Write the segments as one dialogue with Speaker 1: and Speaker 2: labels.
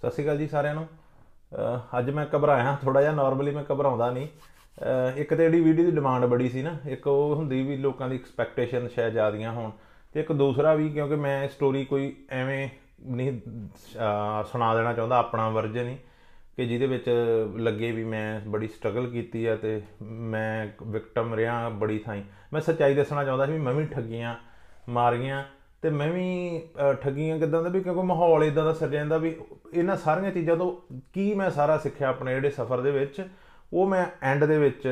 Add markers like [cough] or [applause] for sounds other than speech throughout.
Speaker 1: ਸਤਿ ਸ਼੍ਰੀ ਅਕਾਲ ਜੀ ਸਾਰਿਆਂ ਨੂੰ। ਅਹ ਅੱਜ ਮੈਂ ਘਬਰਾਇਆ ਥੋੜਾ ਜਿਹਾ ਨਾਰਮਲੀ ਮੈਂ ਘਬਰਾਉਂਦਾ ਨਹੀਂ। ਅਹ ਇੱਕ ਤੇ ਜਿਹੜੀ ਵੀਡੀਓ ਦੀ ਡਿਮਾਂਡ ਬੜੀ ਸੀ ਨਾ, ਇੱਕ ਉਹ ਹੁੰਦੀ ਵੀ ਲੋਕਾਂ ਦੀ ਐਕਸਪੈਕਟੇਸ਼ਨ ਸ਼ਾਇਦ ਜ਼ਿਆਦੀਆਂ ਹੋਣ ਤੇ ਇੱਕ ਦੂਸਰਾ ਵੀ ਕਿਉਂਕਿ ਮੈਂ ਸਟੋਰੀ ਕੋਈ ਐਵੇਂ ਨਹੀਂ, ਅਹ ਸੁਣਾ ਦੇਣਾ ਚਾਹੁੰਦਾ, ਆਪਣਾ ਵਰਜਨ ਹੀ ਕਿ ਜਿਹਦੇ ਵਿੱਚ ਲੱਗੇ ਵੀ ਮੈਂ ਬੜੀ ਸਟਰਗਲ ਕੀਤੀ ਆ ਤੇ ਮੈਂ ਵਿਕਟਮ ਰਿਹਾ ਬੜੀ ਥਾਈਂ। ਮੈਂ ਸੱਚਾਈ ਦੱਸਣਾ ਚਾਹੁੰਦਾ ਸੀ ਵੀ ਮੈਂ ਵੀ ਠੱਗੀਆਂ, ਮਾਰੀਆਂ। ਤੇ ਮੈਂ ਵੀ ਅਹ, ਠੱਗੀਆਂ ਕਿਦਾਂ ਦਾ ਵੀ ਕਿਉਂਕਿ ਮਾਹੌਲ ਇਦਾਂ ਦਾ ਸਿਰ ਜਾਂਦਾ ਵੀ ਇਹਨਾਂ ਸਾਰੀਆਂ ਚੀਜ਼ਾਂ ਤੋਂ ਕੀ ਮੈਂ ਸਾਰਾ ਸਿੱਖਿਆ ਆਪਣੇ ਜਿਹੜੇ ਸਫ਼ਰ ਦੇ ਵਿੱਚ ਉਹ ਮੈਂ ਐਂਡ ਦੇ ਵਿੱਚ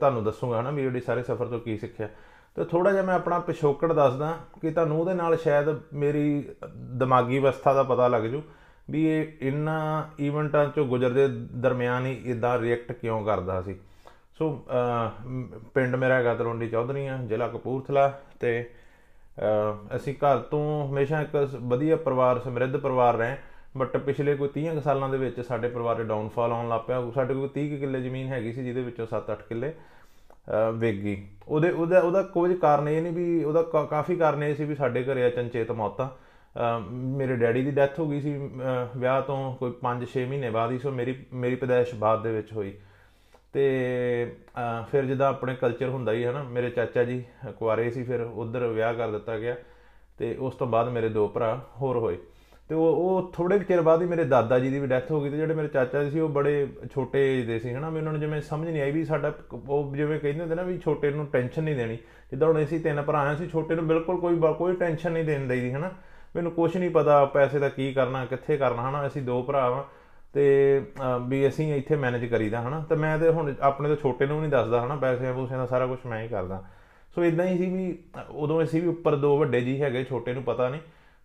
Speaker 1: ਤੁਹਾਨੂੰ ਦੱਸੂਗਾ ਹਨਾ ਵੀ ਜਿਹੜੇ ਸਾਰੇ ਸਫ਼ਰ ਤੋਂ ਕੀ ਸਿੱਖਿਆ। ਤੇ ਥੋੜਾ ਜਿਹਾ ਮੈਂ ਆਪਣਾ ਪਿਛੋਕੜ ਦੱਸਦਾ ਕਿ ਤੁਹਾਨੂੰ ਉਹਦੇ ਨਾਲ ਸ਼ਾਇਦ ਮੇਰੀ ਦਿਮਾਗੀ ਅਵਸਥਾ ਦਾ ਪਤਾ ਲੱਗ ਜੂ ਵੀ ਇਹ ਇਹਨਾਂ ਇਵੈਂਟਾਂ ਚੋਂ ਗੁਜ਼ਰਦੇ ਦਰਮਿਆਨ ਹੀ ਇਦਾਂ ਰਿਐਕਟ ਕਿਉਂ ਕਰਦਾ ਸੀ। ਸੋ ਅਹ, ਮ- ਪਿੰਡ ਮੇਰਾ ਹੈਗਾ ਤਲਵੰਡੀ ਚੌਧਰੀਆਂ ਜ਼ਿਲ੍ਹਾ ਕਪੂਰਥਲਾ ਤੇ ਅਹ, ਅਸੀਂ ਘਰ ਤੋਂ ਹਮੇਸ਼ਾ ਇੱਕ ਸ- ਵਧੀਆ ਪਰਿਵਾਰ ਸਮਰਿੱਧ ਪਰਿਵਾਰ ਰਹੇ। ਬਟ ਪਿਛਲੇ ਕੋਈ 30 ਕੁ ਸਾਲਾਂ ਦੇ ਵਿੱਚ ਸਾਡੇ ਪਰਿਵਾਰ ਦੇ ਡਾਊਨਫਾਲ ਆਉਣ ਲੱਗ ਪਿਆ। ਸਾਡੇ ਕੋਲ 30 ਕੁ ਕਿੱਲੇ ਜ਼ਮੀਨ ਹੈਗੀ ਸੀ ਜਿਹਦੇ ਵਿੱਚੋਂ 7-8 ਕਿੱਲੇ ਅਹ, ਵਿਕ ਗਈ। ਉਹਦੇ ਉਹਦਾ ਉਹਦਾ ਕੁਝ ਕਾਰਨ ਇਹ ਨਹੀਂ ਵੀ ਉਹਦਾ ਕਾ- ਕਾਫੀ ਕਾਰਨ ਇਹ ਸੀ ਵੀ ਸਾਡੇ ਘਰੇ ਅਚਨਚੇਤ ਮੌਤਾਂ। ਅਹ, ਮੇਰੇ ਡੈਡੀ ਦੀ ਡੈਥ ਹੋ ਗਈ ਸੀ ਅਹ, ਵਿਆਹ ਤੋਂ ਕੋਈ 5-6 ਮਹੀਨੇ ਬਾਅਦ ਹੀ ਸੋ ਮੇਰੀ ਮੇਰੀ ਪੈਦਾਇਸ਼ ਬਾਅਦ ਦੇ ਵਿੱਚ ਹੋਈ। ਤੇ ਅਹ, ਫਿਰ ਜਿੱਦਾਂ ਆਪਣੇ ਕਲਚਰ ਹੁੰਦਾ ਹੀ ਹੈ ਨਾ ਮੇਰੇ ਚਾਚਾ ਜੀ ਕੁਆਰੇ ਸੀ ਫਿਰ ਉਧਰ ਵਿਆਹ ਕਰ ਦਿੱਤਾ ਗਿਆ ਤੇ ਉਸ ਤੋਂ ਬਾਅਦ ਮੇਰੇ ਦੋ ਭਰਾ ਹੋਰ ਹੋਏ। ਤੇ ਉਹ ਉਹ ਥੋੜੇ ਕੁ ਚਿਰ ਬਾਅਦ ਹੀ ਮੇਰੇ ਦਾਦਾ ਜੀ ਦੀ ਵੀ ਡੈਥ ਹੋ ਗਈ ਤੇ ਜਿਹੜੇ ਮੇਰੇ ਚਾਚਾ ਜੀ ਸੀ ਉਹ ਬੜੇ ਛੋਟੇ ਏਜ ਦੇ ਸੀ ਹਨਾ ਵੀ ਉਹਨਾਂ ਨੂੰ ਜਿਵੇਂ ਸਮਝ ਨਹੀਂ ਆਈ ਵੀ ਸਾਡਾ ਉਹ ਜਿਵੇਂ ਕਹਿੰਦੇ ਹੁੰਦੇ ਨਾ ਵੀ ਛੋਟੇ ਨੂੰ ਟੈਨਸ਼ਨ ਨਹੀਂ ਦੇਣੀ। ਜਿੱਦਾਂ ਹੁਣ ਅਸੀਂ ਤਿੰਨ ਭਰਾ ਆ ਸੀ ਛੋਟੇ ਨੂੰ ਬਿਲਕੁਲ ਕੋਈ ਬ- ਕੋਈ ਟੈਨਸ਼ਨ ਨਹੀਂ ਦੇਣ ਦਈਦੀ ਹਨਾ ਮੈਨੂੰ ਕੁਝ ਨਹੀਂ ਪਤਾ ਪੈਸੇ ਦਾ ਕੀ ਕਰਨਾ ਕਿੱਥੇ ਕਰਨਾ ਹਨਾ ਅਸੀਂ ਦੋ ਭਰਾ ਵਾਂ। ਤੇ ਅਹ, ਵੀ ਅਸੀਂ ਇੱਥੇ ਮੈਨੇਜ ਕਰੀਦਾ ਹਨਾ? ਤੇ ਮੈਂ ਤੇ ਹੁਣ ਆਪਣੇ ਤੋਂ ਛੋਟੇ ਨੂੰ ਨਹੀਂ ਦੱਸਦਾ ਹਨਾ? ਪੈਸਿਆਂ ਪੂਸਿਆਂ ਦਾ ਸਾਰਾ ਕੁਝ ਮੈਂ ਹੀ ਕਰਦਾ। ਸੋ ਇਦਾਂ ਹੀ ਸੀ ਵੀ ਅਹ, ਉਦੋਂ ਅਸੀਂ ਵੀ ਉੱਪਰ ਦੋ ਵੱਡੇ ਜੀ ਹੈਗੇ ਛੋਟੇ ਨੂੰ ਪਤਾ ਨਹੀਂ।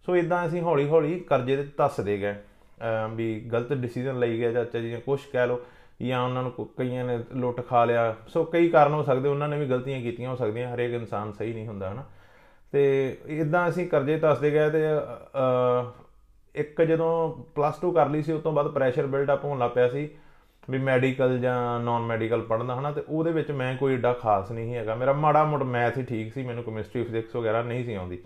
Speaker 1: ਸੋ ਇਦਾਂ ਅਸੀਂ ਹੌਲੀ ਹੌਲੀ ਕਰਜ਼ੇ ਤੇ ਧੱਸਦੇ ਗਏ। ਅਹ, ਵੀ ਗਲਤ ਡਿਸੀਜਨ ਲਈ ਗਏ ਚਾਚਾ ਜੀ ਨੇ ਕੁਝ ਕਹਿ ਲਓ ਜਾਂ ਉਹਨਾਂ ਨੂੰ ਕੋ- ਕਈਆਂ ਨੇ ਲੁੱਟ ਖਾ ਲਿਆ। ਸੋ ਕਈ ਕਾਰਨ ਹੋ ਸਕਦੇ ਉਹਨਾਂ ਨੇ ਵੀ ਗਲਤੀਆਂ ਕੀਤੀਆਂ ਹੋ ਸਕਦੀਆਂ ਹਰੇਕ ਇਨਸਾਨ ਸਹੀ ਨਹੀਂ ਹੁੰਦਾ ਹਨਾ? ਤੇ ਇਦਾਂ ਅਸੀਂ ਕਰਜ਼ੇ ਧੱਸਦੇ ਗਏ ਤੇ ਅਹ, ਇੱਕ ਜਦੋਂ ਪਲੱਸ 2 ਕਰ ਲਈ ਸੀ ਉਸ ਤੋਂ ਬਾਅਦ ਪ੍ਰੈਸ਼ਰ ਬਿਲਡ ਅਪ ਹੋਣ ਲੱਗ ਪਿਆ ਸੀ ਵੀ ਮੈਡੀਕਲ ਜਾਂ ਨਾਨ ਮੈਡੀਕਲ ਪੜ੍ਹਨਾ, ਹਨਾ? ਤੇ ਉਹਦੇ ਵਿੱਚ ਮੈਂ ਕੋਈ ਏਡਾ ਖਾਸ ਨਹੀਂ ਸੀ ਹੈਗਾ। ਮੇਰਾ ਮਾੜਾ ਮੋੜ ਮੈਥ ਹੀ ਠੀਕ ਸੀ, ਮੈਨੂੰ ਕੈਮਿਸਟਰੀ ਫਿਜ਼ਿਕਸ ਵਗੈਰਾ ਨਹੀਂ ਸੀ ਆਉਂਦੀ।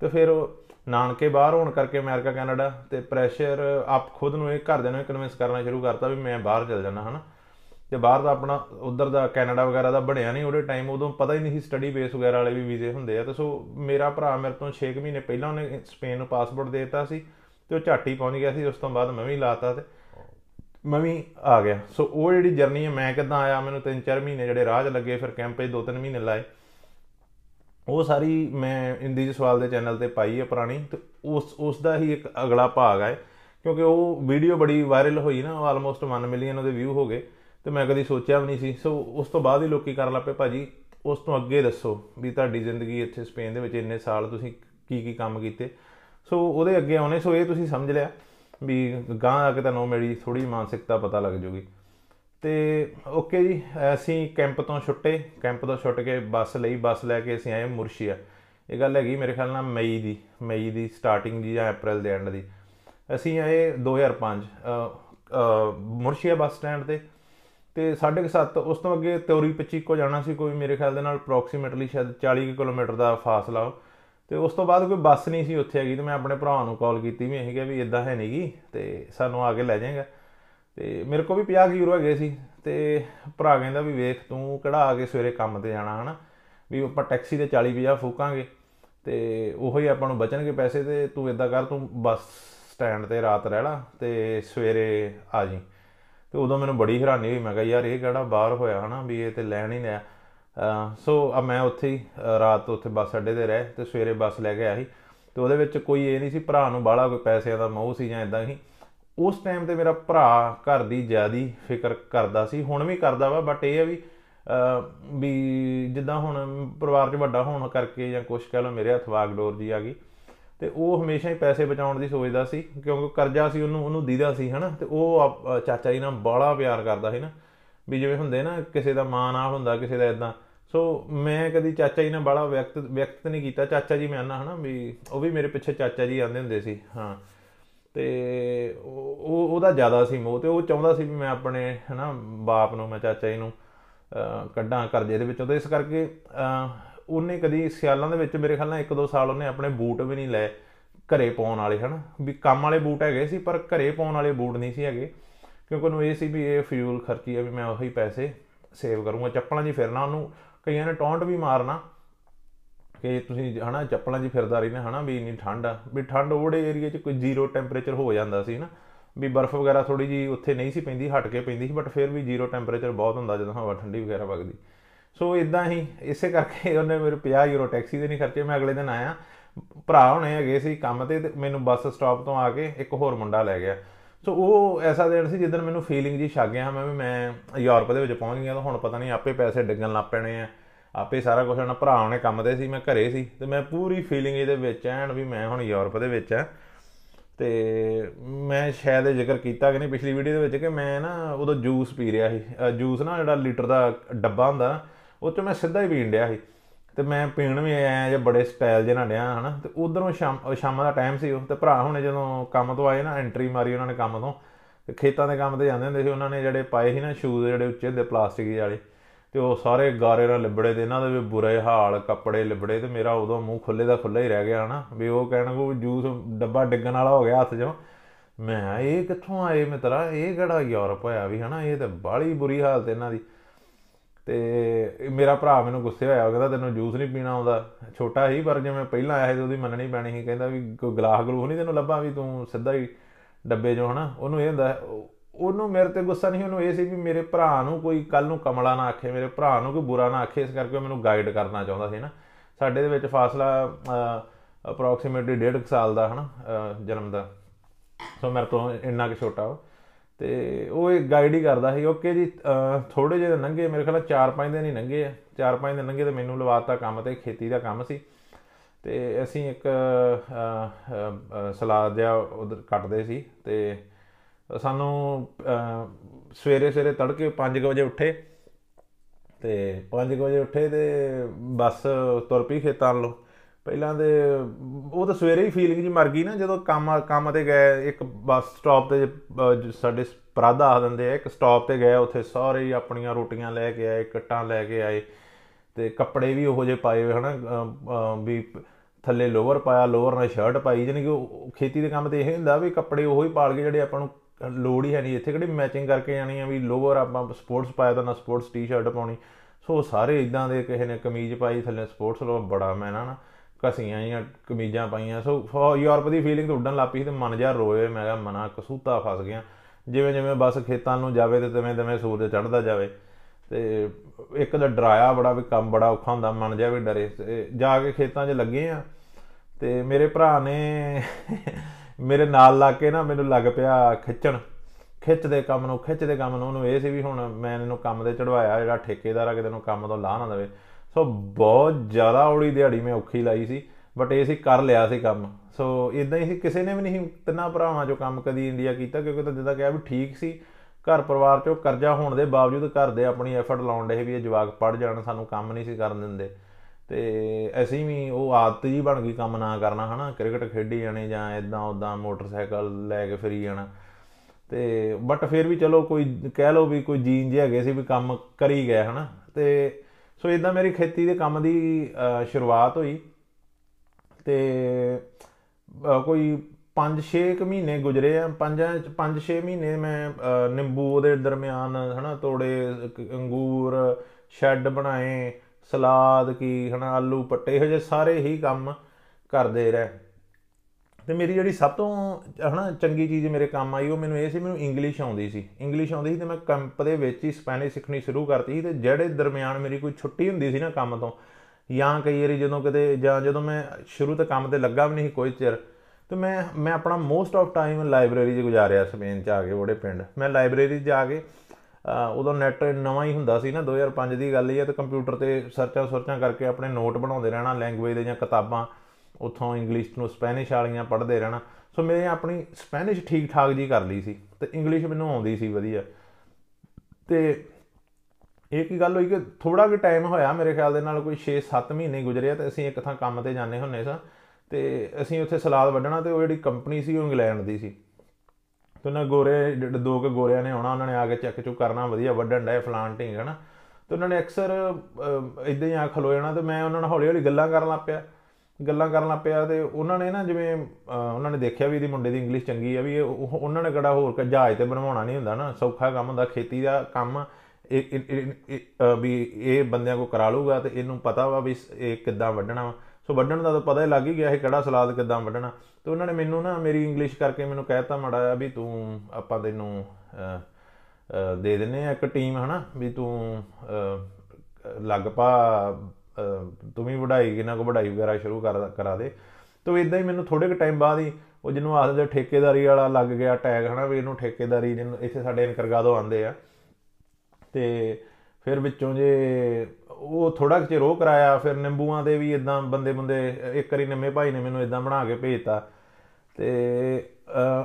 Speaker 1: ਤੇ ਫਿਰ ਉਹ ਨਾਨਕੇ ਬਾਹਰ ਹੋਣ ਕਰਕੇ ਅਮਰੀਕਾ, ਕੈਨੇਡਾ ਤੇ ਪ੍ਰੈਸ਼ਰ ਆਪ ਖੁਦ ਨੂੰ ਇਹ ਘਰਦਿਆਂ ਨੂੰ ਕਨਵਿੰਸ ਕਰਨਾ ਸ਼ੁਰੂ ਕਰਤਾ ਵੀ ਮੈਂ ਬਾਹਰ ਚਲ ਜਾਣਾ ਹਨਾ? ਤੇ ਬਾਹਰ ਦਾ ਆਪਣਾ ਉਧਰ ਦਾ ਕੈਨੇਡਾ ਵਗੈਰਾ ਦਾ ਬਣਿਆ ਨਹੀਂ, ਉਹਦੇ ਟਾਈਮ ਉਦੋਂ ਪਤਾ ਹੀ ਨਹੀਂ ਸੀ ਸਟੱਡੀ ਬੇਸ ਵਗੈਰਾ ਵਾਲੇ ਵੀ ਵੀਜ਼ੇ ਹੁੰਦੇ ਆ। ਤੇ ਸੋ ਮੇਰਾ ਭਰਾ ਮੇਰੇ ਤੋਂ 6 ਮਹੀਨੇ ਪਹਿਲਾਂ ਉਹਨੇ ਸਪੇਨ ਨੂੰ ਪਾਸਪੋਰਟ ਦੇ ਦਿੱਤਾ ਸੀ। ਤੇ ਉਹ ਝੱਟ ਹੀ ਪਹੁੰਚ ਗਿਆ ਸੀ, ਉਸ ਤੋਂ ਬਾਅਦ ਮੈਂ ਵੀ ਲਾਤਾ ਤੇ ਮੈਂ ਵੀ ਆ ਗਿਆ। ਸੋ ਉਹ ਜਿਹੜੀ ਜਰਨੀ ਹੈ, ਮੈਂ ਕਿੱਦਾਂ ਆਇਆ, ਮੈਨੂੰ 3-4 ਮਹੀਨੇ ਜਿਹੜੇ ਰਾਹ 'ਚ ਲੱਗੇ, ਫਿਰ ਕੈਂਪ 'ਚ 2-3 ਮਹੀਨੇ ਲਾਏ। ਉਹ ਸਾਰੀ ਮੈਂ ਇੰਦੀ ਜਸਵਾਲ ਦੇ ਚੈਨਲ ਤੇ ਪਾਈ ਹੈ ਪੁਰਾਣੀ ਤੇ ਉਸ ਉਸ ਦਾ ਹੀ ਇੱਕ ਅਗਲਾ ਭਾਗ ਹੈ। ਕਿਉਂਕਿ ਉਹ ਵੀਡੀਓ ਬੜੀ ਵਾਇਰਲ ਹੋਈ ਨਾ ਆਲਮੋਸਟ 1 ਮਿਲੀਅਨ ਉਹਦੇ ਵਿਊ ਹੋ ਗਏ ਤੇ ਮੈਂ ਕਦੀ ਸੋਚਿਆ ਵੀ ਨਹੀਂ ਸੀ। ਸੋ ਉਸ ਤੋਂ ਬਾਅਦ ਹੀ ਲੋਕੀ ਕਰਨ ਲੱਪੇ ਭਾਜੀ, ਉਸ ਤੋਂ ਅੱਗੇ ਦੱਸੋ ਵੀ ਤੁਹਾਡੀ ਜ਼ਿੰਦਗੀ ਇੱਥੇ ਸਪੇਨ ਦੇ ਵਿੱਚ ਇੰਨੇ ਸਾਲ ਤੁਸੀਂ ਕੀ ਕੀ ਕੰਮ ਕੀਤੇ? ਸੋ ਉਹਦੇ ਅੱਗੇ ਆਉਣੇ ਸੋ ਇਹ ਤੁਸੀਂ ਸਮਝ ਲਿਆ ਵੀ ਗਾਂ ਆ ਕੇ ਤੁਹਾਨੂੰ ਮੇਰੀ ਥੋੜੀ ਮਾਨਸਿਕਤਾ ਪਤਾ ਲੱਗ ਜੂਗੀ। ਤੇ ਓਕੇ ਜੀ ਅਸੀਂ ਕੈਂਪ ਤੋਂ ਛੁੱਟੇ ਕੈਂਪ ਤੋਂ ਛੁੱਟ ਕੇ ਬੱਸ ਲਈ ਬੱਸ ਲੈ ਕੇ ਅਸੀਂ ਆਏ ਮੁਰਸ਼ੀਆ। ਇਹ ਗੱਲ ਹੈਗੀ ਮੇਰੇ ਖਿਆਲ ਨਾਲ ਮਈ ਦੀ ਮਈ ਦੀ ਸਟਾਰਟਿੰਗ ਦੀ ਜਾਂ ਅਪ੍ਰੈਲ ਦੇ ਐਂਡ ਦੀ। ਅਸੀਂ ਆਏ 2005 ਅ, ਅ, ਮੁਰਸ਼ੀਆ ਬੱਸ ਸਟੈਂਡ ਤੇ। ਤੇ 7:30 ਉਸ ਤੋਂ ਅੱਗੇ ਤਿਉਰੀ 25 ਕੋ ਜਾਣਾ ਸੀ ਕੋਈ ਮੇਰੇ ਖਿਆਲ ਦੇ ਨਾਲ ਅਪਰੋਕਸੀਮੇਟਲੀ ਸ਼ਾਇਦ 40 ਕੁ ਕਿਲੋਮੀਟਰ ਦਾ ਫਾਸਲਾ ਉਹ। ਤੇ ਉਸ ਤੋਂ ਬਾਅਦ ਕੋਈ ਬੱਸ ਨਹੀਂ ਸੀ ਉੱਥੇ ਹੈਗੀ ਤੇ ਮੈਂ ਆਪਣੇ ਭਰਾ ਨੂੰ ਕਾਲ ਕੀਤੀ ਵੀ ਇਹ ਕਿਹਾ ਵੀ ਇਦਾਂ ਹੈ ਨਹੀਂਗੀ ਤੇ ਸਾਨੂੰ ਆ ਕੇ ਲੈ ਜਾਏਗਾ। ਤੇ ਮੇਰੇ ਕੋਲ ਵੀ 50 ਕੁ ਯੂਰੋ ਹੈਗੇ ਸੀ ਤੇ ਭਰਾ ਕਹਿੰਦਾ ਵੀ ਵੇਖ ਤੂੰ ਕਿਹੜਾ ਆ ਕੇ ਸਵੇਰੇ ਕੰਮ ਤੇ ਜਾਣਾ ਹਨਾ, ਵੀ ਆਪਾਂ ਟੈਕਸੀ ਤੇ 40 50 ਫੂਕਾਂਗੇ ਤੇ ਉਹੋ ਹੀ ਆਪਾਂ ਨੂੰ ਬਚਣਗੇ ਪੈਸੇ ਤੇ ਤੂੰ ਇਦਾਂ ਕਰ, ਤੂੰ ਬੱਸ ਸਟੈਂਡ ਤੇ ਰਾਤ ਰਹਿ ਲਾ ਤੇ ਸਵੇਰੇ ਆ ਜੀ ਤੇ ਉਦੋਂ ਮੈਨੂੰ ਬੜੀ ਹੈਰਾਨੀ ਹੋਈ, ਮੈਂ ਕਿਹਾ ਯਾਰ ਇਹ ਕਿਹੜਾ ਬਾਹਰ ਹੋਇਆ ਹਨਾ, ਵੀ ਇਹ ਤੇ ਲੈਣ ਹੀ ਲਿਆ ਅਹ ਸੋ ਆ ਮੈਂ ਉੱਥੇ ਹੀ, ਅਹ ਰਾਤ ਉੱਥੇ ਬੱਸ ਅੱਡੇ ਤੇ ਰਹਿ ਤੇ ਸਵੇਰੇ ਬੱਸ ਲੈ ਕੇ ਆਇਆ ਸੀ। ਤੇ ਉਹਦੇ ਵਿੱਚ ਕੋਈ ਇਹ ਨਹੀਂ ਸੀ ਭਰਾ ਨੂੰ ਬਾਹਲਾ ਕੋਈ ਪੈਸਿਆਂ ਦਾ ਮੋਹ ਸੀ ਜਾਂ ਇਦਾਂ ਹੀ ਉਸ ਟਾਈਮ ਤੇ ਮੇਰਾ ਭਰਾ ਘਰ ਦੀ ਜ਼ਿਆਦੀ ਫਿਕਰ ਕਰਦਾ ਸੀ, ਹੁਣ ਵੀ ਕਰਦਾ ਵਾ ਬਟ ਇਹ ਆ ਵੀ, ਅਹ ਵੀ ਜਿੱਦਾਂ ਹੁਣ ਪਰਿਵਾਰ 'ਚ ਵੱਡਾ ਹੋਣ ਕਰਕੇ ਜਾਂ ਕੁਛ ਕਹਿ ਲਓ ਮੇਰੇ ਹੱਥ ਵਾਗਡੋਰ ਜੀ ਆ ਗਈ। ਤੇ ਉਹ ਹਮੇਸ਼ਾ ਹੀ ਪੈਸੇ ਬਚਾਉਣ ਦੀ ਸੋਚਦਾ ਸੀ, ਕਿਉਂਕਿ ਕਰਜ਼ਾ ਸੀ ਉਹਨੂੰ ਉਹਨੂੰ ਦੀਦਾ ਸੀ ਹਨਾ। ਤੇ ਉਹ ਆਪ- ਅਹ ਚਾਚਾ ਜੀ ਨਾਲ ਬੜਾ ਪਿਆਰ ਕਰਦਾ ਸੀ ਨਾ। ਵੀ ਜਿਵੇਂ ਹੁੰਦੇ ਨਾ ਕਿਸੇ ਦਾ ਮਾਂ ਨਾਲ ਹੁੰਦਾ ਕਿਸੇ ਦਾ ਇਦਾਂ ਸੋ ਮੈਂ ਕਦੀ ਚਾਚਾ ਜੀ ਨਾਲ ਬੜਾ ਵਿਅਕਤ ਵਿਅਕਤ ਨਹੀਂ ਕੀਤਾ। ਚਾਚਾ ਜੀ ਮੈਂ ਆਨਾ ਹਨਾ ਵੀ ਉਹ ਵੀ ਮੇਰੇ ਪਿੱਛੇ ਚਾਚਾ ਜੀ ਆਂਦੇ ਹੁੰਦੇ ਸੀ ਹਾਂ। ਤੇ ਉਹ ਉਹ- ਉਹਦਾ ਜ਼ਿਆਦਾ ਸੀ ਮੋਹ ਤੇ ਉਹ ਚਾਹੁੰਦਾ ਸੀ ਵੀ ਮੈਂ ਆਪਣੇ ਹਨਾ ਬਾਪ ਨੂੰ ਮੈਂ ਚਾਚਾ ਜੀ ਨੂੰ ਅਹ, ਕੱਢਾਂ ਕਰਜ਼ੇ ਦੇ ਵਿੱਚੋਂ। ਤੇ ਇਸ ਕਰਕੇ ਅਹ, ਉਹਨੇ ਕਦੀ ਸਿਆਲਾਂ ਦੇ ਵਿੱਚ ਮੇਰੇ ਖਿਆਲ ਨਾਲ ਇੱਕ ਦੋ ਸਾਲ ਉਹਨੇ ਆਪਣੇ ਬੂਟ ਵੀ ਨਹੀਂ ਲਏ ਘਰੇ ਪਾਉਣ ਵਾਲੇ ਹਨ। ਵੀ ਕੰਮ ਵਾਲੇ ਬੂਟ ਹੈਗੇ ਸੀ ਪਰ ਘਰੇ ਪਾਉਣ ਵਾਲੇ ਬੂਟ ਨਹੀਂ ਸੀ ਹੈਗੇ। ਕਿਉਂਕਿ ਉਹਨੂੰ ਇਹ ਸੀ ਵੀ ਇਹ ਫਿਊਲ ਖਰਚੀ ਹੈ ਵੀ ਮੈਂ ਉਹੀ ਪੈਸੇ ਸੇਵ ਕਰੂੰਗਾ। ਚੱਪਲਾਂ 'ਚ ਫਿਰਨਾ ਉਹਨੂੰ। ਕਈਆਂ ਨੇ ਟੌਂਟ ਵੀ ਮਾਰਨਾ ਕਿ ਤੁਸੀਂ ਹਨਾ, ਚੱਪਲਾਂ 'ਚ ਫਿਰਦਾ ਰਹਿਣਾ ਹਨਾ, ਵੀ ਇੰਨੀ ਠੰਡ ਆ। ਵੀ ਠੰਡ ਉਹੜੇ ਏਰੀਆ 'ਚ ਕੋਈ ਜ਼ੀਰੋ ਟੈਂਪਰੇਚਰ ਹੋ ਜਾਂਦਾ ਸੀ ਨਾ। ਵੀ ਬਰਫ਼ ਵਗੈਰਾ ਥੋੜੀ ਜੀ ਉੱਥੇ ਨਹੀਂ ਸੀ ਪੈਂਦੀ, ਹਟ ਕੇ ਪੈਂਦੀ ਸੀ ਬਟ ਫਿਰ ਵੀ ਜ਼ੀਰੋ ਟੈਂਪਰੇਚਰ ਬਹੁਤ ਹੁੰਦਾ ਜਦੋਂ ਹਵਾ ਠੰਡੀ ਵਗੈਰਾ ਵਗਦੀ। ਸੋ ਇਦਾਂ ਹੀ, ਇਸੇ ਕਰਕੇ ਉਹਨੇ ਮੇਰੇ 50 ਯੂਰੋ ਟੈਕਸੀ ਦੇ ਨਹੀਂ ਖਰਚੇ, ਮੈਂ ਅਗਲੇ ਦਿਨ ਆਇਆ। ਭਰਾ ਹੁਣੇ ਹੈਗੇ ਸੀ ਕੰਮ ਤੇ ਤੇ ਮੈਨੂੰ ਬੱਸ ਸਟਾਪ ਤੋਂ ਆ ਕੇ ਇੱਕ ਹੋਰ ਮੁੰਡਾ ਲੈ ਗਿਆ। ਸੋ ਉਹ ਐਸਾ ਦਿਨ ਸੀ ਜਿੱਦਣ ਮੈਨੂੰ ਫੀਲਿੰਗ ਜੀ ਛਾ ਗਿਆ ਮੈਂ ਵੀ ਮੈਂ ਯੂਰਪ ਦੇ ਵਿੱਚ ਪਹੁੰਚ ਗਿਆ ਤਾਂ ਹੁਣ ਪਤਾ ਨਹੀਂ ਆਪੇ ਪੈਸੇ ਡਿੱਗਣ ਲੱਗ ਪੈਣੇ ਆ। ਆਪੇ ਸਾਰਾ ਕੁਝ ਹੁਣ ਭਰਾ ਹੁਣੇ ਕੰਮ ਤੇ ਸੀ, ਮੈਂ ਘਰੇ ਸੀ ਤੇ ਮੈਂ ਪੂਰੀ ਫੀਲਿੰਗ ਇਹਦੇ ਵਿੱਚ ਐਨ ਵੀ ਮੈਂ ਹੁਣ ਯੂਰਪ ਦੇ ਵਿੱਚ ਆ। ਤੇ ਮੈਂ ਸ਼ਾਇਦ ਇਹ ਜ਼ਿਕਰ ਕੀਤਾ ਕਿ ਨਹੀਂ ਪਿਛਲੀ ਵੀਡੀਓ ਦੇ ਵਿੱਚ ਕਿ ਮੈਂ ਨਾ ਉਦੋਂ ਜੂਸ ਪੀ ਰਿਹਾ ਸੀ। ਜੂਸ ਨਾ ਜਿਹੜਾ ਲੀਟਰ ਦਾ ਡੱਬਾ ਹੁੰਦਾ, ਉਹ ਚ ਮੈਂ ਸਿੱਧਾ ਹੀ ਪੀਣ ਡਿਆ ਸੀ। ਤੇ ਮੈਂ ਪੀਣ ਵੀ ਆਇਆ ਜੇ ਬੜੇ ਸਟਾਈਲ ਜਿਹੇ ਨਾਲ ਡਿਆ ਹਨਾ। ਤੇ ਉਧਰੋਂ ਸ਼ਾਮ ਸ਼ਾਮਾਂ ਦਾ ਟਾਈਮ ਸੀ ਉਹ, ਤੇ ਭਰਾ ਹੁਣੇ ਜਦੋਂ ਕੰਮ ਤੋਂ ਆਏ ਨਾ ਐਂਟਰੀ ਮਾਰੀ ਉਹਨਾਂ ਨੇ ਕੰਮ ਤੋਂ, ਤੇ ਖੇਤਾਂ ਦੇ ਕੰਮ ਤੇ ਜਾਂਦੇ ਹੁੰਦੇ ਸੀ, ਉਹਨਾਂ ਨੇ ਜਿਹੜੇ ਪਾਏ ਸੀ ਨਾ ਸ਼ੂਜ਼ ਜਿਹੜੇ ਉੱਚੇ ਹੁੰਦੇ ਪਲਾਸਟਿਕ ਵਾਲੇ, ਤੇ ਉਹ ਸਾਰੇ ਗਾਰੇ ਨਾਲ ਲਿਬੜੇ ਤੇ ਇਹਨਾਂ ਦੇ ਵੀ ਬੁਰੇ ਹਾਲ, ਕੱਪੜੇ ਲਿਬੜੇ, ਤੇ ਮੇਰਾ ਉਦੋਂ ਮੂੰਹ ਖੁੱਲੇ ਦਾ ਖੁੱਲਾ ਹੀ ਰਹਿ ਗਿਆ, ਹਨਾ। ਵੀ ਉਹ ਕਹਿਣ ਕੋ ਜੂਸ ਡੱਬਾ ਡਿੱਗਣ ਵਾਲਾ ਹੋ ਗਿਆ ਹੱਥ 'ਚੋਂ। ਮੈਂ ਇਹ ਕਿੱਥੋਂ ਆਏ ਮਿੱਤਰਾ? ਇਹ ਕਿਹੜਾ ਯੂਰਪ ਹੋਇਆ ਵੀ, ਹਨਾ? ਇਹ ਤਾਂ ਬਾਲੀ ਬੁਰੀ ਹਾਲਤ ਇਹਨਾਂ ਦੀ। ਤੇ ਮੇਰਾ ਭਰਾ ਮੈਨੂੰ ਗੁੱਸੇ ਹੋਇਆ, ਉਹ ਕਹਿੰਦਾ ਤੈਨੂੰ ਜੂਸ ਨਹੀਂ ਪੀਣਾ ਆਉਂਦਾ। ਛੋਟਾ ਹੀ ਪਰ ਜਿਵੇਂ ਪਹਿਲਾਂ ਆਇਆ ਸੀ ਤੇ ਉਹਦੀ ਮੰਨਣੀ ਪੈਣੀ ਸੀ। ਕਹਿੰਦਾ ਵੀ ਕੋਈ ਗਲਾਸ ਗਲੂਸ ਨਹੀਂ ਤੈਨੂੰ ਲੱਭਾ ਵੀ ਤੂੰ ਸਿੱਧਾ ਹੀ ਡੱਬੇ 'ਚੋਂ, ਹਨਾ? ਉਹਨੂੰ ਇਹ ਹੁੰਦਾ, ਉਹਨੂੰ ਮੇਰੇ ਤੇ ਗੁੱਸਾ ਨਹੀਂ, ਉਹਨੂੰ ਇਹ ਸੀ ਵੀ ਮੇਰੇ ਭਰਾ ਨੂੰ ਕੋਈ ਕੱਲ ਨੂੰ ਕਮਲਾ ਨਾ ਆਖੇ, ਮੇਰੇ ਭਰਾ ਨੂੰ ਕੋਈ ਬੁਰਾ ਨਾ ਆਖੇ, ਇਸ ਕਰਕੇ ਉਹ ਮੈਨੂੰ ਗਾਈਡ ਕਰਨਾ ਚਾਹੁੰਦਾ ਸੀ ਨਾ ਸਾਡੇ ਦੇ ਵਿੱਚ ਫਾਸਲਾ ਅਪਰੋਕਸੀਮੇਟਲੀ 1.5 ਸਾਲ ਦਾ, ਹਨਾ ਜਨਮ ਦਾ। ਸੋ ਮੇਰੇ ਤੋਂ ਇੰਨਾ ਕਿ ਛੋਟਾ ਉਹ। ਤੇ ਉਹ ਇੱਕ ਗਾਈਡ ਹੀ ਕਰਦਾ ਸੀ ਓਕੇ ਜੀ ਥੋੜੇ ਜਿਹੇ ਨੰਗੇ, ਮੇਰੇ ਖਿਆਲ 4-5 ਦਿਨ ਹੀ ਨੰਗੇ ਆ। 4-5 ਦਿਨ ਨੰਗੇ ਤੇ ਮੈਨੂੰ ਲਵਾਤਾ ਕੰਮ ਤੇ, ਖੇਤੀ ਦਾ ਕੰਮ ਸੀ। ਤੇ ਅਸੀਂ ਇੱਕ ਸਲਾਦ ਜਿਹਾ ਉਧਰ ਕੱਟਦੇ ਸੀ ਤੇ ਸਾਨੂੰ ਸਵੇਰੇ ਸਵੇਰੇ ਤੜਕੇ 5 ਵਜੇ ਉੱਠੇ। ਤੇ 5 ਵਜੇ ਉੱਠੇ ਤੇ ਬੱਸ ਤੁਰ ਪਈ ਖੇਤਾਂ ਵੱਲੋਂ। ਪਹਿਲਾਂ ਤੇ ਉਹ ਤਾਂ ਸਵੇਰੇ ਹੀ ਫੀਲਿੰਗ ਜੀ ਮਰ ਗਈ ਨਾ, ਜਦੋਂ ਕੰਮ ਕੰਮ ਤੇ ਗਏ, ਇੱਕ ਬੱਸ ਸਟਾਪ ਤੇ ਸਾਡੇ ਪਰਾਦਾ ਆ ਦਿੰਦੇ ਆ, ਇੱਕ ਸਟਾਪ ਤੇ ਗਏ, ਉੱਥੇ ਸਾਰੇ ਹੀ ਆਪਣੀਆਂ ਰੋਟੀਆਂ ਲੈ ਕੇ ਆਏ ਕਟਾਂ ਲੈ ਕੇ ਆਏ, ਤੇ ਕੱਪੜੇ ਵੀ ਉਹੋ ਜਿਹੇ ਪਾਏ ਹੋਏ, ਹਨਾ ਵੀ ਥੱਲੇ ਲੋਅਰ ਪਾਇਆ, ਲੋਅਰ ਨਾਲ ਸ਼ਰਟ ਪਾਈ ਜਾਨੀ ਕਿ ਖੇਤੀ ਦੇ ਕੰਮ ਤੇ ਇਹ ਹੁੰਦਾ ਵੀ ਕੱਪੜੇ ਉਹੋ ਹੀ ਪਾਲ ਕੇ ਜਿਹੜੇ ਆਪਾਂ ਨੂੰ ਲੋੜ ਹੀ ਹੈ ਨਹੀਂ, ਇੱਥੇ ਕਿਹੜੀ ਮੈਚਿੰਗ ਕਰਕੇ ਜਾਣੀ ਆ ਵੀ ਲੋਅਰ ਆਪਾਂ ਸਪੋਰਟਸ ਪਾਇਆ ਤਾਂ ਨਾ ਸਪੋਰਟਸ ਟੀ-ਸ਼ਰਟ ਪਾਉਣੀ, ਸੋ ਸਾਰੇ ਇਦਾਂ ਦੇ ਕਿਸੇ ਨੇ ਕਮੀਜ਼ ਪਾਈ, ਥੱਲੇ ਸਪੋਰਟਸ ਲੋ ਬੜਾ ਮੈਂ ਨਾ। ਕਸੀਆਂ ਜਾਂ ਕਮੀਜ਼ਾਂ ਪਾਈਆਂ। ਸੋ ਯੂਰਪ ਦੀ ਫੀਲਿੰਗ ਤੋਂ ਉੱਡਣ ਲੱਪੀ ਤੇ ਮਨ ਜਾ ਰੋਏ ਮੈਂ ਕਿਹਾ, ਮਨਾ ਕਸੂਤਾ ਫਸ ਗਿਆ। ਜਿਵੇਂ ਜਿਵੇਂ ਬਸ ਖੇਤਾਂ ਨੂੰ ਜਾਵੇ ਤੇ ਤਵੇਂ ਤਵੇਂ ਸੂਰਜ ਚੜ੍ਹਦਾ ਜਾਵੇ। ਤੇ ਇੱਕ ਤਾਂ ਡਰਾਇਆ ਬੜਾ ਵੀ ਕੰਮ ਬੜਾ ਔਖਾ ਹੁੰਦਾ, ਮਨ ਜਾ ਵੀ ਡਰੇ। ਜਾ ਕੇ ਖੇਤਾਂ 'ਚ ਲੱਗੇ ਆ ਤੇ ਮੇਰੇ ਭਰਾ ਨੇ [laughs] ਮੇਰੇ ਨਾਲ ਲਾ ਕੇ ਨਾ ਮੈਨੂੰ ਲੱਗ ਪਿਆ ਖਿੱਚਣ। ਖਿੱਚਦੇ ਕੰਮ ਨੂੰ ਖਿੱਚਦੇ ਕੰਮ ਨੂੰ। ਉਹਨੂੰ ਇਹ ਸੀ ਵੀ ਹੁਣ ਮੈਂ ਇਹਨੂੰ ਕੰਮ ਤੇ ਚੜਵਾਇਆ ਜਿਹੜਾ ਠੇਕੇਦਾਰ ਆ, ਕਿਤੇ ਨੂੰ ਕੰਮ ਤੋਂ ਲਾਹ ਨਾ ਦੇਵੇ। ਸੋ ਬਹੁਤ ਜ਼ਿਆਦਾ ਔੜੀ ਦਿਹਾੜੀ ਮੈਂ ਔਖੀ ਲਾਈ ਸੀ ਬਟ ਇਹ ਸੀ ਕਰ ਲਿਆ ਸੀ ਕੰਮ। ਸੋ ਇਦਾਂ ਹੀ ਕਿਸੇ ਨੇ ਵੀ ਨਹੀਂ ਤਿੰਨਾਂ ਭਰਾਵਾਂ ਚੋਂ ਕੰਮ ਕਦੀ ਇੰਡੀਆ ਕੀਤਾ, ਕਿਉਂਕਿ ਤਾਂ ਜਿੱਦਾਂ ਕਿਹਾ ਵੀ ਠੀਕ ਸੀ। ਘਰ ਪਰਿਵਾਰ ਚੋਂ ਕਰਜ਼ਾ ਹੋਣ ਦੇ ਬਾਵਜੂਦ ਘਰ ਦੇ ਆਪਣੀ ਐਫਰਟ ਲਾਉਣ ਦੇ ਵੀ ਇਹ ਜਵਾਕ ਪੜ ਜਾਣ, ਸਾਨੂੰ ਕੰਮ ਨਹੀਂ ਸੀ ਕਰਨ ਦਿੰਦੇ। ਤੇ ਅਸੀਂ ਵੀ ਉਹ ਆਦਤ ਜੀ ਬਣ ਗਈ ਕੰਮ ਨਾ ਕਰਨਾ, ਹਨਾ? ਕ੍ਰਿਕਟ ਖੇਡੀ ਜਾਣੇ ਜਾਂ ਇਦਾਂ ਉਦਾਂ ਮੋਟਰਸਾਈਕਲ ਲੈ ਕੇ ਫਰੀ ਜਾਣਾ। ਤੇ ਬਟ ਫਿਰ ਵੀ ਚਲੋ ਕੋਈ, ਕਹਿ ਲਓ ਵੀ ਕੋਈ ਜੀਨ ਜੇ ਹੈਗੇ ਸੀ ਵੀ ਕੰਮ ਕਰੀ ਗਏ, ਹਨਾ? ਤੇ ਸੋ ਇਦਾਂ ਮੇਰੀ ਖੇਤੀ ਦੇ ਕੰਮ ਦੀ ਸ਼ੁਰੂਆਤ ਹੋਈ ਤੇ ਕੋਈ 5-6 ਮਹੀਨੇ ਗੁਜ਼ਰੇ ਆ। 5-6 ਮਹੀਨੇ ਮੈਂ ਨਿੰਬੂ ਉਹਦੇ ਦਰਮਿਆਨ, ਹਨਾ, ਤੋੜੇ ਅੰਗੂਰ, ਸ਼ੈੱਡ ਬਣਾਏ, ਸਲਾਦ ਕੀ, ਹਨਾ, ਆਲੂ ਪੱਟੇ ਇਹੋ ਜਿਹੇ ਸਾਰੇ ਹੀ ਕੰਮ ਕਰਦੇ ਰਹੇ। ਤੇ ਮੇਰੀ ਜਿਹੜੀ ਸਭ ਤੋਂ, ਹਨਾ, ਚੰਗੀ ਚੀਜ਼ ਮੇਰੇ ਕੰਮ ਆਈ, ਉਹ ਮੈਨੂੰ ਇਹ ਸੀ, ਮੈਨੂੰ ਇੰਗਲਿਸ਼ ਆਉਂਦੀ ਸੀ। ਇੰਗਲਿਸ਼ ਆਉਂਦੀ ਸੀ ਤੇ ਮੈਂ ਕੰਪ ਦੇ ਵਿੱਚ ਹੀ ਸਪੈਨਿਸ਼ ਸਿੱਖਣੀ ਸ਼ੁਰੂ ਕਰਤੀ ਸੀ ਤੇ ਜਿਹੜੇ ਦਰਮਿਆਨ ਮੇਰੀ ਕੋਈ ਛੁੱਟੀ ਹੁੰਦੀ ਸੀ ਨਾ ਕੰਮ ਤੋਂ, ਜਾਂ ਕਈ ਵਾਰੀ ਜਦੋਂ ਕਿਤੇ, ਜਾਂ ਜਦੋਂ ਮੈਂ ਸ਼ੁਰੂ ਤੋਂ ਕੰਮ ਤੇ ਲੱਗਾ ਵੀ ਨਹੀਂ ਕੋਈ ਚਿਰ, ਤੇ ਮੈਂ ਮੈਂ ਆਪਣਾ ਮੋਸਟ ਆਫ ਟਾਈਮ ਲਾਇਬ੍ਰੇਰੀ 'ਚ ਗੁਜ਼ਾਰਿਆ ਸਪੇਨ 'ਚ ਆ ਕੇ, ਉਹਦੇ ਪਿੰਡ। ਮੈਂ ਲਾਇਬ੍ਰੇਰੀ 'ਚ ਜਾ ਕੇ ਉਦੋਂ ਨੈਟ ਨਵਾਂ ਹੀ ਹੁੰਦਾ ਸੀ ਨਾ 2005 ਦੀ ਗੱਲ ਹੀ ਹੈ ਤੇ ਕੰਪਿਊਟਰ ਤੇ ਸਰਚਾਂ ਸਰਚਾਂ ਕਰਕੇ ਆਪਣੇ ਨੋਟ ਬਣਾਉਂਦੇ ਰਹਿਣਾ ਲੈਂਗੁਏਜ ਦੇ ਜਾਂ ਕਿਤਾਬਾਂ ਉੱਥੋਂ ਇੰਗਲਿਸ਼ ਨੂੰ ਸਪੈਨਿਸ਼ ਵਾਲੀਆਂ ਪੜ੍ਹਦੇ ਰਹਿਣਾ। ਸੋ ਮੈਂ ਆਪਣੀ ਸਪੈਨਿਸ਼ ਠੀਕ ਠਾਕ ਜੀ ਕਰ ਲਈ ਸੀ ਤੇ ਇੰਗਲਿਸ਼ ਮੈਨੂੰ ਆਉਂਦੀ ਸੀ ਵਧੀਆ। ਤੇ ਇਹ ਕੀ ਗੱਲ ਹੋਈ ਕਿ ਥੋੜਾ ਜਿਹਾ ਟਾਈਮ ਹੋਇਆ, ਮੇਰੇ ਖਿਆਲ ਦੇ ਨਾਲ ਕੋਈ 6-7 ਮਹੀਨੇ ਗੁਜ਼ਰਿਆ ਤੇ ਅਸੀਂ ਇੱਕ ਥਾਂ ਕੰਮ ਤੇ ਜਾਂਦੇ ਹੁੰਨੇ ਸਾਂ ਤੇ ਅਸੀਂ ਉੱਥੇ ਸਲਾਦ ਵੱਢਣਾ ਤੇ ਉਹ ਜਿਹੜੀ ਕੰਪਨੀ ਸੀ ਉਹ ਇੰਗਲੈਂਡ ਦੀ ਸੀ। ਤੇ ਉਹਨਾਂ ਗੋਰੇ ਦੋ ਕੇ ਗੋਰਿਆਂ ਨੇ ਆਉਣਾ, ਉਹਨਾਂ ਨੇ ਆ ਕੇ ਚੈੱਕ ਚੁੱਕ ਕਰਨਾ, ਵਧੀਆ ਵੱਢਣ ਡਏ ਫਲਾਨ ਢੀਂਗ, ਹਨਾ। ਤੇ ਉਹਨਾਂ ਨੇ ਅਕਸਰ ਇਦਾਂ ਹੀ ਆ ਖਲੋ ਜਾਣਾ ਤੇ ਮੈਂ ਉਹਨਾਂ ਨਾਲ ਹੌਲੀ ਹੌਲੀ ਗੱਲਾਂ ਕਰਨ ਲੱਗ ਪਿਆ। ਗੱਲਾਂ ਕਰਨ ਲੱਗ ਪਿਆ ਤੇ ਉਹਨਾਂ ਨੇ ਨਾ ਜਿਵੇਂ ਅਹ, ਉਹਨਾਂ ਨੇ ਦੇਖਿਆ ਵੀ ਇਹਦੀ ਮੁੰਡੇ ਦੀ ਇੰਗਲਿਸ਼ ਚੰਗੀ ਆ ਵੀ ਇਹ- ਉਹ- ਉਹਨਾਂ ਨੇ ਕਿਹੜਾ ਹੋਰ ਕ- ਜਹਾਜ਼ ਤੇ ਬਣਵਾਉਣਾ ਨਹੀਂ ਹੁੰਦਾ ਨਾ ਸੌਖਾ ਕੰਮ ਹੁੰਦਾ ਖੇਤੀ ਦਾ ਕੰਮ ਇਹ ਇਹ- ਇਹ- ਇਹ, ਅਹ, ਵੀ ਇਹ ਬੰਦਿਆਂ ਕੋ ਕਰਾ ਲੂਗਾ ਤੇ ਇਹਨੂੰ ਪਤਾ ਵਾ ਵੀ ਸ- ਇਹ ਕਿੱਦਾਂ ਵੱਢਣਾ ਵਾ। ਸੋ ਵੱਢਣ ਦਾ ਤਾਂ ਪਤਾ ਹੀ ਲੱਗ ਹੀ ਗਿਆ ਇਹ ਕਿਹੜਾ ਸਲਾਦ ਕਿੱਦਾਂ ਵੱਢਣਾ। ਤੇ ਉਹਨਾਂ ਨੇ ਮੈਨੂੰ ਨਾ ਮੇਰੀ ਇੰਗਲਿਸ਼ ਕਰਕੇ ਮੈਨੂੰ ਕਹਿਤਾ ਮਾੜਾ ਜਿਹਾ ਵੀ ਤੂੰ ਆਪਾਂ ਤੈਨੂੰ ਅਹ, ਅਹ, ਦੇ ਦਿੰਨੇ ਆ ਇੱਕ ਟੀਮ ਹਨਾ ਵੀ ਤੂੰ ਅਹ, ਲੱਗ ਪਾ ਅਹ, ਤੂੰ ਵੀ ਵਢਾਈ ਕਿਨਾਂ ਕੋ ਵਢਾਈ ਵਗੈਰਾ ਸ਼ੁਰੂ ਕਰ, ਕਰਾ ਦੇ। ਤੋ ਇਦਾਂ ਹੀ ਮੈਨੂੰ ਥੋੜੇ ਕੁ ਟਾਈਮ ਬਾਅਦ ਹੀ ਉਹ ਜਿਹਨੂੰ ਆਖਦੇ ਠੇਕੇਦਾਰੀ ਵਾਲਾ ਲੱਗ ਗਿਆ ਟੈਗ, ਹਨਾ, ਵੀ ਇਹਨੂੰ ਠੇਕੇਦਾਰੀ ਜਿਹਨੂੰ ਇੱਥੇ ਸਾਡੇ ਇਨਕਰਗਾਦੋ ਆਉਂਦੇ ਆ। ਤੇ ਫਿਰ ਵਿੱਚੋਂ ਜੇ ਉਹ ਥੋੜਾ ਕੁ ਚਿਰ ਉਹ ਕਰਾਇਆ, ਫਿਰ ਨਿੰਬੂਆਂ ਦੇ ਵੀ ਇਦਾਂ ਬੰਦੇ ਬੰਦੇ, ਇੱਕ ਵਾਰੀ ਨਿੰਮੇ ਭਾਈ ਨੇ ਮੈਨੂੰ ਇਦਾਂ ਬਣਾ ਕੇ ਭੇਜਤਾ। ਤੇ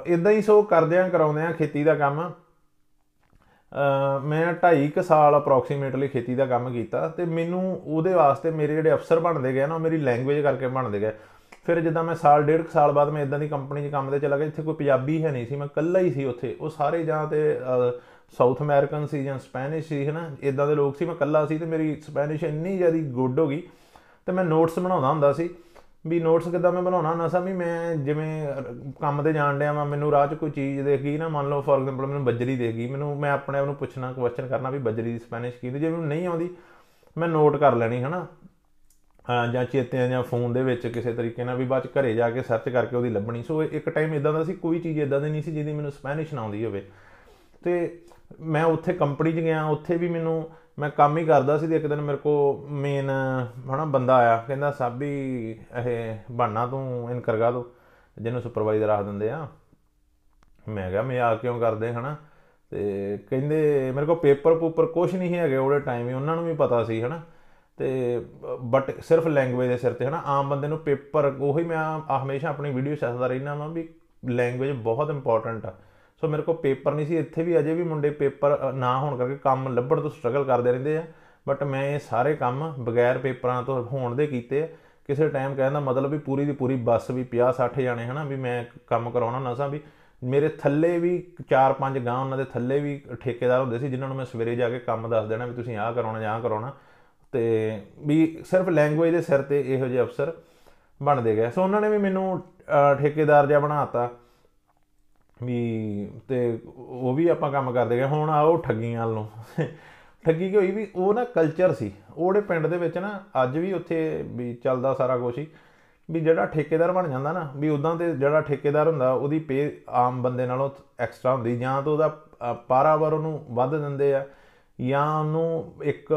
Speaker 1: ਇਦਾਂ ਹੀ ਸੋ ਕਰਦਿਆਂ ਕਰਾਉਂਦਿਆਂ ਖੇਤੀ ਦਾ ਕੰਮ ਅ ਮੈਂ 2.5 ਕੁ ਸਾਲ ਅਪਰੋਕਸੀਮੇਟਲੀ ਖੇਤੀ ਦਾ ਕੰਮ ਕੀਤਾ ਤੇ ਮੈਨੂੰ ਉਹਦੇ ਵਾਸਤੇ ਮੇਰੇ ਜਿਹੜੇ ਅਫਸਰ ਬਣਦੇ ਗਏ ਨਾ, ਉਹ ਮੇਰੀ ਲੈਂਗੁਏਜ ਕਰਕੇ ਬਣਦੇ ਗਏ। ਫਿਰ ਜਿੱਦਾਂ ਮੈਂ ਸਾਲ, ਡੇਢ ਕੁ ਸਾਲ ਬਾਅਦ ਮੈਂ ਇਦਾਂ ਦੀ ਕੰਪਨੀ 'ਚ ਕੰਮ ਤੇ ਚਲਾ ਗਿਆ ਜਿੱਥੇ ਕੋਈ ਪੰਜਾਬੀ ਹੈ ਨਹੀਂ ਸੀ, ਮੈਂ ਇਕੱਲਾ ਹੀ ਸੀ ਉੱਥੇ। ਉਹ ਸਾਰੇ ਜਾਂ ਤੇ ਸਾਊਥ ਅਮਰੀਕਨ ਸੀ ਜਾਂ ਸਪੈਨਿਸ਼ ਸੀ, ਹਨਾ ਇਦਾਂ ਦੇ ਲੋਕ ਸੀ, ਮੈਂ ਇਕੱਲਾ ਸੀ ਤੇ ਮੇਰੀ ਸਪੈਨਿਸ਼ ਇੰਨੀ ਜ਼ਿਆਦਾ ਗੁੱਡ ਹੋ ਗਈ ਤੇ ਮੈਂ ਨੋਟਸ ਬਣਾਉਂਦਾ ਹੁੰਦਾ ਸੀ। ਵੀ ਨੋਟਸ ਕਿੱਦਾਂ ਮੈਂ ਬਣਾਉਣਾ? ਹੁੰਦਾ ਸਾਂ ਵੀ ਮੈਂ ਜਿਵੇਂ ਕੰਮ ਤੇ ਜਾਣ ਡਿਆ ਵਾਂ, ਮੈਨੂੰ ਰਾਹ 'ਚ ਕੋਈ ਚੀਜ਼ ਦੇਖ ਗਈ ਨਾ, ਮੰਨ ਲਓ ਫੋਰ ਐਗਜ਼ਾਮਪਲ ਮੈਨੂੰ ਬੱਜਰੀ ਦੇਖ ਗਈ, ਮੈਨੂੰ ਮੈਂ ਆਪਣੇ ਆਪ ਨੂੰ ਪੁੱਛਣਾ ਕੁਐਸਚਨ ਕਰਨਾ ਵੀ ਬੱਜਰੀ ਦੀ ਸਪੈਨਿਸ਼ ਕੀ ਹੁੰਦੀ? ਜੇ ਮੈਨੂੰ ਨਹੀਂ ਆਉਂਦੀ, ਮੈਂ ਨੋਟ ਕਰ ਲੈਣੀ, ਹਨਾ? ਹਾਂ, ਜਾਂ ਚੇਤੇ ਜਾਂ ਫੋਨ ਦੇ ਵਿੱਚ ਕਿਸੇ ਤਰੀਕੇ ਨਾਲ ਵੀ ਬਾਅਦ ਚ ਘਰੇ ਜਾ ਕੇ ਸਰਚ ਕਰਕੇ ਉਹਦੀ ਲੱਭਣੀ। ਸੋ ਇੱਕ ਟਾਈਮ ਇਦਾਂ ਦਾ ਸੀ, ਕੋਈ ਚੀਜ਼ ਇਦਾਂ ਦੀ ਨਹੀਂ ਸੀ ਜਿਹਦੀ ਮੈਨੂੰ ਸਪੈਨਿਸ਼ ਨਾ ਆਉਂਦੀ ਹੋਵੇ। ਤੇ ਮੈਂ ਉੱਥੇ ਕੰਪਨੀ 'ਚ ਗਿਆ, ਉੱਥੇ ਵੀ ਮੈਨੂੰ ਮੈਂ ਕੰਮ ਹੀ ਕਰਦਾ ਸੀ ਤੇ ਇੱਕ ਦਿਨ ਮੇਰੇ ਕੋ ਮੇਨ ਹਨਾ, ਬੰਦਾ ਆਇਆ, ਕਹਿੰਦਾ, ਸਾਬੀ, ਇਹ ਬਣਨਾ ਤੂੰ ਇਨਕਰਗਾ ਦੋ, ਜਿਹਨੂੰ ਸੁਪਰਵਾਈਜ਼ਰ ਆਖ ਦਿੰਦੇ ਆ। ਮੈਂ ਕਿਹਾ ਮੈਂ ਆ ਕਿਉਂ ਕਰਦੇ, ਹਨਾ? ਤੇ ਕਹਿੰਦੇ, ਮੇਰੇ ਕੋਲ ਪੇਪਰ ਪੂਪਰ ਕੁਝ ਨਹੀਂ ਹੈਗੇ ਉਹਦੇ ਟਾਈਮ ਹੀ, ਉਹਨਾਂ ਨੂੰ ਵੀ ਪਤਾ ਸੀ, ਹਨਾ। ਤੇ ਬਟ ਸਿਰਫ ਲੈਂਗੁਏਜ ਦੇ ਸਿਰ ਤੇ, ਹਨਾ, ਆਮ ਬੰਦੇ ਨੂੰ ਪੇਪਰ ਉਹੀ ਮੈਂ ਆ- ਹਮੇਸ਼ਾ ਆਪਣੀ ਵੀਡੀਓ ਦੱਸਦਾ ਰਹਿਣਾ ਵਾਂ ਵੀ ਲੈਂਗੁਏਜ ਬਹੁਤ ਇੰਪੋਰਟੈਂਟ ਆ। ਸੋ ਮੇਰੇ ਕੋਲ ਪੇਪਰ ਨਹੀਂ ਸੀ ਇੱਥੇ ਵੀ ਅਜੇ ਵੀ ਮੁੰਡੇ ਪੇਪਰ ਅ, ਨਾ ਹੋਣ ਕਰਕੇ ਕੰਮ ਲੱਭਣ ਤੋਂ ਸਟਰਗਲ ਕਰਦੇ ਰਹਿੰਦੇ ਆ। ਬਟ ਮੈਂ ਇਹ ਸਾਰੇ ਕੰਮ ਬਗੈਰ ਪੇਪਰਾਂ ਤੋਂ ਹੋਣ ਦੇ ਕੀਤੇ ਆ। ਕਿਸੇ ਟਾਈਮ ਕਹਿੰਦਾ ਮਤਲਬ ਵੀ ਪੂਰੀ ਦੀ ਪੂਰੀ ਬੱਸ ਵੀ 50 60 ਜਾਣੇ ਹਨਾ ਵੀ ਮੈਂ ਕੰਮ ਕਰਾਉਣਾ ਨਾ ਸਾਂ ਵੀ ਮੇਰੇ ਥੱਲੇ ਵੀ 4-5 ਗਾਂ ਉਹਨਾਂ ਦੇ ਥੱਲੇ ਵੀ ਠੇਕੇਦਾਰ ਹੁੰਦੇ ਸੀ ਜਿਨ੍ਹਾਂ ਨੂੰ ਮੈਂ ਸਵੇਰੇ ਜਾ ਕੇ ਕੰਮ ਦੱਸ ਦੇਣਾ ਵੀ ਤੁਸੀਂ ਆਹ ਕਰਾਉਣਾ ਜਾਂ ਆਹ ਕਰਾਉਣਾ। ਤੇ ਵੀ ਸਿਰਫ ਲੈਂਗੁਏਜ ਦੇ ਸਿਰ ਤੇ ਇਹੋ ਜਿਹੇ ਅਫਸਰ ਬਣਦੇ ਗਏ। ਸੋ ਉਹਨਾਂ ਨੇ ਵੀ ਮੈਨੂੰ ਅਹ, ਠੇਕੇਦਾਰ ਜਿਹਾ ਬਣਾਤਾ ਵੀ ਤੇ ਉਹ ਵੀ ਆਪਾਂ ਕੰਮ ਕਰਦੇ ਗਏ ਹੁਣ ਆਓ ਠੱਗੀਆਂ ਵੱਲ ਨੂੰ। ਠੱਗੀ ਕੀ ਹੋਈ ਵੀ ਉਹ ਨਾ ਕਲਚਰ ਸੀ। ਉਹਦੇ ਪਿੰਡ ਦੇ ਵਿੱਚ ਨਾ ਅੱਜ ਵੀ ਉੱਥੇ ਵੀ ਚੱਲਦਾ ਸਾਰਾ ਕੁਝ ਹੀ। ਵੀ ਜਿਹੜਾ ਠੇਕੇਦਾਰ ਬਣ ਜਾਂਦਾ ਨਾ ਵੀ ਉਦਾਂ ਤੇ ਜਿਹੜਾ ਠੇਕੇਦਾਰ ਹੁੰਦਾ ਉਹਦੀ ਪੇ ਆਮ ਬੰਦੇ ਨਾਲੋਂ ਐਕਸਟਰਾ ਹੁੰਦੀ। ਜਾਂ ਤਾਂ ਉਹਦਾ ਅ, ਪਾਰਾਵਰ ਉਹਨੂੰ ਵੱਧ ਦਿੰਦੇ ਆ ਜਾਂ ਉਹਨੂੰ ਇੱਕ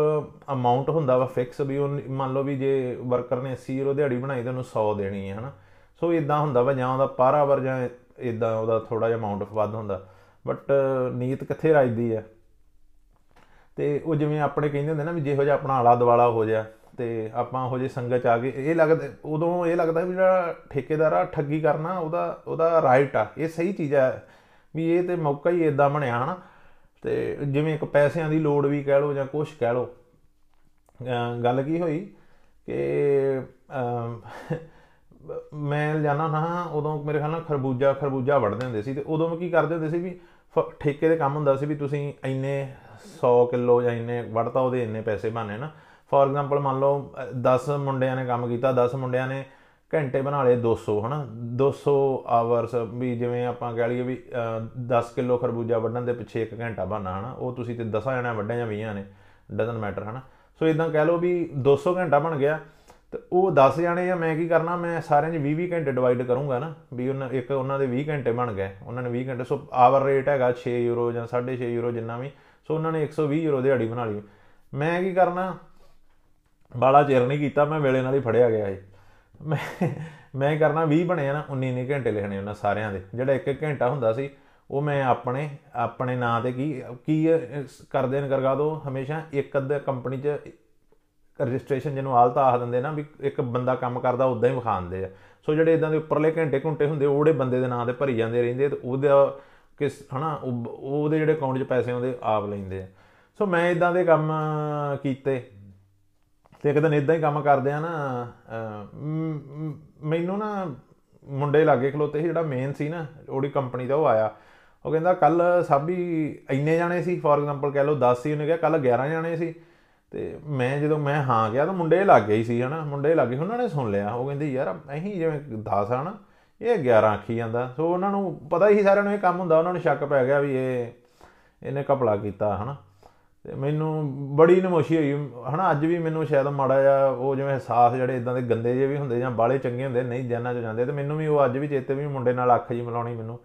Speaker 1: ਅਮਾਉਂਟ ਹੁੰਦਾ ਵਾ ਫਿਕਸ ਵੀ ਉਹ ਮੰਨ ਲਓ ਵੀ ਜੇ ਵਰਕਰ ਨੇ 80 ਯੂਰੋ ਦਿਹਾੜੀ ਬਣਾਈ ਤਾਂ ਉਹਨੂੰ 100 ਦੇਣੀ ਹੈ ਹਨਾ। ਸੋ ਇਦਾਂ ਹੁੰਦਾ ਵਾ ਜਾਂ ਉਹਦਾ ਪਾਰਾਵਰ ਜਾਂ ਇਦਾਂ ਉਹਦਾ ਥੋੜਾ ਜਿਹਾ ਅਮਾਉਂਟ ਵੱਧ ਹੁੰਦਾ। ਬਟ ਨੀਤ ਕਿੱਥੇ ਰਾਜਦੀ ਆ ਤੇ ਉਹ ਜਿਵੇਂ ਆਪਣੇ ਕਹਿੰਦੇ ਹੁੰਦੇ ਨਾ ਵੀ ਜਿਹੋ ਜਿਹਾ ਆਪਣਾ ਆਲਾ ਦਵਾਲਾ ਹੋ ਜਾ ਤੇ ਆਪਾਂ ਉਹੋ ਜਿਹੇ ਸੰਗਤ ਚ ਆ ਗਏ ਇਹ ਲੱਗਦਾ ਉਦੋਂ ਇਹ ਲੱਗਦਾ ਵੀ ਜਿਹੜਾ ਠੇਕੇਦਾਰ ਆ ਠੱਗੀ ਕਰਨਾ ਉਹਦਾ ਉਹਦਾ ਰਾਈਟ ਆ। ਇਹ ਸਹੀ ਚੀਜ਼ ਆ ਵੀ ਇਹ ਤੇ ਮੌਕਾ ਹੀ ਇਦਾਂ ਬਣਿਆ ਹਨਾ? ਤੇ ਜਿਵੇਂ ਇੱਕ ਪੈਸਿਆਂ ਦੀ ਲੋੜ ਵੀ ਕਹਿ ਲਓ ਜਾਂ ਕੁਝ ਕਹਿ ਲਓ। ਅਹ ਗੱਲ ਕੀ ਹੋਈ ਕਿ ਅਮ, ਮੈਂ ਜਾਣਾ ਨਾ ਉਦੋਂ ਮੇਰੇ ਖਿਆਲ ਨਾਲ ਖਰਬੂਜਾ ਖਰਬੂਜਾ ਵੜਦੇ ਹੁੰਦੇ ਸੀ ਤੇ ਉਦੋਂ ਕੀ ਕਰਦੇ ਹੁੰਦੇ ਸੀ ਵੀ ਫ- ਠੇਕੇ ਦੇ ਕੰਮ ਹੁੰਦਾ ਸੀ ਵੀ ਤੁਸੀਂ ਇੰਨੇ 100 ਕਿਲੋ ਜਾਂ ਇੰਨੇ ਵੜਤਾ ਉਹਦੇ ਇੰਨੇ ਪੈਸੇ ਬਣਨੇ ਨਾ। ਫੋਰ ਐਗਜ਼ਾਮਪਲ ਮੰਨ ਲਓ 10 ਮੁੰਡਿਆਂ ਨੇ ਕੰਮ ਕੀਤਾ 10 ਮੁੰਡਿਆਂ ਨੇ ਘੰਟੇ ਬਣਾ ਲਏ 200 ਹਨਾ? 200 ਆਵਰਸ ਵੀ ਜਿਵੇਂ ਆਪਾਂ ਕਹਿ ਲਈਏ ਵੀ ਅਹ, 10 ਕਿਲੋ ਖਰਬੂਜਾ ਵੱਢਣ ਦੇ ਪਿੱਛੇ 1 ਘੰਟਾ ਬਣਨਾ ਹਨਾ? ਉਹ ਤੁਸੀਂ ਤੇ 10 ਜਣਿਆਂ ਵੱਢਿਆ ਜਾਂ 20 ਨੇ ਡਜ਼ਨ ਮੈਟਰ ਹਨਾ? ਸੋ ਇਦਾਂ ਕਹਿ ਲਓ ਵੀ 200 ਘੰਟਾ ਬਣ ਗਿਆ। ਤੇ ਉਹ 10 ਜਾਣੇ ਆ ਮੈਂ ਕੀ ਕਰਨਾ ਮੈਂ ਸਾਰਿਆਂ 'ਚ 20 20 ਘੰਟੇ ਡਿਵਾਈਡ ਕਰੂੰਗਾ ਨਾ ਵੀ ਉਹਨਾਂ ਇੱਕ ਉਹਨਾਂ ਦੇ 20 ਘੰਟੇ ਬਣ ਗਏ ਉਹਨਾਂ ਨੇ 20 ਘੰਟੇ ਸੋ ਆਵਰ ਰੇਟ ਹੈਗਾ 6 ਯੂਰੋ ਜਾਂ 6.5 ਯੂਰੋ ਜਿੰਨਾ ਵੀ ਸੋ ਉਹਨਾਂ ਨੇ 120 ਯੂਰੋ ਦਿਹਾੜੀ ਬਣਾ ਲਈ। ਮੈਂ ਕੀ ਕਰਨਾ ਬਾਲਾ ਚਿਰ ਨਹੀਂ ਕੀਤਾ ਮੈਂ ਵੇਲੇ ਨਾਲ ਹੀ ਫੜਿਆ ਗਿਆ ਸੀ ਮੈਂ ਮੈਂ ਕੀ ਕਰਨਾ 20 ਬਣੇ ਆ ਨਾ 19 19 ਘੰਟੇ ਲਿਖਣੇ ਉਹਨਾਂ ਸਾਰਿਆਂ ਦੇ ਜਿਹੜਾ ਇੱਕ ਇੱਕ ਘੰਟਾ ਹੁੰਦਾ ਸੀ ਉਹ ਮੈਂ ਆਪਣੇ ਆਪਣੇ ਨਾਂ ਤੇ ਕੀ ਕੀ ਅਹ, ਕਰਦੇ ਨੇ ਕਰਗਾ ਦੋ ਹਮੇਸ਼ਾ ਇੱਕ ਅੱਧੇ ਕੰਪਨੀ 'ਚ ਰਜਿਸਟ੍ਰੇਸ਼ਨ ਜਿਹਨੂੰ ਆਲਤਾ ਆਖ ਦਿੰਦੇ ਨਾ ਵੀ ਇੱਕ ਬੰਦਾ ਕੰਮ ਕਰਦਾ ਉਦਾਂ ਹੀ ਵਿਖਾਉਂਦੇ ਆ। ਸੋ ਜਿਹੜੇ ਇਦਾਂ ਦੇ ਉੱਪਰਲੇ ਘੰਟੇ ਘੁੰਟੇ ਹੁੰਦੇ ਉਹਦੇ ਬੰਦੇ ਦੇ ਨਾਂ ਤੇ ਭਰੀ ਜਾਂਦੇ ਰਹਿੰਦੇ ਤੇ ਉਹਦਾ ਕਿਸ ਹਨਾ ਉਹ- ਉਹਦੇ ਜਿਹੜੇ ਅਕਾਊਂਟ 'ਚ ਪੈਸੇ ਆਉਂਦੇ ਆਪ ਲੈਂਦੇ ਆ। ਸੋ ਮੈਂ ਇਦਾਂ ਦੇ ਕੰਮ ਕੀਤੇ ਤੇ ਇੱਕ ਦਿਨ ਇਦਾਂ ਹੀ ਕੰਮ ਕਰਦੇ ਆ ਨਾ ਅਹ, ਮ- ਮ- ਮੈਨੂੰ ਨਾ ਮੁੰਡੇ ਲਾਗੇ ਖਲੋਤੇ ਸੀ ਜਿਹੜਾ ਮੇਨ ਸੀ ਨਾ ਉਹਦੀ ਕੰਪਨੀ ਦਾ ਉਹ ਆਇਆ। ਉਹ ਕਹਿੰਦਾ ਕੱਲ ਸਾਬੀ ਇੰਨੇ ਜਾਣੇ ਸੀ ਫੋਰ ਐਗਜ਼ਾਮਪਲ ਕਹਿ ਲਓ 10 ਸੀ ਉਹਨੇ ਕਿਹਾ ਕੱਲ 11 ਜਾਣੇ ਸੀ। ਤੇ ਮੈਂ ਜਦੋਂ ਮੈਂ ਹਾਂ ਗਿਆ ਤਾਂ ਮੁੰਡੇ ਲੱਗ ਗਏ ਸੀ ਹਨਾ, ਮੁੰਡੇ ਲੱਗ ਗਏ ਉਹਨਾਂ ਨੇ ਸੁਣ ਲਿਆ। ਉਹ ਕਹਿੰਦੇ, ਯਾਰ, ਅਸੀਂ ਜਿਵੇਂ 10 ਆ ਨਾ, ਇਹ 11 ਆਖੀ ਜਾਂਦਾ। ਸੋ ਉਹਨਾਂ ਨੂੰ ਪਤਾ ਹੀ ਸਾਰਿਆਂ ਨੂੰ ਇਹ ਕੰਮ ਹੁੰਦਾ, ਉਹਨਾਂ ਨੂੰ ਸ਼ੱਕ ਪੈ ਗਿਆ ਵੀ ਇਹ, ਇਹਨੇ ਕਪੜਾ ਕੀਤਾ, ਹਨਾ। ਤੇ ਮੈਨੂੰ ਬੜੀ ਨਮੋਸ਼ੀ ਹੋਈ, ਹਨਾ। ਅੱਜ ਵੀ ਮੈਨੂੰ ਸ਼ਾਇਦ ਮਾੜਾ ਜਿਹਾ ਉਹ ਜਿਵੇਂ ਅਹਿਸਾਸ ਜਿਹੜੇ ਇਦਾਂ ਦੇ ਗੰਦੇ ਜਿਹੇ ਵੀ ਹੁੰਦੇ ਜਾਂ ਬਾਲੇ ਚੰਗੇ ਹੁੰਦੇ, ਨਹੀਂ ਜਾਨਾਂ ਚ ਜਾਂਦੇ, ਤੇ ਮੈਨੂੰ ਵੀ ਉਹ ਅੱਜ ਵੀ ਚੇਤੇ ਵੀ ਮੁੰਡੇ ਨਾਲ ਅੱਖ ਜੀ ਮਿਲਾਉਣੀ ਮੈਨੂੰ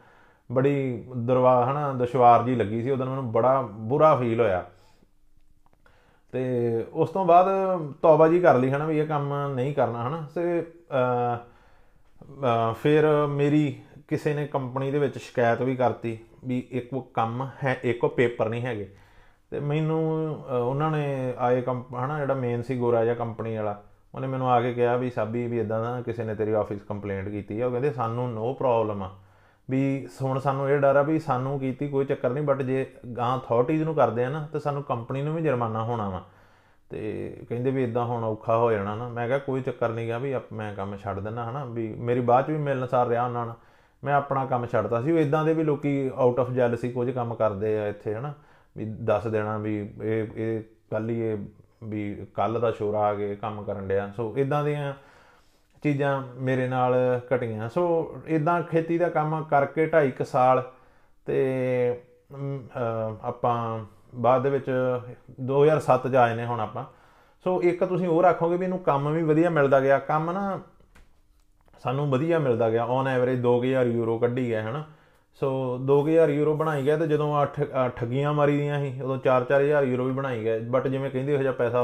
Speaker 1: ਬੜੀ ਦਰਵਾ, ਹਨਾ, ਦੁਸ਼ਵਾਰ ਜੀ ਲੱਗੀ ਸੀ। ਉਦੋਂ ਮੈਨੂੰ ਬੜਾ ਬੁਰਾ ਫੀਲ ਹੋਇਆ। ਤੇ ਉਸ ਤੋਂ ਬਾਅਦ ਤੌਬਾ ਜੀ ਕਰ ਲਈ ਹਨਾ ਵੀ ਇਹ ਕੰਮ ਨਹੀਂ ਕਰਨਾ ਹਨਾ। ਤੇ ਫਿਰ ਮੇਰੀ ਕਿਸੇ ਨੇ ਕੰਪਨੀ ਦੇ ਵਿੱਚ ਸ਼ਿਕਾਇਤ ਵੀ ਕਰਤੀ ਵੀ ਇੱਕ ਉਹ ਕੰਮ ਹੈ, ਇੱਕ ਉਹ ਪੇਪਰ ਨਹੀਂ ਹੈਗੇ। ਤੇ ਮੈਨੂੰ ਉਹਨਾਂ ਨੇ ਆਏ ਕੰਪ, ਹਨਾ, ਜਿਹੜਾ ਮੇਨ ਸੀ ਗੋਰਾ ਜਿਹਾ ਕੰਪਨੀ ਵਾਲਾ, ਉਹਨੇ ਮੈਨੂੰ ਆ ਕੇ ਕਿਹਾ ਵੀ ਸਾਬੀ ਵੀ ਇਦਾਂ ਦਾ ਕਿਸੇ ਨੇ ਤੇਰੀ ਆਫਿਸ ਕੰਪਲੇਂਟ ਕੀਤੀ ਹੈ ਉਹ ਕਹਿੰਦੇ, ਸਾਨੂੰ ਨੋ ਪ੍ਰੋਬਲਮ ਆ। ਵੀ ਹੁਣ ਸਾਨੂੰ ਇਹ ਡਰ ਆ ਵੀ ਸਾਨੂੰ ਕੀਤੀ ਕੋਈ ਚੱਕਰ ਨਹੀਂ ਬਟ ਜੇ ਗਾਂ ਅਥਾਰਟੀਜ਼ ਨੂੰ ਕਰਦੇ ਆ ਨਾ, ਤੇ ਸਾਨੂੰ ਕੰਪਨੀ ਨੂੰ ਵੀ ਜੁਰਮਾਨਾ ਹੋਣਾ ਵਾ। ਤੇ ਕਹਿੰਦੇ ਵੀ ਇਦਾਂ ਹੁਣ ਔਖਾ ਹੋ ਜਾਣਾ ਨਾ। ਮੈਂ ਕਿਹਾ ਕੋਈ ਚੱਕਰ ਨਹੀਂ ਗਾ ਵੀ ਮੈਂ ਕੰਮ ਛੱਡ ਦਿੰਦਾ, ਹਨਾ, ਵੀ ਮੇਰੀ ਬਾਅਦ ਚ ਵੀ ਮਿਲਣਸਾਰ ਰਿਹਾ ਉਹਨਾਂ ਨਾਲ। ਮੈਂ ਆਪਣਾ ਕੰਮ ਛੱਡਤਾ ਸੀ। ਉਹ ਇਦਾਂ ਦੇ ਵੀ ਲੋਕੀ ਆਊਟ ਆਫ ਜੈਲਸੀ ਕੁਝ ਕੰਮ ਕਰਦੇ ਆ ਇੱਥੇ, ਹਨਾ, ਵੀ ਦੱਸ ਦੇਣਾ ਵੀ ਇਹ ਇਹ ਕੱਲ ਹੀ ਇਹ ਵੀ ਕੱਲ ਦਾ ਸ਼ੋਰ ਆ ਕੇ ਕੰਮ ਕਰਨ ਡਿਆ। ਸੋ ਇਦਾਂ ਦੀਆਂ ਚੀਜ਼ਾਂ ਮੇਰੇ ਨਾਲ ਘਟੀਆਂ। ਸੋ ਇਦਾਂ ਖੇਤੀ ਦਾ ਕੰਮ ਕਰਕੇ 2.5 ਸਾਲ ਤੇ ਆਪਾਂ ਬਾਅਦ ਦੇ ਵਿੱਚ 2007 ਚ ਆਏ ਨੇ ਹੁਣ ਆਪਾਂ। ਸੋ ਇੱਕ ਤੁਸੀਂ ਹੋਰ ਆਖੋਗੇ ਵੀ ਇਹਨੂੰ ਕੰਮ ਵੀ ਵਧੀਆ ਮਿਲਦਾ ਗਿਆ। ਕੰਮ ਨਾ ਸਾਨੂੰ ਵਧੀਆ ਮਿਲਦਾ ਗਿਆ। ਔਨ ਐਵਰੇਜ 2000 ਯੂਰੋ ਕੱਢੀ ਗਿਆ ਹਨਾ। ਸੋ 2000 ਯੂਰੋ ਬਣਾਈ ਗਿਆ ਤੇ ਜਦੋਂ 8 ਠੱਗੀਆਂ ਮਾਰੀ ਦੀਆਂ ਸੀ, ਉਦੋਂ 4-4000 ਯੂਰੋ ਵੀ ਬਣਾਈ ਗਏ। ਬਟ ਜਿਵੇਂ ਕਹਿੰਦੇ ਉਹ ਜਿਹਾ ਪੈਸਾ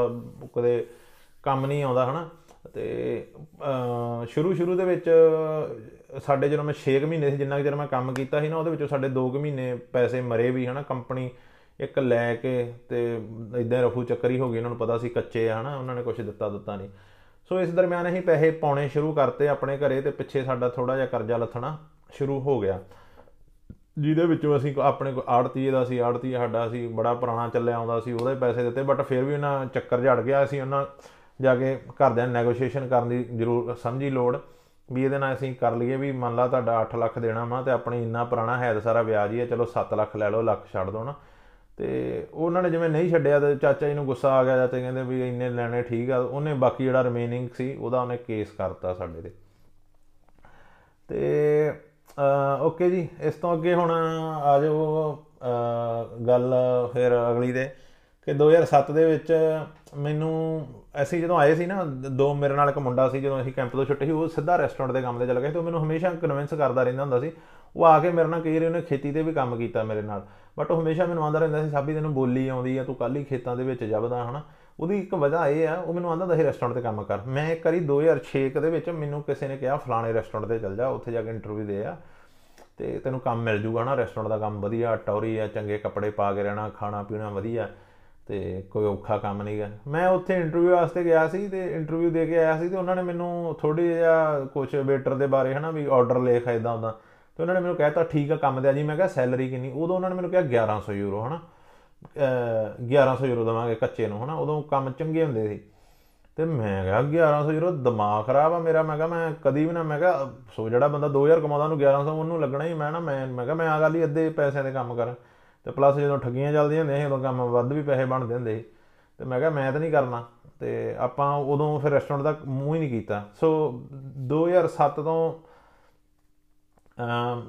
Speaker 1: ਕਦੇ ਕੰਮ ਨਹੀਂ ਆਉਂਦਾ, ਹਨਾ। ਤੇ ਸ਼ੁਰੂ ਸ਼ੁਰੂ ਦੇ ਵਿੱਚ, ਸਾਡੇ ਜਦੋਂ ਮੈਂ 6 ਮਹੀਨੇ ਸੀ, ਜਿੰਨਾ ਕਿ ਜਦ ਮੈਂ ਕੰਮ ਕੀਤਾ ਸੀ ਨਾ, ਉਹਦੇ ਵਿੱਚੋਂ ਸਾਡੇ 2 ਮਹੀਨੇ ਪੈਸੇ ਮਰੇ ਵੀ, ਹਨਾ, ਕੰਪਨੀ ਇੱਕ ਲੈ ਕੇ ਤੇ ਇਦਾਂ ਰਫੂ ਚੱਕਰੀ ਹੋ ਗਈ, ਉਹਨਾਂ ਨੂੰ ਪਤਾ ਸੀ ਕੱਚੇ ਆ, ਹਨਾ, ਉਹਨਾਂ ਨੇ ਕੁਝ ਦਿੱਤਾ ਦਿੱਤਾ ਨਹੀਂ। ਸੋ ਇਸ ਦਰਮਿਆਨ ਅਸੀਂ ਪੈਸੇ ਪਾਉਣੇ ਸ਼ੁਰੂ ਕਰਤੇ ਆਪਣੇ ਘਰੇ ਤੇ ਪਿੱਛੇ ਸਾਡਾ ਥੋੜਾ ਜਿਹਾ ਕਰਜ਼ਾ ਲੱਥਣਾ ਸ਼ੁਰੂ ਹੋ ਗਿਆ। ਜਿਹਦੇ ਵਿੱਚੋਂ ਅਸੀਂ ਆਪਣੇ ਕੋ ਆੜਤੀ ਦਾ ਸੀ ਆੜਤੀ ਸਾਡਾ ਸੀ, ਬੜਾ ਪੁਰਾਣਾ ਚੱਲਿਆ ਆਉਂਦਾ ਸੀ, ਉਹਦੇ ਪੈਸੇ ਦਿੱਤੇ ਬਟ ਫਿਰ ਵੀ ਉਹਨਾਂ ਚੱਕਰ ਝੜ ਗਿਆ, ਅਸੀਂ ਉਹਨਾਂ ਜਾ ਕੇ ਘਰਦਿਆਂ ਨਾਲ ਨੈਗੋਸ਼ੀਏਸ਼ਨ ਕਰਨ ਦੀ ਜ਼ਰੂਰ ਸਮਝੀ ਲੋੜ, ਵੀ ਇਹਦੇ ਨਾਲ ਅਸੀਂ ਕਰ ਲਈਏ ਵੀ ਮੰਨ ਲਾ ਤੁਹਾਡਾ 8 ਲੱਖ ਦੇਣਾ ਵਾ ਤੇ ਆਪਣੀ ਇੰਨਾ ਪੁਰਾਣਾ ਹੈ ਤਾਂ ਸਾਰਾ ਵਿਆਜ ਹੀ ਹੈ, ਚਲੋ 7 ਲੱਖ ਲੈ ਲਓ, ਲੱਖ ਛੱਡ ਦੋ ਨਾ। ਤੇ ਉਹਨਾਂ ਨੇ ਜਿਵੇਂ ਨਹੀਂ ਛੱਡਿਆ ਤੇ ਚਾਚਾ ਜੀ ਨੂੰ ਗੁੱਸਾ ਆ ਗਿਆ ਚਾਚਾ ਕਹਿੰਦੇ ਵੀ ਇੰਨੇ ਲੈਣੇ ਠੀਕ ਆ, ਉਹਨੇ ਬਾਕੀ ਜਿਹੜਾ ਰਿਮੇਨਿੰਗ ਸੀ ਉਹਦਾ ਉਹਨੇ ਕੇਸ ਕਰਤਾ ਸਾਡੇ ਤੇ। ਤੇ ਓਕੇ ਜੀ, ਇਸ ਤੋਂ ਅੱਗੇ ਹੁਣ ਆ ਜਾਓ ਗੱਲ ਫਿਰ ਅਗਲੀ ਦੇ, ਕਿ 2007 ਦੇ ਵਿੱਚ ਮੈਨੂੰ ਅਸੀਂ ਜਦੋਂ ਆਏ ਸੀ ਨਾ, ਦੋ ਮੇਰੇ ਨਾਲ ਇੱਕ ਮੁੰਡਾ ਸੀ, ਜਦੋਂ ਅਸੀਂ ਕੈਂਪ ਤੋਂ ਛੁੱਟੇ ਸੀ, ਉਹ ਸਿੱਧਾ ਰੈਸਟੋਰੈਂਟ ਦੇ ਕੰਮ ਤੇ ਚਲਾ ਗਿਆ ਤੇ ਉਹ ਮੈਨੂੰ ਹਮੇਸ਼ਾ ਕਨਵਿੰਸ ਕਰਦਾ ਰਹਿੰਦਾ ਹੁੰਦਾ ਸੀ। ਉਹ ਆ ਕੇ ਮੇਰੇ ਨਾਲ ਕਈ ਵਾਰੀ ਉਹਨੇ ਖੇਤੀ ਤੇ ਵੀ ਕੰਮ ਕੀਤਾ ਮੇਰੇ ਨਾਲ। ਬਟ ਉਹ ਹਮੇਸ਼ਾ ਮੈਨੂੰ ਆਂਦਾ ਰਹਿੰਦਾ ਸੀ, ਸਾਬੀ, ਤੈਨੂੰ ਬੋਲੀ ਆਉਂਦੀ ਆ, ਤੂੰ ਕੱਲ ਹੀ ਖੇਤਾਂ ਦੇ ਵਿੱਚ ਜਬਦਾ ਹਨਾ? ਉਹਦੀ ਇੱਕ ਵਜ੍ਹਾ ਇਹ ਆ, ਉਹ ਮੈਨੂੰ ਆਂਦਾ ਹੁੰਦਾ ਸੀ ਰੈਸਟੋਰੈਂਟ ਤੇ ਕੰਮ ਕਰ। ਮੈਂ ਇੱਕ ਵਾਰੀ 2006 ਦੇ ਵਿੱਚ ਮੈਨੂੰ ਕਿਸੇ ਨੇ ਕਿਹਾ, ਫਲਾਣੇ ਰੈਸਟੋਰੈਂਟ ਤੇ ਚੱਲ ਜਾ, ਉੱਥੇ ਜਾ ਕੇ ਇੰਟਰਵਿਊ ਦੇ ਆ, ਤੇ ਤੈਨੂੰ ਕੰਮ ਮਿਲ ਜੂਗਾ ਨਾ ਰੈਸਟੋਰੈਂਟ ਦਾ ਕੰਮ ਵਧੀਆ, ਟੌਰੀ ਆ, ਚੰਗੇ ਕੱਪੜੇ ਪਾ ਕੇ ਰਹਿਣਾ ਖਾਣਾ ਪੀਣਾ ਵਧੀਆ। ਤੇ ਕੋਈ ਔਖਾ ਕੰਮ ਨਹੀਂ ਗਾ ਮੈਂ ਉੱਥੇ ਇੰਟਰਵਿਊ ਵਾਸਤੇ ਗਿਆ ਸੀ ਤੇ ਇੰਟਰਵਿਊ ਦੇ ਕੇ ਆਇਆ ਸੀ ਤੇ ਉਹਨਾਂ ਨੇ ਮੈਨੂੰ ਥੋੜੀ ਜਿਹਾ ਕੁਝ ਵੇਟਰ ਦੇ ਬਾਰੇ ਹਨਾ ਵੀ ਆਰਡਰ ਲਿਖ ਇਦਾਂ ਹੁੰਦਾ ਤੇ ਉਹਨਾਂ ਨੇ ਮੈਨੂੰ ਕਹਿਤਾ, ਠੀਕ ਆ, ਕੰਮ ਤੇ ਆ ਜੀ। ਮੈਂ ਕਿਹਾ ਸੈਲਰੀ ਕਿੰਨੀ? ਉਦੋਂ ਉਹਨਾਂ ਨੇ ਮੈਨੂੰ ਕਿਹਾ 1100 ਯੂਰੋ, ਹਨਾ। 1100 ਯੂਰੋ ਦਵਾਂਗੇ ਕੱਚੇ ਨੂੰ, ਹਨਾ। ਉਦੋਂ ਕੰਮ ਚੰਗੇ ਹੁੰਦੇ ਸੀ। ਤੇ ਮੈਂ ਕਿਹਾ 1100 ਯੂਰੋ ਦਿਮਾਗ ਖਰਾਬ ਆ ਮੇਰਾ। ਮੈਂ ਕਿਹਾ, ਮੈਂ ਕਦੀ ਵੀ ਨਾ, ਮੈਂ ਕਿਹਾ, ਸੋ ਜਿਹੜਾ ਬੰਦਾ 2000 ਕਮਾਉਂਦਾ, ਉਹਨੂੰ 1100 ਉਹਨੂੰ ਲੱਗਣਾ ਹੀ ਮੈਂ ਨਾ, ਮੈਂ ਮੈਂ ਕਿਹਾ, ਮੈਂ ਆ ਗੱਲ ਹੀ ਅੱਧੇ ਪੈਸਿਆਂ ਦੇ ਕੰਮ ਕਰਾਂ। ਤੇ ਪਲੱਸ ਜਦੋਂ ਠੱਗੀਆਂ ਚੱਲਦੀਆਂ ਹੁੰਦੀਆਂ ਸੀ, ਉਦੋਂ ਕੰਮ ਵੱਧ ਵੀ ਪੈਸੇ ਬਣਦੇ ਹੁੰਦੇ ਸੀ। ਤੇ ਮੈਂ ਕਿਹਾ, ਮੈਂ ਤਾਂ ਨਹੀਂ ਕਰਨਾ। ਤੇ ਆਪਾਂ ਉਦੋਂ ਫਿਰ ਰੈਸਟੋਰੈਂਟ ਦਾ ਮੂੰਹ ਹੀ ਨਹੀਂ ਕੀਤਾ। ਸੋ 2007 ਤੋਂ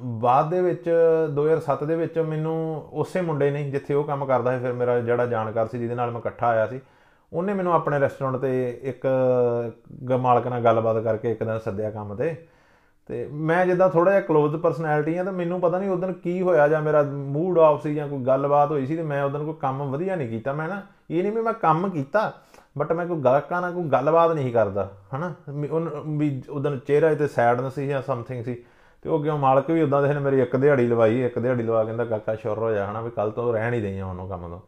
Speaker 1: ਬਾਅਦ ਦੇ ਵਿੱਚ 2007 ਦੇ ਵਿੱਚ ਮੈਨੂੰ ਉਸੇ ਮੁੰਡੇ ਨੇ ਜਿੱਥੇ ਉਹ ਕੰਮ ਕਰਦਾ ਸੀ, ਫਿਰ ਮੇਰਾ ਜਿਹੜਾ ਜਾਣਕਾਰ ਸੀ, ਜਿਹਦੇ ਨਾਲ ਮੈਂ ਇਕੱਠਾ ਆਇਆ ਸੀ, ਉਹਨੇ ਮੈਨੂੰ ਆਪਣੇ ਰੈਸਟੋਰੈਂਟ ਤੇ ਇੱਕ ਮਾਲਕ ਨਾਲ ਗੱਲਬਾਤ ਕਰਕੇ ਇੱਕ ਦਿਨ ਸੱਦਿਆ ਕੰਮ ਤੇ। ਤੇ ਮੈਂ ਜਿੱਦਾਂ ਥੋੜਾ ਜਿਹਾ ক্লোਜ਼ ਪਰਸਨੈਲਿਟੀ ਆ ਤਾਂ ਮੈਨੂੰ ਪਤਾ ਨਹੀਂ ਉਦੋਂ ਕੀ ਹੋਇਆ ਜਾਂ ਮੇਰਾ ਮੂਡ ਆਫ ਸੀ ਜਾਂ ਕੋਈ ਗੱਲਬਾਤ ਹੋਈ ਸੀ ਤੇ ਮੈਂ ਉਦੋਂ ਕੋਈ ਕੰਮ ਵਧੀਆ ਨਹੀਂ ਕੀਤਾ। ਮੈਂ ਨਾ ਇਹ ਨਹੀਂ ਵੀ ਮੈਂ ਕੰਮ ਕੀਤਾ ਬਟ ਮੈਂ ਕੋਈ ਗਾਹਕਾਂ ਨਾਲ ਕੋਈ ਗੱਲਬਾਤ ਨਹੀਂ ਕਰਦਾ, ਹਨਾ? ਵੀ ਉਦੋਂ ਚਿਹਰਾ ਤੇ ਸੈਡਨੈਸ ਸੀ ਜਾਂ ਸਮਥਿੰਗ ਸੀ ਤੇ ਉਹ ਕਿਉਂ ਮਾਲਕ ਵੀ ਉਦਾਂ ਦੇ ਨੇ, ਮੇਰੀ ਇੱਕ ਦਿਹਾੜੀ ਲਵਾਈ, ਇੱਕ ਦਿਹਾੜੀ ਲਵਾ ਕਹਿੰਦਾ, ਕਾਕਾ, ਸ਼ੁਰ ਹੋ ਜਾ, ਹਨਾ? ਵੀ ਕੱਲ ਤੋਂ ਰਹਿਣ ਹੀ ਦਈਆਂ ਉਹਨੂੰ ਕੰਮ ਤੋਂ।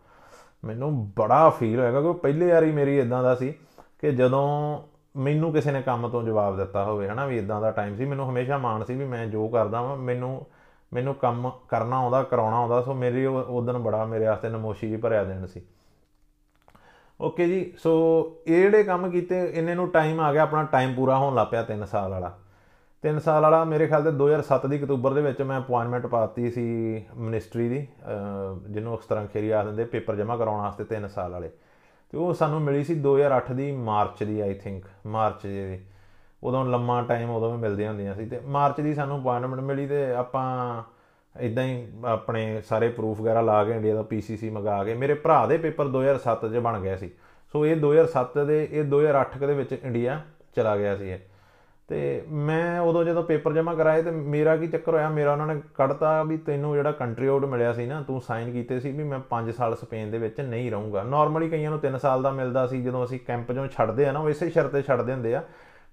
Speaker 1: ਮੈਨੂੰ ਬੜਾ ਫੀਲ ਹੋਇਆ, ਕਿਉਂਕਿ ਪਹਿਲੇ ਵਾਰੀ ਮੇਰੀ ਇਦਾਂ ਦਾ ਸੀ ਕਿ ਜਦੋਂ ਮੈਨੂੰ ਕਿਸੇ ਨੇ ਕੰਮ ਤੋਂ ਜਵਾਬ ਦਿੱਤਾ ਹੋਵੇ, ਹਨਾ, ਵੀ ਇਦਾਂ ਦਾ ਟਾਈਮ ਸੀ। ਮੈਨੂੰ ਹਮੇਸ਼ਾ ਮਾਣ ਸੀ ਵੀ ਮੈਂ ਜੋ ਕਰਦਾ ਵਾਂ, ਮੈਨੂੰ ਮੈਨੂੰ ਕੰਮ ਕਰਨਾ ਆਉਂਦਾ, ਕਰਾਉਣਾ ਆਉਂਦਾ, ਸੋ ਮੇਰੀ ਉਹ ਦਿਨ ਬੜਾ ਮੇਰੇ ਵਾਸਤੇ ਨਮੋਸ਼ੀ ਜੀ ਭਰਿਆ ਦਿਨ ਸੀ। ਓਕੇ ਜੀ, ਸੋ ਇਹ ਜਿਹੜੇ ਕੰਮ ਕੀਤੇ, ਇੰਨੇ ਨੂੰ ਟਾਈਮ ਆ ਗਿਆ, ਆਪਣਾ ਟਾਈਮ ਪੂਰਾ ਹੋਣ ਲੱਪਿਆ 3 ਸਾਲ ਵਾਲਾ। 3 ਸਾਲ ਵਾਲਾ ਮੇਰੇ ਖਿਆਲ ਤੇ 2007 ਦੀ ਅਕਤੂਬਰ ਦੇ ਵਿੱਚ ਮੈਂ ਅਪਾਇੰਟਮੈਂਟ ਪਾਤੀ ਸੀ ਮਿਨਿਸਟਰੀ ਦੀ ਜਿਹਨੂੰ ਅਕਸਰਾਂ ਖੇਰੀ ਆ ਦਿੰਦੇ, ਪੇਪਰ ਜਮ੍ਹਾਂ ਕਰਾਉਣ ਵਾਸਤੇ 3 ਸਾਲ ਵਾਲੇ। ਤੇ ਉਹ ਸਾਨੂੰ ਮਿਲੀ ਸੀ 2008 ਦੀ ਮਾਰਚ ਦੀ ਆਈ ਥਿੰਕ ਮਾਰਚ ਦੀ। ਉਦੋਂ ਲੰਮਾ ਟਾਈਮ ਉਦੋਂ ਵੀ ਮਿਲਦੀਆਂ ਹੁੰਦੀਆਂ ਸੀ ਤੇ ਮਾਰਚ ਦੀ ਸਾਨੂੰ ਅਪਾਇੰਟਮੈਂਟ ਮਿਲੀ ਤੇ ਆਪਾਂ ਇਦਾਂ ਹੀ ਆਪਣੇ ਸਾਰੇ ਪ੍ਰੂਫ ਵਗੈਰਾ ਲਾ ਕੇ ਇੰਡੀਆ ਦਾ ਪੀਸੀਸੀ ਮੰਗਾ ਕੇ ਮੇਰੇ ਭਰਾ ਦੇ ਪੇਪਰ 2007 'ਚ ਬਣ ਗਿਆ ਸੀ। ਸੋ ਇਹ 2007 ਦੇ, ਇਹ 2008 ਦੇ ਵਿੱਚ ਇੰਡੀਆ ਚਲਾ ਗਿਆ ਸੀ ਇਹ। ਤੇ ਮੈਂ ਉਦੋਂ ਜਦੋਂ ਪੇਪਰ ਜਮ੍ਹਾਂ ਕਰਾਏ ਤੇ ਮੇਰਾ ਕੀ ਚੱਕਰ ਹੋਇਆ, ਮੇਰਾ ਉਹਨਾਂ ਨੇ ਕੱਢਤਾ ਵੀ ਤੈਨੂੰ ਜਿਹੜਾ ਕੰਟਰੀ ਆਊਟ ਮਿਲਿਆ ਸੀ ਨਾ, ਤੂੰ ਸਾਈਨ ਕੀਤੇ ਸੀ ਵੀ ਮੈਂ 5 ਸਾਲ ਸਪੇਨ ਦੇ ਵਿੱਚ ਨਹੀਂ ਰਹੂੰਗਾ। ਨਾਰਮਲੀ ਕਈਆਂ ਨੂੰ 3 ਸਾਲ ਦਾ ਮਿਲਦਾ ਸੀ, ਜਦੋਂ ਅਸੀਂ ਕੈਂਪ ਚੋਂ ਛੱਡਦੇ ਆ ਨਾ, ਉਹ ਇਸੇ ਸ਼ਰਤੇ ਛੱਡਦੇ ਹੁੰਦੇ ਆ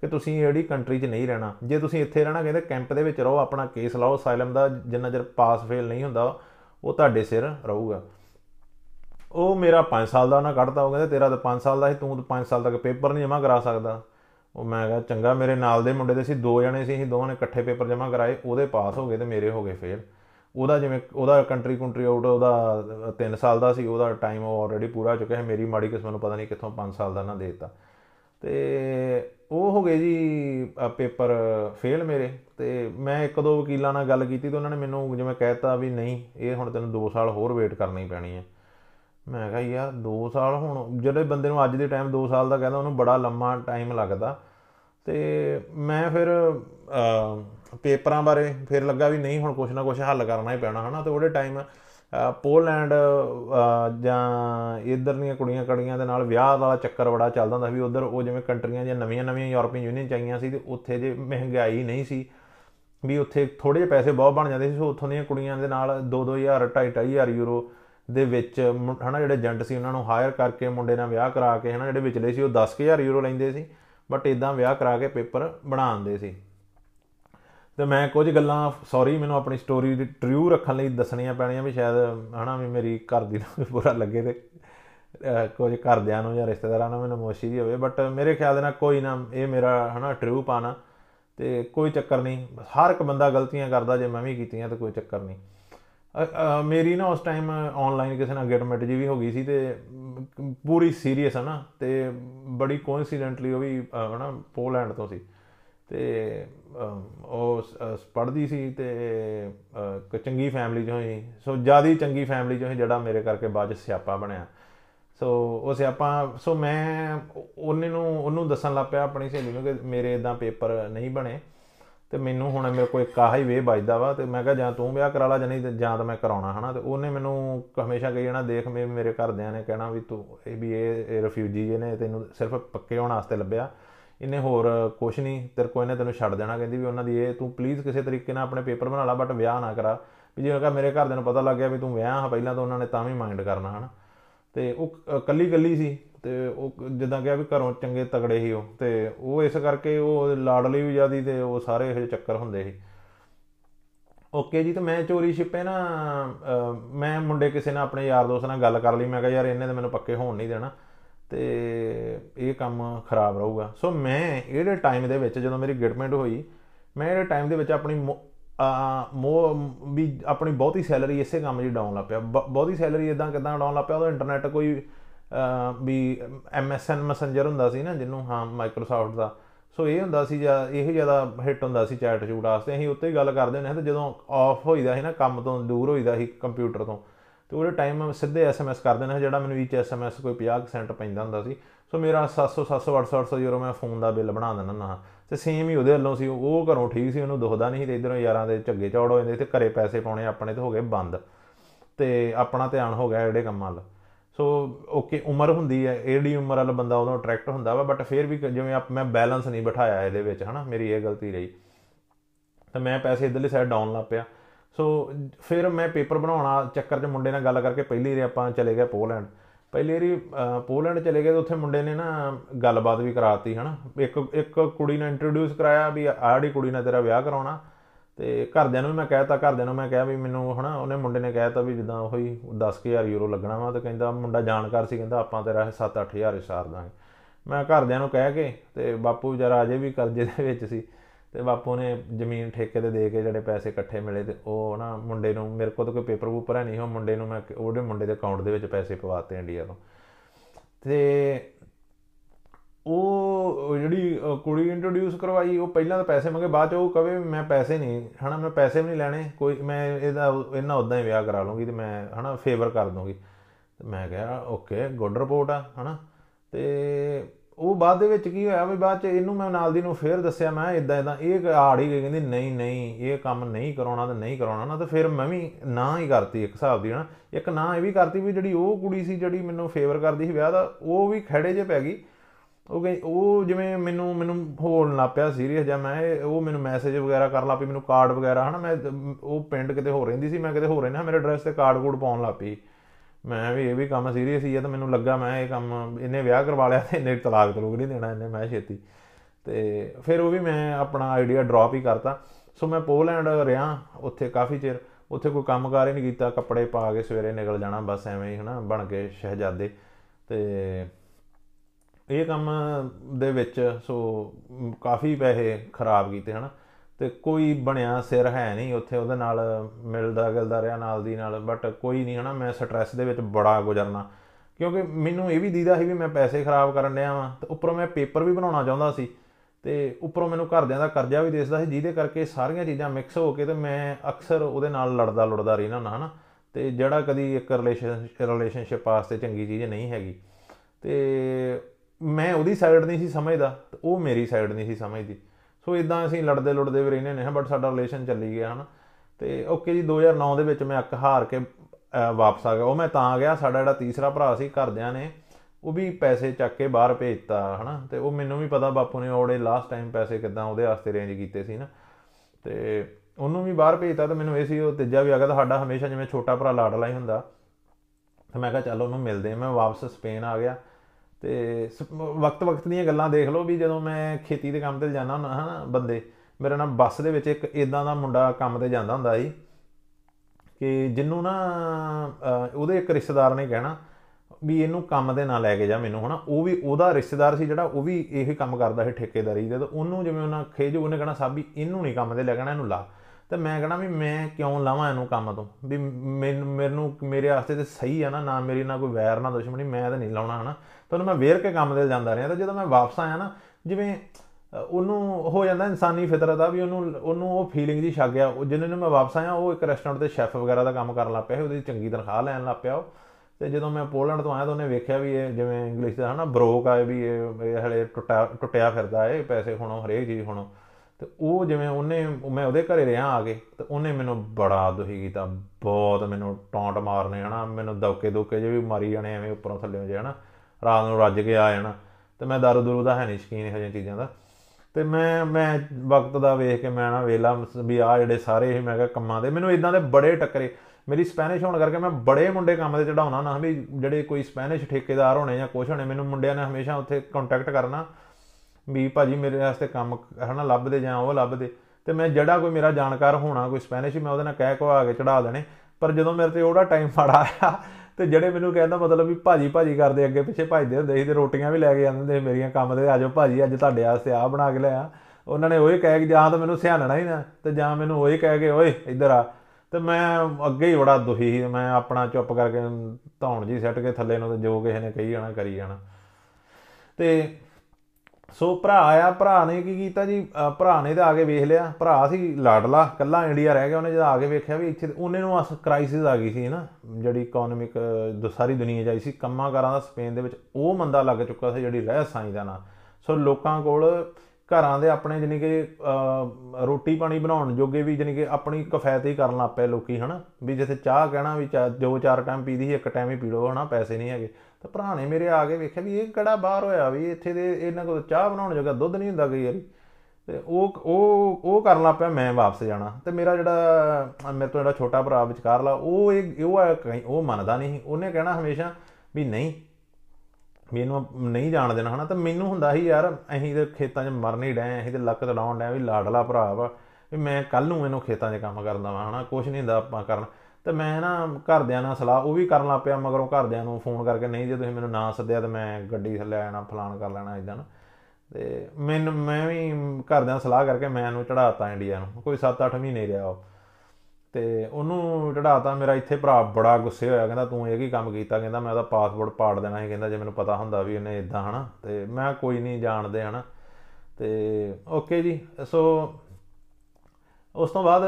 Speaker 1: ਕਿ ਤੁਸੀਂ ਜਿਹੜੀ ਕੰਟਰੀ 'ਚ ਨਹੀਂ ਰਹਿਣਾ। ਜੇ ਤੁਸੀਂ ਇੱਥੇ ਰਹਿਣਾ, ਕਹਿੰਦੇ ਕੈਂਪ ਦੇ ਵਿੱਚ ਰਹੋ, ਆਪਣਾ ਕੇਸ ਲਾਓ ਸਾਇਲਮ ਦਾ ਜਿੰਨਾ ਚਿਰ ਪਾਸ ਫੇਲ ਨਹੀਂ ਹੁੰਦਾ, ਉਹ ਤੁਹਾਡੇ ਸਿਰ ਰਹੂਗਾ। ਉਹ ਮੇਰਾ 5 ਸਾਲ ਦਾ ਉਹਨਾਂ ਕੱਢਤਾ, ਉਹ ਕਹਿੰਦੇ ਤੇਰਾ ਤਾਂ 5 ਸਾਲ ਦਾ ਸੀ, ਤੂੰ ਤਾਂ 5 ਸਾਲ ਤੱਕ ਪੇਪਰ ਨਹੀਂ ਜਮ੍ਹਾਂ ਕਰਾ ਸਕਦਾ। ਉਹ ਮੈਂ ਕਿਹਾ, ਚੰਗਾ, ਮੇਰੇ ਨਾਲ ਦੇ ਮੁੰਡੇ ਦੇ ਸੀ, ਦੋ ਜਣੇ ਸੀ, ਅਸੀਂ ਦੋਵਾਂ ਨੇ ਇਕੱਠੇ ਪੇਪਰ ਜਮ੍ਹਾਂ ਕਰਾਏ, ਉਹਦੇ ਪਾਸ ਹੋ ਗਏ ਤੇ ਮੇਰੇ ਹੋ ਗਏ ਫੇਲ ਉਹਦਾ ਜਿਵੇਂ, ਉਹਦਾ ਕੰਟਰੀ ਕੰਟਰੀ ਆਊਟ ਉਹਦਾ 3 ਸਾਲ ਦਾ ਸੀ, ਉਹਦਾ ਟਾਈਮ ਉਹ ਆਲਰੇਡੀ ਪੂਰਾ ਹੋ ਚੁੱਕਿਆ ਹੈ, ਮੇਰੀ ਮਾੜੀ ਕਿਸਮਤ ਨੂੰ ਪਤਾ ਨਹੀਂ ਕਿੱਥੋਂ 5 ਸਾਲ ਦਾ ਨਾ ਦੇਤਾ। ਤੇ ਉਹ ਹੋ ਗਏ ਜੀ ਪੇਪਰ ਫੇਲ ਮੇਰੇ, ਤੇ ਮੈਂ ਇੱਕ ਦੋ ਵਕੀਲਾਂ ਨਾਲ ਗੱਲ ਕੀਤੀ ਤੇ ਉਹਨਾਂ ਨੇ ਮੈਨੂੰ ਜਿਵੇਂ ਕਹਿਤਾ ਵੀ ਨਹੀਂ, ਇਹ ਹੁਣ ਤੈਨੂੰ 2 ਸਾਲ ਹੋਰ ਵੇਟ ਕਰਨੀ ਪੈਣੀ ਹੈ ਮੈਂ ਕਿਹਾ ਯਾਰ 2 ਸਾਲ ਹੁਣ ਜਿਹੜੇ ਬੰਦੇ ਨੂੰ ਅੱਜ ਦੇ ਟਾਈਮ 2 ਸਾਲ ਦਾ ਕਹਿੰਦਾ, ਉਹਨੂੰ ਬੜਾ ਲੰਮਾ ਟਾਈਮ ਲੱਗਦਾ। ਤੇ ਮੈਂ ਫਿਰ ਪੇਪਰਾਂ ਬਾਰੇ ਫਿਰ ਲੱਗਾ ਵੀ ਨਹੀਂ, ਹੁਣ ਕੁਛ ਨਾ ਕੁਛ ਹੱਲ ਕਰਨਾ ਹੀ ਪੈਣਾ, ਹਨਾ। ਤੇ ਉਹਦੇ ਟਾਈਮ ਪੋਲੈਂਡ ਜਾਂ ਇਧਰ ਦੀਆਂ ਕੁੜੀਆਂ ਕੜੀਆਂ ਦੇ ਨਾਲ ਵਿਆਹ ਵਾਲਾ ਚੱਕਰ ਬੜਾ ਚੱਲਦਾ ਹੁੰਦਾ ਵੀ ਉਧਰ ਉਹ ਜਿਵੇਂ ਕੰਟਰੀਆਂ ਜਾਂ ਨਵੀਆਂ-ਨਵੀਆਂ ਯੂਰਪੀਅਨ ਯੂਨੀਅਨ ਚਾਈਆਂ ਸੀ ਤੇ ਉੱਥੇ ਜੇ ਮਹਿੰਗਾਈ ਨਹੀਂ ਸੀ, ਵੀ ਉੱਥੇ ਥੋੜੇ ਜਿਹੇ ਪੈਸੇ ਬਹੁਤ ਬਣ ਜਾਂਦੇ ਸੀ। ਸੋ ਉੱਥੋਂ ਦੀਆਂ ਕੁੜੀਆਂ ਦੇ ਨਾਲ 2-2000 2.5-2000 ਯੂਰੋ ਦੇ ਵਿੱਚ ਹਨਾ, ਜਿਹੜੇ ਏਜੰਟ ਸੀ ਉਹਨਾਂ ਨੂੰ ਹਾਇਰ ਕਰਕੇ ਮੁੰਡੇ ਨਾਲ ਵਿਆਹ ਕਰਾ ਕੇ, ਹਨਾ, ਜਿਹੜੇ ਵਿਚਲੇ ਸੀ, ਉਹ 10000 ਯੂਰੋ ਲੈਂਦੇ ਸੀ ਬਟ ਇਦਾਂ ਵਿਆਹ ਕਰਾ ਕੇ ਪੇਪਰ ਬਣਾਉਂਦੇ ਸੀ। ਤੇ ਮੈਂ ਕੁਝ ਗੱਲਾਂ ਸੌਰੀ ਮੈਨੂੰ ਆਪਣੀ ਸਟੋਰੀ ਦੀ ਟਰੂ ਰੱਖਣ ਲਈ ਦੱਸਣੀਆਂ ਪੈਣੀਆਂ ਵੀ ਸ਼ਾਇਦ, ਹਨਾ, ਵੀ ਮੇਰੀ ਘਰ ਦੀ ਨੂੰ ਬੁਰਾ ਲੱਗੇ ਤੇ ਕੁਝ ਘਰਦਿਆਂ ਨੂੰ ਜਾਂ ਰਿਸ਼ਤੇਦਾਰਾਂ ਨੂੰ ਮੈਨੂੰ ਮੋਸ਼ੀ ਦੀ ਹੋਵੇ ਬਟ ਮੇਰੇ ਖਿਆਲ ਦੇ ਨਾਲ ਕੋਈ ਨਾ, ਇਹ ਮੇਰਾ, ਹਨਾ ਟਰੂ ਪਾਣਾ, ਤੇ ਕੋਈ ਚੱਕਰ ਨਹੀਂ, ਹਰ ਇੱਕ ਬੰਦਾ ਗਲਤੀਆਂ ਕਰਦਾ ਜੇ ਮੈਂ ਵੀ ਕੀਤੀਆਂ, ਤਾਂ ਕੋਈ ਚੱਕਰ ਨਹੀਂ। ਮੇਰੀ ਨਾ ਉਸ ਟਾਈਮ ਆਨਲਾਈਨ ਕਿਸੇ ਨਾਲ ਗੈਟਮੈਂਟ ਜੀ ਵੀ ਹੋ ਗਈ ਸੀ ਤੇ ਪੂਰੀ ਸੀਰੀਅਸ ਹੈ ਨਾ ਤੇ ਬੜੀ ਕੋਇਨਸੀਡੈਂਟਲੀ ਉਹ ਵੀ ਹਨਾ ਪੋਲੈਂਡ ਤੋਂ ਸੀ। ਤੇ ਉਹ ਪੜ੍ਹਦੀ ਸੀ ਤੇ ਇੱਕ ਚੰਗੀ ਫੈਮਿਲੀ ਚੋਂ ਹੀ, ਸੋ ਜਿਆਦੀ ਚੰਗੀ ਫੈਮਿਲੀ ਚੋਂ ਹੀ ਜਿਹੜਾ ਮੇਰੇ ਕਰਕੇ ਬਾਅਦ ਸਿਆਪਾ ਬਣਿਆ। ਸੋ ਉਹ ਸਿਆਪਾ, ਸੋ ਮੈਂ ਉਹਨੇ ਨੂੰ, ਉਹਨੂੰ ਦੱਸਣ ਲੱਗ ਪਿਆ ਆਪਣੀ ਸਹੇਲੀ ਨੂੰ ਕਿ ਮੇਰੇ ਇਦਾਂ ਪੇਪਰ ਨਹੀਂ ਬਣੇ। ਤੇ ਮੈਨੂੰ ਹੁਣ ਮੇਰੇ ਕੋਲ ਇੱਕ ਆਹ ਹੀ ਵੇ ਵੱਜਦਾ ਵਾ ਤੇ ਮੈਂ ਕਿਹਾ ਜਾਂ ਤੂੰ ਵਿਆਹ ਕਰਾ ਲਾ ਜਾਂ ਨਹੀਂ ਤੇ ਜਾਂ ਤਾਂ ਮੈਂ ਕਰਾਉਣਾ, ਹਨਾ? ਤੇ ਉਹਨੇ ਮੈਨੂੰ ਹਮੇਸ਼ਾ ਕਹੀ ਜਾਣਾ, ਦੇਖ ਮੇਰੇ ਘਰਦਿਆਂ ਨੇ ਕਹਿਣਾ ਵੀ ਤੂੰ ਇਹ ਵੀ ਇਹ ਰਿਫਿਊਜੀ ਨੇ ਤੈਨੂੰ ਸਿਰਫ ਪੱਕੇ ਹੋਣ ਵਾਸਤੇ ਲੱਭਿਆ। ਇਹਨੇ ਹੋਰ ਕੁਝ ਨਹੀਂ, ਤੇਰੇ ਕੋਈ ਨੇ ਤੈਨੂੰ ਛੱਡ ਦੇਣਾ, ਕਹਿੰਦੀ ਵੀ ਉਹਨਾਂ ਦੀ ਇਹ, ਤੂੰ ਪਲੀਜ਼ ਕਿਸੇ ਤਰੀਕੇ ਨਾਲ ਆਪਣੇ ਪੇਪਰ ਬਣਾ ਲਾ ਬਟ ਵਿਆਹ ਨਾ ਕਰਾ। ਵੀ ਜੇ ਕਹਾ ਮੇਰੇ ਘਰਦਿਆਂ ਨੂੰ ਪਤਾ ਲੱਗ ਗਿਆ ਵੀ ਤੂੰ ਵਿਆਹ ਆ ਪਹਿਲਾਂ ਤਾਂ ਉਹਨਾਂ ਨੇ ਤਾਂ ਵੀ ਮਾਈਂਡ ਕਰਨਾ, ਹਨਾ? ਤੇ ਉਹ ਕੱਲੀ ਕੱਲੀ ਸੀ। ਤੇ ਉਹ ਜਿੱਦਾਂ ਕਿਹਾ ਵੀ ਘਰੋਂ ਚੰਗੇ ਤਗੜੇ ਸੀ ਉਹ, ਤੇ ਉਹ ਇਸ ਕਰਕੇ ਉਹ ਲਾਡਲੀ ਵੀ ਜਿਆਦੀ ਤੇ ਉਹ ਸਾਰੇ ਇਹ ਚੱਕਰ ਹੁੰਦੇ ਸੀ। ਓਕੇ ਜੀ, ਤੇ ਮੈਂ ਚੋਰੀ ਛਿਪੇ ਨਾ ਮੈਂ ਮੁੰਡੇ ਕਿਸੇ ਨਾਲ ਆਪਣੇ ਯਾਰ ਦੋਸਤ ਨਾਲ ਗੱਲ ਕਰ ਲਈ, ਮੈਂ ਕਿਹਾ ਯਾਰ ਇਹਨੇ ਤਾਂ ਮੈਨੂੰ ਪੱਕੇ ਹੋਣ ਨਹੀਂ ਦੇਣਾ, ਤੇ ਇਹ ਕੰਮ ਖਰਾਬ ਰਹੂਗਾ। ਸੋ ਮੈਂ ਇਹਦੇ ਟਾਈਮ ਦੇ ਵਿੱਚ ਜਦੋਂ ਮੇਰੀ ਗਿਟਮੈਂਟ ਹੋਈ, ਮੈਂ ਇਹਦੇ ਟਾਈਮ ਦੇ ਵਿੱਚ ਆਪਣੀ ਮੋ ਵੀ ਆਪਣੀ ਬਹੁਤੀ ਸੈਲਰੀ ਇਸੇ ਕੰਮ 'ਚ ਡਾਊਨ ਲਾ ਪਿਆ। ਬਹੁਤੀ ਸੈਲਰੀ ਇਦਾਂ ਕਿਦਾਂ ਡਾਊਨ ਲਾ ਪਿਆ, ਉਹਦਾ ਇੰਟਰਨੈਟ ਕੋਈ ਵੀ ਐਮਐਸਐਨ ਮੈਸੇਂਜਰ ਹੁੰਦਾ ਸੀ ਨਾ ਜਿਹਨੂੰ, ਹਾਂ ਮਾਈਕਰੋਸਾਫਟ ਦਾ। ਸੋ ਇਹ ਹੁੰਦਾ ਸੀ ਜਾਂ ਇਹ ਜ਼ਿਆਦਾ ਹਿੱਟ ਹੁੰਦਾ ਸੀ ਚੈਟ ਚੂਟ ਵਾਸਤੇ। ਅਸੀਂ ਉੱਤੇ ਹੀ ਗੱਲ ਕਰਦੇ ਹੁੰਦੇ ਹਾਂ ਤੇ ਜਦੋਂ ਆਫ ਹੋਈਦਾ ਸੀ ਨਾ, ਕੰਮ ਤੋਂ ਦੂਰ ਹੋਈਦਾ ਸੀ ਕੰਪਿਊਟਰ ਤੋਂ, ਤੇ ਉਹਦੇ ਟਾਈਮ ਸਿੱਧੇ ਐਸਐਮਐਸ ਕਰ ਦੇਣਾ ਜਿਹੜਾ ਮੈਨੂੰ ਵਿੱਚ ਐਸਐਮਐਸ ਕੋਈ 50% ਪੈਂਦਾ ਹੁੰਦਾ ਸੀ। ਸੋ ਮੇਰਾ 700 700 800 800 ਯੂਰੋ ਮੈਂ ਫੋਨ ਦਾ ਬਿੱਲ ਬਣਾ ਦਿੰਦਾ ਨਾ ਤੇ ਸੇਮ ਹੀ ਉਹਦੇ ਵੱਲੋਂ ਸੀ, ਉਹ ਘਰੋਂ ਠੀਕ ਸੀ, ਉਹਨੂੰ ਦੁਖਦਾ ਨਹੀਂ ਤੇ ਇਧਰੋਂ ਯਾਰਾਂ ਦੇ ਝੱਗੇ ਚੌੜ ਹੋ ਜਾਂਦੇ ਤੇ ਘਰੇ ਪੈਸੇ ਪਾਉਣੇ, ਆਪਣੇ ਤੇ ਹੋ ਗਏ ਬੰਦ। ਤੇ ਆਪਣਾ ਧਿਆਨ ਹੋ ਗਿਆ ਜਿਹੜੇ ਕੰਮਾਂ ਵੱਲ। ਸੋ ਓਕੇ ਉਮਰ ਹੁੰਦੀ ਹੈ ਏਡੀ ਉਮਰ ਵਾਲਾ ਬੰਦਾ ਉਦੋਂ ਅਟਰੈਕਟ ਹੁੰਦਾ ਵਾ ਬਟ ਫਿਰ ਵੀ ਜਿਵੇਂ ਮੈਂ ਬੈਲੈਂਸ ਨਹੀਂ ਬਿਠਾਇਆ ਇਹਦੇ ਵਿੱਚ, ਹਨਾ, ਮੇਰੀ ਇਹ ਗਲਤੀ ਰਹੀ। ਤਾਂ ਮੈਂ ਪੈਸੇ ਇਧਰਲੇ ਸਾਈਡ ਡਾਊਨ ਲਾ ਪਿਆ। ਸੋ ਫਿਰ ਮੈਂ ਪੇਪਰ ਬਣਾਉਣਾ, ਚੱਕਰ 'ਚ ਮੁੰਡੇ ਨਾਲ ਗੱਲ ਕਰਕੇ ਪਹਿਲੀ ਵਾਰੀ ਆਪਾਂ ਚਲੇ ਗਏ ਪੋਲੈਂਡ ਪਹਿਲੀ ਵਾਰੀ ਪੋਲੈਂਡ ਚਲੇ ਗਏ ਤੇ ਉੱਥੇ ਮੁੰਡੇ ਨੇ ਨਾ ਗੱਲਬਾਤ ਵੀ ਕਰਾਤੀ, ਹਨਾ। ਇੱਕ ਇੱਕ ਕੁੜੀ ਨੇ ਇੰਟਰੋਡਿਊਸ ਕਰਾਇਆ ਵੀ ਆੜੀ ਕੁੜੀ ਨਾਲ ਤੇਰਾ ਵਿਆਹ ਕਰਾਉਣਾ ਤੇ ਘਰਦਿਆਂ ਨੂੰ ਮੈਂ ਕਹਿਤਾ, ਘਰਦਿਆਂ ਨੂੰ ਮੈਂ ਕਿਹਾ ਵੀ ਮੈਨੂੰ ਹਨਾ, ਉਹਨੇ ਮੁੰਡੇ ਨੇ ਕਹਿਤਾ ਵੀ ਜਿੱਦਾਂ ਉਹੀ 10000 ਯੂਰੋ ਲੱਗਣਾ ਵਾ ਤੇ ਕਹਿੰਦਾ ਮੁੰਡਾ ਜਾਣਕਾਰ ਸੀ, ਕਹਿੰਦਾ ਆਪਾਂ ਤੇਰਾ 7-8000 ਸਾਰ ਦਾਂਗੇ। ਮੈਂ ਘਰਦਿਆਂ ਨੂੰ ਕਹਿ ਕੇ ਤੇ ਬਾਪੂ ਜਰਾ ਅਜੇ ਵੀ ਕਰਜ਼ੇ ਦੇ ਵਿੱਚ ਸੀ ਤੇ ਬਾਪੂ ਨੇ ਜ਼ਮੀਨ ਠੇਕੇ ਤੇ ਦੇ ਕੇ ਜਿਹੜੇ ਪੈਸੇ ਇਕੱਠੇ ਮਿਲੇ ਤੇ ਉਹ ਨਾ ਮੁੰਡੇ ਨੂੰ, ਮੇਰੇ ਕੋਲ ਤਾਂ ਕੋਈ ਪੇਪਰ ਪੂਪਰ ਹੈ ਨਹੀਂ, ਉਹ ਮੁੰਡੇ ਨੂੰ ਮੈਂ, ਉਹਦੇ ਮੁੰਡੇ ਦੇ ਅਕਾਊਂਟ ਦੇ ਵਿੱਚ ਪੈਸੇ ਪਵਾਤੇ ਇੰਡੀਆ ਤੋਂ। ਤੇ ਉਹ ਜਿਹੜੀ ਕੁੜੀ ਇੰਟਰੋਡਿਊਸ ਕਰਵਾਈ, ਉਹ ਪਹਿਲਾਂ ਤਾਂ ਪੈਸੇ ਮੰਗੇ, ਬਾਅਦ ਚ ਉਹ ਕਵੇ ਮੈਂ ਪੈਸੇ ਨਹੀਂ, ਹਨਾ, ਮੈਂ ਪੈਸੇ ਵੀ ਨਹੀਂ ਲੈਣੇ, ਕੋਈ, ਮੈਂ ਇਹਦਾ, ਇਹਨਾਂ ਉਦਾਂ ਹੀ ਵਿਆਹ ਕਰਾ ਲੂੰਗੀ ਤੇ ਮੈਂ, ਹਨਾ ਫੇਵਰ ਕਰ ਦੂੰਗੀ ਤੇ ਮੈਂ ਕਿਹਾ, ਓਕੇ ਗੁੱਡ ਰਿਪੋਰਟ ਆ, ਹਨਾ। ਤੇ ਉਹ ਬਾਅਦ ਦੇ ਵਿੱਚ ਕੀ ਹੋਇਆ ਵੀ ਬਾਅਦ ਚ ਇਹਨੂੰ ਮੈਂ ਨਾਲ ਦੀ ਨੂੰ ਫੇਰ ਦੱਸਿਆ, ਮੈਂ ਇਦਾਂ ਇਦਾਂ ਇਹ ਆੜ ਹੀ ਗਈ, ਕਹਿੰਦੀ, ਨਹੀਂ ਨਹੀਂ, ਇਹ ਕੰਮ ਨਹੀਂ ਕਰਾਉਣਾ ਤੇ ਨਹੀਂ ਕਰਾਉਣਾ ਨਾ ਤੇ ਫਿਰ ਮੈਂ ਵੀ ਨਾ ਹੀ ਕਰਤੀ ਇੱਕ ਹਿਸਾਬ ਦੀ, ਹਨਾ। ਇੱਕ ਨਾ ਇਹ ਵੀ ਕਰਤੀ ਵੀ ਜਿਹੜੀ ਉਹ ਕੁੜੀ ਸੀ ਜਿਹੜੀ ਮੈਨੂੰ ਫੇਵਰ ਕਰਦੀ ਸੀ ਵਿਆਹ ਦਾ, ਉਹ ਵੀ ਖੜੇ ਜੇ ਪੈ ਗਈ। ਉਹ ਕਹੀ, ਉਹ ਜਿਵੇਂ ਮੈਨੂੰ ਮੈਨੂੰ ਹੋਣ ਲੱਗ ਪਿਆ ਸੀਰੀਅਸ ਜਾਂ ਮੈਂ ਇਹ- ਉਹ ਮੈਨੂੰ ਮੈਸੇਜ ਵਗੈਰਾ ਕਰਨ ਲੱਗ ਪਈ, ਮੈਨੂੰ ਕਾਰਡ ਵਗੈਰਾ, ਹਨਾ, ਮੈਂ, ਉਹ ਪਿੰਡ ਕਿਤੇ ਹੋ ਰਹਿੰਦੀ ਸੀ, ਮੈਂ ਕਿਤੇ ਹੋ ਰਹਿਣਾ ਮੇਰੇ ਐਡਰੈਸ ਤੇ ਕਾਰਡ ਕੋਡ ਪਾਉਣ ਲੱਗ ਪਈ। ਮੈਂ ਵੀ ਇਹ ਵੀ ਕੰਮ ਸੀਰੀਅਸ ਹੀ ਆ, ਤਾਂ ਮੈਨੂੰ ਲੱਗਾ ਮੈਂ ਇਹ ਕੰਮ ਇਹਨੇ ਵਿਆਹ ਕਰਵਾ ਲਿਆ ਤੇ ਇਹਨੇ ਤਲਾਕ ਤਲੂਕ ਨਹੀਂ ਦੇਣਾ ਇਹਨੇ, ਮੈਂ ਛੇਤੀ। ਤੇ ਫਿਰ ਉਹ ਵੀ ਮੈਂ ਆਪਣਾ ਆਈਡੀਆ ਡ੍ਰੌਪ ਹੀ ਕਰਤਾ। ਸੋ ਮੈਂ ਪੋਲੈਂਡ ਰਿਹਾ ਉੱਥੇ ਕਾਫੀ ਚਿਰ, ਉੱਥੇ ਕੋਈ ਕੰਮਕਾਰ ਹੀ ਨਹੀਂ ਕੀਤਾ, ਕੱਪੜੇ ਪਾ ਕੇ ਸਵੇਰੇ ਨਿਕਲ ਜਾਣਾ, ਬਸ ਐਵੇਂ ਹੀ, ਹਨਾ, ਬਣ ਕੇ ਸ਼ਹਿਜ਼ਾਦੇ। ਤੇ ਇਹ ਕੰਮ ਦੇ ਵਿੱਚ ਸੋ ਮ, ਕਾਫੀ ਪੈਸੇ ਖਰਾਬ ਕੀਤੇ ਹਨਾ। ਤੇ ਕੋਈ ਬਣਿਆ ਸਿਰ ਹੈ ਨਹੀਂ ਉੱਥੇ ਉਹਦੇ ਨਾਲ ਮਿਲਦਾ ਗਿਲਦਾ ਰਿਹਾ ਨਾਲ ਦੀ ਨਾਲ ਬਟ ਕੋਈ ਨਹੀਂ ਹਨਾ। ਮੈਂ ਸਟ੍ਰੈਸ ਦੇ ਵਿੱਚ ਬੜਾ ਗੁਜ਼ਰਨਾ। ਕਿਉਂਕਿ ਮੈਨੂੰ ਇਹ ਵੀ ਦੀਦਾ ਸੀ ਵੀ ਮੈਂ ਪੈਸੇ ਖਰਾਬ ਕਰਨ ਡਿਆ ਵਾਂ। ਤੇ ਉੱਪਰੋਂ ਮੈਂ ਪੇਪਰ ਵੀ ਬਣਾਉਣਾ ਚਾਹੁੰਦਾ ਸੀ। ਤੇ ਉੱਪਰੋਂ ਮੈਨੂੰ ਘਰਦਿਆਂ ਦਾ ਕਰਜ਼ਾ ਵੀ ਦੇਸਦਾ ਸੀ ਜਿਹਦੇ ਕਰਕੇ ਸਾਰੀਆਂ ਚੀਜ਼ਾਂ ਮਿਕਸ ਹੋ ਕੇ ਤੇ ਮੈਂ ਅਕਸਰ ਉਹਦੇ ਨਾਲ ਲੜਦਾ ਲੁੜਦਾ ਰਹਿਣਾ ਹੁੰਦਾ ਹਨਾ। ਤੇ ਜਿਹੜਾ ਕਦੀ ਇੱਕ ਰਿਲੇਸ਼ਨ ਰਿਲੇਸ਼ਨਸ਼ਿਪ ਵਾਸਤੇ ਚੰਗੀ ਚੀਜ਼ ਨਹੀਂ ਹੈਗੀ। ਤੇ ਮੈਂ ਉਹਦੀ ਸਾਈਡ ਨਹੀਂ ਸੀ ਸਮਝਦਾ ਤੇ ਉਹ ਮੇਰੀ ਸਾਈਡ ਨਹੀਂ ਸੀ ਸਮਝਦੀ। ਸੋ ਇਦਾਂ ਅਸੀਂ ਲੜਦੇ ਲੁੜਦੇ ਵੀ ਰਹਿੰਦੇ ਨੇ ਬਟ ਸਾਡਾ ਰਿਲੇਸ਼ਨ ਚੱਲੀ ਗਿਆ ਹਨਾ। ਤੇ ਓਕੇ ਜੀ 2009 ਦੇ ਵਿੱਚ ਮੈਂ ਅੱਕ ਹਾਰ ਕੇ ਅਹ, ਵਾਪਸ ਆ ਗਿਆ। ਉਹ ਮੈਂ ਤਾਂ ਗਿਆ ਸਾਡਾ ਜਿਹੜਾ ਤੀਸਰਾ ਭਰਾ ਸੀ ਘਰਦਿਆਂ ਨੇ ਉਹ ਵੀ ਪੈਸੇ ਚੱਕ ਕੇ ਬਾਹਰ ਭੇਜਤਾ ਹਨਾ। ਤੇ ਉਹ ਮੈਨੂੰ ਵੀ ਪਤਾ ਬਾਪੂ ਨੇ ਉਹਦੇ ਲਾਸਟ ਟਾਈਮ ਪੈਸੇ ਕਿਦਾਂ ਉਹਦੇ ਵਾਸਤੇ ਅਰੇਂਜ ਕੀਤੇ ਸੀ ਨਾ। ਤੇ ਉਹਨੂੰ ਵੀ ਬਾਹਰ ਭੇਜਤਾ ਤੇ ਮੈਨੂੰ ਇਹ ਸੀ ਉਹ ਤੀਜਾ ਵੀ ਆ ਗਿਆ ਤਾਂ ਸਾਡਾ ਹਮੇਸ਼ਾ ਜਿਵੇਂ ਛੋਟਾ ਭਰਾ ਲਾਡਲਾ ਹੀ ਹੁੰਦਾ। ਤੇ ਮੈਂ ਕਿਹਾ ਚੱਲ ਉਹਨੂੰ ਮਿਲਦੇ ਹਾਂ। ਮੈਂ ਵਾਪਸ ਸਪੇਨ ਆ ਗਿਆ। ਤੇ ਵਕਤ ਵਕਤ ਦੀਆਂ ਗੱਲਾਂ ਦੇਖ ਲਓ ਵੀ ਜਦੋਂ ਮੈਂ ਖੇਤੀ ਦੇ ਕੰਮ ਤੇ ਜਾਂਦਾ ਹੁੰਦਾ ਹਾਂ ਬੰਦੇ ਮੇਰੇ ਨਾਲ ਬੱਸ ਦੇ ਵਿੱਚ ਇੱਕ ਇਦਾਂ ਦਾ ਮੁੰਡਾ ਕੰਮ ਤੇ ਜਾਂਦਾ ਹੁੰਦਾ ਸੀ ਕਿ ਜਿੰਨੂੰ ਨਾ ਅਹ, ਉਹਦੇ ਇੱਕ ਰਿਸ਼ਤੇਦਾਰ ਨੇ ਕਹਿਣਾ ਵੀ ਇਹਨੂੰ ਕੰਮ ਦੇ ਨਾਲ ਲੈ ਕੇ ਜਾ ਮੈਨੂੰ ਹਨਾ ਉਹ ਵੀ ਉਹਦਾ ਰਿਸ਼ਤੇਦਾਰ ਸੀ ਜਿਹੜਾ ਉਹ ਵੀ ਇਹੀ ਕੰਮ ਕਰਦਾ ਸੀ ਠੇਕੇਦਾਰੀ ਦੇ ਤੇ ਉਹਨੂੰ ਜਿਵੇਂ ਉਹਨਾਂ ਖੇਜ ਉਹਨੇ ਕਹਿਣਾ ਸਾਬੀ ਇਹਨੂੰ ਨਹੀਂ ਕੰਮ ਤੇ ਲੱਗਣਾ ਇਹਨੂੰ ਲਾ। ਤੇ ਮੈਂ ਕਹਣਾ ਵੀ ਮੈਂ ਕਿਉਂ ਲਾਵਾਂ ਇਹਨੂੰ ਕੰਮ ਤੋਂ? ਵੀ ਮੈਨੂੰ ਮੈਨੂੰ ਮੇਰੇ ਵਾਸਤੇ ਤੇ ਸਹੀ ਆ ਨਾ ਨਾ ਮੇਰੀ ਨਾ ਕੋਈ ਵੈਰ ਨਾ ਦੁਸ਼ਮਣੀ ਮੈਂ ਤਾਂ ਨਹੀਂ ਲਾਉਣਾ ਹਨਾ। ਤਾਂ ਉਹਨੂੰ ਮੈਂ ਵੇਰ ਕੇ ਕੰਮ ਤੇ ਜਾਂਦਾ ਰਿਹਾ ਤੇ ਜਦੋਂ ਮੈਂ ਵਾਪਸ ਆਇਆ ਨਾ ਜਿਵੇਂ ਅ, ਉਹਨੂੰ ਹੋ ਜਾਂਦਾ ਇਨਸਾਨੀ ਫਿਤਰਤ ਆ ਵੀ ਉਹਨੂੰ ਉਹਨੂੰ ਉਹ ਫੀਲਿੰਗ ਜੀ ਛੱਗ ਗਿਆ। ਉਹ ਜਿੰਨੇ ਨੂੰ ਮੈਂ ਵਾਪਸ ਆਇਆ ਉਹ ਇੱਕ ਰੈਸਟੋਰੈਂਟ ਤੇ ਸ਼ੈਫ ਵਗੈਰਾ ਦਾ ਕੰਮ ਕਰਨ ਲੱਗ ਪਿਆ ਸੀ, ਉਹਦੀ ਚੰਗੀ ਤਨਖਾਹ ਲੈਣ ਲੱਗ ਪਿਆ ਉਹ। ਤੇ ਜਦੋਂ ਮੈਂ ਪੋਲੈਂਡ ਤੋਂ ਆਇਆ ਤਾਂ ਉਹਨੇ ਵੇਖਿਆ ਵੀ ਇਹ ਜਿਵੇਂ ਇੰਗਲਿਸ਼ ਦਾ ਹਨਾ ਬਰੋਕ ਆ ਵੀ ਇਹ ਇਹ ਹਲੇ ਟੁੱਟਾ ਟੁੱਟਿਆ ਫਿਰਦਾ ਇਹ ਪੈਸੇ ਹੁਣੋਂ ਹਰੇਕ ਚੀਜ਼ ਹੁਣੋਂ। ਤੇ ਉਹ ਜਿਵੇਂ ਉਹਨੇ ਮੈਂ ਉਹਦੇ ਘਰੇ ਰਿਹਾ ਆ ਕੇ ਤੇ ਉਹਨੇ ਮੈਨੂੰ ਬੜਾ ਦੁਖੀ ਕੀਤਾ ਬਹੁਤ ਮੈਨੂੰ ਟੌਂਟ ਮਾਰਨੇ ਹਨਾ ਮੈਨੂੰ ਦੌਕੇ ਦੋਕੇ ਜੇ ਵੀ ਮਾਰੀ ਜਾਣੇ ਐਵੇਂ ਉੱਪਰੋਂ ਥੱਲੇ ਜੇ ਹਨਾ। ਰਾਤ ਨੂੰ ਰੱਜ ਕੇ ਆ ਜਾਣਾ। ਤੇ ਮੈਂ ਦਾਰੂ ਦੂਰੂ ਦਾ ਹੈ ਨਹੀਂ ਸ਼ਕੀਨ ਇਹੋ ਜਿਹੀਆਂ ਚੀਜ਼ਾਂ ਦਾ। ਤੇ ਮੈਂ ਮੈਂ ਵਕਤ ਦਾ ਵੇਖ ਕੇ ਮੈਂ ਨਾ ਵੇਲਾ ਵੀ ਆ ਜਿਹੜੇ ਸਾਰੇ ਇਹ ਮੈਂ ਕਿਹਾ ਕੰਮਾਂ ਦੇ, ਮੈਨੂੰ ਇਦਾਂ ਦੇ ਬੜੇ ਟੱਕਰੇ। ਮੇਰੀ ਸਪੈਨਿਸ਼ ਹੋਣ ਕਰਕੇ ਮੈਂ ਬੜੇ ਮੁੰਡੇ ਕੰਮ ਤੇ ਚੜਾਉਣਾ ਨਾ ਵੀ ਜਿਹੜੇ ਕੋਈ ਸਪੈਨਿਸ਼ ਠੇਕੇਦਾਰ ਹੋਣੇ ਜਾਂ ਕੁਛ ਹੋਣੇ, ਮੈਨੂੰ ਮੁੰਡਿਆਂ ਨੇ ਹਮੇਸ਼ਾ ਉੱਥੇ ਕੰਟੈਕਟ ਕਰਨਾ। ਵੀ ਭਾਜੀ ਮੇਰੇ ਵਾਸਤੇ ਕੰਮ ਹਨਾ ਲੱਭਦੇ ਜਾਂ ਉਹ ਲੱਭਦੇ। ਤੇ ਮੈਂ ਜਿਹੜਾ ਕੋਈ ਮੇਰਾ ਜਾਣਕਾਰ ਹੋਣਾ, ਕੋਈ ਸਪੈਨਿਸ਼ ਮੈਂ ਉਹਦੇ ਨਾਲ ਕਹਿ ਕੋ ਆ ਕੇ ਚੜਾ ਦੇਣੇ। ਪਰ ਜਦੋਂ ਮੇਰੇ ਤੇ ਉਹਦਾ ਟਾਈਮ ਮਾੜਾ ਆਇਆ ਤੇ ਜਿਹੜੇ ਮੈਨੂੰ ਕਹਿੰਦਾ ਮਤਲਬ ਵੀ ਭਾਜੀ ਭਾਜੀ ਕਰਦੇ ਅੱਗੇ ਪਿੱਛੇ ਭੱਜਦੇ ਹੁੰਦੇ ਸੀ ਤੇ ਰੋਟੀਆਂ ਵੀ ਲੈ ਕੇ ਜਾਂਦੇ ਹੁੰਦੇ ਸੀ ਮੇਰੀਆਂ ਕੰਮ ਤੇ, ਆਜੋ ਭਾਜੀ, ਅੱਜ ਤੁਹਾਡੇ ਵਾਸਤੇ ਆ ਬਣਾ ਕੇ ਲਿਆ ਉਹਨਾਂ ਨੇ ਉਹੀ ਕਹਿ ਕੇ, ਜਾਂ ਤਾਂ ਮੈਨੂੰ ਸਿਆਣਨਾ ਹੀ ਨਾ, ਤੇ ਜਾਂ ਮੈਨੂੰ ਉਹੀ ਕਹਿ ਕੇ, ਓਏ, ਇੱਧਰ ਆ। ਤੇ ਮੈਂ ਅੱਗੇ ਹੀ ਬੜਾ ਦੁਖੀ ਸੀ, ਮੈਂ ਆਪਣਾ ਚੁੱਪ ਕਰਕੇ ਧੌਣ ਜੀ ਸੱਟ ਕੇ ਥੱਲੇ ਨੂੰ ਤੇ ਜੋ ਕਿਸੇ ਨੇ ਕਹੀ ਜਾਣਾ, ਕਰੀ ਜਾਣਾ। ਤੇ ਸੋ ਭਰਾ ਆਇਆ ਭਰਾ ਨੇ ਕੀ ਕੀਤਾ ਜੀ? ਅਹ ਭਰਾ ਨੇ ਤਾਂ ਆ ਕੇ ਵੇਖ ਲਿਆ। ਭਰਾ ਸੀ ਲਾਡਲਾ ਕੱਲਾ ਇੰਡੀਆ ਰਹਿ ਗਿਆ ਉਹਨੇ ਜਦ ਆ ਕੇ ਵੇਖਿਆ ਵੀ ਇੱਥੇ ਉਹਨੇ ਨੂੰ ਅਸ ਕ੍ਰਾਈਸਿਸ ਆ ਗਈ ਸੀ ਨਾ ਜਿਹੜੀ ਇਕਨੋਮਿਕ ਸਾਰੀ ਦੁਨੀਆ 'ਚ ਆਈ ਸੀ ਕੰਮਾਂ ਕਾਰਾਂ ਦਾ ਸਪੇਨ ਦੇ ਵਿੱਚ ਉਹ ਮੰਦਾ ਲੱਗ ਚੁੱਕਾ ਸੀ ਜਿਹੜੀ ਰਹਿ ਸਾਈ ਦਾ ਨਾ। ਸੋ ਲੋਕਾਂ ਕੋਲ ਘਰਾਂ ਦੇ ਆਪਣੇ ਜਾਨੀ ਕਿ ਅਹ, ਰੋਟੀ ਪਾਣੀ ਬਣਾਉਣ ਜੋਗੇ ਵੀ ਜਾਨੀ ਕਿ ਆਪਣੀ ਕਫਾਇਤ ਹੀ ਕਰਨ ਲੱਗ ਪਏ ਲੋਕੀ ਹਨਾ? ਵੀ ਜਿੱਥੇ ਚਾਹ ਕਹਿਣਾ ਵੀ ਚਾ- ਜੋ ਚਾਰ ਟਾਈਮ ਪੀਦੀ ਸੀ ਇੱਕ ਟਾਈਮ ਹੀ ਪੀ ਲਓ ਹਨਾ? ਪੈਸੇ ਨਹੀਂ ਹੈਗੇ। ਤਾਂ ਭਰਾ ਨੇ ਮੇਰੇ ਆ ਕੇ ਵੇਖਿਆ ਵੀ ਇਹ ਕਿਹੜਾ ਬਾਹਰ ਹੋਇਆ ਵੀ ਇੱਥੇ ਦੇ ਇਹਨਾਂ ਕੋਲ ਚਾਹ ਬਣਾਉਣ ਜੋਗਾ ਦੁੱਧ ਨਹੀਂ ਹੁੰਦਾ ਕਈ ਵਾਰੀ ਤੇ ਉਹ ਉਹ ਉਹ ਕਰਨ ਲੱਗ ਪਿਆ ਮੈਂ ਵਾਪਸ ਜਾਣਾ। ਤੇ ਮੇਰਾ ਜਿਹੜਾ ਅਹ ਮੇਰੇ ਤੋਂ ਜਿਹੜਾ ਛੋਟਾ ਭਰਾ ਵਿਚਕਾਰਲਾ ਉਹ ਇਹ ਉਹ ਆ ਕਹੀਂ- ਉਹ ਮੰਨਦਾ ਨਹੀਂ ਸੀ। ਉਹਨੇ ਕਹਿਣਾ ਹਮੇਸ਼ਾ ਵੀ ਨਹੀਂ ਵੀ ਇਹਨੂੰ ਨਹੀਂ ਜਾਣ ਦੇਣਾ ਹਨਾ। ਤਾਂ ਮੈਨੂੰ ਹੁੰਦਾ ਸੀ ਯਾਰ ਅਸੀਂ ਤੇ ਖੇਤਾਂ 'ਚ ਮਰਨ ਹੀ ਡਏ ਆਂ, ਅਸੀਂ ਤੇ ਲੱਕ ਤੜਾਉਣ ਡਏ ਆਂ ਵੀ ਲਾਡਲਾ ਭਰਾ ਵਾ। ਵੀ ਮੈਂ ਕੱਲ ਨੂੰ ਇਹਨੂੰ ਖੇਤਾਂ 'ਚ ਕੰਮ ਕਰਨ ਦਵਾਂ ਹਨਾ ਕੁਝ ਨਹੀਂ ਹੁੰਦਾ ਆਪਾਂ ਕਰਨ। ਤੇ ਮੈਂ ਨਾ ਘਰਦਿਆਂ ਨਾਲ ਸਲਾਹ ਉਹ ਵੀ ਕਰਨ ਲੱਗ ਪਿਆ, ਮਗਰੋਂ ਘਰਦਿਆਂ ਨੂੰ ਫੋਨ ਕਰਕੇ, ਨਹੀਂ ਜੇ ਤੁਸੀਂ ਮੈਨੂੰ ਨਾ ਸੱਦਿਆ ਤਾਂ ਮੈਂ ਗੱਡੀ ਥੱਲੇ ਆਣਾ ਫਲਾਨ ਕਰ ਲੈਣਾ ਇਦਾਂ ਨਾ। ਤੇ ਮੈਨੂੰ, ਮੈਂ ਵੀ ਘਰਦਿਆਂ ਨਾਲ ਸਲਾਹ ਕਰਕੇ ਮੈਂ ਇਹਨੂੰ ਚੜਾਤਾ ਇੰਡੀਆ ਨੂੰ। ਕੋਈ 7-8 ਮਹੀਨੇ ਰਿਹਾ ਉਹ। ਤੇ ਉਹਨੂੰ ਚੜਾਤਾ ਮੇਰਾ ਇੱਥੇ ਭਰਾ ਬੜਾ ਗੁੱਸੇ ਹੋਇਆ, ਕਹਿੰਦਾ, ਤੂੰ ਇਹ ਕੀ ਕੰਮ ਕੀਤਾ? ਕਹਿੰਦਾ, ਮੈਂ ਉਹਦਾ ਪਾਸਪੋਰਟ ਪਾੜ ਦੇਣਾ ਸੀ। ਕਹਿੰਦਾ, ਜੇ ਮੈਨੂੰ ਪਤਾ ਹੁੰਦਾ ਵੀ ਇਹਨੇ ਇਦਾਂ ਹਨਾ। ਤੇ ਮੈਂ ਕੋਈ ਨਹੀਂ, ਜਾਣਦੇ ਹਨਾ। ਤੇ ਓਕੇ ਜੀ। ਸੋ ਉਸ ਤੋਂ ਬਾਅਦ,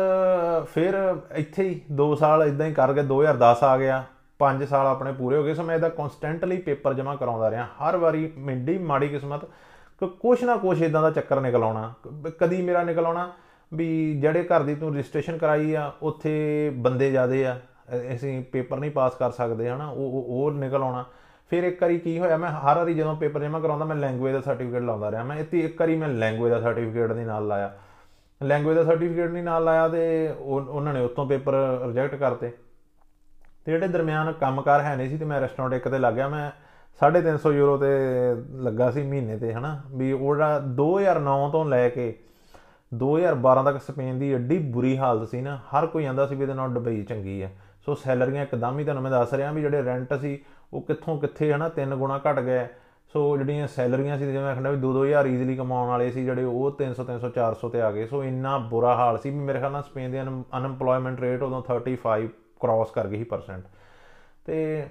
Speaker 1: ਫਿਰ ਇੱਥੇ ਹੀ 2 ਸਾਲ ਇਦਾਂ ਹੀ ਕਰ ਗਏ 2010 ਆ ਗਿਆ। 5 ਸਾਲ ਆਪਣੇ ਪੂਰੇ ਹੋ ਗਏ। ਸੋ ਮੈਂ ਇਹਦਾ ਕਨਸਟੈਂਟਲੀ ਪੇਪਰ ਜਮ੍ਹਾਂ ਕਰਾਉਂਦਾ ਰਿਹਾ। ਹਰ ਵਾਰੀ ਮਿੰਡੀ ਮਾੜੀ ਕਿਸਮਤ, ਕਿ ਕੁਛ ਨਾ ਕੁਛ ਇਦਾਂ ਦਾ ਚੱਕਰ ਨਿਕਲ ਆਉਣਾ। ਕ- ਕਦੀ ਮੇਰਾ ਨਿਕਲ ਆਉਣਾ ਵੀ ਜਿਹੜੇ ਘਰ ਦੀ ਤੂੰ ਰਜਿਸਟ੍ਰੇਸ਼ਨ ਕਰਾਈ ਆ, ਉੱਥੇ ਬੰਦੇ ਜ਼ਿਆਦੇ ਆ। ਅ- ਅਸੀਂ ਪੇਪਰ ਨਹੀਂ ਪਾਸ ਕਰ ਸਕਦੇ, ਹਨਾ? ਉਹ, ਉਹ- ਉਹ ਨਿਕਲ ਆਉਣਾ। ਫਿਰ ਇੱਕ ਵਾਰੀ ਕੀ ਹੋਇਆ, ਮੈਂ ਹਰ ਵਾਰੀ ਜਦੋਂ ਪੇਪਰ ਜਮ੍ਹਾਂ ਕਰਾਉਂਦਾ, ਮੈਂ ਲੈਂਗੁਏਜ ਦਾ ਸਰਟੀਫਿਕੇਟ ਲਾਉਂਦਾ ਰਿਹਾ। ਮੈਂ ਇੱਥੇ ਇੱਕ ਵਾਰੀ ਮੈਂ ਲੈਂਗੁਏਜ ਦਾ ਸਰਟੀਫਿਕੇਟ ਦੇ ਨਾਲ ਲਾਇਆ। ਲੈਂਗੁਏਜ ਦਾ ਸਰਟੀਫਿਕੇਟ ਨਹੀਂ ਨਾਲ ਲਾਇਆ ਤੇ ਉਹ- ਉਹਨਾਂ ਨੇ ਉਤੋਂ ਪੇਪਰ ਰਿਜੈਕਟ ਕਰਤੇ। ਤੇ ਜਿਹੜੇ ਦਰਮਿਆਨ ਕੰਮਕਾਰ ਹੈ ਨਹੀਂ ਸੀ ਤੇ ਮੈਂ ਰੈਸਟੋਰੈਂਟ ਇੱਕ ਤੇ ਲੱਗ ਗਿਆ। ਮੈਂ 350 ਯੂਰੋ ਤੇ ਲੱਗਾ ਸੀ ਮਹੀਨੇ ਤੇ, ਹਨਾ? ਵੀ ਉਹਦਾ 2009 ਤੋਂ ਲੈ ਕੇ 2012 ਤੱਕ ਸਪੇਨ ਦੀ ਐਡੀ ਬੁਰੀ ਹਾਲਤ ਸੀ ਨਾ, ਹਰ ਕੋਈ ਆਂਦਾ ਸੀ ਵੀ ਇਹਦੇ ਨਾਲ ਦੁਬਈ ਚੰਗੀ ਹੈ ਸੋ ਸੈਲਰੀਆਂ ਇੱਕਦਮ ਹੀ ਤੁਹਾਨੂੰ ਮੈਂ ਦੱਸ ਰਿਹਾ ਵੀ ਜਿਹੜੇ ਰੈਂਟ ਸੀ, ਉਹ ਕਿੱਥੋਂ ਕਿੱਥੇ, ਹਨਾ? ਤਿੰਨ ਗੁਣਾ ਘਟ ਗਏ। ਸੋ ਜਿਹੜੀਆਂ ਸੈਲਰੀਆਂ ਸੀ ਜਿਵੇਂ ਮੈਂ ਕਹਿੰਦਾ ਵੀ 2-2000 ਈਜ਼ੀਲੀ ਕਮਾਉਣ ਵਾਲੇ ਸੀ ਜਿਹੜੇ ਉਹ 300 300 400 ਤੇ ਆ ਗਏ। ਸੋ ਇੰਨਾ ਬੁਰਾ ਹਾਲ ਸੀ ਵੀ ਮੇਰੇ ਖਿਆਲ ਨਾਲ ਸਪੇਨ ਦੇ ਅਨਐਮਪਲੋਇਮੈਂਟ ਰੇਟ ਉਦੋਂ 35 ਕ੍ਰਾਸ ਕਰ ਗਈ ਸੀ ਪਰਸੈਂਟ ਤੇ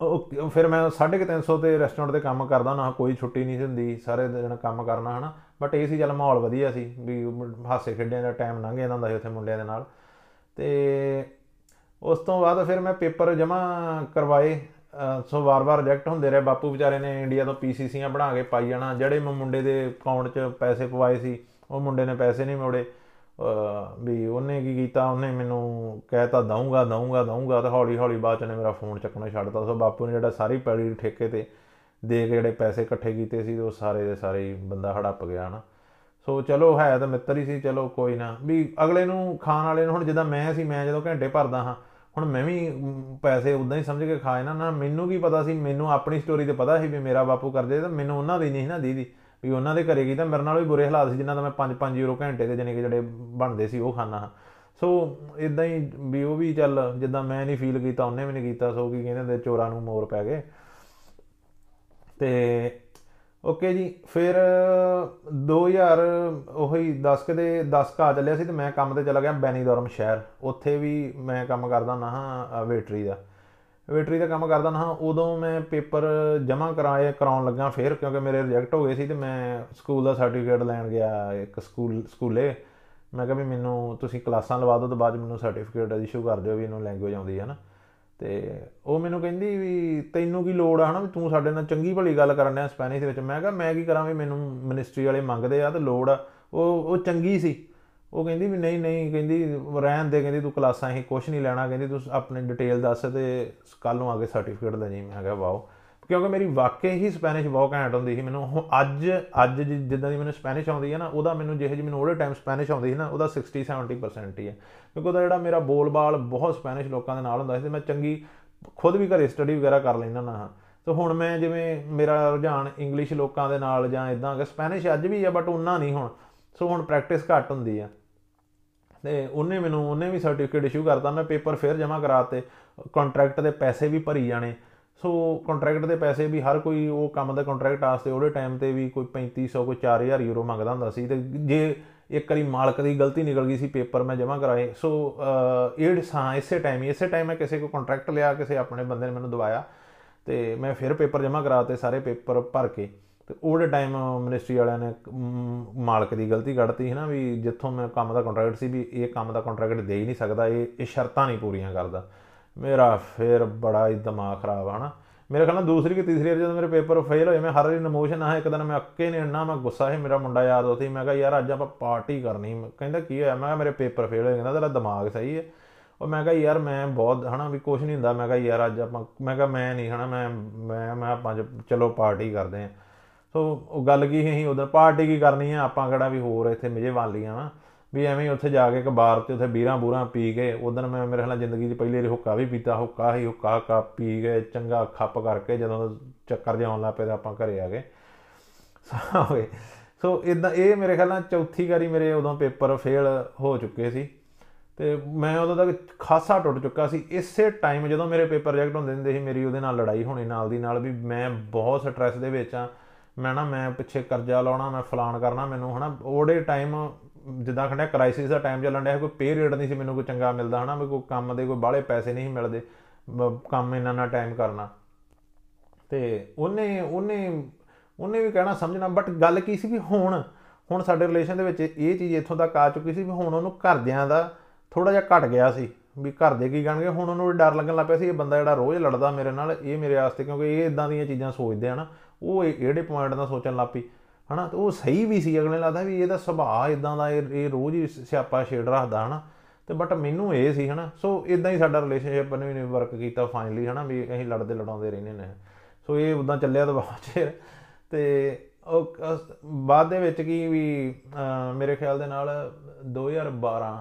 Speaker 1: ਉਹ ਫਿਰ ਮੈਂ 350 ਤੇ ਰੈਸਟੋਰੈਂਟ ਤੇ ਕੰਮ ਕਰਦਾ ਨਾ ਕੋਈ ਛੁੱਟੀ ਨਹੀਂ ਸੀ ਹੁੰਦੀ, ਸਾਰੇ ਦਿਨ ਕੰਮ ਕਰਨਾ, ਹਨਾ। ਬਟ ਇਹ ਸੀ ਚੱਲ ਮਾਹੌਲ ਵਧੀਆ ਸੀ ਵੀ ਹਾਸੇ ਖੇਡਿਆਂ ਦਾ ਟਾਈਮ ਲੰਘ ਜਾਂਦਾ ਹੁੰਦਾ ਸੀ ਉੱਥੇ ਮੁੰਡਿਆਂ ਦੇ ਨਾਲ। ਤੇ ਉਸ ਤੋਂ ਬਾਅਦ ਫਿਰ ਮੈਂ ਪੇਪਰ ਜਮ੍ਹਾਂ ਕਰਵਾਏ। ਅਹ ਸੋ ਵਾਰ-ਵਾਰ ਰਿਜੈਕਟ ਹੁੰਦੇ ਰਹੇ। ਬਾਪੂ ਵਿਚਾਰੇ ਨੇ ਇੰਡੀਆ ਤੋਂ ਪੀਸੀਸੀਆਂ ਬਣਾ ਕੇ ਪਾਈ ਜਾਣਾ। ਜਿਹੜੇ ਮੈਂ, ਮੁੰਡੇ ਦੇ ਅਕਾਊਂਟ 'ਚ ਪੈਸੇ ਪਵਾਏ ਸੀ, ਉਹ ਮੁੰਡੇ ਨੇ ਪੈਸੇ ਨਹੀਂ ਮੋੜੇ। ਅਹ, ਵੀ ਉਹਨੇ ਕੀ ਕੀਤਾ? ਉਹਨੇ ਮੈਨੂੰ ਕਹਿਤਾ, ਦਊਂਗਾ ਦਊਂਗਾ ਦਊਂਗਾ। ਤੇ ਹੌਲੀ ਹੌਲੀ ਬਾਅਦ ਚ ਨੇ ਮੇਰਾ ਫੋਨ ਚੱਕਣਾ ਛੱਡਤਾ ਸੋ ਬਾਪੂ ਨੇ ਜਿਹੜਾ ਸਾਰੀ ਪੈੜੀ ਠੇਕੇ ਤੇ ਦੇ ਕੇ ਜਿਹੜੇ ਪੈਸੇ ਇਕੱਠੇ ਕੀਤੇ ਸੀ, ਉਹ ਸਾਰੇ ਦੇ ਸਾਰੇ ਹੀ ਬੰਦਾ ਹੜੱਪ ਗਿਆ, ਹਨਾ। ਸੋ ਚਲੋ, ਹੈ ਤਾਂ ਮਿੱਤਰ ਹੀ ਸੀ। ਚਲੋ, ਕੋਈ ਨਾ। ਵੀ ਅਗਲੇ ਨੂੰ, ਖਾਣ ਵਾਲੇ ਨੂੰ, ਹੁਣ ਜਿੱਦਾਂ ਮੈਂ ਸੀ, ਮੈਂ ਜਦੋਂ ਘੰਟੇ ਭਰਦਾ ਹਾਂ ਹੁਣ ਮੈਂ ਵੀ ਮ, ਪੈਸੇ ਉਦਾਂ ਹੀ ਸਮਝ ਕੇ ਖਾਏ ਨਾ ਨਾ ਮੈਨੂੰ ਕੀ ਪਤਾ ਸੀ? ਮੈਨੂੰ ਆਪਣੀ ਸਟੋਰੀ ਤੇ ਪਤਾ ਸੀ ਵੀ ਮੇਰਾ ਬਾਪੂ ਕਰਦੇ ਤਾਂ ਮੈਨੂੰ ਉਹਨਾਂ ਦੀ ਨਹੀਂ ਸੀ ਨਾ ਦੀਦੀ ਵੀ ਉਹਨਾਂ ਦੇ ਘਰੇ ਕੀ ਤਾਂ ਮੇਰੇ ਨਾਲ ਵੀ ਬੁਰੇ ਹਾਲਾਤ ਸੀ ਜਿਨ੍ਹਾਂ ਦਾ ਮੈਂ 5-5 ਯੂਰੋ ਘੰਟੇ ਦੇ ਜਾਨੀ ਕਿ ਜਿਹੜੇ ਬਣਦੇ ਸੀ ਉਹ ਖਾਣਾ ਹਾਂ। ਸੋ ਇਦਾਂ ਹੀ ਵੀ ਉਹ ਵੀ ਚੱਲ ਜਿੱਦਾਂ ਮੈਂ ਨਹੀਂ ਫੀਲ ਕੀਤਾ ਉਹਨੇ ਵੀ ਨਹੀਂ ਕੀਤਾ ਸੋ ਕੀ ਕਹਿੰਦੇ ਹੁੰਦੇ ਚੋਰਾਂ ਨੂੰ ਮੋਰ ਪੈ ਗਏ। ਤੇ ਓਕੇ ਜੀ, ਫਿਰ 2000 ਉਹੀ 10 ਦੇ 10 ਕਾ ਚੱਲਿਆ ਸੀ ਤੇ ਮੈਂ ਕੰਮ ਤੇ ਚਲਾ ਗਿਆ ਬੈਨੀਡੋਰਮ ਸ਼ਹਿਰ। ਉੱਥੇ ਵੀ ਮੈਂ ਕੰਮ ਕਰਦਾ ਹੁੰਦਾ ਹਾਂ ਵੇਟਰੀ ਦਾ। ਵੇਟਰੀ ਦਾ ਕੰਮ ਕਰਦਾ ਹਾਂ, ਉਦੋਂ ਮੈਂ ਪੇਪਰ ਜਮ੍ਹਾਂ ਕਰਾਏ, ਕਰਾਉਣ ਲੱਗਾ ਫਿਰ, ਕਿਉਂਕਿ ਮੇਰੇ ਰਿਜੈਕਟ ਹੋ ਗਏ ਸੀ ਤੇ ਮੈਂ ਸਕੂਲ ਦਾ ਸਰਟੀਫਿਕੇਟ ਲੈਣ ਗਿਆ ਇੱਕ ਸਕੂਲ, ਸਕੂਲੇ। ਮੈਂ ਕਿਹਾ ਵੀ ਮੈਨੂੰ ਤੁਸੀਂ ਕਲਾਸਾਂ ਲਵਾ ਦਿਓ ਤੇ ਬਾਅਦ 'ਚ ਮੈਨੂੰ ਸਰਟੀਫਿਕੇਟ ਇਸ਼ੂ ਕਰ ਦਿਓ ਵੀ ਇਹਨੂੰ ਲੈਂਗੁਏਜ ਆਉਂਦੀ ਹੈ ਨਾ। ਤੇ ਉਹ ਮੈਨੂੰ ਕਹਿੰਦੀ ਵੀ ਤੈਨੂੰ ਕੀ ਲੋੜ ਆ ਹਨਾ, ਵੀ ਤੂੰ ਸਾਡੇ ਨਾਲ ਚੰਗੀ ਭਲੀ ਗੱਲ ਕਰਨ ਡਿਆ ਸਪੈਨਿਸ਼ ਦੇ ਵਿੱਚ। ਮੈਂ ਕਿਹਾ, ਮੈਂ ਕੀ ਕਰਾਂ ਵੀ ਮੈਨੂੰ ਮਿਨਿਸਟਰੀ ਵਾਲੇ ਮੰਗਦੇ ਆ ਤੇ ਲੋੜ ਆ। ਉਹ ਉਹ ਚੰਗੀ ਸੀ। ਉਹ ਕਹਿੰਦੀ ਵੀ ਨਹੀਂ ਨਹੀਂ, ਕਹਿੰਦੀ ਰਹਿਣ ਦੇ, ਕਹਿੰਦੀ ਤੂੰ ਕਲਾਸਾਂ ਹੀ ਕੁਝ ਨਹੀਂ ਲੈਣਾ, ਕਹਿੰਦੀ ਤੂੰ ਆਪਣੀ ਡਿਟੇਲ ਦੱਸ ਤੇ ਕੱਲ ਨੂੰ ਆ ਕੇ ਸਰਟੀਫਿਕੇਟ ਲੈ ਜਾਈਂ। ਮੈਂ ਕਿਹਾ, ਵਾਓ। ਕਿਉਂਕਿ ਮੇਰੀ ਵਾਕਈ ਹੀ ਸਪੈਨਿਸ਼ ਬਹੁਤ ਘੈਂਟ ਹੁੰਦੀ ਸੀ ਮੈਨੂੰ। ਹੁਣ ਅੱਜ ਅੱਜ ਜਿ- ਜਿੱਦਾਂ ਦੀ ਮੈਨੂੰ ਸਪੈਨਿਸ਼ ਆਉਂਦੀ ਹੈ ਨਾ, ਉਹਦਾ ਮੈਨੂੰ ਜਿਹੇ ਜਿਹੀ ਮੈਨੂੰ ਉਹਦੇ ਟਾਈਮ ਸਪੈਨਿਸ਼ ਆਉਂਦੀ ਸੀ ਨਾ, ਉਹਦਾ 60 70% ਹੀ ਹੈ। ਕਿਉਂਕਿ ਉਹਦਾ ਜਿਹੜਾ ਮੇਰਾ ਬੋਲਬਾਲ ਬਹੁਤ ਸਪੈਨਿਸ਼ ਲੋਕਾਂ ਦੇ ਨਾਲ ਹੁੰਦਾ ਸੀ ਤੇ ਮੈਂ ਚੰਗੀ ਖੁਦ ਵੀ ਘਰੇ ਸਟੱਡੀ ਵਗੈਰਾ ਕਰ ਲੈਂਦਾ ਨਾ ਹਾਂ। ਤੇ ਹੁਣ ਮੈਂ ਜਿਵੇਂ ਮੇਰਾ ਰੁਝਾਨ ਇੰਗਲਿਸ਼ ਲੋਕਾਂ ਦੇ ਨਾਲ ਜਾਂ ਇਦਾਂ ਕਿ ਸਪੈਨਿਸ਼ ਅੱਜ ਵੀ ਆ ਬਟ ਉਨਾ ਨਹੀਂ ਹੁਣ। ਸੋ ਹੁਣ ਪ੍ਰੈਕਟਿਸ ਘੱਟ ਹੁੰਦੀ ਆ ਤੇ ਉਹਨੇ ਮੈਨੂੰ, ਉਹਨੇ ਵੀ ਸਰਟੀਫਿਕੇਟ ਇਸ਼ੂ ਕਰਤਾ, ਮੈਂ ਪੇਪਰ ਫਿਰ ਜਮ੍ਹਾਂ ਕਰਾਤੇ। ਕੰਟਰੈਕਟ ਦੇ ਪੈਸੇ ਵੀ ਭਰੀ ਜਾਣੇ। ਸੋ ਕੰਟਰੈਕਟ ਦੇ ਪੈਸੇ ਵੀ ਹਰ ਕੋਈ ਉਹ ਕੰਮ ਦਾ ਕੰਟਰੈਕਟ ਆਸਤੇ ਉਹਦੇ ਟਾਈਮ ਤੇ ਵੀ ਕੋਈ 3500 ਕੋਈ 4000 ਯੂਰੋ ਮੰਗਦਾ ਹੁੰਦਾ ਸੀ ਤੇ ਜੇ ਇੱਕ ਵਾਰੀ ਮਾਲਕ ਦੀ ਗਲਤੀ ਨਿਕਲ ਗਈ ਸੀ ਪੇਪਰ ਮੈਂ ਜਮ੍ਹਾਂ ਕਰਾਏ। ਸੋ ਅਹ, ਇਹ ਹਾਂ ਇਸੇ ਟਾਈਮ ਹੀ ਇਸੇ ਟਾਈਮ ਮੈਂ ਕਿਸੇ ਕੋ ਕੰਟਰੈਕਟ ਲਿਆ ਕਿਸੇ ਆਪਣੇ ਬੰਦੇ ਨੇ ਮੈਨੂੰ ਦਵਾਇਆ ਤੇ ਮੈਂ ਫਿਰ ਪੇਪਰ ਜਮ੍ਹਾਂ ਕਰਾਤੇ ਸਾਰੇ ਪੇਪਰ ਭਰ ਕੇ ਤੇ ਉਹਦੇ ਟਾਈਮ ਮਿਨਿਸਟਰੀ ਵਾਲਿਆਂ ਨੇ ਮ, ਮਾਲਕ ਦੀ ਗਲਤੀ ਕੱਢਤੀ ਹੈ ਨਾ ਵੀ ਜਿੱਥੋਂ ਮੈਂ ਕੰਮ ਦਾ ਕੰਟਰੈਕਟ ਸੀ ਵੀ ਇਹ ਕੰਮ ਦਾ ਕੰਟਰੈਕਟ ਦੇ ਹੀ ਨਹੀਂ ਸਕਦਾ ਇਹ ਇਹ ਸ਼ਰਤਾਂ ਨਹੀਂ ਪੂਰੀਆਂ ਕਰਦਾ। ਮੇਰਾ ਫਿਰ ਬੜਾ ਹੀ ਦਿਮਾਗ ਖਰਾਬ ਆ ਨਾ ਮੇਰੇ ਖਿਆਲ ਨਾਲ ਦੂਸਰੀ ਕਿ ਤੀਸਰੀ ਵਾਰ ਜਦੋਂ ਮੇਰੇ ਪੇਪਰ ਫੇਲ ਹੋਏ, ਮੈਂ ਹਰ ਵਾਰੀ ਨਮੋਸ਼ਨ ਆ, ਇੱਕ ਦਿਨ ਮੈਂ ਅੱਕੇ ਨੇ ਇੰਨਾ, ਮੈਂ ਗੁੱਸਾ ਸੀ, ਮੇਰਾ ਮੁੰਡਾ ਯਾਦ ਉੱਥੇ ਮੈਂ ਕਿਹਾ, ਯਾਰ, ਅੱਜ ਆਪਾਂ ਪਾਰਟੀ ਕਰਨੀ ਮੈਂ- ਕਹਿੰਦਾ, ਕੀ ਹੋਇਆ? ਮੈਂ ਕਿਹਾ, ਮੇਰੇ ਪੇਪਰ ਫੇਲ ਹੋਏ। ਕਹਿੰਦਾ, ਤੇਰਾ ਦਿਮਾਗ ਸਹੀ ਹੈ ਉਹ ਮੈਂ ਕਿਹਾ, ਯਾਰ, ਮੈਂ ਬਹੁਤ, ਹਨਾ, ਵੀ ਕੁਝ ਨਹੀਂ ਹੁੰਦਾ। ਮੈਂ ਕਿਹਾ, ਯਾਰ, ਅੱਜ ਆਪਾਂ, ਮੈਂ ਕਿਹਾ, ਮੈਂ ਨਹੀਂ, ਹਨਾ, ਮੈਂ ਮੈਂ ਮੈਂ ਆਪਾਂ ਚ- ਚਲੋ ਪਾਰਟੀ ਕਰਦੇ ਆਂ। ਸੋ ਉਹ ਗੱਲ ਕੀ ਸੀ ਉਦੋਂ ਪਾਰਟੀ ਕੀ ਕਰਨੀ ਆ, ਆਪਾਂ ਕਿਹੜਾ ਵੀ ਹੋਰ ਇੱਥੇ ਮਿਜੇ ਵਾਲੀਆਂ ਵਾ। ਵੀ ਐਵੇਂ ਹੀ ਉੱਥੇ ਜਾ ਕੇ ਇੱਕ ਬਾਰ 'ਚ ਉੱਥੇ ਬੀਰਾਂ ਬੂਰਾਂ ਪੀ ਕੇ ਉਦੋਂ ਮੈਂ ਮੇਰੇ ਖਿਆਲ ਨਾਲ ਜ਼ਿੰਦਗੀ 'ਚ ਪਹਿਲੀ ਵਾਰੀ ਹੁੱਕਾ ਵੀ ਪੀਤਾ, ਹੁੱਕਾ ਹੀ ਹੁੱਕਾ ਕੱਪ ਪੀ ਕੇ ਚੰਗਾ ਖੱਪ ਕਰਕੇ ਜਦੋਂ ਚੱਕਰ ਜਿਹਾ ਆਉਣ ਲੱਗ ਪਿਆ ਤਾਂ ਆਪਾਂ ਘਰੇ ਆ ਗਏ। ਹੋਏ ਸੋ ਇਦਾਂ ਇਹ ਮੇਰੇ ਖਿਆਲ ਨਾਲ ਚੌਥੀ ਵਾਰੀ ਮੇਰੇ ਉਦੋਂ ਪੇਪਰ ਫੇਲ ਹੋ ਚੁੱਕੇ ਸੀ ਤੇ ਮੈਂ ਉਦੋਂ ਤੱਕ ਖਾਸਾ ਟੁੱਟ ਚੁੱਕਾ ਸੀ। ਇਸੇ ਟਾਈਮ ਜਦੋਂ ਮੇਰੇ ਪੇਪਰ ਰਿਜੈਕਟ ਹੁੰਦੇ ਹੁੰਦੇ ਸੀ, ਮੇਰੀ ਉਹਦੇ ਨਾਲ ਲੜਾਈ ਹੋਣੀ ਨਾਲ ਦੀ ਨਾਲ ਵੀ ਮੈਂ ਬਹੁਤ ਸਟ੍ਰੈਸ ਦੇ ਵਿੱਚ ਆ ਮੈਂ ਨਾ, ਮੈਂ ਪਿੱਛੇ ਕਰਜ਼ਾ ਲਾਉਣਾ, ਮੈਂ ਫਲਾਨ ਕਰਨਾ, ਮੈਨੂੰ ਹਨਾ, ਉਹਦੇ ਟਾਈਮ ਜਿੱਦਾਂ ਖੰਡਿਆ ਕ੍ਰਾਈਸਿਸ ਦਾ ਟਾਈਮ ਚੱਲਣ ਡਿਆ, ਕੋਈ ਪੇ ਰੇਟ ਨਹੀਂ ਸੀ ਮੈਨੂੰ ਕੋਈ ਚੰਗਾ ਮਿਲਦਾ, ਹਨਾ, ਵੀ ਕੋਈ ਕੰਮ ਦੇ ਕੋਈ ਬਾਹਲੇ ਪੈਸੇ ਨਹੀਂ ਸੀ ਮਿਲਦੇ, ਬ- ਕੰਮ ਇੰਨਾ ਨਾ ਟਾਈਮ ਕਰਨਾ। ਤੇ ਉਹਨੇ ਉਹਨੇ ਉਹਨੇ ਵੀ ਕਹਿਣਾ ਸਮਝਣਾ ਬਟ ਗੱਲ ਕੀ ਸੀ ਵੀ ਹੁਣ ਹੁਣ ਸਾਡੇ ਰਿਲੇਸ਼ਨ ਦੇ ਵਿੱਚ ਇਹ ਚੀਜ਼ ਇੱਥੋਂ ਤੱਕ ਆ ਚੁੱਕੀ ਸੀ ਵੀ ਹੁਣ ਉਹਨੂੰ ਘਰਦਿਆਂ ਦਾ ਥੋੜਾ ਜਿਹਾ ਘਟ ਗਿਆ ਸੀ, ਵੀ ਘਰ ਦੇ ਕੀ ਕਹਿਣਗੇ, ਹੁਣ ਉਹਨੂੰ ਵੀ ਡਰ ਲੱਗਣ ਲੱਗ ਪਿਆ ਸੀ, ਇਹ ਬੰਦਾ ਜਿਹੜਾ ਰੋਜ਼ ਲੜਦਾ ਮੇਰੇ ਨਾਲ, ਇਹ ਮੇਰੇ ਵਾਸਤੇ, ਕਿਉਂਕਿ ਇਹ ਇਦਾਂ ਦੀਆਂ ਚੀਜ਼ਾਂ ਸੋਚਦੇ ਆ ਨਾ, ਉਹ ਇਹ- ਇਹੜੇ ਪੁਆਇੰਟ ਦਾ ਸੋਚਣ ਲੱਗ ਪਈ। ਹਨਾ ਤੇ ਉਹ ਸਹੀ ਵੀ ਸੀ ਅਗਲੇ ਲੱਗਦਾ ਵੀ ਇਹਦਾ ਸੁਭਾਅ ਇਦਾਂ ਦਾ ਇਹ ਇਹ ਰੋਜ਼ ਹੀ ਸਿਆਪਾ ਛੇੜ ਰੱਖਦਾ ਹਨਾ। ਤੇ ਬਟ ਮੈਨੂੰ ਇਹ ਸੀ ਹਨਾ ਸੋ ਇਦਾਂ ਹੀ ਸਾਡਾ ਰਿਲੇਸ਼ਨਸ਼ਿਪ ਨੇ ਵੀ ਵਰਕ ਕੀਤਾ ਫਾਈਨਲੀ ਹਨਾ ਵੀ ਅਸੀਂ ਲੜਦੇ ਲੜਾਉਂਦੇ ਰਹਿੰਦੇ ਨੇ ਸੋ ਇਹ ਉਦਾਂ ਚੱਲਿਆ ਤਾਂ ਬਹੁਤ ਚਿਰ ਤੇ ਉਹ ਅਸ- ਬਾਅਦ ਦੇ ਵਿੱਚ ਕੀ ਵੀ ਅਹ, ਮੇਰੇ ਖਿਆਲ ਦੇ ਨਾਲ 2012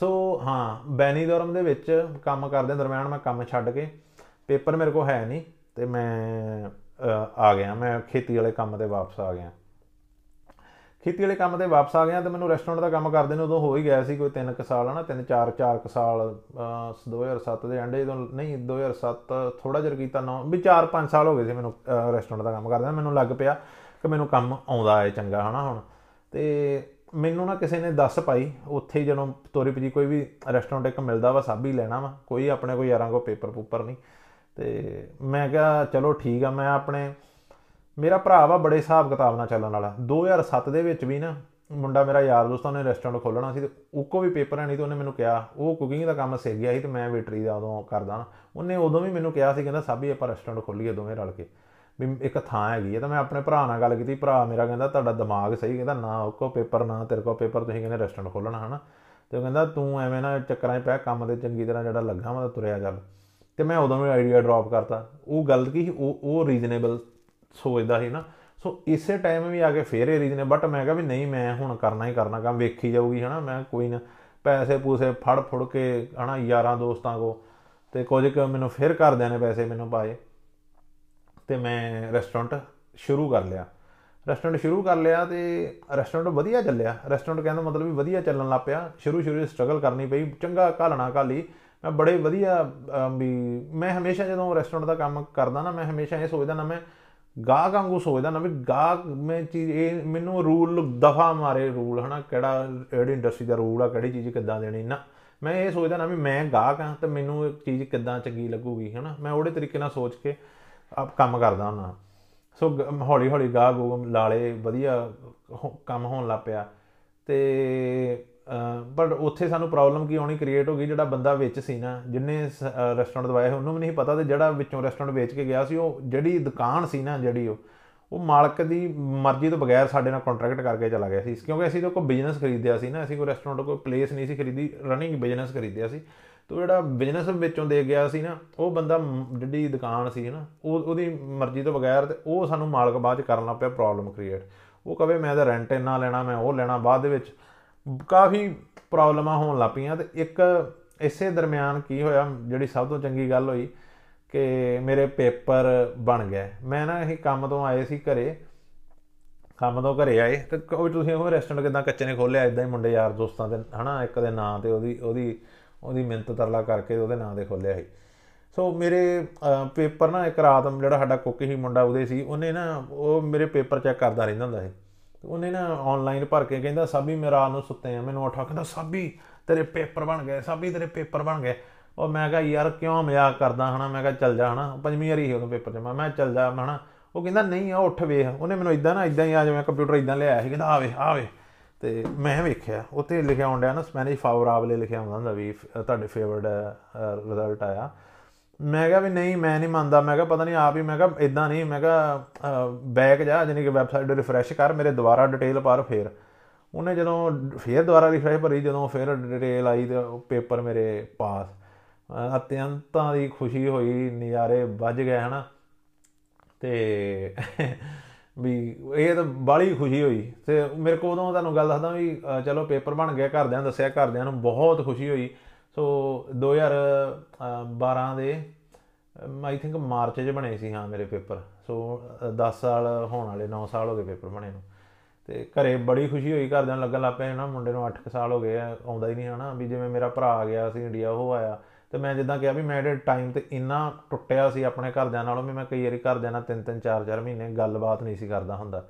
Speaker 1: ਸੋ ਹਾਂ ਬੈਨੀਦੋਰਮ ਦੇ ਵਿੱਚ ਕੰਮ ਕਰਦੇ ਦਰਮਿਆਨ ਮੈਂ ਕੰਮ ਛੱਡ ਕੇ ਪੇਪਰ ਮੇਰੇ ਕੋਲ ਹੈ ਨਹੀਂ ਤੇ ਮੈਂ ਅਹ, ਆ ਗਿਆ ਮੈਂ ਖੇਤੀ ਵਾਲੇ ਕੰਮ ਤੇ ਵਾਪਸ ਆ ਗਿਆ। ਖੇਤੀ ਵਾਲੇ ਕੰਮ ਤੇ ਵਾਪਸ ਆ ਗਿਆ ਤੇ ਮੈਨੂੰ ਰੈਸਟੋਰੈਂਟ ਦਾ ਕੰਮ ਕਰਦੇ ਨੂੰ ਉਦੋਂ ਹੋ ਹੀ ਗਿਆ ਸੀ ਕੋਈ 3 ਕੁ ਸਾਲ ਹਨਾ 3 4 4 ਕੁ ਸਾਲ ਅਹ, 2007 ਦੇ ਐਂਡ ਜਦੋਂ ਨਹੀਂ 2007 ਥੋੜਾ ਜਿਹਾ ਕੀਤਾ ਨਾ ਵੀ 4 5 ਸਾਲ ਹੋ ਗਏ ਸੀ ਮੈਨੂੰ ਰੈਸਟੋਰੈਂਟ ਦਾ ਕੰਮ ਕਰਦਾ ਮੈਨੂੰ ਲੱਗ ਪਿਆ ਕਿ ਮੈਨੂੰ ਕੰਮ ਆਉਂਦਾ ਹੈ ਚੰਗਾ ਹਨਾ ਹੁਣ। ਤੇ ਮੈਨੂੰ ਨਾ ਕਿਸੇ ਨੇ ਦੱਸ ਪਾਈ ਉੱਥੇ ਹੀ ਜਦੋਂ ਤੋਰੀ ਪਜੀ ਕੋਈ ਵੀ ਰੈਸਟੋਰੈਂਟ ਇੱਕ ਮਿਲਦਾ ਵਾ ਸਭ ਹੀ ਲੈਣਾ ਵਾ ਕੋਈ ਆਪਣੇ ਕੋਈ ਯਾਰਾਂ ਕੋ ਪੇਪਰ ਪੂਪਰ ਨਹੀਂ। ਤੇ ਮੈਂ ਕਿਹਾ ਚਲੋ ਠੀਕ ਆ, ਮੈਂ ਆਪਣੇ, ਮੇਰਾ ਭਰਾ ਵਾ ਬੜੇ ਹਿਸਾਬ ਕਿਤਾਬ ਨਾਲ ਚੱਲਣ ਵਾਲਾ। 2007 ਦੇ ਵਿੱਚ ਵੀ ਨਾ ਮੁੰਡਾ ਮੇਰਾ ਯਾਰ ਦੋਸਤਾਂ ਨੇ ਰੈਸਟੋਰੈਂਟ ਖੋਲਣਾ ਸੀ ਤੇ ਉਹ ਕੋ ਵੀ ਪੇਪਰ ਹੈ ਨਹੀਂ ਤੇ ਉਹਨੇ ਮੈਨੂੰ ਕਿਹਾ, ਉਹ ਕੁਕਿੰਗ ਦਾ ਕੰਮ ਸਿੱਖ ਗਿਆ ਸੀ ਤੇ ਮੈਂ ਵੇਟਰੀ ਦਾ ਉਦੋਂ ਕਰਦਾ ਨਾ। ਉਹਨੇ ਉਦੋਂ ਵੀ ਮੈਨੂੰ ਕਿਹਾ ਸੀ, ਕਹਿੰਦਾ ਸਾਬੀ ਆਪਾਂ ਰੈਸਟੋਰੈਂਟ ਖੋਲੀਏ ਦੋਵੇਂ ਰਲ ਕੇ, ਵੀ ਇੱਕ ਥਾਂ ਹੈਗੀ ਹੈ ਤਾਂ ਮੈਂ ਆਪਣੇ ਭਰਾ ਨਾਲ ਗੱਲ ਕੀਤੀ, ਭਰਾ ਮੇਰਾ ਕਹਿੰਦਾ, ਤੁਹਾਡਾ ਦਿਮਾਗ ਸਹੀ ਕਹਿੰਦਾ, ਨਾ ਉਹ ਕੋ ਪੇਪਰ ਨਾ ਤੇਰੇ ਕੋ ਪੇਪਰ ਤੁਸੀਂ ਕਹਿੰਦੇ ਰੈਸਟੋਰੈਂਟ ਖੋਲਣਾ ਹਨਾ। ਤੇ ਉਹ ਕਹਿੰਦਾ, ਤੂੰ ਐਵੇਂ ਨਾ ਚੱਕਰਾਂ 'ਚ ਪਿਆ ਕੰਮ ਤੇ ਚੰਗੀ ਤਰ੍ਹਾਂ ਜਿਹੜਾ ਲੱਗਾ ਮੈਂ ਤਾਂ ਤੁਰਿਆ ਚੱਲ। ਤੇ ਮੈਂ ਉਦੋਂ ਵੀ ਆਈਡੀਆ ਡ੍ਰੌਪ ਕਰਤਾ। ਉਹ ਗੱਲ ਕੀ ਸੀ, ਉਹ ਉਹ ਰੀਜ਼ਨੇਬਲ ਸੋਚਦਾ ਸੀ ਨਾ। ਸੋ ਇਸੇ ਟਾਈਮ ਵੀ ਆ ਕੇ ਫੇਰ ਇਹ ਰੀਜ਼ਨ ਬਟ ਮੈਂ ਕਿਹਾ ਵੀ ਨਹੀਂ ਮੈਂ ਹੁਣ ਕਰਨਾ ਹੀ ਕਰਨਾ ਕੰਮ ਵੇਖੀ ਜਾਊਗੀ ਹਨਾ। ਮੈਂ ਕੋਈ ਨਾ ਪੈਸੇ ਪੂਸੇ ਫੜ ਫੁੜ ਕੇ ਹਨਾ ਯਾਰਾਂ ਦੋਸਤਾਂ ਕੋ ਤੇ ਕੁਝ ਕੁ ਮੈਨੂੰ ਫਿਰ ਘਰਦਿਆਂ ਨੇ ਪੈਸੇ ਮੈਨੂੰ ਪਾਏ। ਤੇ ਮੈਂ ਰੈਸਟੋਰੈਂਟ ਸ਼ੁਰੂ ਕਰ ਲਿਆ। ਰੈਸਟੋਰੈਂਟ ਸ਼ੁਰੂ ਕਰ ਲਿਆ ਤੇ ਰੈਸਟੋਰੈਂਟ ਵਧੀਆ ਚੱਲਿਆ। ਰੈਸਟੋਰੈਂਟ ਕਹਿੰਦਾ ਮਤਲਬ ਵੀ ਵਧੀਆ ਚੱਲਣ ਲੱਗ ਪਿਆ। ਸ਼ੁਰੂ ਸ਼ੁਰੂ ਸਟਰਗਲ ਕਰਨੀ ਪਈ। ਚੰਗਾ ਘਾਲਣਾ ਘਾਲੀ। ਮੈਂ ਬੜੇ ਵਧੀਆ ਅਮ, ਵੀ ਮੈਂ ਹਮੇਸ਼ਾ ਜਦੋਂ ਰੈਸਟੋਰੈਂਟ ਦਾ ਕੰਮ ਕਰਦਾ ਨਾ ਮੈਂ ਹਮੇਸ਼ਾ ਇਹ ਸੋਚਦਾ ਨਾ ਮੈਂ ਗਾਹਕ ਵਾਂਗੂ ਸੋਚਦਾ ਨਾ ਵੀ ਗਾਹਕ ਮੈਂ ਚੀਜ਼ ਇਹ ਮੈਨੂੰ ਰੂਲ ਦਫਾ ਮਾਰੇ ਰੂਲ ਹਨਾ ਕਿਹੜਾ ਜਿਹੜੀ ਇੰਡਸਟਰੀ ਦਾ ਰੂਲ ਆ ਕਿਹੜੀ ਚੀਜ਼ ਕਿੱਦਾਂ ਦੇਣੀ ਨਾ। ਮੈਂ ਇਹ ਸੋਚਦਾ ਨਾ ਵੀ ਮੈਂ ਗਾਹਕ ਆ ਤੇ ਮੈਨੂੰ ਇਹ ਚੀਜ਼ ਕਿੱਦਾਂ ਚੰਗੀ ਲੱਗੂਗੀ ਹਨਾ। ਮੈਂ ਉਹਦੇ ਤਰੀਕੇ ਨਾਲ ਸੋਚ ਕੇ ਆਪ ਕੰਮ ਕਰਦਾ ਹੁੰਦਾ। ਸੋ ਹੌਲੀ ਹੌਲੀ ਗਾਹ ਗੋ ਲਾਲੇ ਵਧੀਆ ਹੋ- ਕੰਮ ਹੋਣ ਲੱਗ ਪਿਆ। ਤੇ ਬਟ ਉੱਥੇ ਸਾਨੂੰ ਪ੍ਰੋਬਲਮ ਕੀ ਆਉਣੀ ਕ੍ਰੀਏਟ ਹੋ ਗਈ, ਜਿਹੜਾ ਬੰਦਾ ਵਿੱਚ ਸੀ ਨਾ ਜਿੰਨੇ ਰੈਸਟੋਰੈਂਟ ਦਵਾਏ ਉਹਨੂੰ ਵੀ ਨਹੀਂ ਪਤਾ ਤੇ ਜਿਹੜਾ ਵਿੱਚੋਂ ਰੈਸਟੋਰੈਂਟ ਵੇਚ ਕੇ ਗਿਆ ਸੀ, ਉਹ ਜਿਹੜੀ ਦੁਕਾਨ ਸੀ ਨਾ, ਜਿਹੜੀ ਉਹ ਉਹ ਮਾਲਕ ਦੀ ਮਰਜ਼ੀ ਤੋਂ ਬਗੈਰ ਸਾਡੇ ਨਾਲ ਕੰਟਰੈਕਟ ਕਰਕੇ ਚਲਾ ਗਿਆ ਸੀ। ਕਿਉਂਕਿ ਅਸੀਂ ਤਾਂ ਕੋਈ ਬਿਜ਼ਨਸ ਖਰੀਦਿਆ ਸੀ ਨਾ, ਅਸੀਂ ਕੋਈ ਰੈਸਟੋਰੈਂਟ ਕੋਈ ਪਲੇਸ ਨਹੀਂ ਸੀ ਖਰੀਦੀ ਰਨਿੰਗ ਬਿਜ਼ਨਸ ਖਰੀਦਿਆ ਸੀ। ਤੋ ਜਿਹੜਾ ਬਿਜ਼ਨਸ ਵਿੱਚੋਂ ਦੇ ਗਿਆ ਸੀ ਨਾ, ਉਹ ਬੰਦਾ ਮ- ਜਿਹੜੀ ਦੁਕਾਨ ਸੀ ਨਾ, ਉਹ, ਉਹਦੀ ਮਰਜ਼ੀ ਤੋਂ ਬਗੈਰ ਤੇ ਉਹ ਸਾਨੂੰ ਮਾਲਕ ਬਾਅਦ ਚ ਕਰਨ ਲੱਗ ਪਿਆ ਪ੍ਰੋਬਲਮ ਕ੍ਰੀਏਟ ਉਹ ਕਵੇ ਮੈਂ ਤਾਂ ਰੈਂਟ ਇੰਨਾ ਲੈਣਾ, ਮੈਂ ਉਹ ਲੈਣਾ, ਬਾਅਦ ਦੇ ਵਿੱਚ ਕਾਫੀ ਪ੍ਰੋਬਲਮਾਂ ਹੋਣ ਲੱਗ ਪਈਆਂ ਤੇ ਇੱਕ ਇਸੇ ਦਰਮਿਆਨ ਕੀ ਹੋਇਆ ਜਿਹੜੀ ਸਭ ਤੋਂ ਚੰਗੀ ਗੱਲ ਹੋਈ ਕਿ ਮੇਰੇ ਪੇਪਰ ਬਣ ਗਏ। ਮੈਂ ਨਾ ਇਹ ਕੰਮ ਤੋਂ ਆਏ ਸੀ ਘਰੇ ਕੰਮ ਤੋਂ ਘਰੇ ਆਏ ਤੇ ਕੋਈ ਤੁਸੀਂ ਉਹ ਰੈਸਟੋਰੈਂਟ ਕਿਦਾਂ ਕੱਚੇ ਨੇ ਖੋਲਿਆ ਇਦਾਂ ਹੀ ਮੁੰਡੇ ਯਾਰ ਦੋਸਤਾਂ ਦੇ ਹਨਾ ਇੱਕ ਦੇ ਨਾਂ ਤੇ ਉਹਦੀ ਉਹਦੀ ਉਹਦੀ ਮਿਹਨਤ ਤਰਲਾ ਕਰਕੇ ਉਹਦੇ ਨਾਂ ਤੇ ਖੋਲਿਆ ਸੀ। ਸੋ ਮੇਰੇ ਅਹ, ਪੇਪਰ ਨਾ ਇੱਕ ਰਾਤ ਨੂੰ ਜਿਹੜਾ ਸਾਡਾ ਕੁੱਕ ਹੀ ਮੁੰਡਾ ਉਹਦੇ ਸੀ ਉਹਨੇ ਨਾ ਉਹ ਮੇਰੇ ਪੇਪਰ ਚੈੱਕ ਕਰਦਾ ਰਹਿੰਦਾ ਹੁੰਦਾ ਸੀ। ਤੇ ਉਹਨੇ ਨਾ ਆਨਲਾਈਨ ਭਰ ਕੇ ਕਹਿੰਦਾ, ਸਾਬੀ, ਮੈਂ ਰਾਤ ਨੂੰ ਸੁੱਤੇ ਆ। ਮੈਨੂੰ ਉੱਠਾ ਕਹਿੰਦਾ ਸਾਬੀ, ਤੇਰੇ ਪੇਪਰ ਬਣ ਗਏ, ਸਾਬੀ, ਤੇਰੇ ਪੇਪਰ ਬਣ ਗਏ। ਉਹ ਮੈਂ ਕਿਹਾ, ਯਾਰ, ਕਿਉਂ ਮਜ਼ਾਕ ਕਰਦਾ ਹਨਾ? ਮੈਂ ਕਿਹਾ, ਚੱਲ ਜਾ ਹਨਾ। ਪੰਜਵੀਂ ਵਾਰੀ ਸੀ ਉਦੋਂ ਪੇਪਰ ਜਮਾ ਮੈਂ ਕਿਹਾ ਚੱਲ ਜਾ ਹਨਾ। ਉਹ ਕਹਿੰਦਾ, ਨਹੀਂ, ਆ ਉੱਠ ਵੇਖ। ਉਹਨੇ ਮੈਨੂੰ ਇਦਾਂ ਨਾ ਇਦਾਂ ਹੀ ਆ ਜਿਵੇਂ ਕੰਪਿਊਟਰ ਇਦਾਂ ਲਿਆਇਆ ਸੀ, ਕਹਿੰਦਾ ਆਵੇ ਆਵੇ ਤੇ ਮੈਂ ਵੇਖਿਆ ਉੱਤੇ ਲਿਖਿਆ ਹੁੰਦਾ ਨਾ ਸਪੈਨਿਸ਼ ਫਾਵਰਾਬਲੇ ਲਿਖਿਆ ਹੁੰਦਾ ਹੁੰਦਾ ਵੀ ਫ- ਤੁਹਾਡੇ ਫੇਵਰਡ ਰਿਜ਼ਲਟ ਆਇਆ। ਮੈਂ ਕਿਹਾ ਵੀ ਨਹੀਂ, ਮੈਂ ਨਹੀਂ ਮੰਨਦਾ। ਮੈਂ ਕਿਹਾ ਪਤਾ ਨਹੀਂ ਆਪ ਹੀ, ਮੈਂ ਕਿਹਾ ਇਦਾਂ ਨਹੀਂ, ਮੈਂ ਕਿਹਾ ਬੈਕ ਜਾ ਜਾਨੀ ਕਿ ਵੈਬਸਾਈਟ ਰਿਫਰੈਸ਼ ਕਰ, ਮੇਰੇ ਦੁਬਾਰਾ ਡਿਟੇਲ ਪਰ ਫੇਰ। ਉਹਨੇ ਜਦੋਂ ਫੇਰ ਦੁਬਾਰਾ ਰਿਫਰੈਸ਼ ਭਰੀ, ਜਦੋਂ ਫੇਰ ਡਿਟੇਲ ਆਈ ਤੇ ਉਹ ਪੇਪਰ ਮੇਰੇ ਪਾਸ। ਅਹ, ਅਤਿਅੰਤਾਂ ਦੀ ਖੁਸ਼ੀ ਹੋਈ, ਨਜ਼ਾਰੇ ਵੱਜ ਗਏ, ਹਨਾ। ਤੇ [laughs] ਵੀ ਇਹ ਤਾਂ ਬਾਲੀ ਖੁਸ਼ੀ ਹੋਈ। ਤੇ ਮੇਰੇ ਕੋਲ ਉਦੋਂ ਤੁਹਾਨੂੰ ਗੱਲ ਦੱਸਦਾ ਵੀ, ਅਹ, ਚਲੋ ਪੇਪਰ ਬਣ ਗਿਆ ਘਰਦਿਆਂ ਨੂੰ ਦੱਸਿਆ, ਘਰਦਿਆਂ ਨੂੰ ਬਹੁਤ ਖੁਸ਼ੀ ਹੋਈ। ਸੋ 2012 ਦੇ ਆਈ ਥਿੰਕ ਮਾਰਚ 'ਚ ਬਣੇ ਸੀ, ਹਾਂ, ਮੇਰੇ ਪੇਪਰ। ਸੋ 10 ਸਾਲ ਹੋਣ ਵਾਲੇ 9 ਸਾਲ ਹੋ ਗਏ ਪੇਪਰ ਬਣੇ ਨੂੰ। ਤੇ ਘਰੇ ਬੜੀ ਖੁਸ਼ੀ ਹੋਈ, ਘਰਦਿਆਂ ਨੂੰ ਲੱਗਣ ਲੱਗ ਪਿਆ ਨਾ ਮੁੰਡੇ ਨੂੰ 8 ਸਾਲ ਹੋ ਗਏ ਆ, ਆਉਂਦਾ ਹੀ ਨਹੀਂ, ਹਨਾ, ਵੀ ਜਿਵੇਂ ਮੇਰਾ ਭਰਾ ਆ ਗਿਆ ਸੀ, ਇੰਡੀਆ, ਉਹ ਆਇਆ। ਤੇ ਮੈਂ ਜਿੱਦਾਂ ਕਿਹਾ ਵੀ ਮੈਂ ਇਹਦੇ ਟਾਈਮ ਤੇ ਇੰਨਾ ਟੁੱਟਿਆ ਸੀ ਆਪਣੇ ਘਰਦਿਆਂ ਨਾਲੋਂ, ਵੀ ਮੈਂ ਕਈ ਵਾਰੀ ਘਰਦਿਆਂ ਨਾਲ ਤਿੰਨ ਤਿੰਨ ਚਾਰ ਚਾਰ ਮਹੀਨੇ ਗੱਲਬਾਤ ਨਹੀਂ ਸੀ ਕਰਦਾ ਹੁੰਦਾ।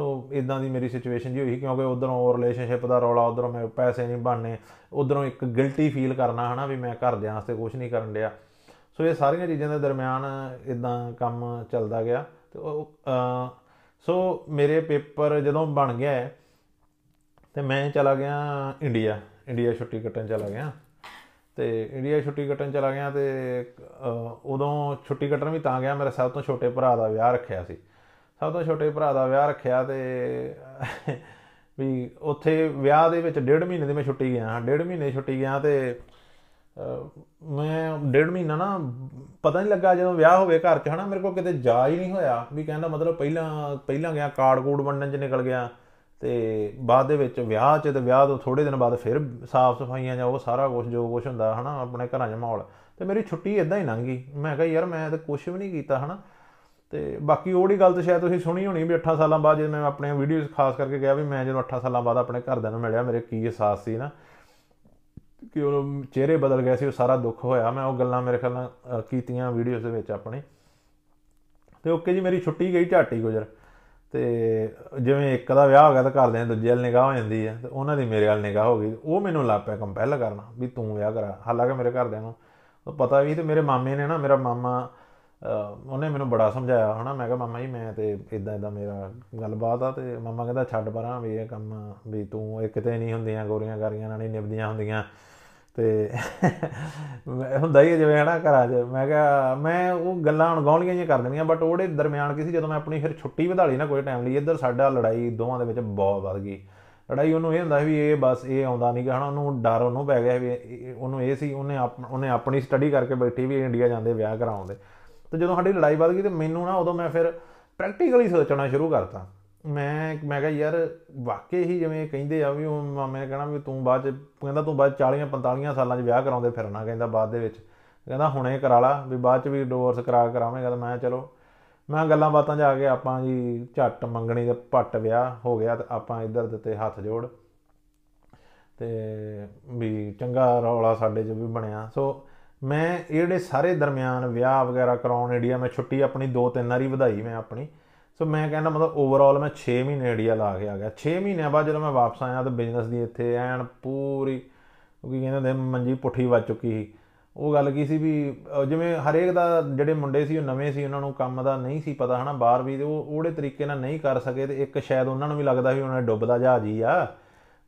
Speaker 1: ਸੋ ਇਦਾਂ ਦੀ ਮੇਰੀ ਸਿਚੁਏਸ਼ਨ ਜੀ ਹੋਈ ਕਿਉਂਕਿ ਉਧਰੋਂ ਰਿਲੇਸ਼ਨਸ਼ਿਪ ਦਾ ਰੌਲਾ ਉਧਰੋਂ ਮੈਂ ਪੈਸੇ ਨਹੀਂ ਬਣਨੇ ਉਧਰੋਂ ਇੱਕ ਗਿਲਟੀ ਫੀਲ ਕਰਨਾ ਹਨਾ ਵੀ ਮੈਂ ਘਰਦਿਆਂ ਵਾਸਤੇ ਕੁਝ ਨਹੀਂ ਕਰਨ ਡਿਆ। ਸੋ ਇਹ ਸਾਰੀਆਂ ਚੀਜ਼ਾਂ ਦੇ ਦਰਮਿਆਨ ਇਦਾਂ ਕੰਮ ਚੱਲਦਾ ਗਿਆ ਤੇ ਉਹ, ਅਹ, ਸੋ ਮੇਰੇ ਪੇਪਰ ਜਦੋਂ ਬਣ ਗਿਆ ਹੈ, ਤੇ ਮੈਂ ਚਲਾ ਗਿਆ ਇੰਡੀਆ ਇੰਡੀਆ ਛੁੱਟੀ ਕੱਟਣ ਚਲਾ ਗਿਆ। ਤੇ ਇੰਡੀਆ ਛੁੱਟੀ ਕੱਟਣ ਚਲਾ ਗਿਆ ਤੇ ਅਹ, ਉਦੋਂ ਛੁੱਟੀ ਕੱਟਣ ਵੀ ਤਾਂ ਗਿਆ ਮੇਰੇ ਸਭ ਤੋਂ ਛੋਟੇ ਭਰਾ ਦਾ ਵਿਆਹ ਰੱਖਿਆ ਸੀ। ਸਭ ਤੋਂ ਛੋਟੇ ਭਰਾ ਦਾ ਵਿਆਹ ਰੱਖਿਆ ਤੇ ਵੀ ਉੱਥੇ ਵਿਆਹ ਦੇ ਵਿੱਚ ਡੇਢ ਮਹੀਨੇ ਦੀ ਮੈਂ ਛੁੱਟੀ ਗਿਆ ਹਾਂ ਡੇਢ ਮਹੀਨੇ ਦੀ ਛੁੱਟੀ ਗਿਆ ਤੇ ਅਹ, ਮੈਂ ਡੇਢ ਮਹੀਨਾ ਨਾ ਪਤਾ ਨਹੀਂ ਲੱਗਾ ਜਦੋਂ ਵਿਆਹ ਹੋਵੇ ਘਰ 'ਚ ਹਨਾ ਮੇਰੇ ਕੋਲ ਕਿਤੇ ਜਾ ਹੀ ਨਹੀਂ ਹੋਇਆ। ਵੀ ਕਹਿੰਦਾ ਮਤਲਬ ਪਹਿਲਾਂ ਪਹਿਲਾਂ ਗਿਆ ਕਾਰਡ ਕੂਡ ਵੰਡਣ 'ਚ ਨਿਕਲ ਗਿਆ ਤੇ ਬਾਅਦ ਦੇ ਵਿੱਚ ਵਿਆਹ 'ਚ ਤੇ ਵਿਆਹ ਤੋਂ ਥੋੜੇ ਦਿਨ ਬਾਅਦ ਫਿਰ ਸਾਫ਼ ਸਫਾਈਆਂ ਜਾਂ ਉਹ ਸਾਰਾ ਕੁਝ ਜੋ ਕੁਝ ਹੁੰਦਾ ਹਨਾ ਆਪਣੇ ਘਰਾਂ 'ਚ ਮਾਹੌਲ। ਤੇ ਮੇਰੀ ਛੁੱਟੀ ਇਦਾਂ ਹੀ ਲੰਘ ਗਈ। ਮੈਂ ਕਿਹਾ ਯਾਰ ਮੈਂ ਤਾਂ ਕੁਝ ਵੀ ਨਹੀਂ ਕੀਤਾ ਹਨਾ। ਤੇ ਬਾਕੀ ਉਹੜੀ ਗੱਲ ਤਾਂ ਸ਼ਾਇਦ ਤੁਸੀਂ ਸੁਣੀ ਹੋਣੀ ਵੀ 8 ਸਾਲਾਂ ਬਾਅਦ ਜਦੋਂ ਮੈਂ ਆਪਣੀਆਂ ਵੀਡੀਓਜ਼ ਖਾਸ ਕਰਕੇ ਗਿਆ ਵੀ ਮੈਂ ਜਦੋਂ 8 ਸਾਲਾਂ ਬਾਅਦ ਆਪਣੇ ਘਰਦਿਆਂ ਨੂੰ ਮਿਲਿਆ ਮੇਰੇ ਕੀ ਅਹਿਸਾਸ ਸੀ ਨਾ ਕਿ ਉਹ ਚਿਹਰੇ ਬਦਲ ਗਏ ਸੀ ਉਹ ਸਾਰਾ ਦੁੱਖ ਹੋਇਆ। ਮੈਂ ਉਹ ਗੱਲਾਂ ਮੇਰੇ ਖਿਆਲ ਨਾਲ ਅ, ਕੀਤੀਆਂ ਵੀਡੀਓਜ਼ ਦੇ ਵਿੱਚ ਆਪਣੇ। ਤੇ ਓਕੇ ਜੀ ਮੇਰੀ ਛੁੱਟੀ ਗਈ ਝਾਟੀ ਗੁਜ਼ਰ। ਤੇ ਜਿਵੇਂ ਇੱਕ ਦਾ ਵਿਆਹ ਹੋ ਗਿਆ ਤਾਂ ਘਰਦਿਆਂ ਦੀ ਦੂਜੇ ਵੱਲ ਨਿਗਾਹ ਹੋ ਜਾਂਦੀ ਹੈ ਤੇ ਉਹਨਾਂ ਦੀ ਮੇਰੇ ਵੱਲ ਨਿਗਾਹ ਹੋ ਗਈ। ਉਹ ਮੈਨੂੰ ਲੱਗ ਪਿਆ ਕੰਪੈਲ ਕਰਨਾ ਵੀ ਤੂੰ ਵਿਆਹ ਕਰਾ। ਹਾਲਾਂਕਿ ਮੇਰੇ ਘਰਦਿਆਂ ਨੂੰ ਉਹ ਪਤਾ ਵੀ ਤੇ ਮੇਰੇ ਮਾਮੇ ਨੇ ਨਾ ਮੇਰਾ ਮਾਮਾ ਅ, ਉਹਨੇ ਮੈਨੂੰ ਬੜਾ ਸਮਝਾਇਆ, ਹਨਾ? ਮੈਂ ਕਿਹਾ, ਮਾਮਾ ਜੀ, ਮੈਂ ਤੇ ਇਦਾਂ ਇਦਾਂ ਮੇਰਾ ਗੱਲਬਾਤ ਆ ਤੇ ਮਾਮਾ ਕਹਿੰਦਾ, ਛੱਡ ਪਰਾਂ ਵੀ ਇਹ ਕੰਮ, ਵੀ ਤੂੰ ਇਹ ਕਿਤੇ ਨਹੀਂ ਹੁੰਦੀਆਂ, ਗੋਰੀਆਂ ਗਾਰੀਆਂ ਨਾਲ ਨਹੀਂ ਨਿਭਦੀਆਂ ਹੁੰਦੀਆਂ। ਤੇ ਮੈਂ- [laughs] ਹੁੰਦਾ ਹੀ ਹੈ ਜਿਵੇਂ, ਹਨਾ, ਘਰਾਂ 'ਚ। ਮੈਂ ਕਿਹਾ, ਮੈਂ ਉਹ ਗੱਲਾਂ ਹੁਣ ਗੌਲੀਆਂ ਜਿਹੀਆਂ ਕਰ ਦੇਣੀਆਂ ਬਟ ਉਹਦੇ ਦਰਮਿਆਨ ਕੀ ਸੀ ਜਦੋਂ ਮੈਂ ਆਪਣੀ ਫਿਰ ਛੁੱਟੀ ਵਧਾ ਲਈ ਨਾ ਕੋਈ ਟਾਈਮ ਲਈ, ਇੱਧਰ ਸਾਡਾ ਲੜਾਈ ਦੋਵਾਂ ਦੇ ਵਿੱਚ ਬਹੁਤ ਵੱਧ ਗਈ। ਲੜਾਈ ਉਹਨੂੰ ਇਹ ਹੁੰਦਾ ਸੀ ਵੀ ਇਹ ਬਸ ਇਹ ਆਉਂਦਾ ਨਹੀਂ ਹਨਾ? ਉਹਨੂੰ ਡਰ ਉਹਨੂੰ ਪੈ ਗਿਆ ਵੀ ਇਹ- ਇਹ- ਉਹਨੂੰ ਇਹ ਸੀ, ਉਹਨੇ ਆਪ- ਉਹਨੇ ਆਪਣੀ ਸਟੱਡੀ ਕਰਕੇ ਬੈਠੀ ਵੀ ਇੰਡੀਆ ਜਾਂਦੇ ਵਿਆਹ ਕਰਾਉਣ ਦੇ। ਤੇ ਜਦੋਂ ਸਾਡੀ ਲੜਾਈ ਵੱਧ ਗਈ ਤੇ ਮੈਨੂੰ ਨਾ ਉਦੋਂ ਮੈਂ ਫਿਰ ਪ੍ਰੈਕਟੀਕਲੀ ਸੋਚਣਾ ਸ਼ੁਰੂ ਕਰਤਾ। ਮੈਂ ਮੈਂ ਕਿਹਾ ਯਾਰ ਵਾਕਈ ਹੀ ਜਿਵੇਂ ਕਹਿੰਦੇ ਆ ਵੀ ਉਹ ਮਾਮੇ ਨੇ ਕਹਿਣਾ ਵੀ ਤੂੰ ਬਾਅਦ ਚ, ਕਹਿੰਦਾ ਤੂੰ ਬਾਅਦ 40 45 ਸਾਲਾਂ 'ਚ ਵਿਆਹ ਕਰਾਉਂਦੇ ਫਿਰਨਾ ਕਹਿੰਦਾ ਬਾਅਦ ਦੇ ਵਿੱਚ। ਕਹਿੰਦਾ ਹੁਣੇ ਕਰਾ ਲਾ ਵੀ ਬਾਅਦ ਚ ਵੀ ਡਿਵੋਰਸ ਕਰਾ ਕਰਾਵੇਂਗਾ। ਤਾਂ ਮੈਂ ਕਿਹਾ ਚਲੋ, ਮੈਂ ਗੱਲਾਂ ਬਾਤਾਂ ਜਾ ਕੇ ਆਪਾਂ ਜੀ ਝੱਟ ਮੰਗਣੀ ਦੇ ਪੱਟ ਵਿਆਹ ਹੋ ਗਿਆ ਤੇ ਆਪਾਂ ਇੱਧਰ ਦਿੱਤੇ ਹੱਥ ਜੋੜ। ਤੇ ਵੀ ਚੰਗਾ ਰੌਲਾ ਸਾਡੇ 'ਚ ਵੀ ਬਣਿਆ। ਸੋ ਮੈਂ ਇਹ ਜਿਹੜੇ ਸਾਰੇ ਦਰਮਿਆਨ ਵਿਆਹ ਵਗੈਰਾ ਕਰਾਉਣ ਇੰਡੀਆ, ਮੈਂ ਛੁੱਟੀ ਆਪਣੀ ਦੋ ਤਿੰਨ ਵਾਰੀ ਵਧਾਈ ਮੈਂ ਆਪਣੀ। ਸੋ ਮੈਂ ਕਹਿੰਦਾ ਮਤਲਬ ਓਵਰਆਲ ਮੈਂ 6 ਮਹੀਨੇ ਇੰਡੀਆ ਲਾ ਕੇ ਆ ਗਿਆ। 6 ਮਹੀਨਿਆਂ ਬਾਅਦ ਜਦੋਂ ਮੈਂ ਵਾਪਸ ਆਇਆ ਤਾਂ ਬਿਜ਼ਨਸ ਦੀ ਇੱਥੇ ਐਨ ਪੂਰੀ ਉਹ ਕੀ ਕਹਿੰਦੇ ਹੁੰਦੇ ਮੰਜੀ ਪੁੱਠੀ ਵੱਜ ਚੁੱਕੀ ਸੀ। ਉਹ ਗੱਲ ਕੀ ਸੀ ਵੀ, ਅਹ, ਜਿਵੇਂ ਹਰੇਕ ਦਾ ਜਿਹੜੇ ਮੁੰਡੇ ਸੀ ਉਹ ਨਵੇਂ ਸੀ, ਉਹਨਾਂ ਨੂੰ ਕੰਮ ਦਾ ਨਹੀਂ ਸੀ ਪਤਾ, ਹਨਾ, ਬਾਹਰ ਵੀ ਤੇ ਉਹ ਉਹੜੇ ਤਰੀਕੇ ਨਾਲ ਨਹੀਂ ਕਰ ਸਕੇ ਤੇ ਇੱਕ ਸ਼ਾਇਦ ਉਹਨਾਂ ਨੂੰ ਵੀ ਲੱਗਦਾ ਵੀ ਉਹਨਾਂ ਨੇ ਡੁੱਬਦਾ ਜਹਾਜ਼ ਹੀ ਆ।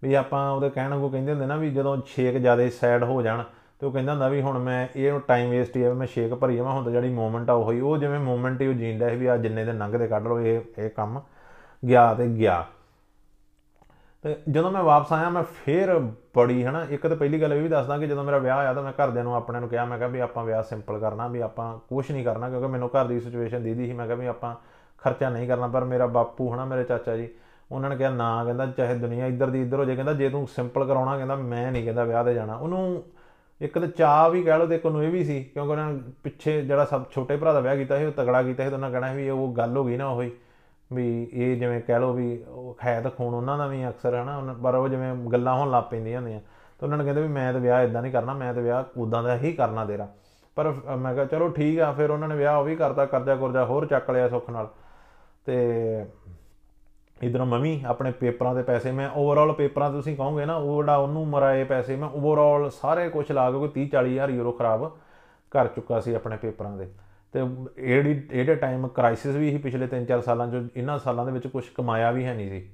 Speaker 1: ਵੀ ਆਪਾਂ ਉਹਦੇ ਕਹਿਣ ਨੂੰ ਕਹਿੰਦੇ ਹੁੰਦੇ ਨਾ ਵੀ ਜਦੋਂ ਛੇਕ ਜ਼ਿਆਦਾ ਸਾਈਡ ਹੋ ਜਾਣ ਤੇ ਉਹ ਕਹਿੰਦਾ ਹੁੰਦਾ ਵੀ ਹੁਣ ਮੈਂ ਇਹ ਟਾਈਮ ਵੇਸਟ ਹੀ ਆ, ਵੀ ਮੈਂ ਛੇਕ ਭਰੀ ਜਾਵਾਂ ਹੁਣ ਤਾਂ ਜਿਹੜੀ ਮੂਮੈਂਟ ਆ ਉਹੀ, ਉਹ ਜਿਵੇਂ ਮੂਮੈਂਟ ਹੀ ਉਹ ਜੀਂਦਾ ਹੈ ਵੀ ਆ ਜਿੰਨੇ ਦੇ ਲੰਘਦੇ ਕੱਢ ਲਓ, ਇਹ ਇਹ ਕੰਮ ਗਿਆ ਤੇ ਗਿਆ। ਤੇ ਜਦੋਂ ਮੈਂ ਵਾਪਸ ਆਇਆ, ਮੈਂ ਫੇਰ ਬੜੀ, ਹਨਾ, ਇੱਕ ਤਾਂ ਪਹਿਲੀ ਗੱਲ ਇਹ ਵੀ ਦੱਸਦਾ ਕਿ ਜਦੋਂ ਮੇਰਾ ਵਿਆਹ ਆਇਆ ਤਾਂ ਮੈਂ ਘਰਦਿਆਂ ਨੂੰ ਆਪਣਿਆਂ ਨੂੰ ਕਿਹਾ, ਮੈਂ ਕਿਹਾ ਵੀ ਆਪਾਂ ਵਿਆਹ ਸਿੰਪਲ ਕਰਨਾ, ਵੀ ਆਪਾਂ ਕੁਝ ਨਹੀਂ ਕਰਨਾ, ਕਿਉਂਕਿ ਮੈਨੂੰ ਘਰ ਦੀ ਸਿਚੁਏਸ਼ਨ ਦੀਦੀ ਸੀ, ਮੈਂ ਕਿਹਾ ਵੀ ਆਪਾਂ ਖਰਚਾ ਨਹੀਂ ਕਰਨਾ, ਪਰ ਮੇਰਾ ਬਾਪੂ, ਹਨਾ, ਮੇਰੇ ਚਾਚਾ ਜੀ, ਉਹਨਾਂ ਨੇ ਕਿਹਾ ਨਾ, ਕਹਿੰਦਾ ਚਾਹੇ ਦੁਨੀਆ ਇੱਧਰ ਦੀ ਇੱਧਰ ਹੋ ਜਾਏ, ਕਹਿੰਦਾ ਜੇ ਤੂੰ ਸਿੰਪਲ ਕਰਾਉਣਾ, ਕਹਿੰਦਾ ਮੈਂ ਨਹੀਂ, ਕਹਿੰਦਾ ਵਿਆਹ ਤੇ ਜਾਣਾ। ਉਹਨੂੰ ਇੱਕ ਤਾਂ ਚਾਹ ਵੀ ਕਹਿ ਲਓ ਤੇ ਇੱਕ ਨੂੰ ਇਹ ਵੀ ਸੀ ਕਿਉਂਕਿ ਉਹਨਾਂ ਨੇ ਪਿੱਛੇ ਜਿਹੜਾ ਸਭ ਛੋਟੇ ਭਰਾ ਦਾ ਵਿਆਹ ਕੀਤਾ ਸੀ ਉਹ ਤਗੜਾ ਕੀਤਾ ਸੀ ਤਾਂ ਉਹਨਾਂ ਕਹਿਣਾ ਵੀ ਉਹ ਗੱਲ ਹੋ ਗਈ ਨਾ ਉਹੀ ਵੀ ਇਹ ਜਿਵੇਂ ਕਹਿ ਲਓ ਵੀ ਉਹ ਹੈ ਤਾਂ ਖੂਨ ਉਹਨਾਂ ਦਾ ਵੀ ਅਕਸਰ ਹੈ ਨਾ ਉਹਨਾਂ- ਪਰ ਉਹ ਜਿਵੇਂ ਗੱਲਾਂ ਹੋਣ ਲੱਗ ਪੈਂਦੀਆਂ ਹੁੰਦੀਆਂ। ਤਾਂ ਉਹਨਾਂ ਨੇ ਕਹਿੰਦੇ ਵੀ ਮੈਂ ਤਾਂ ਵਿਆਹ ਇਦਾਂ ਨਹੀਂ ਕਰਨਾ ਮੈਂ ਤਾਂ ਵਿਆਹ ਉਦਾਂ ਦਾ ਹੀ ਕਰਨਾ ਤੇਰਾ। ਪਰ ਅ, ਮੈਂ ਕਿਹਾ ਚਲੋ ਠੀਕ ਆ ਫਿਰ ਉਹਨਾਂ ਨੇ ਵਿਆਹ ਉਹ ਵੀ ਕਰਤਾ ਕਰਜ਼ਾ ਕੁਰਜ਼ਾ ਹੋਰ ਚੱਕ ਲਿਆ ਸੁੱਖ ਨਾਲ। ਤੇ ਇਧਰੋਂ ਮੈਂ ਵੀ ਆਪਣੇ ਪੇਪਰਾਂ ਦੇ ਪੈਸੇ, ਮੈਂ ਓਵਰਆਲ ਪੇਪਰਾਂ ਤੇ ਤੁਸੀਂ ਕਹੋਗੇ ਨਾ, ਉਹ ਜਿਹੜਾ ਉਹਨੂੰ ਮਰਾਏ ਪੈਸੇ, ਮੈਂ ਓਵਰਆਲ ਸਾਰੇ ਕੁਝ ਲਾ ਕੇ ਕੋਈ 30 40 ਹਜ਼ਾਰ ਯੂਰੋ ਖਰਾਬ ਕਰ ਚੁੱਕਾ ਸੀ ਆਪਣੇ ਪੇਪਰਾਂ ਦੇ। ਤੇ ਇਹੜੀ ਇਹਦੇ ਟਾਈਮ ਕ੍ਰਾਈਸਿਸ ਵੀ ਸੀ ਪਿਛਲੇ 3-4 ਸਾਲਾਂ ਚ, ਇਹਨਾਂ ਸਾਲਾਂ ਦੇ ਵਿੱਚ ਕੁਝ ਕਮਾਇਆ ਵੀ ਹੈ ਨਹੀਂ ਸੀ।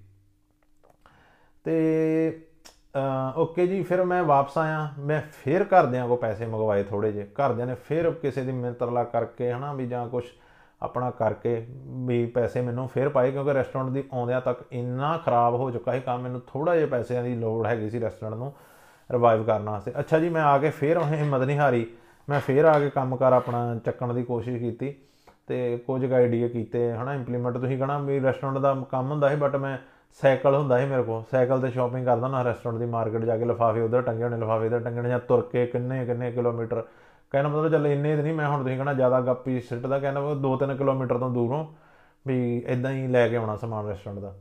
Speaker 1: ਤੇ ਓਕੇ ਜੀ, ਫਿਰ ਮੈਂ ਵਾਪਸ ਆਇਆ, ਮੈਂ ਫਿਰ ਘਰਦਿਆਂ ਕੋ ਪੈਸੇ ਮੰਗਵਾਏ ਥੋੜੇ ਜਿਹੇ। ਘਰਦਿਆਂ ਨੇ ਫਿਰ ਕਿਸੇ ਦੀ ਮਿੰਤਰਲਾ ਕਰਕੇ ਹਨਾ ਵੀ ਜਾਂ ਕੁਝ ਆਪਣਾ ਕਰਕੇ ਵੀ ਪੈਸੇ ਮੈਨੂੰ ਫਿਰ ਪਾਏ, ਕਿਉਂਕਿ ਰੈਸਟੋਰੈਂਟ ਦੀ ਆਉਂਦਿਆਂ ਤੱਕ ਇੰਨਾ ਖਰਾਬ ਹੋ ਚੁੱਕਾ ਸੀ ਕੰਮ, ਮੈਨੂੰ ਥੋੜਾ ਜਿਹਾ ਪੈਸਿਆਂ ਦੀ ਲੋੜ ਹੈਗੀ ਸੀ ਰੈਸਟੋਰੈਂਟ ਨੂੰ ਰਿਵਾਈਵ ਕਰਨ ਵਾਸਤੇ। ਅੱਛਾ ਜੀ, ਮੈਂ ਆ ਕੇ ਫਿਰ ਉਹ ਹਿੰਮਤ ਨਹੀਂ ਹਾਰੀ। ਮੈਂ ਫਿਰ ਆ ਕੇ ਕੰਮ ਕਰ ਆਪਣਾ ਚੱਕਣ ਦੀ ਕੋਸ਼ਿਸ਼ ਕੀਤੀ ਤੇ ਕੁਝ ਆਈਡੀਆ ਕੀਤੇ, ਹਨਾ ਇੰਪਲੀਮੈਂਟ ਤੁਸੀਂ ਕਹਣਾ ਵੀ ਰੈਸਟੋਰੈਂਟ ਦਾ ਕੰਮ ਹੁੰਦਾ ਸੀ ਬਟ ਮੈਂ ਸਾਈਕਲ ਹੁੰਦਾ ਸੀ ਮੇਰੇ ਕੋਲ। ਸਾਈਕਲ ਤੇ ਸ਼ਾਪਿੰਗ ਕਰਦਾ ਨਾ ਰੈਸਟੋਰੈਂਟ ਦੀ ਮਾਰਕੀਟ ਜਾ ਕੇ ਲਿਫਾਫੇ ਉਧਰ ਟੰਗੇ ਹੋਣੇ, ਲਿਫਾਫੇ ਇਧਰ ਟੰਗਣੇ ਜਾਂ ਤੁਰ ਕੇ ਕਿੰਨੇ ਕਿੰਨੇ ਕਿਲੋਮੀਟਰ ਕਹਿੰਦਾ ਮਤਲਬ ਚੱਲ ਇੰਨੇ ਤੇ ਨਹੀਂ, ਮੈਂ ਹੁਣ ਤੁਸੀਂ ਕਹਣਾ ਜ਼ਿਆਦਾ ਗੱਪੀ ਸਿੱਟਦਾ ਕਹਿੰਦਾ ਉਹ 2-3 ਕਿਲੋਮੀਟਰ ਤੋਂ ਦੂਰੋਂ ਵੀ ਇਦਾਂ ਹੀ ਲੈ ਕੇ ਆਉਣਾ ਸਮਾਨ ਰੈਸਟੋਰੈਂਟ ਦਾ।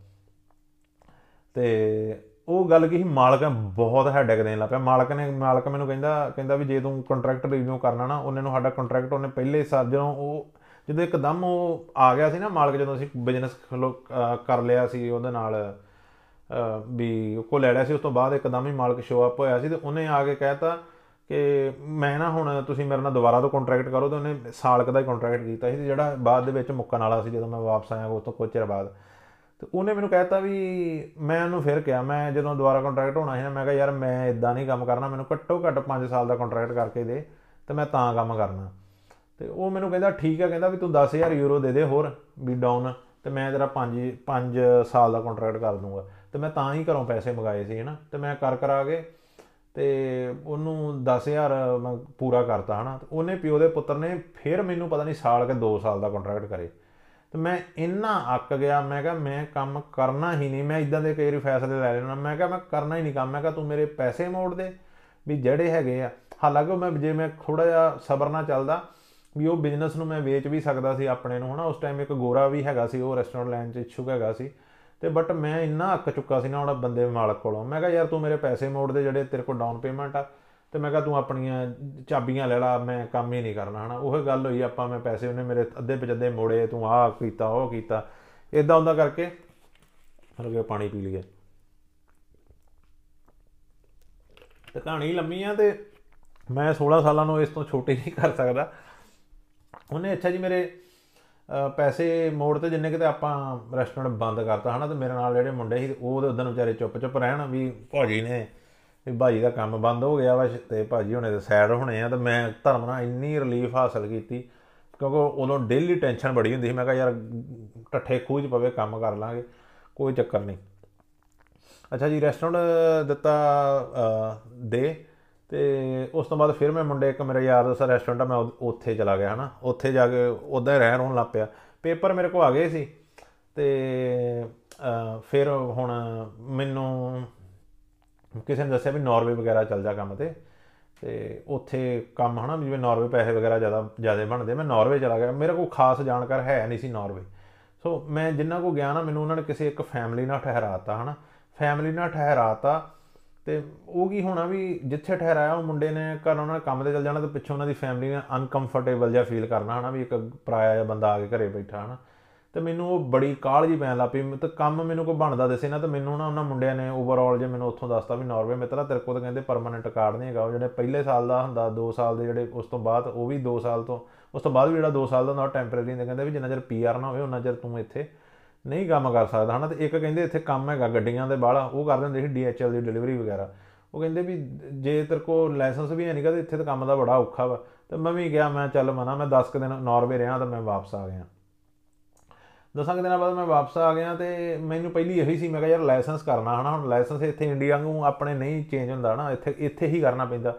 Speaker 1: ਤੇ ਉਹ ਗੱਲ ਕੀ ਸੀ, ਮਾਲਕ ਬਹੁਤ ਹੈਡੇਕ ਦੇਣ ਲੱਗ ਪਿਆ। ਮਾਲਕ ਨੇ, ਮਾਲਕ ਮੈਨੂੰ ਕਹਿੰਦਾ ਕਹਿੰਦਾ ਵੀ ਜੇ ਤੂੰ ਕੰਟਰੈਕਟ ਰਿਵਿਊ ਕਰਨਾ ਨਾ, ਉਹਨੇ ਨੂੰ ਸਾਡਾ ਕੰਟਰੈਕਟ ਉਹਨੇ ਪਹਿਲੇ ਸਾਲ ਜਦੋਂ ਉਹ, ਜਦੋਂ ਇੱਕਦਮ ਉਹ ਆ ਗਿਆ ਸੀ ਨਾ ਮਾਲਕ, ਜਦੋਂ ਅਸੀਂ ਬਿਜ਼ਨਸ ਕਰ ਲਿਆ ਸੀ ਉਹਦੇ ਨਾਲ, ਅਹ, ਵੀ ਉਹ ਕੋ ਲੈ ਲਿਆ ਸੀ, ਉਸ ਤੋਂ ਬਾਅਦ ਇੱਕਦਮ ਹੀ ਮਾਲਕ ਸ਼ੋ ਅਪ ਹੋਇਆ ਸੀ ਤੇ ਉਹਨੇ ਆ ਕੇ ਕਹਿਤਾ ਕਿ ਮੈਂ ਨਾ ਹੁਣ ਤੁਸੀਂ ਮੇਰੇ ਨਾਲ ਦੁਬਾਰਾ ਤੋਂ ਕੰਟਰੈਕਟ ਕਰੋ ਤੇ ਉਹਨੇ ਸਾਲ ਕੁ ਦਾ ਹੀ ਕੰਟਰੈਕਟ ਕੀਤਾ ਸੀ ਤੇ ਜਿਹੜਾ ਬਾਅਦ ਦੇ ਵਿੱਚ ਮੁੱਕਣ ਵਾਲਾ ਸੀ ਜਦੋਂ ਮੈਂ ਵਾਪਸ ਆਇਆ ਉਸ ਤੋਂ ਕੁਝ ਚਿਰ ਬਾਅਦ। ਤੇ ਉਹਨੇ ਮੈਨੂੰ ਕਹਿਤਾ ਵੀ ਮੈਂ ਉਹਨੂੰ ਫਿਰ ਕਿਹਾ, ਮੈਂ ਜਦੋਂ ਦੁਬਾਰਾ ਕੰਟਰੈਕਟ ਹੋਣਾ ਸੀ ਨਾ, ਮੈਂ ਕਿਹਾ, ਯਾਰ ਮੈਂ ਇਦਾਂ ਨਹੀਂ ਕੰਮ ਕਰਨਾ, ਮੈਨੂੰ ਘੱਟੋ ਘੱਟ 5 ਸਾਲ ਦਾ ਕੰਟਰੈਕਟ ਕਰਕੇ ਦੇ ਤੇ ਮੈਂ ਤਾਂ ਕੰਮ ਕਰਨਾ। ਤੇ ਉਹ ਮੈਨੂੰ ਕਹਿੰਦਾ, ਠੀਕ ਹੈ ਕਹਿੰਦਾ ਵੀ ਤੂੰ 10000 ਯੂਰੋ ਦੇ ਦੇ ਹੋਰ ਵੀ ਡਾਊਨ ਤੇ ਮੈਂ ਤੇਰਾ 5 5 ਸਾਲ ਦਾ ਕੰਟਰੈਕਟ ਕਰ ਦੂੰਗਾ। ਤੇ ਮੈਂ ਤਾਂ ਹੀ ਘਰੋਂ ਪੈਸੇ ਮੰਗਾਏ ਸੀ, ਹਨਾ। ਤੇ ਮੈਂ ਕਰ ਕਰਾ ਕੇ ਤੇ ਉਹਨੂੰ 10000 ਮੈਂ ਪੂਰਾ ਕਰਤਾ, ਹਨਾ? ਤੇ ਉਹਨੇ ਪਿਓ ਦੇ ਪੁੱਤਰ ਨੇ ਫਿਰ ਮੈਨੂੰ ਪਤਾ ਨਹੀਂ ਸਾਲ ਕੇ 2 ਸਾਲ ਦਾ ਕੰਟਰੈਕਟ ਕਰੇ। ਤੇ ਮੈਂ ਇੰਨਾ ਅੱਕ ਗਿਆ, ਮੈਂ ਕਿਹਾ ਮੈਂ ਕੰਮ ਕਰਨਾ ਹੀ ਨਹੀਂ, ਮੈਂ ਇਦਾਂ ਦੇ ਕਈ ਵਾਰੀ ਫੈਸਲੇ ਲੈ ਲੈਣਾ ਮੈਂ ਕਿਹਾ ਮੈਂ ਕਰਨਾ ਹੀ ਨਹੀਂ ਕੰਮ, ਮੈਂ ਕਿਹਾ ਤੂੰ ਮੇਰੇ ਪੈਸੇ ਮੋੜ ਦੇ ਵੀ ਜਿਹੜੇ ਹੈਗੇ ਆ। ਹਾਲਾਂਕਿ ਮੈਂ ਜੇ ਮੈਂ ਥੋੜਾ ਜਿਹਾ ਸਬਰ ਨਾਲ ਚੱਲਦਾ ਵੀ ਉਹ ਬਿਜ਼ਨਸ ਨੂੰ ਮੈਂ ਵੇਚ ਵੀ ਸਕਦਾ ਸੀ ਆਪਣੇ ਨੂੰ, ਹਨਾ? ਉਸ ਟਾਈਮ ਇੱਕ ਗੋਰਾ ਵੀ ਹੈਗਾ ਸੀ, ਉਹ ਰੈਸਟੋਰੈਂਟ ਲਾਈਨ 'ਚ ਇਛੁਕ ਹੈਗਾ ਸੀ। ਤੇ ਬਟ ਮੈਂ ਇੰਨਾ ਅੱਕ ਚੁੱਕਾ ਸੀ ਨਾ ਉਹਨਾਂ ਬੰਦੇ ਮਾਲਕ ਕੋਲੋਂ। ਮੈਂ ਕਿਹਾ, ਯਾਰ ਤੂੰ ਮੇਰੇ ਪੈਸੇ ਮੋੜ ਦੇ ਜਿਹੜੇ ਤੇਰੇ ਕੋਲ ਡਾਊਨ ਪੇਮੈਂਟ ਆ ਤੇ ਮੈਂ ਕਿਹਾ, ਤੂੰ ਆਪਣੀਆਂ ਚਾਬੀਆਂ ਲੈ ਲਾ, ਮੈਂ ਕੰਮ ਹੀ ਨਹੀਂ ਕਰਨਾ। ਹਨਾ, ਉਹ ਗੱਲ ਹੋਈ ਆਪਾਂ, ਮੈਂ ਪੈਸੇ ਉਹਨੇ ਮੇਰੇ ਅੱਧੇ ਪਜੱਦੇ ਮੋੜੇ, ਤੂੰ ਆਹ ਕੀਤਾ, ਉਹ ਕੀਤਾ। ਇਦਾਂ ਹੁੰਦਾ ਕਰਕੇ ਹਲਕੇ ਪਾਣੀ ਪੀ ਲਿਆ ਤੇ ਕਹਾਣੀ ਲੰਮੀ ਆ ਤੇ ਮੈਂ 16 ਸਾਲਾਂ ਨੂੰ ਇਸ ਤੋਂ ਛੋਟੇ ਨਹੀਂ ਕਰ ਸਕਦਾ। ਉਹਨੇ ਅੱਛਾ ਜੀ ਮੇਰੇ ਪੈਸੇ ਮੋੜ ਤੇ ਜਿੰਨੇ ਕਿਤੇ ਆਪਾਂ ਰੈਸਟੋਰੈਂਟ ਬੰਦ ਕਰਤਾ, ਹਨਾ, ਤੇ ਮੇਰੇ ਨਾਲ ਜਿਹੜੇ ਮੁੰਡੇ ਸੀ ਉਹ ਉਹਦੇ ਉਦੋਂ ਵਿਚਾਰੇ ਚੁੱਪ ਚੁੱਪ ਰਹਿਣ ਵੀ ਭਾਜੀ ਨੇ, ਵੀ ਭਾਜੀ ਦਾ ਕੰਮ ਬੰਦ ਹੋ ਗਿਆ ਵਾ, ਤੇ ਭਾਜੀ ਹੁਣੇ ਤੇ ਸਾਈਡ ਹੋਣੇ ਆ, ਤੇ ਮੈਂ ਧਰਮ ਨਾਲ ਇੰਨੀ ਰਿਲੀਫ ਹਾਸਲ ਕੀਤੀ, ਕਿਉਂਕਿ ਉਦੋਂ ਡੇਲੀ ਟੈਨਸ਼ਨ ਬੜੀ ਹੁੰਦੀ ਸੀ, ਮੈਂ ਕਿਹਾ ਯਾਰ ਟੱਠੇ ਖੂਜ ਪਵੇ, ਕੰਮ ਕਰ ਲਾਂਗੇ, ਕੋਈ ਚੱਕਰ ਨਹੀਂ। ਅੱਛਾ ਜੀ ਰੈਸਟੋਰੈਂਟ ਦਿੱਤਾ ਦੇ। ਤੇ ਉਸ ਤੋਂ ਬਾਅਦ ਫਿਰ ਮੈਂ ਮੁੰਡੇ, ਇੱਕ ਮੇਰਾ ਯਾਰ ਦੋਸਤ ਰੈਸਟੋਰੈਂਟ ਆ, ਮੈਂ ਉੱਥੇ ਚਲਾ ਗਿਆ, ਹਨਾ। ਉੱਥੇ ਜਾ ਕੇ ਉਦਾਂ ਹੀ ਰਹਿਣ ਹੋਣ ਲੱਗ ਪਿਆ। ਪੇਪਰ ਮੇਰੇ ਕੋ ਆ ਗਏ ਸੀ ਤੇ ਫਿਰ ਹੁਣ ਮੈਨੂੰ ਕਿਸੇ ਨੇ ਦੱਸਿਆ ਵੀ ਨਾਰਵੇ ਵਗੈਰਾ ਚੱਲ ਜਾ ਕੰਮ ਤੇ। ਤੇ ਉੱਥੇ ਕੰਮ, ਹਨਾ ਜਿਵੇਂ ਨਾਰਵੇ ਪੈਸੇ ਵਗੈਰਾ ਜ਼ਿਆਦਾ ਜ਼ਿਆਦਾ ਬਣਦੇ, ਮੈਂ ਨਾਰਵੇ ਚਲਾ ਗਿਆ। ਮੇਰੇ ਕੋਲ ਖਾਸ ਜਾਣਕਾਰ ਹੈ ਨਹੀਂ ਸੀ ਨਾਰਵੇ। ਸੋ ਮੈਂ ਜਿੰਨਾ ਕੋ ਗਿਆ ਨਾ, ਮੈਨੂੰ ਉਹਨਾਂ ਨੇ ਕਿਸੇ ਇੱਕ ਫੈਮਿਲੀ ਨਾਲ ਠਹਿਰਾਤਾ, ਹਨਾ। ਫੈਮਿਲੀ ਨਾਲ ਠਹਿਰਾਤਾ ਤੇ ਉਹ ਕੀ ਹੋਣਾ ਵੀ ਜਿੱਥੇ ਠਹਿਰਾਇਆ ਉਹ ਮੁੰਡੇ ਨੇ ਘਰ ਉਹਨਾਂ ਨੇ ਕੰਮ ਤੇ ਚੱਲ ਜਾਣਾ ਤੇ ਪਿੱਛੋਂ ਉਹਨਾਂ ਦੀ ਫੈਮਿਲੀ ਨੇ ਅਨਕੰਫਰਟੇਬਲ ਜਿਹਾ ਫੀਲ ਕਰਨਾ ਹਨਾ ਵੀ ਇੱਕ ਪਰਾਇਆ ਜਿਹਾ ਬੰਦਾ ਆ ਕੇ ਘਰੇ ਬੈਠਾ ਹਨਾ। ਤੇ ਮੈਨੂੰ ਉਹ ਬੜੀ ਕਾਲ ਜੀ ਪੈਣ ਲੱਪੀ ਤੇ ਕੰਮ ਮੈਨੂੰ ਕੋ ਬਣਦਾ ਦਿਸੇ ਨਾ ਤੇ ਮੈਨੂੰ ਨਾ ਉਹਨਾਂ ਮੁੰਡਿਆਂ ਨੇ ਓਵਰਆਲ ਜੇ ਮੈਨੂੰ ਉੱਥੋਂ ਦੱਸਤਾ ਵੀ ਨਾਰਵੇ ਮਿੱਤਰਾ ਤੇਰੇ ਕੋਲ ਤਾਂ ਕਹਿੰਦੇ ਪਰਮਨੈਂਟ ਕਾਰਡ ਨਹੀਂ ਹੈਗਾ। ਉਹ ਜਿਹੜੇ ਪਹਿਲੇ ਸਾਲ ਦਾ ਹੁੰਦਾ 2 ਸਾਲ ਦੇ ਜਿਹੜੇ ਉਸ ਤੋਂ ਬਾਅਦ, ਉਹ ਵੀ 2 ਸਾਲ ਤੋਂ, ਉਸ ਤੋਂ ਬਾਅਦ ਵੀ ਜਿਹੜਾ 2 ਸਾਲ ਦਾ ਹੁੰਦਾ ਟੈਂਪਰੇਰੀ ਹੁੰਦੇ ਕਹਿੰਦੇ ਵੀ ਜਿੰਨਾ ਚਿਰ ਪੀਆਰ ਨਾ ਹੋਵੇ ਉਹਨਾਂ ਚਿਰ ਤੂੰ ਇੱਥੇ ਨਹੀਂ ਕੰਮ ਕਰ ਸਕਦਾ, ਹਨਾ? ਤੇ ਇੱਕ ਕਹਿੰਦੇ ਇੱਥੇ ਕੰਮ ਹੈਗਾ, ਗੱਡੀਆਂ ਦੇ ਬਾਹਲਾ, ਉਹ ਕਰਦੇ ਹੁੰਦੇ ਸੀ ਡੀਐਚਐਲ ਦੀ ਡਿਲੀਵਰੀ ਵਗੈਰਾ। ਉਹ ਕਹਿੰਦੇ ਵੀ ਜੇ ਤੇਰੇ ਕੋਲ ਲਾਇਸੈਂਸ ਵੀ ਹੈ ਨਹੀਂਗਾ ਤੇ ਇੱਥੇ ਤਾਂ ਕੰਮ ਦਾ ਬੜਾ ਔਖਾ ਵਾ। ਤੇ ਮੈਂ ਵੀ ਗਿਆ ਮੈਂ ਚੱਲ ਮਨਾ, ਮੈਂ 10 ਦਿਨ ਨਾਰਵੇ ਰਿਹਾ ਤਾਂ ਮੈਂ ਵਾਪਸ ਆ ਗਿਆ। ਦਸਾਂ ਦਿਨਾਂ ਬਾਅਦ ਮੈਂ ਵਾਪਸ ਆ ਗਿਆ ਤੇ ਮੈਨੂੰ ਪਹਿਲੀ ਇਹੀ ਸੀ, ਮੈਂ ਕਿਹਾ ਯਾਰ ਲਾਇਸੈਂਸ ਕਰਨਾ, ਹਨਾ? ਹੁਣ ਲਾਇਸੈਂਸ ਇੱਥੇ ਇੰਡੀਆ ਨੂੰ ਆਪਣੇ ਨਹੀਂ ਚੇਂਜ ਹੁੰਦਾ ਨਾ ਇੱਥੇ ਇੱਥੇ ਹੀ ਕਰਨਾ ਪੈਂਦਾ।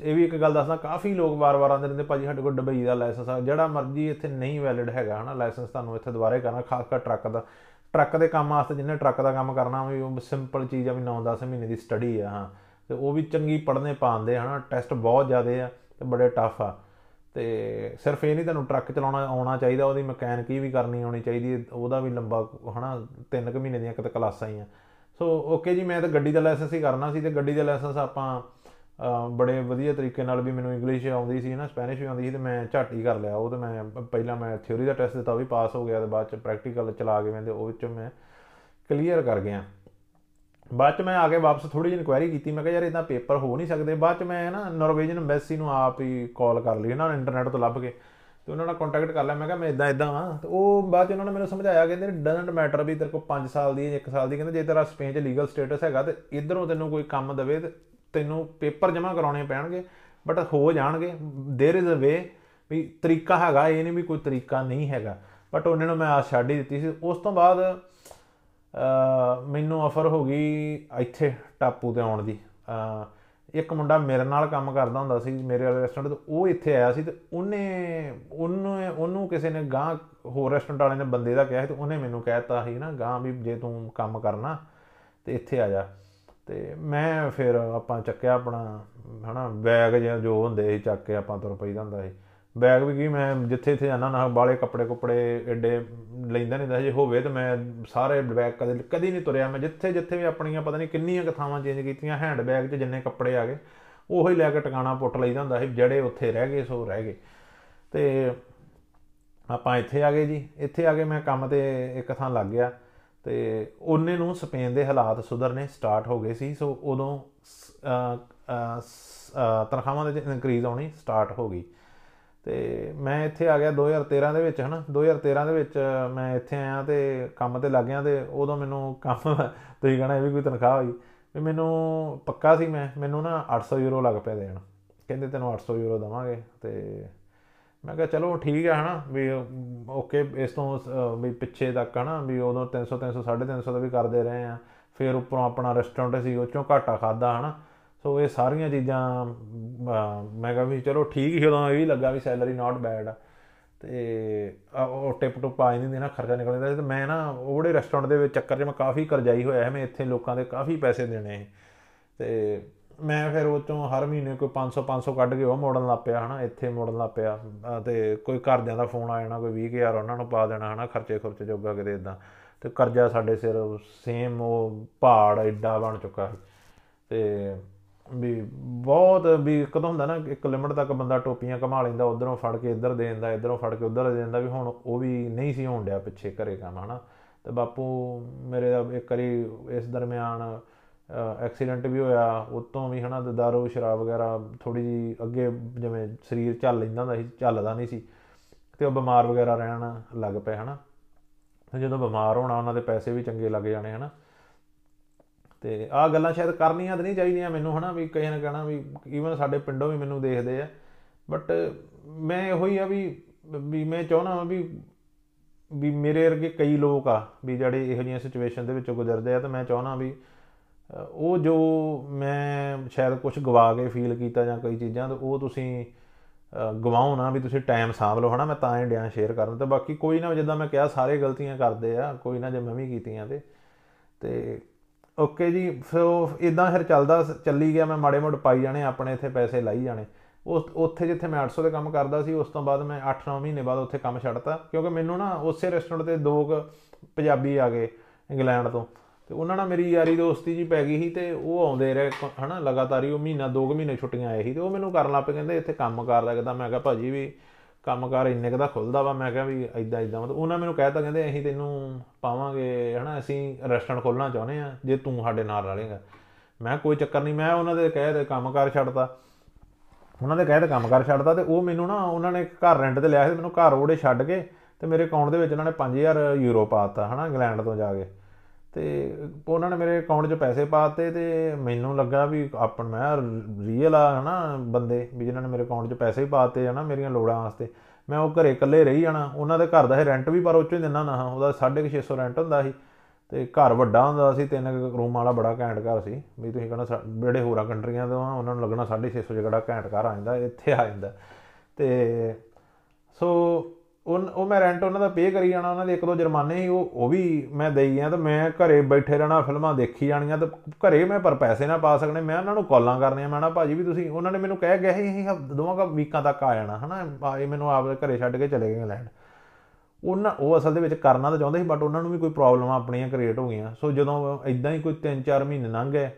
Speaker 1: ਇਹ ਵੀ ਇੱਕ ਗੱਲ ਦੱਸਦਾ, ਕਾਫੀ ਲੋਕ ਵਾਰ-ਵਾਰ ਆਉਂਦੇ ਰਹਿੰਦੇ, ਭਾਜੀ ਸਾਡੇ ਕੋਲ ਦੁਬਈ ਦਾ ਲਾਇਸੈਂਸ ਆ, ਜਿਹੜਾ ਮਰਜ਼ੀ ਇੱਥੇ ਨਹੀਂ ਵੈਲਿਡ ਹੈਗਾ, ਹਨਾ, ਲਾਇਸੈਂਸ ਤੁਹਾਨੂੰ ਇੱਥੇ ਦੁਬਾਰੇ ਕਰਨਾ ਖਾਸ ਕਰ ਟਰੱਕ ਦਾ, ਟਰੱਕ ਦੇ ਕੰਮ ਵਾਸਤੇ ਜਿੰਨੇ ਟਰੱਕ ਦਾ ਕੰਮ ਕਰਨਾ ਵੀ ਉਹ ਸਿੰਪਲ ਚੀਜ਼ ਆ ਵੀ 9-10 ਮਹੀਨੇ ਦੀ ਸਟੱਡੀ ਆ, ਹਾਂ। ਤੇ ਉਹ ਵੀ ਚੰਗੀ ਪੜ੍ਹਨੇ ਪਾਉਂਦੇ, ਹਨਾ ਟੈਸਟ ਬਹੁਤ ਜ਼ਿਆਦੇ ਆ ਤੇ ਬੜੇ ਟਫ ਆ। ਤੇ ਸਿਰਫ ਇਹ ਨਹੀਂ ਤੁਹਾਨੂੰ ਟਰੱਕ ਚਲਾਉਣਾ, ਆਉਣਾ ਚਾਹੀਦਾ, ਉਹਦੀ ਮਕੈਨਿਕੀ ਵੀ ਕਰਨੀ ਆਉਣੀ ਚਾਹੀਦੀ, ਉਹਦਾ ਵੀ ਲੰਬਾ, ਹਨਾ 3 ਕੁ ਮਹੀਨੇ ਦੀਆਂ ਕਿਤੇ ਕਲਾਸਾਂ ਹੀ ਆ। ਸੋ ਓਕੇ ਜੀ, ਮੈਂ ਤਾਂ ਗੱਡੀ ਦਾ ਲਾਇਸੈਂਸ ਹੀ ਕਰਨਾ ਸੀ, ਤੇ ਗੱਡੀ ਦਾ ਲਾਇਸੈਂਸ ਆਪਾਂ ਬੜੇ ਵਧੀਆ ਤਰੀਕੇ ਨਾਲ ਵੀ ਮੈਨੂੰ ਇੰਗਲਿਸ਼ ਆਉਂਦੀ ਸੀ ਨਾ ਸਪੈਨਿਸ਼ ਵੀ ਆਉਂਦੀ ਸੀ ਤੇ ਮੈਂ ਝੱਟ ਹੀ ਕਰ ਲਿਆ ਉਹ ਤੇ ਮੈਂ ਪਹਿਲਾਂ ਮੈਂ ਥਿਉਰੀ ਦਾ ਟੈਸਟ ਦਿੱਤਾ ਉਹ ਵੀ ਪਾਸ ਹੋ ਗਿਆ ਤੇ ਬਾਅਦ ਚ ਪ੍ਰੈਕਟੀਕਲ ਚਲਾ ਕੇ ਮੈਂ ਤੇ ਉਹ ਵਿੱਚ ਮੈਂ ਕਲੀਅਰ ਕਰ ਗਿਆ। ਬਾਅਦ ਚ ਮੈਂ ਆ ਕੇ ਵਾਪਸ ਥੋੜੀ ਜਿਹੀ ਇਨਕੁਆਇਰੀ ਕੀਤੀ, ਮੈਂ ਕਿਹਾ ਯਾਰ ਇਦਾਂ ਪੇਪਰ ਹੋ ਨਹੀਂ ਸਕਦੇ। ਬਾਅਦ ਚ ਮੈਂ ਨਾ ਨਾਰਵੇਜਨ ਐਮਬੈਸੀ ਨੂੰ ਆਪ ਹੀ ਕਾਲ ਕਰ ਲਈ ਨਾ ਇੰਟਰਨੈਟ ਤੋਂ ਲੱਭ ਕੇ ਤੇ ਉਹਨਾਂ ਨਾਲ ਕੰਟੈਕਟ ਕਰ ਲਿਆ, ਮੈਂ ਕਿਹਾ ਮੈਂ ਇਦਾਂ ਇਦਾਂ ਵਾਂ। ਤੇ ਉਹ ਬਾਅਦ ਚ ਉਹਨਾਂ ਨੇ ਮੈਨੂੰ ਸਮਝਾਇਆ, ਕਹਿੰਦੇ ਡਜ਼ਨਟ ਮੈਟਰ ਵੀ ਤੇਰੇ ਕੋਲ 5 ਸਾਲ ਦੀ 1 ਸਾਲ ਦੀ, ਕਹਿੰਦੇ ਜੇ ਤੇਰਾ ਸਪੇਨ 'ਚ ਲੀਗਲ ਸਟੇਟਸ ਹੈਗਾ ਤੇ ਇਧਰੋਂ ਤੈਨੂੰ ਕੋਈ ਕੰਮ ਦਵੇ ਤੇ ਤੈਨੂੰ ਪੇਪਰ ਜਮ੍ਹਾਂ ਕਰਾਉਣੇ ਪੈਣਗੇ ਬਟ ਹੋ ਜਾਣਗੇ देयर इज ਅ ਵੇ ਵੀ ਤਰੀਕਾ ਹੈਗਾ ਇਹ ਨਹੀਂ ਵੀ ਕੋਈ ਤਰੀਕਾ ਨਹੀਂ ਹੈਗਾ ਬਟ ਉਹਨਾਂ ਨੂੰ ਮੈਂ ਆਸ ਛੱਡ ਹੀ ਦਿੱਤੀ ਸੀ ਉਸ ਤੋਂ ਬਾਅਦ ਮੈਨੂੰ ਆਫਰ ਹੋ ਗਈ ਇੱਥੇ ਟਾਪੂ ਤੇ ਆਉਣ ਦੀ ਇੱਕ ਮੁੰਡਾ ਮੇਰੇ ਨਾਲ ਕੰਮ ਕਰਦਾ ਹੁੰਦਾ ਸੀ ਮੇਰੇ ਵਾਲੇ ਰੈਸਟੋਰੈਂਟ ਤੇ ਉਹ ਇੱਥੇ ਆਇਆ ਸੀ ਤੇ ਉਹਨੇ ਉਹਨੂੰ ਉਹਨੂੰ ਕਿਸੇ ਨੇ ਗਾਂ ਹੋਰ ਰੈਸਟੋਰੈਂਟ ਵਾਲੇ ਨੇ ਬੰਦੇ ਦਾ ਕਿਹਾ ਤੇ ਉਹਨੇ ਮੈਨੂੰ ਕਹਿਤਾ ਸੀ ਨਾ ਗਾਂ ਵੀ ਜੇ ਤੂੰ ਕੰਮ ਕਰਨਾ ਤੇ ਇੱਥੇ ਆ ਜਾ ਤੇ ਮੈਂ ਫਿਰ ਆਪਾਂ ਚੱਕਿਆ ਆਪਣਾ, ਹਨਾ, ਬੈਗ ਜੋ ਹੁੰਦੇ ਸੀ ਚੱਕ ਕੇ ਆਪਾਂ ਤੁਰ ਪਈਦਾ ਹੁੰਦਾ ਸੀ। ਬੈਗ ਵੀ ਕੀ ਮੈਂ ਜਿੱਥੇ ਇੱਥੇ ਜਾਣਾ ਨਾ ਬਾਲੇ ਕੱਪੜੇ ਕੁਪੜੇ ਐਡੇ ਲੈਂਦਾ ਨਹੀਂ ਹੁੰਦਾ ਜੇ ਹੋਵੇ ਤਾਂ ਮੈਂ ਸਾਰੇ ਬੈਗ ਕਦੇ, ਕਦੀ ਨਹੀਂ ਤੁਰਿਆ। ਮੈਂ ਜਿੱਥੇ ਜਿੱਥੇ ਵੀ ਆਪਣੀਆਂ ਪਤਾ ਨਹੀਂ ਕਿੰਨੀਆਂ ਕਥਾਵਾਂ ਚੇਂਜ ਕੀਤੀਆਂ, ਹੈਂਡ ਬੈਗ 'ਚ ਜਿੰਨੇ ਕੱਪੜੇ ਆ ਗਏ, ਉਹੋ ਹੀ ਲੈ ਕੇ ਟਿਕਾਣਾ ਪੁੱਟ ਲਈਦਾ ਹੁੰਦਾ ਸੀ ਜੜੇ ਉੱਥੇ ਰਹਿ ਗਏ, ਸੋ ਰਹਿ ਗਏ। ਤੇ ਆਪਾਂ ਇੱਥੇ ਆ ਗਏ ਜੀ। ਇੱਥੇ ਆ ਕੇ ਮੈਂ ਕੰਮ ਤੇ ਇੱਕ ਥਾਂ ਲੱਗ ਗਿਆ। ਤੇ ਉਹਨੇ ਨੂੰ ਸਪੇਨ ਦੇ ਹਾਲਾਤ ਸੁਧਰਨੇ ਸਟਾਰਟ ਹੋ ਗਏ ਸੀ, ਸੋ ਉਦੋਂ ਤਨਖਾਹਾਂ ਦੇ ਇਨਕਰੀਜ਼ ਆਉਣੀ ਸਟਾਰਟ ਹੋ ਗਈ। ਤੇ ਮੈਂ ਇੱਥੇ ਆ ਗਿਆ 2013 ਦੇ ਵਿੱਚ, ਹਨਾ? 2013 ਦੇ ਵਿੱਚ ਮੈਂ ਇੱਥੇ ਆਇਆ ਤੇ ਕੰਮ ਤੇ ਲੱਗ ਗਿਆ ਤੇ ਉਦੋਂ ਮੈਨੂੰ ਕੰਮ ਤੁਸੀਂ ਕਹਣਾ ਇਹ ਵੀ ਕੋਈ ਤਨਖਾਹ ਹੋਈ। ਵੀ ਮੈਨੂੰ ਪੱਕਾ ਸੀ ਮੈਂ, ਮੈਨੂੰ ਨਾ 800 ਯੂਰੋ ਲੱਗ ਪਿਆ ਦੇਣ। ਕਹਿੰਦੇ ਤੈਨੂੰ 800 ਯੂਰੋ ਦਵਾਂਗੇ ਤੇ ਮੈਂ ਕਿਹਾ ਚਲੋ ਠੀਕ ਹੈ ਹਨਾ ਵੀ ਓਕੇ ਇਸ ਤੋਂ ਅਹ, ਵੀ ਪਿੱਛੇ ਤੱਕ ਹਨਾ ਵੀ ਉਦੋਂ 300 300 350 ਦਾ ਵੀ ਕਰਦੇ ਰਹੇ ਆ ਫਿਰ ਉੱਪਰੋਂ ਆਪਣਾ ਰੈਸਟੋਰੈਂਟ ਸੀ ਉਹ ਚੋਂ ਘਾਟਾ ਖਾਦਾ ਹਨਾ। ਸੋ ਇਹ ਸਾਰੀਆਂ ਚੀਜ਼ਾਂ ਅਹ, ਮੈਂ ਕਿਹਾ ਵੀ ਚਲੋ ਠੀਕ ਹੀ ਉਦੋਂ ਇਹ ਵੀ ਲੱਗਾ ਵੀ ਸੈਲਰੀ ਨਾਟ ਬੈਡ ਆ। ਤੇ ਆ ਉਹ ਟਿਪ ਟੁਪ ਆ ਜਾਂਦੀ ਨਾ ਖਰਚਾ ਨਿਕਲ ਜਾਂਦਾ ਸੀ। ਤੇ ਮੈਂ ਨਾ ਉਹੜੇ ਰੈਸਟੋਰੈਂਟ ਦੇ ਵਿੱਚ ਚੱਕਰ 'ਚ ਮੈਂ ਕਾਫੀ ਕਰਜ਼ਾਈ ਹੋਇਆ ਹੈ ਮੈਂ ਇੱਥੇ ਲੋਕਾਂ ਦੇ ਕਾਫੀ ਪੈਸੇ ਦੇਣੇ ਸੀ। ਤੇ ਮੈਂ ਫਿਰ ਉਹ ਚੋਂ ਹਰ ਮਹੀਨੇ ਕੋਈ 500 500 ਕੱਢ ਕੇ ਉਹ ਮੋੜਨ ਲੱਗ ਪਿਆ, ਹਨਾ, ਇੱਥੇ ਮੋੜਨ ਲੱਗ ਪਿਆ, ਅਹ ਤੇ ਕੋਈ ਘਰਦਿਆਂ ਦਾ ਫੋਨ ਆ ਜਾਣਾ, ਕੋਈ 20000 ਉਹਨਾਂ ਨੂੰ ਪਾ ਦੇਣਾ, ਹਨਾ, ਖਰਚੇ ਖੁਰਚੇ ਜੋਗਾ ਕਿਤੇ ਇਦਾਂ ਤੇ ਕਰਜ਼ਾ ਸਾਡੇ ਸਿਰ ਸੇਮ ਉਹ ਪਹਾੜ ਐਡਾ ਬਣ ਚੁੱਕਾ ਸੀ। ਤੇ ਵੀ ਬਹੁਤ ਵੀ ਕਦੋਂ ਹੁੰਦਾ ਨਾ, ਇੱਕ ਲਿਮਟ ਤੱਕ ਬੰਦਾ ਟੋਪੀਆਂ ਕਮਾ ਲੈਂਦਾ, ਉਧਰੋਂ ਫੜ ਕੇ ਇੱਧਰ ਦੇ ਦਿੰਦਾ, ਇੱਧਰੋਂ ਫੜ ਕੇ ਉੱਧਰ ਦੇ ਦਿੰਦਾ, ਵੀ ਹੁਣ ਉਹ ਵੀ ਨਹੀਂ ਸੀ ਹੋਣ ਡਿਆ ਪਿੱਛੇ ਘਰੇ ਕੰਮ, ਹਨਾ। ਤੇ ਬਾਪੂ ਮੇਰੇ ਦਾ ਇੱਕ ਵਾਰੀ ਇਸ ਦਰਮਿਆਨ ਐਕਸੀਡੈਂਟ ਵੀ ਹੋਇਆ ਉਤੋਂ ਵੀ ਹਨਾ ਤੇ ਦਾਰੂ ਸ਼ਰਾਬ ਵਗੈਰਾ ਥੋੜੀ ਜੀ ਅੱਗੇ ਜਿਵੇਂ ਸਰੀਰ ਚੱਲ ਲੈਂਦਾ ਹੁੰਦਾ ਸੀ ਚੱਲਦਾ ਨਹੀਂ ਸੀ ਤੇ ਉਹ ਬਿਮਾਰ ਵਗੈਰਾ ਰਹਿਣ ਲੱਗ ਪਏ ਹਨਾ। ਤੇ ਜਦੋਂ ਬਿਮਾਰ ਹੋਣਾ ਉਹਨਾਂ ਦੇ ਪੈਸੇ ਵੀ ਚੰਗੇ ਲੱਗ ਜਾਣੇ ਹਨਾ। ਤੇ ਆਹ ਗੱਲਾਂ ਸ਼ਾਇਦ ਕਰਨੀਆਂ ਤਾਂ ਨਹੀਂ ਚਾਹੀਦੀਆਂ ਮੈਨੂੰ ਹਨਾ ਵੀ ਕਿਸੇ ਨੇ ਕਹਿਣਾ ਵੀ ਈਵਨ ਸਾਡੇ ਪਿੰਡੋਂ ਵੀ ਮੈਨੂੰ ਦੇਖਦੇ ਆ। ਬਟ ਮੈਂ ਇਹੋ ਹੀ ਆ ਵੀ ਵੀ ਮੈਂ ਚਾਹੁੰਦਾ ਵੀ ਵੀ ਮੇਰੇ ਵਰਗੇ ਕਈ ਲੋਕ ਆ ਵੀ ਜਿਹੜੇ ਇਹੋ ਜਿਹੀਆਂ ਸਿਚੁਏਸ਼ਨ ਦੇ ਵਿੱਚੋਂ ਗੁਜ਼ਰਦੇ ਆ ਤਾਂ ਮੈਂ ਚਾਹੁੰਦਾ ਵੀ ਅ, ਉਹ ਜੋ ਮੈਂ ਸ਼ਾਇਦ ਕੁਝ ਗਵਾ ਕੇ ਫੀਲ ਕੀਤਾ ਜਾਂ ਕਈ ਚੀਜ਼ਾਂ ਤਾਂ ਉਹ ਤੁਸੀਂ ਅ, ਗਵਾਓ ਨਾ ਵੀ ਤੁਸੀਂ ਟਾਈਮ ਸਾਂਭ ਲਓ ਹਨਾ? ਮੈਂ ਤਾਂ ਇਹ ਡਿਆਂ ਸ਼ੇਅਰ ਕਰਨ ਤੇ ਬਾਕੀ ਕੋਈ ਨਾ ਜਿੱਦਾਂ ਮੈਂ ਕਿਹਾ ਸਾਰੇ ਗਲਤੀਆਂ ਕਰਦੇ ਆ ਕੋਈ ਨਾ ਜੇ ਮੈਂ ਵੀ ਕੀਤੀਆਂ ਤੇ। ਤੇ ਓਕੇ ਜੀ ਫਿਰ ਇਦਾਂ ਫਿਰ ਚੱਲਦਾ ਚੱਲੀ ਗਿਆ ਮੈਂ ਮਾੜੇ ਮੋੜ ਪਾਈ ਜਾਣੇ ਆਪਣੇ ਇੱਥੇ ਪੈਸੇ ਲਾਈ ਜਾਣੇ। ਉਸ ਉੱਥੇ ਜਿੱਥੇ ਮੈਂ 800 ਦੇ ਕੰਮ ਕਰਦਾ ਸੀ ਉਸ ਤੋਂ ਬਾਅਦ ਮੈਂ 8-9 ਮਹੀਨੇ ਬਾਅਦ ਉੱਥੇ ਕੰਮ ਛੱਡਤਾ ਕਿਉਂਕਿ ਮੈਨੂੰ ਨਾ ਉਸੇ ਰੈਸਟੋਰੈਂਟ ਤੇ ਦੋ ਕੁ ਪੰਜਾਬੀ ਆ ਗਏ ਇੰਗਲੈਂਡ ਤੋਂ। ਤੇ ਉਹਨਾਂ ਨਾਲ ਮੇਰੀ ਯਾਰੀ ਦੋਸਤੀ ਜੀ ਪੈ ਗਈ ਸੀ ਤੇ ਉਹ ਆਉਂਦੇ ਰਹੇ ਕ- ਹਨਾ, ਲਗਾਤਾਰ ਹੀ ਉਹ ਮਹੀਨਾ, ਦੋ ਕੁ ਮਹੀਨੇ ਛੁੱਟੀਆਂ ਆਏ ਸੀ ਤੇ ਉਹ ਮੈਨੂੰ ਕਰਨ ਲੱਗ ਪਏ, ਕਹਿੰਦੇ ਇੱਥੇ ਕੰਮ ਕਰ ਲੱਗਦਾ ਮੈਂ ਕਿਹਾ ਭਾਜੀ ਵੀ ਕੰਮਕਾਰ ਇੰਨੇ ਕੁ ਦਾ ਖੁੱਲਦਾ ਵਾ, ਮੈਂ ਕਿਹਾ ਵੀ ਇਦਾਂ ਇਦਾਂ ਮਤਲਬ ਉਹਨਾਂ ਮੈਨੂੰ ਕਹਿਤਾ ਕਹਿੰਦੇ ਅਸੀਂ ਤੈਨੂੰ ਪਾਵਾਂਗੇ, ਹਨਾ, ਅਸੀਂ ਰੈਸਟੋਰੈਂਟ ਖੋਲਣਾ ਚਾਹੁੰਦੇ ਆ, ਜੇ ਤੂੰ ਸਾਡੇ ਨਾਲ ਰਲੇਗਾ ਮੈਂ ਕਿਹਾ ਕੋਈ ਚੱਕਰ ਨਹੀਂ, ਮੈਂ ਉਹਨਾਂ ਦੇ ਕਹੇ ਤੇ ਕੰਮਕਾਰ ਛੱਡਤਾ ਉਹਨਾਂ ਦੇ ਕਹੇ ਤੇ ਕੰਮਕਾਰ ਛੱਡਤਾ ਤੇ ਉਹ ਮੈਨੂੰ ਨਾ ਉਹਨਾਂ ਨੇ ਘਰ ਰੈਂਟ ਤੇ ਲਿਆ ਸੀ ਮੈਨੂੰ ਘਰ ਉਹਦੇ ਛੱਡ ਕੇ ਤੇ ਮੇਰੇ ਅਕਾਊਂਟ ਦੇ ਵਿੱਚ ਉਹਨਾਂ ਨੇ 5000 ਯੂਰੋ ਪਾਤਾ ਹਨਾ, ਇੰਗਲੈਂਡ ਤੋਂ ਜਾ ਕੇ। ਤੇ ਉਹਨਾਂ ਨੇ ਮੇਰੇ ਅਕਾਊਂਟ 'ਚ ਪੈਸੇ ਪਾਤੇ ਤੇ ਮੈਨੂੰ ਲੱਗਾ ਵੀ ਆਪਣ ਮੈਂ ਰੀਅਲ ਆ ਹਨਾ ਬੰਦੇ, ਵੀ ਜਿਨ੍ਹਾਂ ਨੇ ਮੇਰੇ ਅਕਾਊਂਟ 'ਚ ਪੈਸੇ ਹੀ ਪਾਤੇ ਹਨਾ ਮੇਰੀਆਂ ਲੋੜਾਂ ਵਾਸਤੇ। ਮੈਂ ਉਹ ਘਰੇ ਇਕੱਲੇ ਰਹੀ ਜਾਣਾ, ਉਹਨਾਂ ਦੇ ਘਰ ਦਾ ਇਹ ਰੈਂਟ ਵੀ ਪਰ ਉਹ 'ਚੋਂ ਹੀ ਦਿੰਦਾ ਨਾ ਉਹਦਾ 650 ਰੈਂਟ ਹੁੰਦਾ ਸੀ। ਤੇ ਘਰ ਵੱਡਾ ਹੁੰਦਾ ਸੀ, ਤਿੰਨ ਰੂਮ ਵਾਲਾ ਬੜਾ ਘੈਂਟ ਘਰ ਸੀ, ਵੀ ਤੁਸੀਂ ਕਹਿੰਦਾ ਜਿਹੜੇ ਹੋਰਾਂ ਕੰਟਰੀਆਂ ਤੋਂ ਆ, ਉਹਨਾਂ ਨੂੰ ਲੱਗਣਾ 650 ਜਿਹੜਾ ਘੈਂਟ ਘਰ ਆ ਜਾਂਦਾ, ਇੱਥੇ ਆ ਜਾਂਦਾ। ਤੇ ਸੋ ਉਹ ਉਹ ਮੈਂ ਰੈਂਟ ਉਹਨਾਂ ਦਾ ਪੇ ਕਰੀ ਜਾਣਾ, ਉਹਨਾਂ ਦੇ ਇੱਕ ਦੋ ਜੁਰਮਾਨੇ ਸੀ, ਉਹ ਉਹ ਵੀ ਮੈਂ ਦੇਈ ਗਿਆ ਤੇ ਮੈਂ ਘਰੇ ਬੈਠੇ ਰਹਿਣਾ, ਫਿਲਮਾਂ ਦੇਖੀ ਜਾਣੀਆਂ ਤੇ ਘਰੇ ਮੈਂ ਪਰ ਪੈਸੇ ਨਾ ਪਾ ਸਕਣੇ, ਮੈਂ ਉਹਨਾਂ ਨੂੰ ਕਾਲਾਂ ਕਰਨੀਆਂ, ਮੈਂ ਨਾ ਭਾਜੀ ਵੀ ਤੁਸੀਂ ਉਹਨਾਂ ਨੇ ਮੈਨੂੰ ਕਹਿ ਗਿਆ ਸੀ, ਅਸੀਂ ਹਫ਼- ਦੋਵਾਂ ਕਾ ਵੀਕਾਂ ਤੱਕ ਆ ਜਾਣਾ, ਹਨਾ, ਆ- ਇਹ ਮੈਨੂੰ ਆਪ ਘਰੇ ਛੱਡ ਕੇ ਚਲੇ ਗਏ ਇੰਗਲੈਂਡ ਉਹਨਾਂ ਉਹ ਅਸਲ ਦੇ ਵਿੱਚ ਕਰਨਾ ਤਾਂ ਚਾਹੁੰਦੇ ਸੀ ਬਟ ਉਹਨਾਂ ਨੂੰ ਵੀ ਕੋਈ ਪ੍ਰੋਬਲਮਾਂ ਆਪਣੀਆਂ ਕ੍ਰੀਏਟ ਹੋ ਗਈਆਂ। ਸੋ ਜਦੋਂ ਇਦਾਂ ਹੀ ਕੋਈ 3-4 ਮਹੀਨੇ ਲੰਘ ਗਏ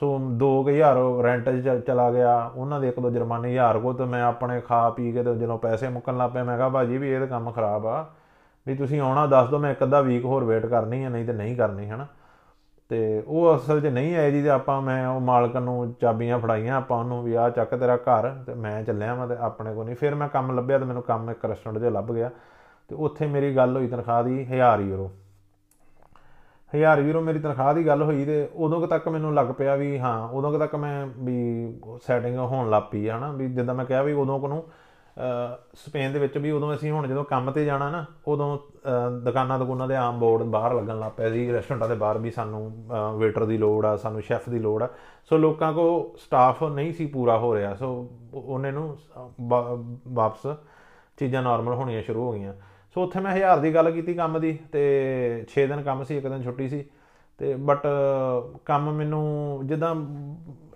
Speaker 1: ਸੋ 2000 ਰੈਂਟ 'ਚ ਚਲਾ ਗਿਆ, ਉਹਨਾਂ ਦੇ ਇੱਕ ਦੋ ਜੁਰਮਾਨੇ 1000 ਕੋ, ਤੇ ਮੈਂ ਆਪਣੇ ਖਾ ਪੀ ਕੇ ਤੇ ਜਦੋਂ ਪੈਸੇ ਮੁੱਕਣ ਲੱਗ ਪਏ, ਮੈਂ ਕਿਹਾ ਭਾਜੀ ਵੀ ਇਹ ਤਾਂ ਕੰਮ ਖਰਾਬ ਆ, ਵੀ ਤੁਸੀਂ ਆਉਣਾ ਦੱਸ ਦਿਓ, ਮੈਂ ਇੱਕ ਅੱਧਾ ਵੀਕ ਹੋਰ ਵੇਟ ਕਰਨੀ ਆ, ਨਹੀਂ ਤੇ ਨਹੀਂ ਕਰਨੀ, ਹਨਾ। ਤੇ ਉਹ ਅਸਲ 'ਚ ਨਹੀਂ ਆਏ ਜੀ, ਤੇ ਆਪਾਂ ਮੈਂ ਉਹ ਮਾਲਕ ਨੂੰ ਚਾਬੀਆਂ ਫੜਾਈਆਂ ਆਪਾਂ ਉਹਨੂੰ, ਵੀ ਆ ਚੱਕ ਤੇਰਾ ਘਰ, ਤੇ ਮੈਂ ਚੱਲਿਆ ਮੈਂ ਤੇ ਆਪਣੇ ਕੋ ਨਹੀਂ। ਫਿਰ ਮੈਂ ਕੰਮ ਲੱਭਿਆ ਤੇ ਮੈਨੂੰ ਕੰਮ ਇੱਕ ਰੈਸਟੋਰੈਂਟ 'ਚ ਲੱਭ ਗਿਆ, ਤੇ ਉੱਥੇ ਮੇਰੀ ਗੱਲ ਹੋਈ ਤਨਖਾਹ ਦੀ 1000 ਯੂਰੋ। 1000 ਯੂਰੋ ਮੇਰੀ ਤਨਖਾਹ ਦੀ ਗੱਲ ਹੋਈ ਤੇ ਉਦੋਂ ਕੁ ਤੱਕ ਮੈਨੂੰ ਲੱਗ ਪਿਆ ਵੀ ਹਾਂ ਉਦੋਂ ਕੁ ਤੱਕ ਮੈਂ ਵੀ ਸੈਟਿੰਗ ਹੋਣ ਲੱਗ ਪਈ ਹੈ ਹਨਾ ਵੀ ਜਿੱਦਾਂ ਮੈਂ ਕਿਹਾ ਵੀ ਉਦੋਂ ਕੁ ਨੂੰ ਅਹ, ਸਪੇਨ ਦੇ ਵਿੱਚ ਵੀ ਉਦੋਂ ਅਸੀਂ ਹੁਣ ਜਦੋਂ ਕੰਮ ਤੇ ਜਾਣਾ ਨਾ ਉਦੋਂ ਅਹ, ਦੁਕਾਨਾਂ ਦੁਕਾਨਾਂ ਦੇ ਆਮ ਬੋਰਡ ਬਾਹਰ ਲੱਗਣ ਲੱਗ ਪਿਆ ਸੀ ਰੈਸਟੋਰੈਂਟਾਂ ਦੇ ਬਾਹਰ ਵੀ ਸਾਨੂੰ ਵੇਟਰ ਦੀ ਲੋੜ ਆ ਸਾਨੂੰ ਸ਼ੈਫ ਦੀ ਲੋੜ ਆ। ਸੋ ਲੋਕਾਂ ਕੋ ਸਟਾਫ ਨਹੀਂ ਸੀ ਪੂਰਾ ਹੋ ਰਿਹਾ ਸੋ ਉਹਨੇ ਨੂੰ ਵਾ- ਵਾਪਸ ਚੀਜ਼ਾਂ ਨਾਰਮਲ ਹੋਣੀਆਂ ਸ਼ੁਰੂ ਹੋ ਗਈਆਂ। ਸੋ ਉੱਥੇ ਮੈਂ 1000 ਦੀ ਗੱਲ ਕੀਤੀ ਕੰਮ ਦੀ ਤੇ 6 ਦਿਨ ਕੰਮ ਸੀ, ਇੱਕ ਦਿਨ ਛੁੱਟੀ ਸੀ। ਤੇ ਬਟ ਕੰਮ ਮੈਨੂੰ ਜਿੱਦਾਂ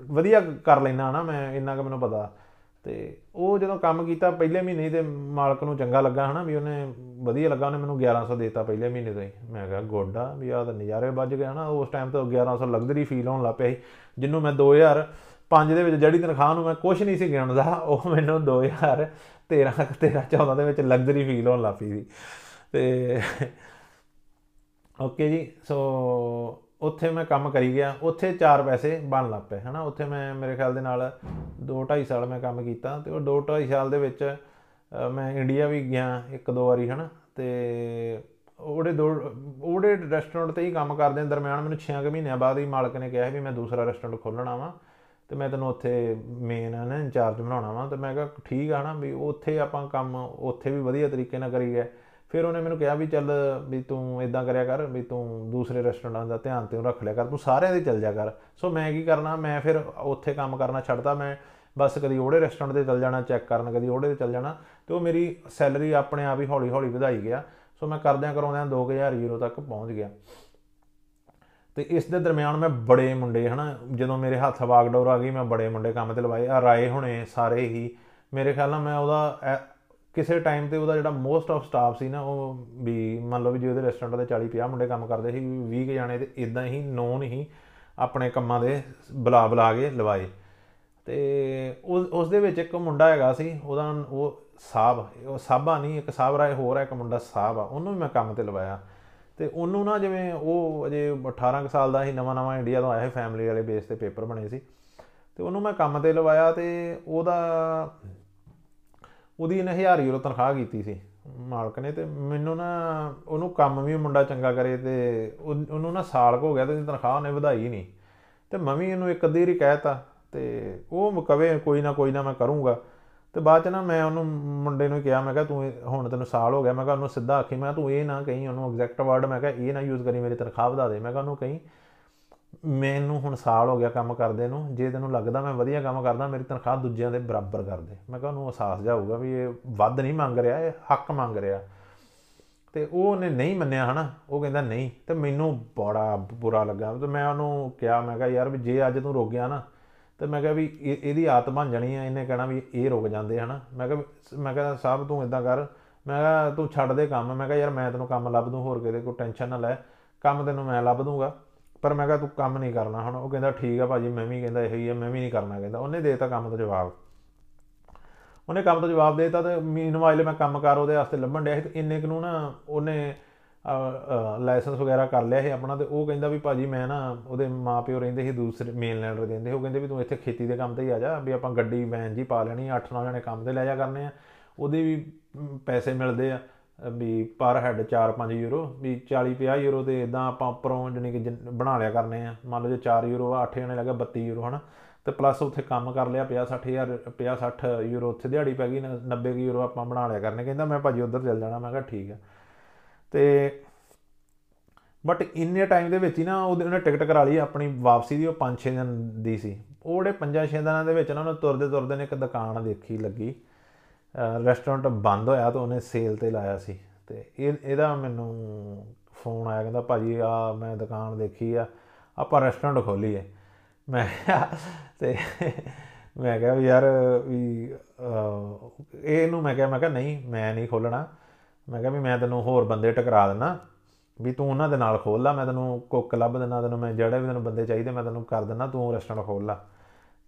Speaker 1: ਵਧੀਆ ਕਰ ਲੈਣਾ ਨਾ ਮੈਂ, ਇੰਨਾ ਕੁ ਮੈਨੂੰ ਪਤਾ। ਤੇ ਉਹ ਜਦੋਂ ਕੰਮ ਕੀਤਾ ਪਹਿਲੇ ਮਹੀਨੇ ਹੀ ਤੇ ਮਾਲਕ ਨੂੰ ਚੰਗਾ ਲੱਗਾ ਹਨਾ ਵੀ ਉਹਨੇ ਵਧੀਆ ਲੱਗਾ, ਉਹਨੇ ਮੈਨੂੰ 1100 ਦੇਤਾ ਪਹਿਲੇ ਮਹੀਨੇ ਤੋਂ ਹੀ। ਮੈਂ ਕਿਹਾ, ਗੋਡਾ, ਵੀ ਆਹ ਤਾਂ ਨਜ਼ਾਰੇ ਵੱਜ ਗਏ ਹਨਾ। ਉਸ ਟਾਈਮ ਤੋਂ 1100 ਲਗਜ਼ਰੀ ਫੀਲ ਹੋਣ ਲੱਗ ਪਿਆ ਸੀ। ਜਿਹਨੂੰ ਮੈਂ 2005 ਦੇ ਵਿੱਚ ਜਿਹੜੀ ਤਨਖਾਹ ਨੂੰ ਮੈਂ ਕੁਝ ਨਹੀਂ ਸੀ ਗਿਣਦਾ ਉਹ ਮੈਨੂੰ 2013 13 14 ਦੇ ਵਿੱਚ ਲਗਜ਼ਰੀ ਫੀਲ ਹੋਣ ਲੱਗ ਪਈ ਸੀ। ਤੇ ਓਕੇ ਜੀ ਸੋ ਉੱਥੇ ਮੈਂ ਕੰਮ ਕਰੀ ਗਿਆ ਉੱਥੇ ਚਾਰ ਪੈਸੇ ਬਣ ਲੱਗ ਪਏ ਹਨਾ? ਉੱਥੇ ਮੈਂ ਮੇਰੇ ਖਿਆਲ ਦੇ ਨਾਲ 2 2.5 ਸਾਲ ਮੈਂ ਕੰਮ ਕੀਤਾ ਤੇ ਉਹ 2 2.5 ਸਾਲ ਦੇ ਵਿੱਚ ਅ, ਮੈਂ ਇੰਡੀਆ ਵੀ ਗਿਆ ਇੱਕ ਦੋ ਵਾਰੀ ਹਨਾ? ਤੇ ਉਹਦੇ ਦੋ ਉਹਦੇ ਰੈਸਟੋਰੈਂਟ ਤੇ ਹੀ ਕੰਮ ਕਰਦੇ ਆਂ ਦਰਮਿਆਨ ਮੈਨੂੰ 6 ਮਹੀਨਿਆਂ ਬਾਅਦ ਹੀ ਮਾਲਕ ਨੇ ਕਿਹਾ ਸੀ ਵੀ ਮੈਂ ਦੂਸਰਾ ਰੈਸਟੋਰੈਂਟ ਖੋਲਣਾ ਵਾ। ਤੇ ਮੈਂ ਤੈਨੂੰ ਉੱਥੇ ਮੇਨ ਨਾ ਇੰਚਾਰਜ ਬਣਾਉਣਾ ਵਾ, ਤੇ ਮੈਂ ਕਿਹਾ ਠੀਕ ਆ ਨਾ ਵੀ ਉੱਥੇ ਆਪਾਂ ਕੰਮ ਉੱਥੇ ਵੀ ਵਧੀਆ ਤਰੀਕੇ ਨਾਲ ਕਰੀ ਗਏ ਫਿਰ ਉਹਨੇ ਮੈਨੂੰ ਕਿਹਾ ਵੀ ਚੱਲ ਵੀ ਤੂੰ ਇਦਾਂ ਕਰਿਆ ਕਰ, ਵੀ ਤੂੰ ਦੂਸਰੇ ਰੈਸਟੋਰੈਂਟਾਂ ਦਾ ਧਿਆਨ ਤੇ ਰੱਖ ਲਿਆ ਕਰ, ਤੂੰ ਸਾਰਿਆਂ ਦੇ ਚੱਲ ਜਾ ਕਰ। ਸੋ ਮੈਂ ਕੀ ਕਰਨਾ, ਮੈਂ ਫਿਰ ਉੱਥੇ ਕੰਮ ਕਰਨਾ ਛੱਡਤਾ, ਮੈਂ ਬਸ ਕਦੀ ਉਹੜੇ ਰੈਸਟੋਰੈਂਟ ਤੇ ਚੱਲ ਜਾਣਾ ਚੈੱਕ ਕਰਨ ਕਦੀ ਉਹੜੇ ਤੇ ਚੱਲ ਜਾਣਾ, ਤੇ ਉਹ ਮੇਰੀ ਸੈਲਰੀ ਆਪਣੇ ਆਪ ਹੀ ਹੌਲੀ ਹੌਲੀ ਵਧਾਈ ਗਿਆ। ਸੋ ਮੈਂ ਕਰਦਿਆਂ ਕਰਾਉਂਦਿਆਂ 2000 ਯੂਰੋ ਤੱਕ ਪਹੁੰਚ ਗਿਆ। ਤੇ ਇਸ ਦੇ ਦਰਮਿਆਨ ਮੈਂ ਬੜੇ ਮੁੰਡੇ, ਹਨਾ, ਜਦੋਂ ਮੇਰੇ ਹੱਥ ਵਾਗਡੋਰ ਆ ਗਈ, ਮੈਂ ਬੜੇ ਮੁੰਡੇ ਕੰਮ ਤੇ ਲਵਾਏ। ਆ ਰਾਏ ਹੁਣੇ ਸਾਰੇ ਹੀ, ਮੇਰੇ ਖਿਆਲ ਨਾਲ ਮੈਂ ਉਹਦਾ, ਐ- ਕਿਸੇ ਟਾਈਮ ਤੇ ਉਹਦਾ ਜਿਹੜਾ ਮੋਸਟ ਆਫ ਸਟਾਫ ਸੀ ਨਾ, ਉਹ ਵੀ ਮੰਨ ਲਓ ਵੀ ਜੇ ਉਹਦੇ ਰੈਸਟੋਰੈਂਟ ਤੇ 40 50 ਮੁੰਡੇ ਕੰਮ ਕਰਦੇ ਸੀ 20 ਕੁ ਜਾਣੇ ਤੇ ਇਦਾਂ ਹੀ ਨੋਨ ਹੀ ਆਪਣੇ ਕੰਮਾਂ ਦੇ ਬੁਲਾ ਬੁਲਾ ਕੇ ਲਵਾਏ। ਤੇ ਉਸ ਉਸ ਦੇ ਵਿੱਚ ਇੱਕ ਮੁੰਡਾ ਹੈਗਾ ਸੀ, ਉਹਦਾ ਉਹ ਸਾਹਬ ਉਹ ਸਾਬਾ ਨਹੀਂ, ਇੱਕ ਸਾਹਬ ਰਾਏ, ਹੋਰ ਹੈ ਇੱਕ ਮੁੰਡਾ ਸਾਹਬ ਆ, ਉਹਨੂੰ ਵੀ ਮੈਂ ਕੰਮ ਤੇ ਲਵਾਇਆ। ਤੇ ਉਹਨੂੰ ਨਾ ਜਿਵੇਂ ਉਹ ਅਜੇ 18 ਕੁ ਸਾਲ ਦਾ ਸੀ, ਨਵਾਂ ਨਵਾਂ ਇੰਡੀਆ ਤੋਂ ਆਇਆ ਸੀ ਫੈਮਿਲੀ ਵਾਲੇ ਬੇਸ ਤੇ ਪੇਪਰ ਬਣੇ ਸੀ। ਤੇ ਉਹਨੂੰ ਮੈਂ ਕੰਮ ਤੇ ਲਵਾਇਆ ਤੇ ਉਹਦਾ, ਉਹਦੀ ਇਹਨੇ 1000 ਯੂਰੋ ਤਨਖਾਹ ਕੀਤੀ ਸੀ ਮਾਲਕ ਨੇ ਤੇ ਮੈਨੂੰ ਨਾ ਉਹਨੂੰ ਕੰਮ ਵੀ ਮੁੰਡਾ ਚੰਗਾ ਕਰੇ ਤੇ ਉਹ- ਉਹਨੂੰ ਨਾ ਸਾਲ ਕੁ ਹੋ ਗਿਆ ਤੇ ਉਹਦੀ ਤਨਖਾਹ ਉਹਨੇ ਵਧਾਈ ਨਹੀਂ। ਤੇ ਮੈਂ ਵੀ ਇਹਨੂੰ ਇੱਕ ਅੱਧੀ ਵਾਰੀ ਕਹਿਤਾ ਤੇ ਉਹ ਕਵੇ ਕੋਈ ਨਾ ਕੋਈ ਨਾ ਮੈਂ ਕਰੂੰਗਾ। ਤੇ ਬਾਅਦ ਚ ਨਾ ਮੈਂ ਉਹਨੂੰ ਮੁੰਡੇ ਨੂੰ ਕਿਹਾ, ਮੈਂ ਕਿਹਾ ਤੂੰ ਇਹ- ਹੁਣ ਤੈਨੂੰ ਸਾਲ ਹੋ ਗਿਆ, ਮੈਂ ਕਿਹਾ ਉਹਨੂੰ ਸਿੱਧਾ ਆਖੀ, ਮੈਂ ਕਿਹਾ ਤੂੰ ਇਹ ਨਾ ਕਹੀਂ, ਉਹਨੂੰ ਐਗਜ਼ੈਕਟ ਵਰਡ ਮੈਂ ਕਿਹਾ ਇਹ ਨਾ ਯੂਜ਼ ਕਰੀ, ਮੇਰੀ ਤਨਖਾਹ ਵਧਾ ਦੇ। ਮੈਂ ਕਿਹਾ ਉਹਨੂੰ ਕਹੀਂ, ਮੈਨੂੰ ਹੁਣ ਸਾਲ ਹੋ ਗਿਆ ਕੰਮ ਕਰਦੇ ਨੂੰ, ਜੇ ਤੈਨੂੰ ਲੱਗਦਾ ਮੈਂ ਵਧੀਆ ਕੰਮ ਕਰਦਾ, ਮੇਰੀ ਤਨਖਾਹ ਦੂਜਿਆਂ ਦੇ ਬਰਾਬਰ ਕਰ ਦੇ। ਮੈਂ ਕਿਹਾ ਉਹਨੂੰ ਅਹਿਸਾਸ ਜਾਊਗਾ ਵੀ ਇਹ ਵੱਧ ਨਹੀਂ ਮੰਗ ਰਿਹਾ, ਇਹ ਹੱਕ ਮੰਗ ਰਿਹਾ। ਤੇ ਉਹ ਉਹਨੇ ਨਹੀਂ ਮੰਨਿਆ ਹਨਾ, ਉਹ ਕਹਿੰਦਾ ਨਹੀਂ, ਤੇ ਮੈਨੂੰ ਬੜਾ ਬੁਰਾ ਲੱਗਾ। ਤੇ ਮੈਂ ਉਹਨੂੰ ਕਿਹਾ, ਮੈਂ ਕਿਹਾ ਯਾਰ ਵੀ ਜੇ ਅੱਜ ਤੂੰ ਰੁਕ ਗਿਆ ਨਾ ਤੇ ਮੈਂ ਕਿਹਾ ਵੀ ਇਹ- ਇਹਦੀ ਆਦਤ ਬਣ ਜਾਣੀ ਆ, ਇਹਨੇ ਕਹਿਣਾ ਵੀ ਇਹ ਰੁਕ ਜਾਂਦੇ ਹਨਾ। ਮੈਂ ਕਿਹਾ ਵੀ- ਮੈਂ ਕਿਹਾ ਸਾਹਿਬ ਤੂੰ ਇਦਾਂ ਕਰ, ਮੈਂ ਕਿਹਾ ਤੂੰ ਛੱਡ ਦੇ ਕੰਮ। ਮੈਂ ਕਿਹਾ ਯਾਰ ਮੈਂ ਤੈਨੂੰ ਕੰਮ ਲੱਭ ਦੂੰ, ਹੋਰ ਕਿਤੇ ਕੋਈ ਟੈਨਸ਼ਨ ਨਾ ਲੈ। ਕੰਮ ਤੈਨੂੰ ਮੈਂ ਲੱਭ ਦੂੰਗਾ, ਪਰ ਮੈਂ ਕਿਹਾ ਤੂੰ ਕੰਮ ਨਹੀਂ ਕਰਨਾ ਹੁਣ। ਉਹ ਕਹਿੰਦਾ ਠੀਕ ਆ ਭਾਜੀ, ਮੈਂ ਵੀ ਕਹਿੰਦਾ ਇਹੋ ਹੀ ਆ, ਮੈਂ ਵੀ ਨਹੀਂ ਕਰਨਾ ਕਹਿੰਦਾ। ਉਹਨੇ ਦੇਤਾ ਕੰਮ ਤੋਂ ਜਵਾਬ। ਉਹਨੇ ਕੰਮ ਤੋਂ ਜਵਾਬ ਦੇਤਾ ਤੇ ਮੀਨਵਾਈਲ ਮੈਂ ਕੰਮ ਕਰ ਉਹਦੇ ਵਾਸਤੇ ਲੱਭਣ ਡਿਆ ਸੀ ਤੇ ਇੰਨੇ ਕੁ ਨੂੰ ਨਾ ਉਹਨੇ ਲਾਇਸੈਂਸ ਵਗੈਰਾ ਕਰ ਲਿਆ ਸੀ ਆਪਣਾ ਤੇ ਉਹ ਕਹਿੰਦਾ ਵੀ ਭਾਜੀ ਮੈਂ ਨਾ ਉਹਦੇ ਮਾਪਿਓ ਰਹਿੰਦੇ ਸੀ ਦੂਸਰੇ ਮੇਨਲੈਂਡ ਦੇ ਰਹਿੰਦੇ ਉਹ ਕਹਿੰਦੇ ਵੀ ਤੂੰ ਇੱਥੇ ਖੇਤੀ ਦੇ ਕੰਮ ਤੇ ਹੀ ਆ ਜਾ ਵੀ ਆਪਾਂ ਗੱਡੀ ਵੈਨ ਜੀ ਪਾ ਲੈਣੀ 8-9 ਜਣੇ ਕੰਮ ਤੇ ਲੈ ਜਾ ਕਰਨੇ ਆ। ਉਹਦੇ ਵੀ ਮ, ਪੈਸੇ ਮਿਲਦੇ ਆ ਅ, ਵੀ ਪਰ ਹੈਡ 4-5 ਯੂਰੋ ਵੀ 40-50 ਯੂਰੋ ਤੇ ਇਦਾਂ ਆਪਾਂ ਉੱਪਰੋਂ ਜਾਣੀ ਕਿ ਜਿਨ- ਬਣਾ ਲਿਆ ਕਰਨੇ ਆ। ਮੰਨ ਲਓ ਜੇ 4 ਯੂਰੋ ਆ 8 ਜਣੇ ਲੱਗਾ 32 ਯੂਰੋ ਹਨਾ। ਤੇ ਪਲੱਸ ਉੱਥੇ ਕੰਮ ਕਰ ਲਿਆ 50-60000 50-60 ਯੂਰੋ ਉੱਥੇ ਦਿਹਾੜੀ ਪੈ ਗਈ 90 ਯੂਰੋ ਆਪਾਂ ਬਣਾ ਲਿਆ ਕਰਨੇ। ਕਹਿੰਦਾ ਮੈਂ ਭਾਜੀ ਉੱਧਰ ਚੱਲ ਜਾਣਾ ਮੈਂ ਕਿਹਾ ਠੀਕ ਆ। ਤੇ ਬਟ ਇੰਨੇ ਟਾਈਮ ਦੇ ਵਿੱਚ ਹੀ ਨਾ ਉਹਦੇ ਉਹਨੇ ਟਿਕਟ ਕਰਾ ਲਈ ਆਪਣੀ ਵਾਪਸੀ ਦੀ ਉਹ 5-6 ਦਿਨ ਦੀ ਸੀ। ਉਹ ਜਿਹੜੇ 5-6 ਦਿਨਾਂ ਦੇ ਵਿੱਚ ਨਾ ਉਹਨੇ ਤੁਰਦੇ ਤੁਰਦੇ ਨੇ ਇੱਕ ਦੁਕਾਨ ਦੇਖੀ ਲੱਗੀ। ਰੈਸਟੋਰੈਂਟ ਬੰਦ ਹੋਇਆ ਤਾਂ ਉਹਨੇ ਸੇਲ ਤੇ ਲਾਇਆ ਸੀ। ਤੇ ਇਹ ਇਹਦਾ ਮੈਨੂੰ ਫੋਨ ਆਇਆ ਕਹਿੰਦਾ ਭਾਜੀ ਆ ਮੈਂ ਦੁਕਾਨ ਦੇਖੀ ਆ ਆਪਾਂ ਰੈਸਟੋਰੈਂਟ ਖੋਲੀਏ। ਮੈਂ ਕਿਹਾ ਤੇ ਮੈਂ ਕਿਹਾ ਵੀ ਯਾਰ ਵੀ ਅਹ, ਇਹਨੂੰ ਮੈਂ ਕਿਹਾ ਮੈਂ ਕਿਹਾ ਨਹੀਂ ਮੈਂ ਨਹੀਂ ਖੋਲਣਾ। ਮੈਂ ਕਿਹਾ ਵੀ ਮੈਂ ਤੈਨੂੰ ਹੋਰ ਬੰਦੇ ਟਕਰਾ ਦੇਣਾ ਵੀ ਤੂੰ ਉਹਨਾਂ ਦੇ ਨਾਲ ਖੋਲ ਲਾ, ਮੈਂ ਤੈਨੂੰ ਕੁੱਕ ਲੱਭ ਦਿੰਦਾ ਤੈਨੂੰ ਮੈਂ ਜਿਹੜੇ ਵੀ ਤੈਨੂੰ ਬੰਦੇ ਚਾਹੀਦੇ ਮੈਂ ਤੈਨੂੰ ਕਰ ਦਿੰਦਾ ਤੂੰ ਰੈਸਟੋਰੈਂਟ ਖੋਲ ਲਾ।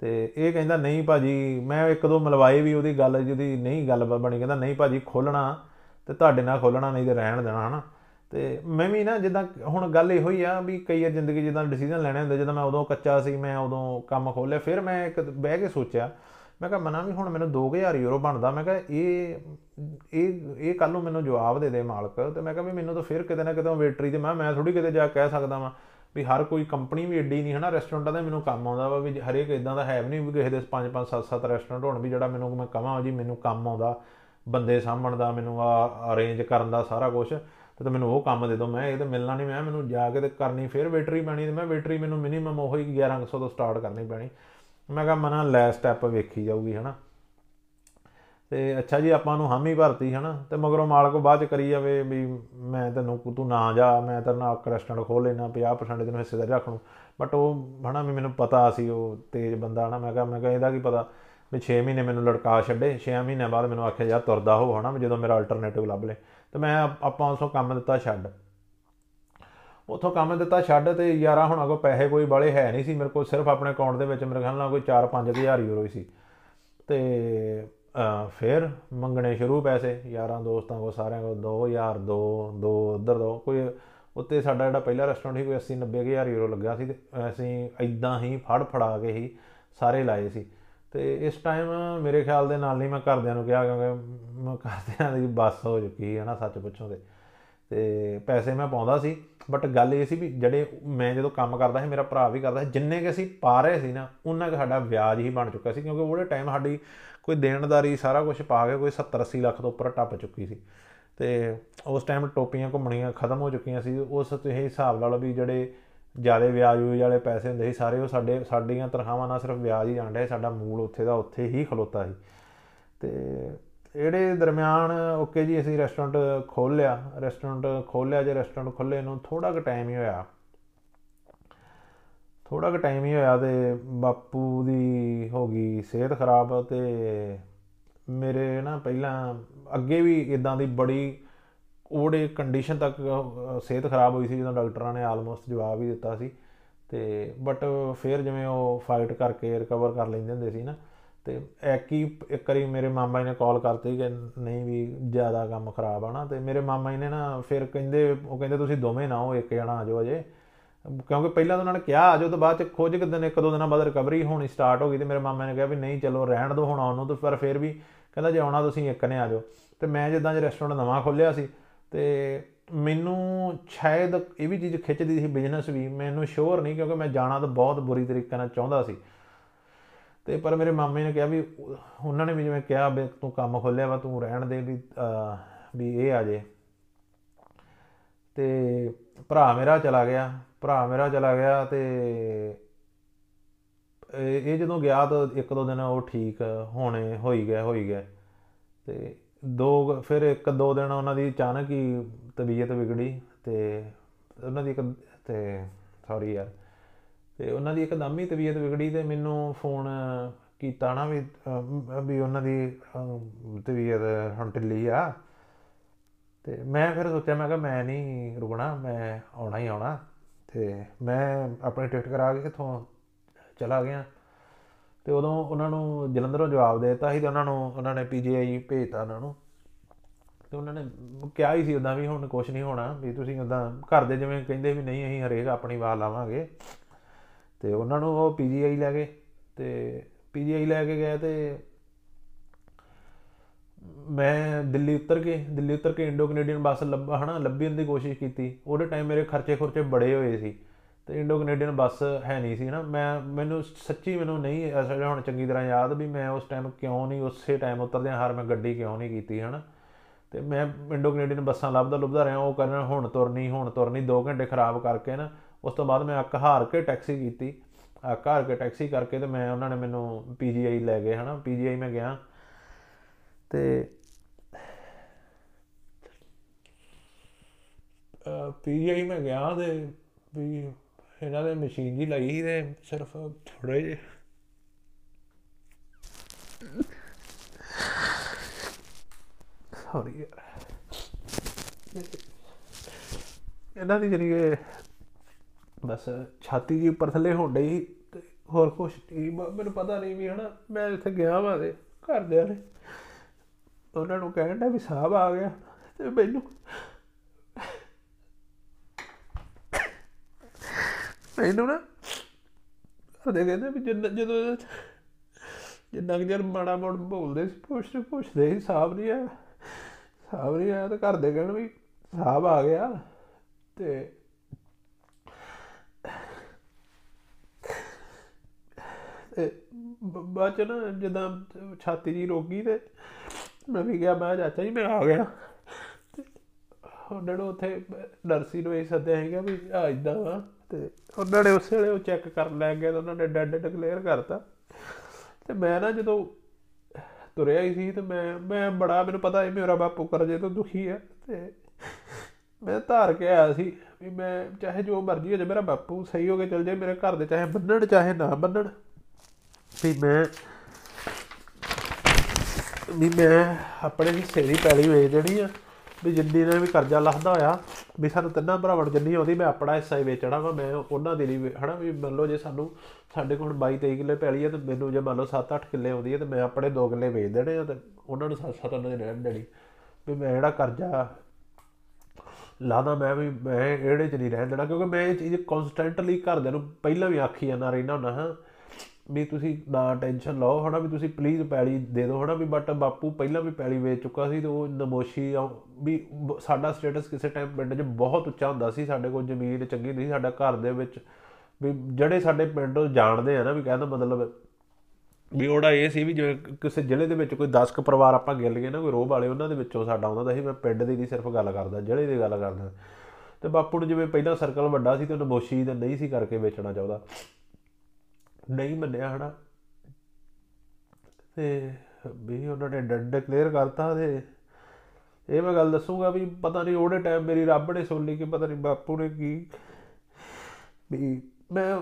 Speaker 1: ਤੇ ਇਹ ਕਹਿੰਦਾ, ਨਹੀਂ ਭਾਜੀ, ਮੈਂ ਇੱਕ ਦੋ ਮਲਵਾਏ ਵੀ ਉਹਦੀ ਗੱਲ ਜਿਹਦੀ ਨਹੀਂ ਗੱਲ ਬਣੀ, ਕਹਿੰਦਾ, ਨਹੀਂ ਭਾਜੀ ਖੋਲਣਾ ਤੇ ਤੁਹਾਡੇ ਨਾਲ ਖੋਲਣਾ ਨਹੀਂ ਤੇ ਰਹਿਣ ਦੇਣਾ, ਹਨਾ? ਤੇ ਮੈਂ ਵੀ ਨਾ ਜਿੱਦਾਂ ਹੁਣ ਗੱਲ ਇਹੋ ਹੀ ਆ ਵੀ ਕਈ ਵਾਰ ਜ਼ਿੰਦਗੀ ਜਿੱਦਾਂ ਡਿਸੀਜਨ ਲੈਣੇ ਹੁੰਦੇ, ਜਦੋਂ ਮੈਂ ਉਦੋਂ ਕੱਚਾ ਸੀ, ਮੈਂ ਉਦੋਂ ਕੰਮ ਖੋਲਿਆ ਫਿਰ ਮੈਂ ਇੱਕ ਬਹਿ ਕੇ ਸੋਚਿਆ ਮੈਂ ਕਿਹਾ ਮਨਾ ਵੀ ਹੁਣ ਮੈਨੂੰ 2000 ਯੂਰੋ ਬਣਦਾ। ਮੈਂ ਕਿਹਾ ਇਹ ਇਹ ਇਹ ਕੱਲ ਨੂੰ ਮੈਨੂੰ ਜਵਾਬ ਦੇ ਦੇ ਮਾਲਕ। ਤੇ ਮੈਂ ਕਿਹਾ ਵੀ ਮੈਨੂੰ ਤਾਂ ਫਿਰ ਕਿਤੇ ਨਾ ਕਿਤੇ ਵੇਟਰੀ ਤੇ ਮੈਂ ਮੈਂ ਥੋੜੀ ਕਿਤੇ ਜਾ ਕੇ ਕਹਿ ਸਕਦਾ ਵਾਂ ਵੀ ਹਰ ਕੋਈ ਕੰਪਨੀ ਵੀ ਏਡੀ ਨਹੀਂ ਹਨਾ ਰੈਸਟੋਰੈਂਟਾਂ ਦਾ ਮੈਨੂੰ ਕੰਮ ਆਉਂਦਾ ਵਾ ਵੀ ਹਰੇਕ ਇਦਾਂ ਦਾ ਹੈ ਵੀ ਨਹੀਂ ਵੀ ਕਿਸੇ ਦੇ 5 5 7 7 ਰੈਸਟੋਰੈਂਟ ਹੋਣ ਵੀ ਜਿਹੜਾ ਮੈਨੂੰ ਮੈਂ ਕਹਾਂ ਜੀ, ਮੈਨੂੰ ਕੰਮ ਆਉਂਦਾ, ਬੰਦੇ ਸਾਂਭਣ ਦਾ, ਮੈਨੂੰ ਆ ਅਰੇਂਜ ਕਰਨ ਦਾ ਸਾਰਾ ਕੁਝ ਤੇ ਤਾਂ ਮੈਨੂੰ ਉਹ ਕੰਮ ਦੇ ਦਿਓ। ਮੈਂ ਇਹ ਤਾਂ ਮਿਲਣਾ ਨਹੀਂ, ਮੈਂ ਮੈਨੂੰ ਜਾ ਕੇ ਤੇ ਕਰਨੀ, ਫਿਰ ਵੇਟਰੀ ਪੈਣੀ ਤੇ ਮੈਂ ਵੇਟਰੀ ਮੈਨੂੰ ਮਿਨੀਮਮ ਉਹੀ 1100 ਤੋਂ ਸਟਾਰਟ ਕਰਨੀ ਪੈਣੀ। ਮੈਂ ਕਿਹਾ ਮਨਾ ਲੈ ਸਟੈਪ ਵੇਖੀ ਜਾਊਗੀ, ਹਨਾ। ਤੇ ਅੱਛਾ ਜੀ, ਆਪਾਂ ਨੂੰ ਹਾਮੀ ਭਰਤੀ, ਹਨਾ। ਤੇ ਮਗਰੋਂ ਮਾਲਕ ਬਾਅਦ ਚ ਕਰੀ ਜਾਵੇ ਵੀ ਮੈਂ ਤੈਨੂੰ ਤੂੰ ਨਾ ਜਾ, ਮੈਂ ਤੇਰੇ ਨਾਲ ਇੱਕ ਰੈਸਟੋਰੈਂਟ ਖੋਲ ਲੈਣਾ 50% ਤੈਨੂੰ ਹਿੱਸੇਦਾਰੀ ਰੱਖ ਲੂੰ ਬਟ ਉਹ, ਹਨਾ, ਵੀ ਮੈਨੂੰ ਪਤਾ ਸੀ, ਉਹ ਤੇਜ਼ ਬੰਦਾ, ਹਨਾ। ਮੈਂ ਕਿਹਾ ਮੈਂ ਕਿਹਾ ਇਹਦਾ ਕੀ ਪਤਾ ਵੀ 6 ਮਹੀਨੇ ਮੈਨੂੰ ਲੜਕਾ ਛੱਡੇ 6 ਮਹੀਨਿਆਂ ਬਾਅਦ ਮੈਨੂੰ ਆਖਿਆ, ਯਾਰ ਤੁਰਦਾ ਹੋ, ਹਨਾ, ਵੀ ਜਦੋਂ ਮੇਰਾ ਅਲਟਰਨੇਟਿਵ ਲੱਭ ਲੇ। ਤੇ ਮੈਂ ਆਪਾਂ ਉਸੋਂ ਕੰਮ ਦਿੱਤਾ, ਛੱਡ। ਉਥੋਂ ਕੰਮ ਦਿੱਤਾ ਛੱਡ ਤੇ ਯਾਰਾ ਹੁਣ ਕੋ ਪੈਸੇ ਕੋਈ ਬਾਲੇ ਹੈ ਨਹੀਂ ਸੀ ਮੇਰੇ ਕੋਲ ਸਿਰਫ ਆਪਣੇ ਅਕਾਊਂਟ ਦੇ ਵਿੱਚ ਮੇਰੇ ਖਿਆਲ ਨਾਲ ਕੋਈ 4-5000 ਯੂਰੋ ਹੀ ਸੀ। ਤੇ ਅਹ, ਫਿਰ ਮੰਗਣੇ ਸ਼ੁਰੂ ਪੈਸੇ ਯਾਰਾਂ ਦੋਸਤਾਂ ਕੋ ਸਾਰਿਆਂ ਕੋ 2000 ਦੋ ਦੋ ਉਧਰ ਦੋ ਕੋਈ ਉੱਤੇ ਸਾਡਾ ਜਿਹੜਾ ਪਹਿਲਾ ਰੈਸਟੋਰੈਂਟ ਸੀ ਕੋਈ 80 90000 ਯੂਰੋ ਲੱਗਾ ਸੀ ਤੇ ਅਸੀਂ ਇਦਾਂ ਹੀ ਫੜ ਫੜਾ ਕੇ ਹੀ ਸਾਰੇ ਲਾਏ ਸੀ। ਤੇ ਇਸ ਟਾਈਮ ਮੇਰੇ ਖਿਆਲ ਦੇ ਨਾਲ ਨਹੀਂ ਮੈਂ ਘਰਦਿਆਂ ਨੂੰ ਕਿਹਾ ਕਿਉਂਕਿ ਮੈਂ ਘਰਦਿਆਂ ਦੀ ਬੱਸ ਹੋ ਚੁੱਕੀ ਹੈ ਨਾ ਸੱਚ ਪੁੱਛੋ ਤੇ। ਤੇ ਪੈਸੇ ਮੈਂ ਪਾਉਂਦਾ ਸੀ ਬਟ ਗੱਲ ਇਹ ਸੀ ਵੀ ਜਿਹੜੇ ਮੈਂ ਜਦੋਂ ਕੰਮ ਕਰਦਾ ਸੀ, ਮੇਰਾ ਭਰਾ ਵੀ ਕਰਦਾ ਸੀ, ਜਿੰਨੇ ਕਿ ਅਸੀਂ ਪਾ ਰਹੇ ਸੀ ਨਾ, ਉਹਨਾਂ ਕਿ ਸਾਡਾ ਵਿਆਜ ਹੀ ਬਣ ਚੁੱਕਾ ਸੀ, ਕਿਉਂਕਿ ਉਹਦੇ ਟਾਈਮ ਸਾਡੀ ਕੋਈ ਦੇਣਦਾਰੀ ਸਾਰਾ ਕੁਝ ਪਾ ਕੇ ਕੋਈ 70 80 ਲੱਖ ਤੋਂ ਉੱਪਰ ਟੱਪ ਚੁੱਕੀ ਸੀ। ਤੇ ਉਸ ਟਾਈਮ ਟੋਪੀਆਂ ਘੁੰਮਣੀਆਂ ਖਤਮ ਹੋ ਚੁੱਕੀਆਂ ਸੀ, ਉਸ ਤੇ ਇਹ ਹਿਸਾਬ ਲਾ ਲਓ ਵੀ ਜਿਹੜੇ ਜ਼ਿਆਦਾ ਵਿਆਜ ਵਿਊਜ ਵਾਲੇ ਪੈਸੇ ਹੁੰਦੇ ਸੀ, ਸਾਰੇ ਉਹ ਸਾਡੇ, ਸਾਡੀਆਂ ਤਨਖਾਹਾਂ ਨਾਲ ਸਿਰਫ ਵਿਆਜ ਹੀ ਜਾਂਦੇ ਸਾਡਾ ਮੂਲ ਉੱਥੇ ਦਾ ਉੱਥੇ ਹੀ ਖਲੋਤਾ ਸੀ। ਤੇ ਇਹਦੇ ਦਰਮਿਆਨ ਓਕੇ ਜੀ, ਅਸੀਂ ਰੈਸਟੋਰੈਂਟ ਖੋਲ ਲਿਆ ਰੈਸਟੋਰੈਂਟ ਖੋਲ ਲਿਆ ਜੇ ਰੈਸਟੋਰੈਂਟ ਖੁੱਲੇ ਨੂੰ ਥੋੜਾ ਕੁ ਟਾਈਮ ਹੀ ਹੋਇਆ। ਥੋੜਾ ਕੁ ਟਾਈਮ ਹੀ ਹੋਇਆ ਤੇ ਬਾਪੂ ਦੀ ਹੋ ਗਈ ਸਿਹਤ ਖਰਾਬ ਤੇ ਮੇਰੇ ਨਾ ਪਹਿਲਾਂ ਅੱਗੇ ਵੀ ਇਦਾਂ ਦੀ ਬੜੀ ਉਹਦੇ ਕੰਡੀਸ਼ਨ ਤੱਕ ਸਿਹਤ ਖਰਾਬ ਹੋਈ ਸੀ ਜਦੋਂ ਡਾਕਟਰਾਂ ਨੇ ਆਲਮੋਸਟ ਜਵਾਬ ਹੀ ਦਿੱਤਾ ਸੀ। ਤੇ ਬਟ ਫਿਰ ਜਿਵੇਂ ਉਹ ਫਾਈਟ ਕਰਕੇ ਰਿਕਵਰ ਕਰ ਲੈਂਦੇ ਹੁੰਦੇ ਸੀ ਨਾ ਤੇ ਇੱਕ ਹੀ ਇੱਕ ਵਾਰੀ ਮੇਰੇ ਮਾਮਾ ਜੀ ਨੇ ਕਾਲ ਕਰਤੀ ਕਿ ਨਹੀਂ ਵੀ ਜ਼ਿਆਦਾ ਕੰਮ ਖਰਾਬ ਆ ਨਾ, ਤੇ ਮੇਰੇ ਮਾਮਾ ਜੀ ਨੇ ਨਾ ਫਿਰ ਕਹਿੰਦੇ, ਉਹ ਕਹਿੰਦੇ ਤੁਸੀਂ ਦੋਵੇਂ ਨਾ ਹੋ ਇੱਕ ਜਣਾ ਆ ਜਾਓ ਅਜੇ। ਕਿਉਂਕਿ ਪਹਿਲਾਂ ਤਾਂ ਉਹਨਾਂ ਨੇ ਕਿਹਾ, ਆ ਜਾਓ ਤੇ ਬਾਅਦ ਚ ਖੋਜ ਕਿ ਦਿਨ, ਇੱਕ ਦੋ ਦਿਨਾਂ ਬਾਅਦ ਰਿਕਵਰੀ ਹੋਣੀ ਸਟਾਰਟ ਹੋ ਗਈ ਤੇ ਮੇਰੇ ਮਾਮਾ ਨੇ ਕਿਹਾ ਵੀ ਨਹੀਂ, ਚਲੋ ਰਹਿਣ ਦਿਓ ਹੁਣ ਆਉਣ ਨੂੰ, ਤੇ ਪਰ ਫਿਰ ਵੀ ਕਹਿੰਦਾ ਜੇ ਆਉਣਾ ਤੁਸੀਂ ਇੱਕ ਨੇ ਆ ਜਾਓ। ਤੇ ਮੈਂ ਜਿੱਦਾਂ ਜੇ ਰੈਸਟੋਰੈਂਟ ਨਵਾਂ ਖੋਲ੍ਹਿਆ ਸੀ, ਤੇ ਮੈਨੂੰ ਸ਼ਾਇਦ ਇਹ ਵੀ ਚੀਜ਼ ਖਿੱਚਦੀ ਸੀ ਬਿਜ਼ਨਸ ਵੀ, ਮੈਨੂੰ ਸ਼ੋਰ ਨਹੀਂ ਕਿਉਂਕਿ ਮੈਂ ਜਾਣਾ ਤਾਂ ਬਹੁਤ ਬੁਰੀ ਤਰੀਕੇ ਨਾਲ ਚਾਹੁੰਦਾ ਸੀ। ਤੇ ਪਰ ਮੇਰੇ ਮਾਮੇ ਨੇ ਕਿਹਾ ਵੀ ਉਹਨਾਂ ਨੇ ਵੀ ਜਿਵੇਂ ਕਿਹਾ ਵੀ ਤੂੰ ਕੰਮ ਖੋਲਿਆ ਵਾ, ਤੂੰ ਰਹਿਣ ਦੇ ਵੀ ਵੀ ਇਹ ਆ ਜੇ। ਤੇ ਭਰਾ ਮੇਰਾ ਚਲਾ ਗਿਆ, ਭਰਾ ਮੇਰਾ ਚਲਾ ਗਿਆ ਤੇ ਇਹ ਜਦੋਂ ਗਿਆ ਤਾਂ ਇੱਕ ਦੋ ਦਿਨ ਉਹ ਠੀਕ ਹੋਣੇ, ਹੋਈ ਗਿਆ ਹੋਈ ਗਿਆ ਤੇ ਦੋ ਫਿਰ ਇੱਕ ਦੋ ਦਿਨ ਉਹਨਾਂ ਦੀ ਅਚਾਨਕ ਹੀ ਤਬੀਅਤ ਵਿਗੜੀ ਤੇ ਉਹਨਾਂ ਦੀ ਇੱਕ, ਤੇ ਸੌਰੀ ਯਾਰ ਤੇ ਉਹਨਾਂ ਦੀ ਇੱਕਦਮ ਹੀ ਤਬੀਅਤ ਵਿਗੜੀ ਤੇ ਮੈਨੂੰ ਫੋਨ ਕੀਤਾ ਨਾ ਵੀ ਵੀ ਉਹਨਾਂ ਦੀ ਤਬੀਅਤ ਹੁਣ ਢਿੱਲੀ ਆ। ਤੇ ਮੈਂ ਫਿਰ ਸੋਚਿਆ, ਮੈਂ ਕਿਹਾ ਮੈਂ ਨਹੀਂ ਰੁਕਣਾ, ਮੈਂ ਆਉਣਾ ਹੀ ਆਉਣਾ। ਤੇ ਮੈਂ ਆਪਣੇ ਟਿਕਟ ਕਰਾ ਕੇ ਕਿਥੋਂ ਚਲਾ ਗਿਆ। ਤੇ ਉਦੋਂ ਉਹਨਾਂ ਨੂੰ ਜਲੰਧਰੋਂ ਜਵਾਬ ਦੇ ਦਿੱਤਾ ਸੀ ਤੇ ਉਹਨਾਂ ਨੂੰ, ਉਹਨਾਂ ਨੇ ਪੀਜੀਆਈ ਭੇਜਤਾ ਉਹਨਾਂ ਨੂੰ। ਤੇ ਉਹਨਾਂ ਨੇ ਕਿਹਾ ਹੀ ਸੀ ਉਦਾਂ ਵੀ ਹੁਣ ਕੁਝ ਨਹੀਂ ਹੋਣਾ, ਵੀ ਤੁਸੀਂ ਉਦਾਂ ਘਰ ਦੇ ਜਿਵੇਂ ਕਹਿੰਦੇ ਵੀ ਨਹੀਂ, ਅਸੀਂ ਹਰੇਕ ਆਪਣੀ ਵਾਰ ਲਾਵਾਂਗੇ। ਤੇ ਉਹਨਾਂ ਨੂੰ ਉਹ ਪੀਜੀਆਈ ਲੈ ਗਏ ਤੇ ਪੀਜੀਆਈ ਲੈ ਕੇ ਗਏ ਤੇ ਮੈਂ ਦਿੱਲੀ ਉਤਰ ਕੇ, ਦਿੱਲੀ ਉਤਰ ਕੇ ਇੰਡੋ ਕੈਨੇਡੀਅਨ ਬੱਸ ਲੱਭਾ, ਹਨਾ, ਲੱਭਣ ਦੀ ਕੋਸ਼ਿਸ਼ ਕੀਤੀ। ਉਹਦੇ ਟਾਈਮ ਮੇਰੇ ਖਰਚੇ ਖੁਰਚੇ ਬੜੇ ਹੋਏ ਸੀ ਤੇ ਇੰਡੋ ਕੈਨੇਡੀਅਨ ਬੱਸ ਹੈ ਨਹੀਂ ਸੀ ਨਾ ਮੈਂ, ਮੈਨੂੰ ਸੱਚੀ ਮੈਨੂੰ ਨਹੀਂ ਅਸਲ ਹੁਣ ਚੰਗੀ ਤਰ੍ਹਾਂ ਯਾਦ ਵੀ ਮੈਂ ਉਸ ਟਾਈਮ ਕਿਉਂ ਨਹੀਂ, ਉਸੇ ਟਾਈਮ ਉਤਰਦਿਆਂ ਹਰ ਮੈਂ ਗੱਡੀ ਕਿਉਂ ਨਹੀਂ ਕੀਤੀ, ਹਨਾ। ਤੇ ਮੈਂ ਇੰਡੋ ਕੈਨੇਡੀਅਨ ਬੱਸਾਂ ਲੱਭਦਾ ਲੱਭਦਾ ਰਿਹਾ, ਉਹ ਕਰਨ ਹੁਣ ਤੁਰਨੀ ਹੁਣ ਤੁਰਨੀ 2 ਘੰਟੇ ਖਰਾਬ ਕਰਕੇ ਨਾ ਉਸ ਤੋਂ ਬਾਅਦ ਮੈਂ ਅੱਕ ਹਾਰ ਕੇ ਟੈਕਸੀ ਕੀਤੀ। ਅੱਕ ਹਾਰ ਕੇ ਟੈਕਸੀ ਕਰਕੇ ਤੇ ਮੈਂ ਉਹਨਾਂ ਨੇ ਮੈਨੂੰ ਪੀਜੀਆਈ ਲੈ ਗਏ, ਹਨਾ। ਪੀਜੀਆਈ ਮੈਂ ਗਿਆ। ਤੇ ਪੀਜੀਆਈ ਮੈਂ ਗਿਆ ਤੇ ਵੀ ਇਹਨਾਂ ਦੇ ਮਸ਼ੀਨ ਜੀ ਲਾਈ ਤੇ ਸਿਰਫ ਥੋੜੇ ਜਿਹੇ। ਸੌਰੀ ਇਹਨਾਂ ਦੀ ਜਿਹੜੀ ਬਸ ਛਾਤੀ ਜੀ ਉੱਪਰ ਥੱਲੇ ਹੋਣ ਡਈ ਤੇ ਹੋਰ ਕੁਛ ਨਹੀਂ ਮੈਨੂੰ ਪਤਾ ਨਹੀਂ ਵੀ ਹਨਾ, ਮੈਂ ਉੱਥੇ ਗਿਆ ਵਾਂ ਤੇ ਘਰਦਿਆਂ ਨੇ। ਉਹਨਾਂ ਨੂੰ ਕਹਿਣ ਦਾ ਵੀ ਸਾਹਬ ਆ ਗਿਆ ਤੇ ਮੈਨੂੰ ਮੈਨੂੰ ਨਾ ਘਰਦੇ ਕਹਿੰਦੇ ਵੀ ਜਿੰਨਾ, ਜਦੋਂ ਜਿੰਨਾ ਕਿ ਮਾੜਾ ਮੋੜ ਬੋਲਦੇ ਸੀ ਪੁੱਛਦੇ ਪੁੱਛਦੇ ਸੀ, ਸਾਹਬ ਨਹੀਂ ਆ ਸਾਹਬ ਨਹੀਂ ਆਇਆ ਤਾਂ ਘਰਦੇ ਕਹਿਣ ਵੀ ਸਾਹਬ ਆ ਗਿਆ ਤੇ ਬਾਅਦ ਚ ਨਾ ਜਦੋਂ ਛਾਤੀ ਜੀ ਰੋਗੀ ਤੇ ਮੈਂ ਵੀ ਗਿਆ ਮੈਂ ਚਾਚਾ ਜੀ, ਮੈਂ ਆ ਗਿਆ। ਤੇ ਉਹਨਾਂ ਨੂੰ ਉੱਥੇ ਨਰਸੀ ਨੂੰ ਇਹ ਸੱਦਿਆ ਹੈਗਾ ਵੀ ਆ ਇਦਾਂ ਵਾ। ਤੇ ਉਹਨਾਂ ਨੇ ਉਸੇ ਵੇਲੇ ਉਹ ਚੈੱਕ ਕਰ ਲੈ ਗਏ ਤੇ ਉਹਨਾਂ ਨੇ ਡੈਡ ਡਿਕਲੇਅਰ ਕਰਤਾ। ਤੇ ਮੈਂ ਨਾ ਜਦੋਂ ਤੁਰਿਆ ਹੀ ਸੀ ਤੇ ਮੈਂ ਮੈਂ ਬੜਾ, ਮੈਨੂੰ ਪਤਾ ਹੈ ਮੇਰਾ ਬਾਪੂ ਕਰਜੇ ਤੋਂ ਦੁਖੀ ਹੈ ਤੇ ਮੈਂ ਧਾਰ ਕੇ ਆਇਆ ਸੀ ਵੀ ਮੈਂ ਚਾਹੇ ਜੋ ਮਰਜ਼ੀ ਹੋ ਜਾਏ, ਮੇਰਾ ਬਾਪੂ ਸਹੀ ਹੋ ਕੇ ਚਲ ਜਾਏ, ਮੇਰੇ ਘਰ ਦੇ ਚਾਹੇ ਬੰਨਣ, ਚਾਹੇ ਨਾ ਬੰਨਣ। ਵੀ ਮੈਂ ਵੀ ਮੈਂ ਆਪਣੇ ਹਿੱਸੇ ਦੀ ਪੈਲੀ ਵੇਚ ਦੇਣੀ ਆ, ਵੀ ਜਿੰਨੀ ਨੇ ਵੀ ਕਰਜ਼ਾ ਲੱਥਦਾ ਹੋਇਆ, ਵੀ ਸਾਨੂੰ ਤਿੰਨਾਂ ਭਰਾਵਾਂ ਜਿੰਨੀ ਆਉਂਦੀ, ਮੈਂ ਆਪਣਾ ਹਿੱਸਾ ਹੀ ਵੇਚਣਾ ਵਾ, ਮੈਂ ਉਹਨਾਂ ਦੇ ਲਈ ਹਨਾ, ਵੀ ਮੰਨ ਲਓ ਜੇ ਸਾਨੂੰ, ਸਾਡੇ ਕੋਲ 22 23 ਕਿੱਲੇ ਪੈਲੀ ਆ, ਤੇ ਮੈਨੂੰ ਜੇ ਮੰਨ ਲਓ 7-8 ਕਿੱਲੇ ਆਉਂਦੀ ਹੈ ਤੇ ਮੈਂ ਆਪਣੇ 2 ਕਿੱਲੇ ਵੇਚ ਦੇਣੇ ਆ, ਤੇ ਉਹਨਾਂ ਨੂੰ 7-7 ਉਹਨਾਂ ਦੇ ਰਹਿਣ ਦੇਣੀ। ਵੀ ਮੈਂ ਜਿਹੜਾ ਕਰਜ਼ਾ ਲਾਦਾ, ਮੈਂ ਵੀ, ਮੈਂ ਇਹੜੇ ਚ ਨਹੀਂ ਰਹਿਣ ਦੇਣਾ, ਕਿਉਂਕਿ ਮੈਂ ਇਹ ਚੀਜ਼ ਕਨਸਟੈਂਟਲੀ ਘਰਦਿਆਂ ਨੂੰ ਪਹਿਲਾਂ ਵੀ ਆਖੀ ਜਾਂਦਾ ਰਹਿਣਾ ਹੁੰਦਾ, ਹਾਂ। ਵੀ ਤੁਸੀਂ ਨਾ ਟੈਨਸ਼ਨ ਲਓ, ਹਨਾ, ਵੀ ਤੁਸੀਂ ਪਲੀਜ਼ ਪੈਲੀ ਦੇ ਦਿਓ, ਹਨਾ, ਵੀ ਬਟ ਬਾਪੂ ਪਹਿਲਾਂ ਵੀ ਪੈਲੀ ਵੇਚ ਚੁੱਕਾ ਸੀ ਤੇ ਉਹ ਨਮੋਸ਼ੀ ਆ- ਵੀ ਬ- ਸਾਡਾ ਸਟੇਟਸ ਕਿਸੇ ਟਾਈਮ ਪਿੰਡ 'ਚ ਬਹੁਤ ਉੱਚਾ ਹੁੰਦਾ ਸੀ, ਸਾਡੇ ਕੋਲ ਜ਼ਮੀਨ ਚੰਗੀ ਨਹੀਂ ਸੀ, ਸਾਡਾ ਘਰ ਦੇ ਵਿੱਚ ਵੀ ਜਿਹੜੇ ਸਾਡੇ ਪਿੰਡੋਂ ਜਾਣਦੇ ਆ ਨਾ, ਵੀ ਕਹਿੰਦਾ ਮਤਲਬ ਵੀ ਉਹਦਾ ਇਹ ਸੀ ਵੀ ਜੇ ਕਿਸੇ ਜ਼ਿਲ੍ਹੇ ਦੇ ਵਿੱਚ ਕੋਈ 10 ਕੁ ਪਰਿਵਾਰ ਆਪਾਂ ਗਿਣ ਲਈਏ ਨਾ, ਕੋਈ ਰੋਹ ਵਾਲੇ, ਉਹਨਾਂ ਦੇ ਵਿੱਚੋਂ ਸਾਡਾ ਆਉਂਦਾ ਸੀ, ਮੈਂ ਪਿੰਡ ਦੀ ਨਹੀਂ ਸਿਰਫ ਗੱਲ ਕਰਦਾ, ਜ਼ਿਲ੍ਹੇ ਦੀ ਗੱਲ ਕਰਦਾ। ਤੇ ਬਾਪੂ ਨੂੰ ਜਿਵੇਂ ਪਹਿਲਾਂ ਸਰਕਲ ਵੱਡਾ ਸੀ ਤੇ ਉਹਨੇ ਨਮੋਸ਼ੀ ਦਾ ਨਹੀਂ ਸੀ ਕਰਕੇ ਵੇਚਣਾ ਚਾਹੁੰਦਾ। ਨਹੀਂ ਮੰਨਿਆ ਹਨਾ। ਤੇ ਵੀ ਉਹਨਾਂ ਨੇ ਡੈਡ ਡਿਕਲੇਅਰ ਕਰਤਾ ਤੇ ਇਹ ਮੈਂ ਗੱਲ ਦੱਸੂਗਾ ਵੀ ਪਤਾ ਨਹੀਂ ਉਹਦੇ ਟਾਈਮ ਮੇਰੀ ਰੱਬ ਨੇ ਸੁਣ ਲਈ ਕਿ ਪਤਾ ਨਹੀਂ ਬਾਪੂ ਨੇ ਕੀ ਵੀ ਮੈਂ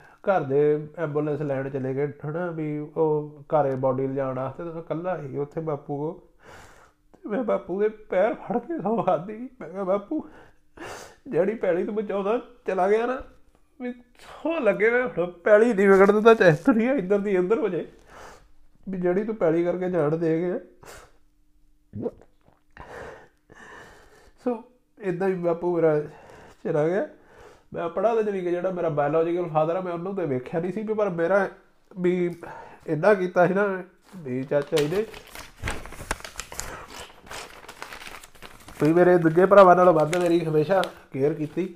Speaker 1: ਘਰ ਦੇ ਐਂਬੂਲੈਂਸ ਲੈਣ ਚਲੇ ਗਏ ਹਨਾ ਵੀ ਉਹ ਘਰੇ ਬੋਡੀ ਲਿਜਾਣ ਵਾਸਤੇ ਤੇ ਮੈਂ ਇਕੱਲਾ ਹੀ ਉੱਥੇ ਬਾਪੂ ਕੋ ਤੇ ਮੈਂ ਬਾਪੂ ਦੇ ਪੈਰ ਫੜ ਕੇ ਸੌ ਖਾਦੀ ਮੈਂ ਕਿਹਾ, ਬਾਪੂ, ਜਿਹੜੀ ਪੈਲੀ ਤੂੰ ਬਚਾਉਂਦਾ, ਚਲਾ ਗਿਆ ਨਾ। ਵੀ ਸੋ ਲੱਗੇ ਮੈਂ ਹੁਣ ਪੈਲੀ ਨਹੀਂ ਵਿਗੜ ਦਿੰਦਾ, ਚਾਹੇ ਦੁਨੀਆ ਇੱਧਰ ਦੀ ਇੱਧਰ ਹੋ ਜਾਏ। ਵੀ ਜਿਹੜੀ ਤੂੰ ਪੈਲੀ ਕਰਕੇ ਜਾਣ ਦੇ ਗਿਆ ਸੋ ਇਦਾਂ ਹੀ ਬਾਪੂ ਮੇਰਾ ਚਲਾ ਗਿਆ। ਮੈਂ ਪੜਾ ਤਾਂ ਜਾਣੀ ਕਿ ਜਿਹੜਾ ਮੇਰਾ ਬਾਇਓਲੋਜੀਕਲ ਫਾਦਰ ਆ, ਮੈਂ ਉਹਨੂੰ ਤੇ ਵੇਖਿਆ ਨਹੀਂ ਸੀ ਵੀ, ਪਰ ਮੇਰਾ ਵੀ ਇਦਾਂ ਕੀਤਾ ਸੀ ਨਾ, ਵੀ ਚਾਚਾ ਜੀ ਨੇ ਵੀ ਮੇਰੇ ਦੂਜੇ ਭਰਾਵਾਂ ਨਾਲ ਵੱਧ ਮੇਰੀ ਹਮੇਸ਼ਾ ਕੇਅਰ ਕੀਤੀ।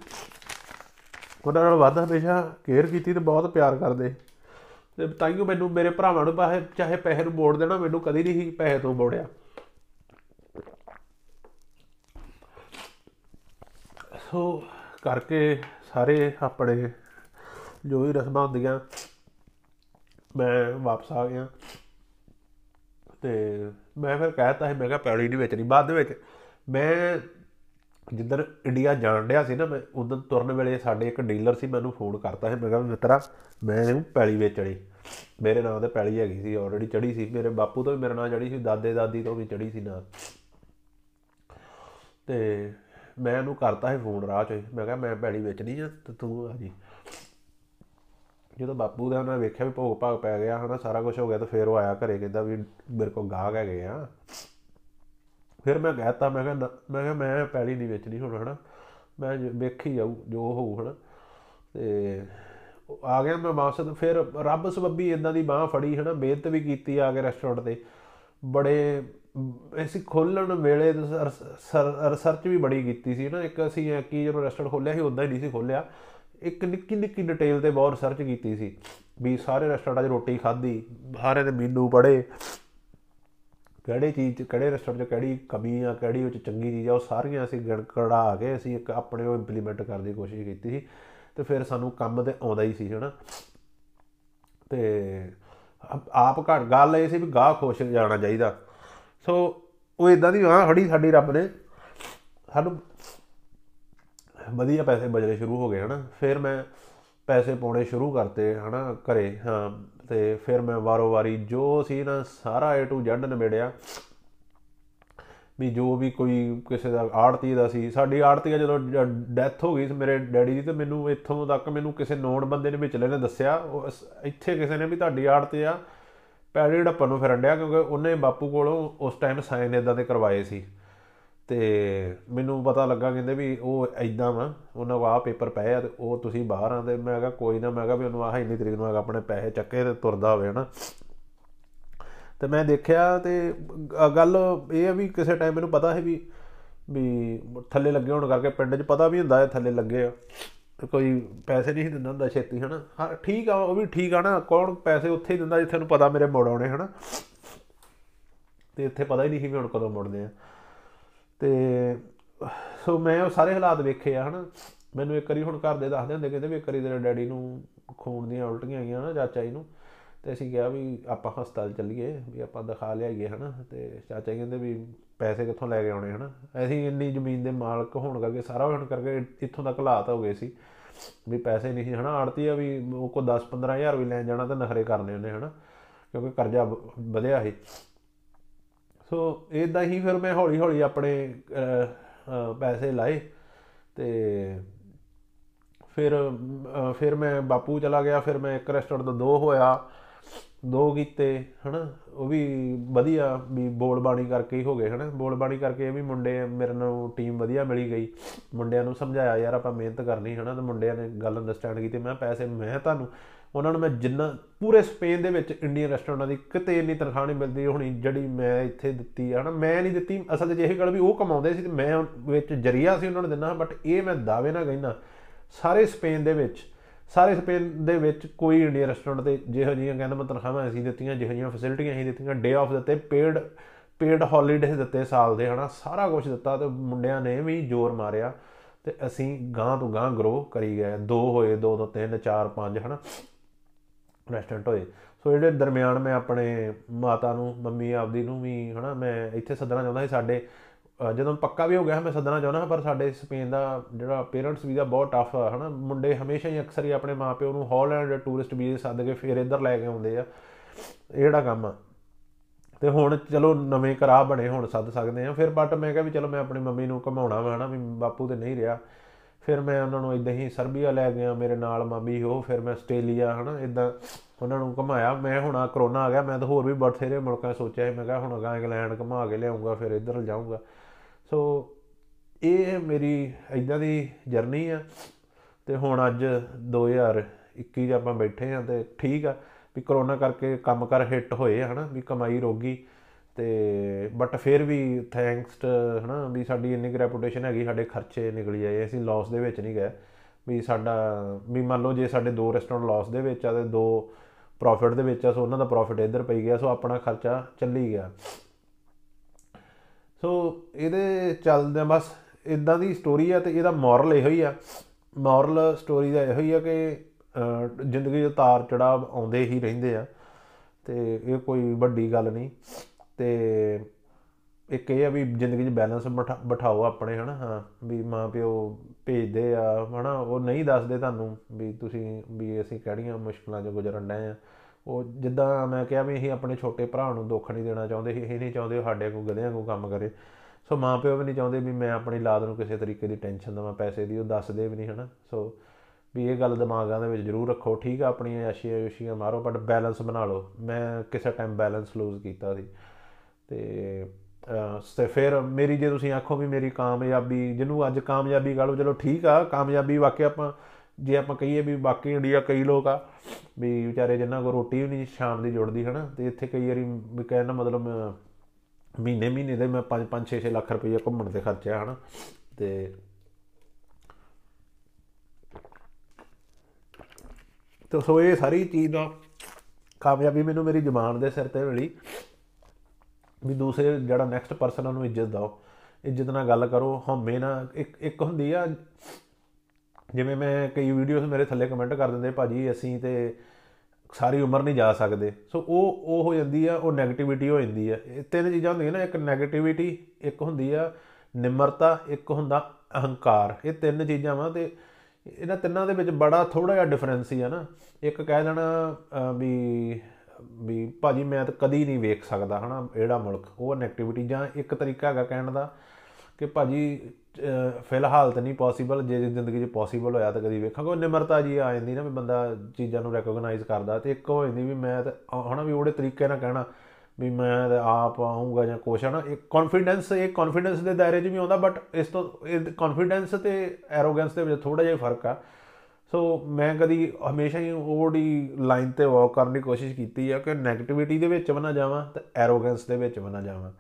Speaker 1: ਉਹਨਾਂ ਨਾਲ ਵੱਧ ਹਮੇਸ਼ਾ ਕੇਅਰ ਕੀਤੀ ਤੇ ਬਹੁਤ ਪਿਆਰ ਕਰਦੇ। ਤੇ ਤਾਈਓ ਮੈਨੂੰ ਮੇਰੇ ਭਰਾਵਾਂ ਨੂੰ ਪਾਹੇ ਚਾਹੇ ਪੈਸੇ ਨੂੰ ਮੋੜ ਦੇਣਾ, ਮੈਨੂੰ ਕਦੀ ਨਹੀਂ ਸੀ ਪੈਸੇ ਤੋਂ ਮੋੜਿਆ। ਸੋ ਕਰਕੇ ਸਾਰੇ ਆਪਣੇ ਜੋ ਵੀ ਰਸਮਾਂ ਹੁੰਦੀਆਂ, ਮੈਂ ਵਾਪਸ ਆ ਗਿਆ। ਤੇ ਮੈਂ ਫਿਰ ਕਹਿਤਾ ਸੀ, ਮੈਂ ਕਿਹਾ ਪੈਲੀ ਨਹੀਂ ਵੇਚਣੀ, ਬਾਅਦ ਦੇ ਵਿੱਚ ਮੈਂ ਜਿੱਦਣ ਇੰਡੀਆ ਜਾਣ ਡਿਆ ਸੀ ਨਾ, ਮੈਂ ਉਦੋਂ ਤੁਰਨ ਵੇਲੇ ਸਾਡੇ ਇੱਕ ਡੀਲਰ ਸੀ ਮੈਨੂੰ ਫੋਨ ਕਰਤਾ ਸੀ, ਮੈਂ ਕਿਹਾ ਵੀ ਮਿੱਤਰਾ, ਮੈਂ ਇਹਨੂੰ ਪੈਲੀ ਵੇਚਣੀ। ਮੇਰੇ ਨਾਂ ਤੇ ਪੈਲੀ ਹੈਗੀ ਸੀ ਆਲਰੇਡੀ ਚੜੀ ਸੀ। ਮੇਰੇ ਬਾਪੂ ਤੋਂ ਵੀ ਮੇਰੇ ਨਾਂ ਚੜੀ ਸੀ, ਦਾਦੇ ਦਾਦੀ ਤੋਂ ਵੀ ਚੜੀ ਸੀ ਨਾਲ ਤੇ ਮੈਂ ਇਹਨੂੰ ਕਰਤਾ ਸੀ ਫੋਨ ਰਾਹ 'ਚ ਹੀ। ਮੈਂ ਕਿਹਾ, ਮੈਂ ਪੈਲੀ ਵੇਚਣੀ ਆ, ਤੇ ਤੂੰ ਆ ਜੀ। ਜਦੋਂ ਬਾਪੂ ਦਾ ਉਹਨੇ ਵੇਖਿਆ ਵੀ ਭੋਗ ਭਾਗ ਪੈ ਗਿਆ, ਹਨਾ, ਸਾਰਾ ਕੁਝ ਹੋ ਗਿਆ, ਤਾਂ ਫਿਰ ਉਹ ਆਇਆ ਘਰੇ, ਕਹਿੰਦਾ ਵੀ ਮੇਰੇ ਕੋਲ ਗਾਹਕ ਹੈਗੇ ਆ। ਫਿਰ ਮੈਂ ਕਹਿਤਾ, ਮੈਂ ਕਿਹਾ, ਨਾ- ਮੈਂ ਕਿਹਾ, ਮੈਂ ਪੈਲੀ ਨਹੀਂ ਵੇਚਣੀ ਹੁਣ, ਹਨਾ। ਮੈਂ ਜ- ਵੇਖੀ ਜਾਊ, ਜੋ ਹੋਊ, ਹਨਾ। ਤੇ ਉਹ ਆ ਗਿਆ ਮੈਂ ਵਾਪਸ, ਤੇ ਫਿਰ ਰੱਬ ਸਬੱਬੀ ਇਦਾਂ ਦੀ ਬਾਹ ਫੜੀ, ਹਨਾ। ਮਿਹਨਤ ਵੀ ਕੀਤੀ ਆ ਕੇ ਰੈਸਟੋਰੈਂਟ ਤੇ। ਬੜੇ, ਅਸੀਂ ਖੋਲਣ ਵੇਲੇ ਰਿਸਰਚ ਵੀ ਬੜੀ ਕੀਤੀ ਸੀ ਨਾ ਇੱਕ ਅਸੀਂ ਕੀ ਜਦੋਂ ਰੈਸਟੋਰੈਂਟ ਖੋਲਿਆ ਸੀ ਉਦਾਂ ਹੀ ਨਹੀਂ ਸੀ ਖੋਲਿਆ। ਇੱਕ ਨਿੱਕੀ ਨਿੱਕੀ ਡਿਟੇਲ ਤੇ ਬਹੁਤ ਰਿਸਰਚ ਕੀਤੀ ਸੀ। ਵੀ ਸਾਰੇ ਰੈਸਟੋਰੈਂਟਾਂ 'ਚ ਰੋਟੀ ਖਾਧੀ, ਸਾਰੇ ਦੇ ਮੀਨੂ ਪੜੇ ਕਿਹੜੇ ਚੀਜ਼ 'ਚ, ਕਿਹੜੇ ਰੈਸਟੋਰੈਂਟ 'ਚ ਕਿਹੜੀ ਕਮੀ ਆ, ਕਿਹੜੀ ਵਿੱਚ ਚੰਗੀ ਚੀਜ਼ ਆ, ਉਹ ਸਾਰੀਆਂ ਅਸੀਂ ਗਣ ਕਢਾ ਕੇ ਅਸੀਂ ਇੱਕ ਆਪਣੇ ਉਹ ਇੰਪਲੀਮੈਂਟ ਕਰਨ ਦੀ ਕੋਸ਼ਿਸ਼ ਕੀਤੀ ਸੀ ਤੇ ਫਿਰ ਸਾਨੂੰ ਕੰਮ ਤੇ ਆਉਂਦਾ ਹੀ ਸੀ, ਹਨਾ। ਤੇ ਆਪ- ਆਪ ਘੜ ਗੱਲ ਇਹ ਸੀ ਵੀ ਗਾਹ ਖੁਸ਼ ਜਾਣਾ ਚਾਹੀਦਾ। ਸੋ ਉਹ ਇਦਾਂ ਦੀ ਆਹ ਫੜੀ ਸਾਡੀ ਰੱਬ ਨੇ ਸਾਨੂੰ ਵਧੀਆ ਪੈਸੇ ਬਚਣੇ ਸ਼ੁਰੂ ਹੋ ਗਏ, ਹਨਾ। ਫਿਰ ਮੈਂ ਪੈਸੇ ਪਾਉਣੇ ਸ਼ੁਰੂ ਕਰਤੇ, ਹਨਾ, ਘਰੇ, ਹਾਂ। ਤੇ ਫਿਰ ਮੈਂ ਵਾਰੋ ਵਾਰੀ ਜੋ ਸੀ ਨਾ ਸਾਰਾ A to Z ਨਿਬੇੜਿਆ। ਵੀ ਜੋ ਵੀ ਕੋਈ ਕਿਸੇ ਦਾ ਆੜਤੀ ਦਾ ਸੀ, ਸਾਡੀ ਆੜਤੀ ਜਦੋਂ ਡੈਥ ਹੋ ਗਈ ਸੀ ਮੇਰੇ ਡੈਡੀ ਦੀ, ਤੇ ਮੈਨੂੰ ਇੱਥੋਂ ਤੱਕ ਮੈਨੂੰ ਕਿਸੇ ਨੋਨ ਬੰਦੇ ਨੇ ਵਿਚਲੇ ਨੇ ਦੱਸਿਆ, ਉਹ ਇਸ- ਇੱਥੇ ਕਿਸੇ ਨੇ ਵੀ ਤੁਹਾਡੀ ਆੜਤੀ ਆ। ਪੈੜੀ ਢੱਪਣ ਨੂੰ ਫਿਰਨ ਡਿਆ, ਕਿਉਂਕਿ ਉਹਨੇ ਬਾਪੂ ਕੋਲੋਂ ਉਸ ਟਾਈਮ ਸਾਈਨ ਇਦਾਂ ਦੇ ਕਰਵਾਏ ਸੀ। ਤੇ ਮੈਨੂੰ ਪਤਾ ਲੱਗਾ ਕਹਿੰਦੇ ਵੀ ਉਹ ਐਦਾਂ ਵਾ, ਉਹਨਾਂ ਕੋਲ ਆਹ ਪੇਪਰ ਪਏ ਆ ਤੇ ਉਹ ਤੁਸੀਂ ਬਾਹਰ ਆ ਤੇ ਮੈਂ ਕਿਹਾ ਕੋਈ ਨਾ, ਮੈਂ ਕਿਹਾ ਵੀ ਉਹਨੂੰ ਆਹ ਇੰਨੀ ਤਰੀਕ ਨੂੰ ਹੈਗਾ ਆਪਣੇ ਪੈਸੇ ਚੱਕੇ ਤੇ ਤੁਰਦਾ ਹੋਵੇ ਹਨਾ। ਤੇ ਮੈਂ ਦੇਖਿਆ ਤੇ ਗ- ਗੱਲ ਇਹ ਆ ਵੀ ਕਿਸੇ ਟਾਈਮ ਮੈਨੂੰ ਪਤਾ ਹੈ ਵੀ ਵੀ ਥੱਲੇ ਲੱਗੇ ਹੋਣ ਕਰਕੇ ਪਿੰਡ 'ਚ ਪਤਾ ਵੀ ਹੁੰਦਾ ਹੈ ਥੱਲੇ ਲੱਗੇ ਆ, ਤੇ ਕੋਈ ਪੈਸੇ ਨਹੀਂ ਸੀ ਦਿੰਦਾ ਹੁੰਦਾ ਛੇਤੀ ਹਨਾ। ਹਾਂ, ਠੀਕ ਆ, ਉਹ ਵੀ ਠੀਕ ਆ ਨਾ, ਕੌਣ ਪੈਸੇ ਉੱਥੇ ਹੀ ਦਿੰਦਾ ਜਿੱਥੇ ਨੂੰ ਪਤਾ ਮੇਰੇ ਮੋੜ ਆਉਣੇ ਹਨਾ। ਤੇ ਇੱਥੇ ਪਤਾ ਹੀ ਨਹੀਂ ਸੀ ਵੀ ਹੁਣ ਕਦੋਂ ਮੁੜਨੇ ਆ। ਤੇ ਸੋ ਮੈਂ ਉਹ ਸਾਰੇ ਹਾਲਾਤ ਵੇਖੇ ਆ, ਹਨਾ। ਮੈਨੂੰ ਇੱਕ ਵਾਰੀ ਹੁਣ ਘਰ ਦੇ ਦੱਸਦੇ ਹੁੰਦੇ, ਕਹਿੰਦੇ ਵੀ ਇੱਕ ਵਾਰੀ ਤੇਰੇ ਡੈਡੀ ਨੂੰ ਖੂਨ ਦੀਆਂ ਉਲਟੀਆਂ ਆਈਆਂ ਨਾ ਚਾਚਾ ਜੀ ਨੂੰ, ਤੇ ਅਸੀਂ ਕਿਹਾ ਵੀ ਆਪਾਂ ਹਸਪਤਾਲ ਚੱਲੀਏ, ਵੀ ਆਪਾਂ ਦਿਖਾ ਲਿਆਈਏ, ਹਨਾ। ਤੇ ਚਾਚਾ ਜੀ ਕਹਿੰਦੇ ਵੀ ਪੈਸੇ ਕਿੱਥੋਂ ਲੈ ਕੇ ਆਉਣੇ, ਹਨਾ। ਅਸੀਂ ਇੰਨੀ ਜ਼ਮੀਨ ਦੇ ਮਾਲਕ ਹੋਣ ਕਰਕੇ, ਸਾਰਾ ਹੋਣ ਕਰਕੇ ਇੱਥੋਂ ਤੱਕ ਹਾਲਾਤ ਹੋ ਗਏ ਸੀ, ਵੀ ਪੈਸੇ ਨਹੀਂ ਸੀ, ਹਨਾ। ਆੜਤੀ ਆ ਵੀ ਉਹ ਕੋ 10 15000 ਵੀ ਲੈਣ ਜਾਣਾ ਤਾਂ ਨਖਰੇ ਕਰਨੇ ਉਹਨੇ, ਹਨਾ। ਕਿਉਂਕਿ ਕਰਜ਼ਾ ਵ- ਵਧਿਆ ਸੀ। ਸੋ ਇਦਾਂ ਹੀ ਫਿਰ ਮੈਂ ਹੌਲੀ ਹੌਲੀ ਆਪਣੇ ਅਹ, ਅਹ, ਪੈਸੇ ਲਾਏ ਤੇ ਫਿਰ ਅਹ, ਫਿਰ ਮੈਂ ਬਾਪੂ ਚਲਾ ਗਿਆ ਫਿਰ ਮੈਂ ਇੱਕ ਰੈਸਟੋਰੈਂਟ ਤੋਂ ਦੋ ਹੋਇਆ ਦੋ ਕੀਤੇ ਹਨਾ? ਉਹ ਵੀ ਵਧੀਆ ਵੀ ਬੋਲ ਬਾਣੀ ਕਰਕੇ ਹੀ ਹੋ ਗਏ ਹਨਾ? ਬੋਲ ਬਾਣੀ ਕਰਕੇ ਇਹ ਵੀ ਮੁੰਡੇ ਮੇਰੇ ਨੂੰ ਟੀਮ ਵਧੀਆ ਮਿਲੀ ਗਈ। ਮੁੰਡਿਆਂ ਨੂੰ ਸਮਝਾਇਆ ਯਾਰ ਆਪਾਂ ਮਿਹਨਤ ਕਰਨੀ ਹਨਾ? ਤੇ ਮੁੰਡਿਆਂ ਨੇ ਗੱਲ ਅੰਡਰਸਟੈਂਡ ਕੀਤੀ ਮੈਂ ਪੈਸੇ ਮੈਂ ਤੁਹਾਨੂੰ ਉਹਨਾਂ ਨੂੰ ਮੈਂ ਜਿੰਨਾ ਪੂਰੇ ਸਪੇਨ ਦੇ ਵਿੱਚ ਇੰਡੀਅਨ ਰੈਸਟੋਰੈਂਟਾਂ ਦੀ ਕਿਤੇ ਇੰਨੀ ਤਨਖਾਹ ਨਹੀਂ ਮਿਲਦੀ ਹੋਣੀ, ਜਿਹੜੀ ਮੈਂ ਇੱਥੇ ਦਿੱਤੀ ਹੈ ਨਾ ਮੈਂ ਨਹੀਂ ਦਿੱਤੀ, ਅਸਲ 'ਚ ਇਹ ਗੱਲ ਵੀ ਉਹ ਕਮਾਉਂਦੇ ਸੀ ਤੇ ਮੈਂ ਵਿੱਚ ਜਰੀਆ ਸੀ ਉਹਨਾਂ ਨੂੰ ਦਿੰਦਾ ਬਟ ਇਹ ਮੈਂ ਦਾਅਵੇ ਨਾਲ ਕਹਿੰਦਾ, ਸਾਰੇ ਸਪੇਨ ਦੇ ਵਿੱਚ, ਸਾਰੇ ਸਪੇਨ ਦੇ ਵਿੱਚ ਕੋਈ ਇੰਡੀਅਨ ਰੈਸਟੋਰੈਂਟ ਤੇ ਜਿਹੋ ਜਿਹੀਆਂ ਕਹਿੰਦਾ ਮੈਂ ਤਨਖਾਹਾਂ ਅਸੀਂ ਦਿੱਤੀਆਂ, ਜਿਹੋ ਜਿਹੀਆਂ ਫੈਸਿਲਿਟੀਆਂ ਅਸੀਂ ਦਿੱਤੀਆਂ ਡੇ ਆਫ ਦਿੱਤੇ ਪੇਡ ਪੇਡ ਹੌਲੀਡੇਜ਼ ਦਿੱਤੇ ਸਾਲ ਦੇ, ਹਨਾ, ਸਾਰਾ ਕੁਝ ਦਿੱਤਾ ਤੇ ਮੁੰਡਿਆਂ ਨੇ ਵੀ ਜ਼ੋਰ ਮਾਰਿਆ ਤੇ ਅਸੀਂ ਗਾਂ ਤੋਂ ਗਾਂ ਗਰੋ ਕਰੀ ਗਏ, ਦੋ ਹੋਏ, ਦੋ ਤੋਂ ਤਿੰਨ, ਚਾਰ, ਪੰਜ, ਹਨਾ। ਰੈਸਟੋਰੈਂਟ ਹੋਏ। ਸੋ ਜਿਹੜੇ ਦਰਮਿਆਨ ਮੈਂ ਆਪਣੇ ਮਾਤਾ ਨੂੰ, ਮੰਮੀ, ਆਪਦੀ ਨੂੰ ਵੀ, ਹਨਾ, ਮੈਂ ਇੱਥੇ ਸੱਦਣਾ ਚਾਹੁੰਦਾ ਸੀ। ਸਾਡੇ ਜਦੋਂ ਪੱਕਾ ਵੀ ਹੋ ਗਿਆ, ਮੈਂ ਸੱਦਣਾ ਚਾਹੁੰਦਾ ਪਰ ਸਾਡੇ ਸਪੇਨ ਦਾ ਜਿਹੜਾ ਪੇਰੈਂਟਸ ਵੀਜ਼ਾ ਬਹੁਤ ਟਫ ਆ, ਹਨਾ। ਮੁੰਡੇ ਹਮੇਸ਼ਾ ਹੀ ਅਕਸਰ ਹੀ ਆਪਣੇ ਮਾਪਿਓ ਨੂੰ ਹਾਲੈਂਡ ਟੂਰਿਸਟ ਵੀਜ਼ੇ ਸੱਦ ਕੇ ਫਿਰ ਇੱਧਰ ਲੈ ਕੇ ਆਉਂਦੇ ਆ। ਇਹ ਜਿਹੜਾ ਕੰਮ ਆ। ਤੇ ਹੁਣ ਚਲੋ, ਨਵੇਂ ਕਰਾ ਬਣੇ, ਹੁਣ ਸੱਦ ਸਕਦੇ ਆ। ਫਿਰ ਬਟ ਮੈਂ ਕਿਹਾ ਵੀ ਚਲੋ, ਮੈਂ ਆਪਣੀ ਮੰਮੀ ਨੂੰ ਘਮਾਉਣਾ ਵਾ, ਹਨਾ, ਵੀ ਬਾਪੂ ਤੇ ਨਹੀਂ ਰਿਹਾ। ਫਿਰ ਮੈਂ ਉਹਨਾਂ ਨੂੰ ਇਦਾਂ ਹੀ ਸਰਬੀਆ ਲੈ ਗਿਆ ਮੇਰੇ ਨਾਲ ਮਾਮੀ ਉਹ, ਫਿਰ ਮੈਂ ਆਸਟ੍ਰੇਲੀਆ ਹਨਾ ਇਦਾਂ ਉਹਨਾਂ ਨੂੰ ਘਮਾਇਆ। ਮੈਂ ਹੁਣ ਆ ਕਰੋਨਾ ਆ ਗਿਆ, ਮੈਂ ਤਾਂ ਹੋਰ ਵੀ ਬਥੇਰੇ ਮੁਲਕਾਂ ਸੋਚਿਆ ਮੈਂ ਕਿਹਾ ਹੁਣ ਅਗਾਂ ਇੰਗਲੈਂਡ ਘਮਾ ਕੇ ਲਿਆਉਂਗਾ, ਫਿਰ ਇੱਧਰ ਜਾਊਂਗਾ। ਸੋ ਇਹ ਮੇਰੀ ਇਦਾਂ ਦੀ ਜਰਨੀ ਆ ਤੇ ਹੁਣ ਅੱਜ 2021 ਚ ਆਪਾਂ ਬੈਠੇ ਆ ਤੇ ਠੀਕ ਆ ਵੀ ਕਰੋਨਾ ਕਰਕੇ ਕੰਮ ਕਰ ਹਿੱਟ ਹੋਏ ਹਨਾ, ਵੀ ਕਮਾਈ ਰੋਗੀ। ਤੇ ਬਟ ਫਿਰ ਵੀ ਥੈਂਕਸ ਹਨਾ ਵੀ ਸਾਡੀ ਇੰਨੀ ਕੁ ਰੈਪੂਟੇਸ਼ਨ ਹੈਗੀ, ਸਾਡੇ ਖਰਚੇ ਨਿਕਲ ਜਾਏ, ਅਸੀਂ ਲਾਸ ਦੇ ਵਿੱਚ ਨਹੀਂ ਗਏ। ਵੀ ਸਾਡਾ, ਵੀ ਮੰਨ ਲਓ ਜੇ ਸਾਡੇ ਦੋ ਰੈਸਟੋਰੈਂਟ ਲਾਸ ਦੇ ਵਿੱਚ ਆ ਤੇ ਦੋ ਪ੍ਰੋਫਿਟ ਦੇ ਵਿੱਚ ਆ, ਸੋ ਉਹਨਾਂ ਦਾ ਪ੍ਰੋਫਿਟ ਇੱਧਰ ਪਈ ਗਿਆ, ਸੋ ਆਪਣਾ ਖਰਚਾ ਚੱਲੀ ਗਿਆ। ਸੋ ਇਹਦੇ ਚੱਲਦੇ ਬਸ ਇਦਾਂ ਦੀ ਸਟੋਰੀ ਆ ਤੇ ਇਹਦਾ ਮੋਰਲ ਇਹੋ ਹੀ ਆ। ਮੋਰਲ ਸਟੋਰੀ ਦਾ ਇਹੋ ਹੀ ਆ ਕਿ ਜ਼ਿੰਦਗੀ ਦੇ ਤਾਰ ਚੜਾਵ ਆਉਂਦੇ ਹੀ ਰਹਿੰਦੇ ਆ ਤੇ ਇਹ ਕੋਈ ਵੱਡੀ ਗੱਲ ਨਹੀਂ। ਤੇ ਇੱਕ ਇਹ ਆ ਵੀ ਜ਼ਿੰਦਗੀ 'ਚ ਬੈਲੈਂਸ ਬਿਠਾਓ ਆਪਣੇ, ਹਨਾ? ਹਾਂ, ਵੀ ਮਾਂ ਪਿਓ ਭੇਜਦੇ ਆ, ਹਨਾ? ਉਹ ਨਹੀਂ ਦੱਸਦੇ ਤੁਹਾਨੂੰ ਵੀ ਤੁਸੀਂ, ਵੀ ਅਸੀਂ ਕਿਹੜੀਆਂ ਮੁਸ਼ਕਲਾਂ 'ਚ ਗੁਜ਼ਰਨ ਡਏ ਆ। ਉਹ ਜਿੱਦਾਂ ਮੈਂ ਕਿਹਾ ਵੀ ਅਸੀਂ ਆਪਣੇ ਛੋਟੇ ਭਰਾ ਨੂੰ ਦੁੱਖ ਨਹੀਂ ਦੇਣਾ ਚਾਹੁੰਦੇ ਸੀ ਇਹ ਨਹੀਂ ਚਾਹੁੰਦੇ ਸਾਡੇ ਕੋਲ ਗਧਿਆਂ ਕੋ ਕੰਮ ਕਰੇ। ਸੋ ਮਾਂ ਪਿਓ ਵੀ ਨਹੀਂ ਚਾਹੁੰਦੇ ਵੀ ਮੈਂ ਆਪਣੀ ਲਾਦ ਨੂੰ ਕਿਸੇ ਤਰੀਕੇ ਦੀ ਟੈਨਸ਼ਨ ਦਵਾਂ, ਪੈਸੇ ਦੀ, ਉਹ ਦੱਸਦੇ ਵੀ ਨਹੀਂ, ਹਨਾ? ਸੋ ਵੀ ਇਹ ਗੱਲ ਦਿਮਾਗਾਂ ਦੇ ਵਿੱਚ ਜ਼ਰੂਰ ਰੱਖੋ, ਠੀਕ ਆ, ਆਪਣੀਆਂ ਯਾਸ਼ੀਆਂ ਯੁਸ਼ੀਆਂ ਮਾਰੋ ਬਟ ਬੈਲੈਂਸ ਬਣਾ ਲਓ। ਮੈਂ ਕਿਸੇ ਟਾਈਮ ਬੈਲੈਂਸ ਲੂਜ਼ ਕੀਤਾ ਸੀ। ਤੇ ਤੇ ਫਿਰ ਮੇਰੀ ਜੇ ਤੁਸੀਂ ਆਖੋ ਵੀ ਮੇਰੀ ਕਾਮਯਾਬੀ, ਜਿਹਨੂੰ ਅੱਜ ਕਾਮਯਾਬੀ ਕਹ ਲਓ, ਚਲੋ ਠੀਕ ਆ, ਕਾਮਯਾਬੀ ਵਾਕਿਆ ਆਪਾਂ, ਜੇ ਆਪਾਂ ਕਹੀਏ ਵੀ ਬਾਕੀ ਇੰਡੀਆ ਕਈ ਲੋਕ ਆ, ਵੀ ਵਿਚਾਰੇ ਜਿੰਨਾ ਕੋ ਰੋਟੀ ਵੀ ਨਹੀਂ ਸ਼ਾਮ ਦੀ ਜੁੜਦੀ, ਹਨਾ, ਤੇ ਇੱਥੇ ਕਈ ਵਾਰੀ ਵੀ ਕਹਿਣ ਦਾ ਮਤਲਬ, ਮਹੀਨੇ ਮਹੀਨੇ ਦੇ ਮੈਂ 5 5 6 6 ਲੱਖ ਰੁਪਏ ਘੁੰਮਣ ਤੇ ਖਰਚਿਆ, ਹਨਾ, ਤੇ ਤੇ ਸੋ ਇਹ ਸਾਰੀ ਚੀਜ਼ ਦਾ ਕਾਮਯਾਬੀ ਮੈਨੂੰ ਮੇਰੀ ਜ਼ੁਬਾਨ ਦੇ ਸਿਰ ਤੇ ਮਿਲੀ। ਵੀ ਦੂਸਰੇ ਜਿਹੜਾ ਨੈਕਸਟ ਪਰਸਨ ਉਹਨੂੰ ਇੱਜ਼ਤ ਦਿਓ। ਇੱਜ਼ਤ ਨਾਲ ਗੱਲ ਕਰੋ। ਹਉਮੈ ਨਾ ਇੱਕ ਇੱਕ ਹੁੰਦੀ ਆ, ਜਿਵੇਂ ਮੈਂ ਕਈ ਵੀਡੀਓਜ਼ ਮੇਰੇ ਥੱਲੇ ਕਮੈਂਟ ਕਰ ਦਿੰਦੇ, ਭਾਜੀ, ਅਸੀਂ ਤੇ ਸਾਰੀ ਉਮਰ ਨਹੀਂ ਜਾ ਸਕਦੇ। ਸੋ ਉਹ ਉਹ ਹੋ ਜਾਂਦੀ ਆ, ਉਹ 네ਗੇਟਿਵਿਟੀ ਹੋ ਜਾਂਦੀ ਆ। ਇਹ ਤਿੰਨ ਚੀਜ਼ਾਂ ਹੁੰਦੀਆਂ ਨਾ, ਇੱਕ 네ਗੇਟਿਵਿਟੀ ਇੱਕ ਹੁੰਦੀ ਆ ਨਿਮਰਤਾ, ਇੱਕ ਹੁੰਦਾ ਅਹੰਕਾਰ। ਇਹ ਤਿੰਨ ਚੀਜ਼ਾਂ ਵਾ ਤੇ ਇਹਨਾਂ ਤਿੰਨਾਂ ਦੇ ਵਿੱਚ ਬੜਾ ਥੋੜਾ ਜਿਹਾ ਡਿਫਰੈਂਸ ਹੀ ਆ ਨਾ। ਇੱਕ ਕਹਿ ਦੇਣਾ ਵੀ ਵੀ ਭਾਜੀ ਮੈਂ ਤਾਂ ਕਦੀ ਨਹੀਂ ਵੇਖ ਸਕਦਾ, ਹਨਾ ਇਹੜਾ ਮੁਲਕ, ਉਹ ਨੈਗੇਟਿਵਿਟੀ ਜਾਂ ਇੱਕ ਤਰੀਕਾ ਹੈਗਾ ਕਹਿਣ ਦਾ ਕਿ ਭਾਜੀ ਫਿਲਹਾਲ ਤਾਂ ਨਹੀਂ ਪੋਸੀਬਲ ਜੇ ਜ਼ਿੰਦਗੀ 'ਚ ਪੋਸੀਬਲ ਹੋਇਆ ਤਾਂ ਕਦੀ ਵੇਖਾਂਗਾ। ਉਹ ਨਿਮਰਤਾ ਜੀ ਆ ਜਾਂਦੀ ਨਾ ਵੀ ਬੰਦਾ ਚੀਜ਼ਾਂ ਨੂੰ ਰੈਕੋਗਨਾਈਜ਼ ਕਰਦਾ ਤੇ ਇੱਕ ਹੋ ਜਾਂਦੀ ਵੀ ਮੈਂ ਤਾਂ ਹਨਾ, ਵੀ ਉਹਦੇ ਤਰੀਕੇ ਨਾਲ ਕਹਿਣਾ ਵੀ ਮੈਂ ਤਾਂ ਆਪ ਆਉਂਗਾ ਜਾਂ ਕੁਛ, ਹਨਾ ਇੱਕ ਕੌਨਫੀਡੈਂਸ ਇਹ ਕੌਨਫੀਡੈਂਸ ਦੇ ਦਾਇਰੇ 'ਚ ਵੀ ਆਉਂਦਾ ਬਟ ਇਸ ਤੋਂ, ਇਹ ਕੌਨਫੀਡੈਂਸ ਤੇ ਐਰੋਗੈਂਸ ਦੇ ਵਿੱਚ ਥੋੜਾ ਜਿਹਾ ਫ਼ਰਕ ਆ। ਸੋ ਮੈਂ ਕਦੀ ਹਮੇਸ਼ਾ ਹੀ ਉਹਦੀ ਲਾਈਨ ਤੇ ਵਾਕ ਕਰਨ ਦੀ ਕੋਸ਼ਿਸ਼ ਕੀਤੀ ਆ ਕਿ 네ਗੇਟਿਵਿਟੀ ਦੇ ਵਿੱਚ ਵੀ ਨਾ ਜਾਵਾਂ ਤੇ ਐਰੋਗੈਂਸ ਦੇ ਵਿੱਚ ਵੀ ਨਾ ਜਾਵਾਂ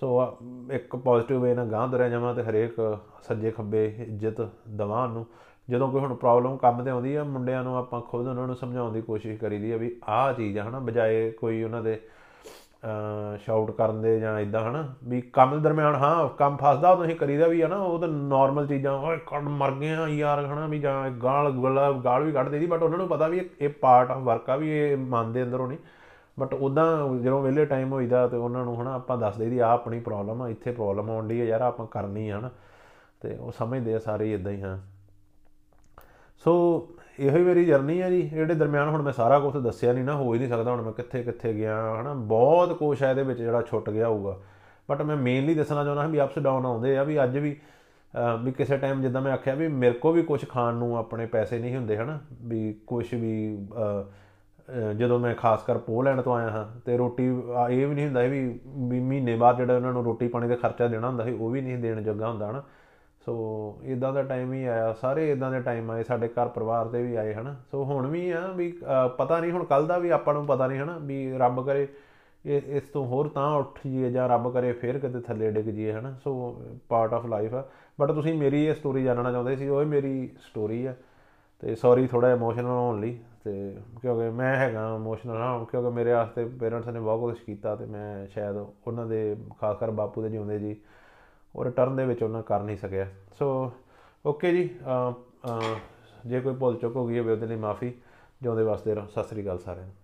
Speaker 1: ਸੋ ਇੱਕ ਪੋਜ਼ਿਟਿਵ ਵੇ ਨਾਲ ਗਾਂ ਤੁਰਿਆ ਜਾਵਾਂ ਤੇ ਹਰੇਕ ਸੱਜੇ ਖੱਬੇ ਇੱਜ਼ਤ ਦਵਾਂ ਨੂੰ। ਜਦੋਂ ਕੋਈ ਹੁਣ ਪ੍ਰੋਬਲਮ ਕੰਮ ਤੇ ਆਉਂਦੀ ਆ, ਮੁੰਡਿਆਂ ਨੂੰ ਆਪਾਂ ਖੁਦ ਉਹਨਾਂ ਨੂੰ ਸਮਝਾਉਣ ਦੀ ਕੋਸ਼ਿਸ਼ ਕਰੀਦੀ ਆ ਵੀ ਆਹ ਚੀਜ਼ ਆ, ਹਨਾ, ਬਜਾਏ ਕੋਈ ਉਹਨਾਂ ਦੇ ਸ਼ਾਊਟ ਕਰਨ ਦੇ ਜਾਂ ਇਦਾਂ ਹਨਾ, ਵੀ ਕੰਮ ਦੇ ਦਰਮਿਆਨ, ਹਾਂ, ਕੰਮ ਫਸਦਾ ਤੁਸੀਂ ਕਰੀਦਾ ਵੀ ਆ ਨਾ, ਉਹ ਤਾਂ ਨਾਰਮਲ ਚੀਜ਼ਾਂ, ਓਏ ਕੱਢ ਮਰ ਗਏ ਆ ਯਾਰ, ਹਨਾ, ਵੀ ਜਾਂ ਗਾਲ ਗਾਲ ਵੀ ਕੱਢ ਦੇਦੀ ਬਟ ਉਹਨਾਂ ਨੂੰ ਪਤਾ ਵੀ ਇਹ ਪਾਰਟ ਆਫ ਵਰਕ ਆ, ਵੀ ਇਹ ਮੰਨਦੇ ਅੰਦਰੋਂ ਨਹੀਂ। ਬਟ ਉਦਾਂ ਜਦੋਂ ਵਿਹਲੇ ਟਾਈਮ ਹੋਈਦਾ ਤੇ ਉਹਨਾਂ ਨੂੰ ਹਨਾ, ਆਪਾਂ ਦੱਸ ਦੇਈਦੀ ਆ ਆਪਣੀ ਪ੍ਰੋਬਲਮ ਆ, ਇੱਥੇ ਪ੍ਰੋਬਲਮ ਆਉਣ ਦੀ ਆ, ਯਾਰ, ਆਪਾਂ ਕਰਨੀ ਆ, ਹਨਾ। ਤੇ ਉਹ ਸਮਝਦੇ ਆ ਸਾਰੇ ਇਦਾਂ ਹੀ, ਹਾਂ। ਸੋ ਇਹੋ ਹੀ ਮੇਰੀ ਜਰਨੀ ਆ ਜੀ, ਇਹਦੇ ਦਰਮਿਆਨ ਹੁਣ ਮੈਂ ਸਾਰਾ ਕੁਝ ਦੱਸਿਆ ਨਹੀਂ ਨਾ, ਹੋ ਹੀ ਨਹੀਂ ਸਕਦਾ, ਹੁਣ ਮੈਂ ਕਿੱਥੇ ਕਿੱਥੇ ਗਿਆ, ਹਨਾ, ਬਹੁਤ ਕੁਝ ਆ ਇਹਦੇ ਵਿੱਚ ਜਿਹੜਾ ਛੁੱਟ ਗਿਆ ਹੋਊਗਾ। ਬਟ ਮੈਂ ਮੇਨਲੀ ਦੱਸਣਾ ਚਾਹੁੰਦਾ ਹਾਂ ਵੀ ਅਪਸ ਡਾਊਨ ਆਉਂਦੇ ਆ, ਵੀ ਅੱਜ ਵੀ ਵੀ ਕਿਸੇ ਟਾਈਮ ਜਿੱਦਾਂ ਮੈਂ ਆਖਿਆ ਵੀ ਮੇਰੇ ਕੋ ਵੀ ਕੁਝ ਖਾਣ ਨੂੰ ਆਪਣੇ ਪੈਸੇ ਨਹੀਂ ਹੁੰਦੇ, ਹਨਾ, ਵੀ ਕੁਝ ਵੀ ਜਦੋਂ ਮੈਂ ਖਾਸ ਕਰ ਪੋਲੈਂਡ ਤੋਂ ਆਇਆ ਹਾਂ, ਤੇ ਰੋਟੀ ਇਹ ਵੀ ਨਹੀਂ ਹੁੰਦਾ ਵੀ ਮਹੀਨੇ ਬਾਅਦ ਜਿਹੜਾ ਉਹਨਾਂ ਨੂੰ ਰੋਟੀ ਪਾਣੀ ਦਾ ਖਰਚਾ ਦੇਣਾ ਹੁੰਦਾ ਸੀ, ਉਹ ਵੀ ਨਹੀਂ ਦੇਣ ਜੋਗਾ ਹੁੰਦਾ, ਹਨਾ। ਸੋ ਇਦਾਂ ਦਾ ਟਾਈਮ ਹੀ ਆਇਆ ਸਾਰੇ ਇਦਾਂ ਦੇ ਟਾਈਮ ਆਏ ਸਾਡੇ ਘਰ ਪਰਿਵਾਰ ਦੇ ਵੀ ਆਏ ਹਨਾ। ਸੋ ਹੁਣ ਵੀ ਆ ਵੀ ਅਹ, ਪਤਾ ਨਹੀਂ ਹੁਣ ਕੱਲ ਦਾ ਵੀ ਆਪਾਂ ਨੂੰ ਪਤਾ ਨਹੀਂ ਹਨਾ ਵੀ ਰੱਬ ਕਰੇ ਇਹ ਇਸ ਤੋਂ ਹੋਰ ਤਾਂ ਉੱਠ ਜੀਏ ਜਾਂ ਰੱਬ ਕਰੇ ਫੇਰ ਕਿਤੇ ਥੱਲੇ ਡਿੱਗ ਜੀਏ ਹਨਾ। ਸੋ ਪਾਰਟ ਆਫ ਲਾਈਫ ਆ। ਬਟ ਤੁਸੀਂ ਮੇਰੀ ਇਹ ਸਟੋਰੀ ਜਾਣਨਾ ਚਾਹੁੰਦੇ ਸੀ ਉਹ ਹੀ ਮੇਰੀ ਸਟੋਰੀ ਆ। ਤੇ ਸੌਰੀ ਥੋੜਾ ਇਮੋਸ਼ਨਲ ਹੋਣ ਲਈ ਤੇ ਕਿਉਂਕਿ ਮੈਂ ਹੈਗਾ ਇਮੋਸ਼ਨਲ ਹਾਂ ਕਿਉਂਕਿ ਮੇਰੇ ਵਾਸਤੇ ਪੇਰੈਂਟਸ ਨੇ ਬਹੁਤ ਕੁਝ ਕੀਤਾ ਤੇ ਮੈਂ ਸ਼ਾਇਦ ਉਹਨਾਂ ਦੇ ਖਾਸ ਕਰ ਬਾਪੂ ਦੇ ਜਿਉਂਦੇ ਜੀ ਉਹ ਰਿਟਰਨ ਦੇ ਵਿੱਚ ਉਹਨਾਂ ਕਰ ਨਹੀਂ ਸਕਿਆ। ਸੋ ਓਕੇ ਜੀ ਅਮ, ਅਮ, ਜੇ ਕੋਈ ਭੁੱਲ ਚੁੱਕ ਹੋ ਗਈ ਹੋਵੇ ਉਹਦੇ ਲਈ ਮਾਫੀ ਜਿਉਂਦੇ ਵਾਸਤੇ ਰਹੋ। ਸਤਿ ਸ੍ਰੀ ਅਕਾਲ ਸਾਰਿਆਂ ਨੂੰ।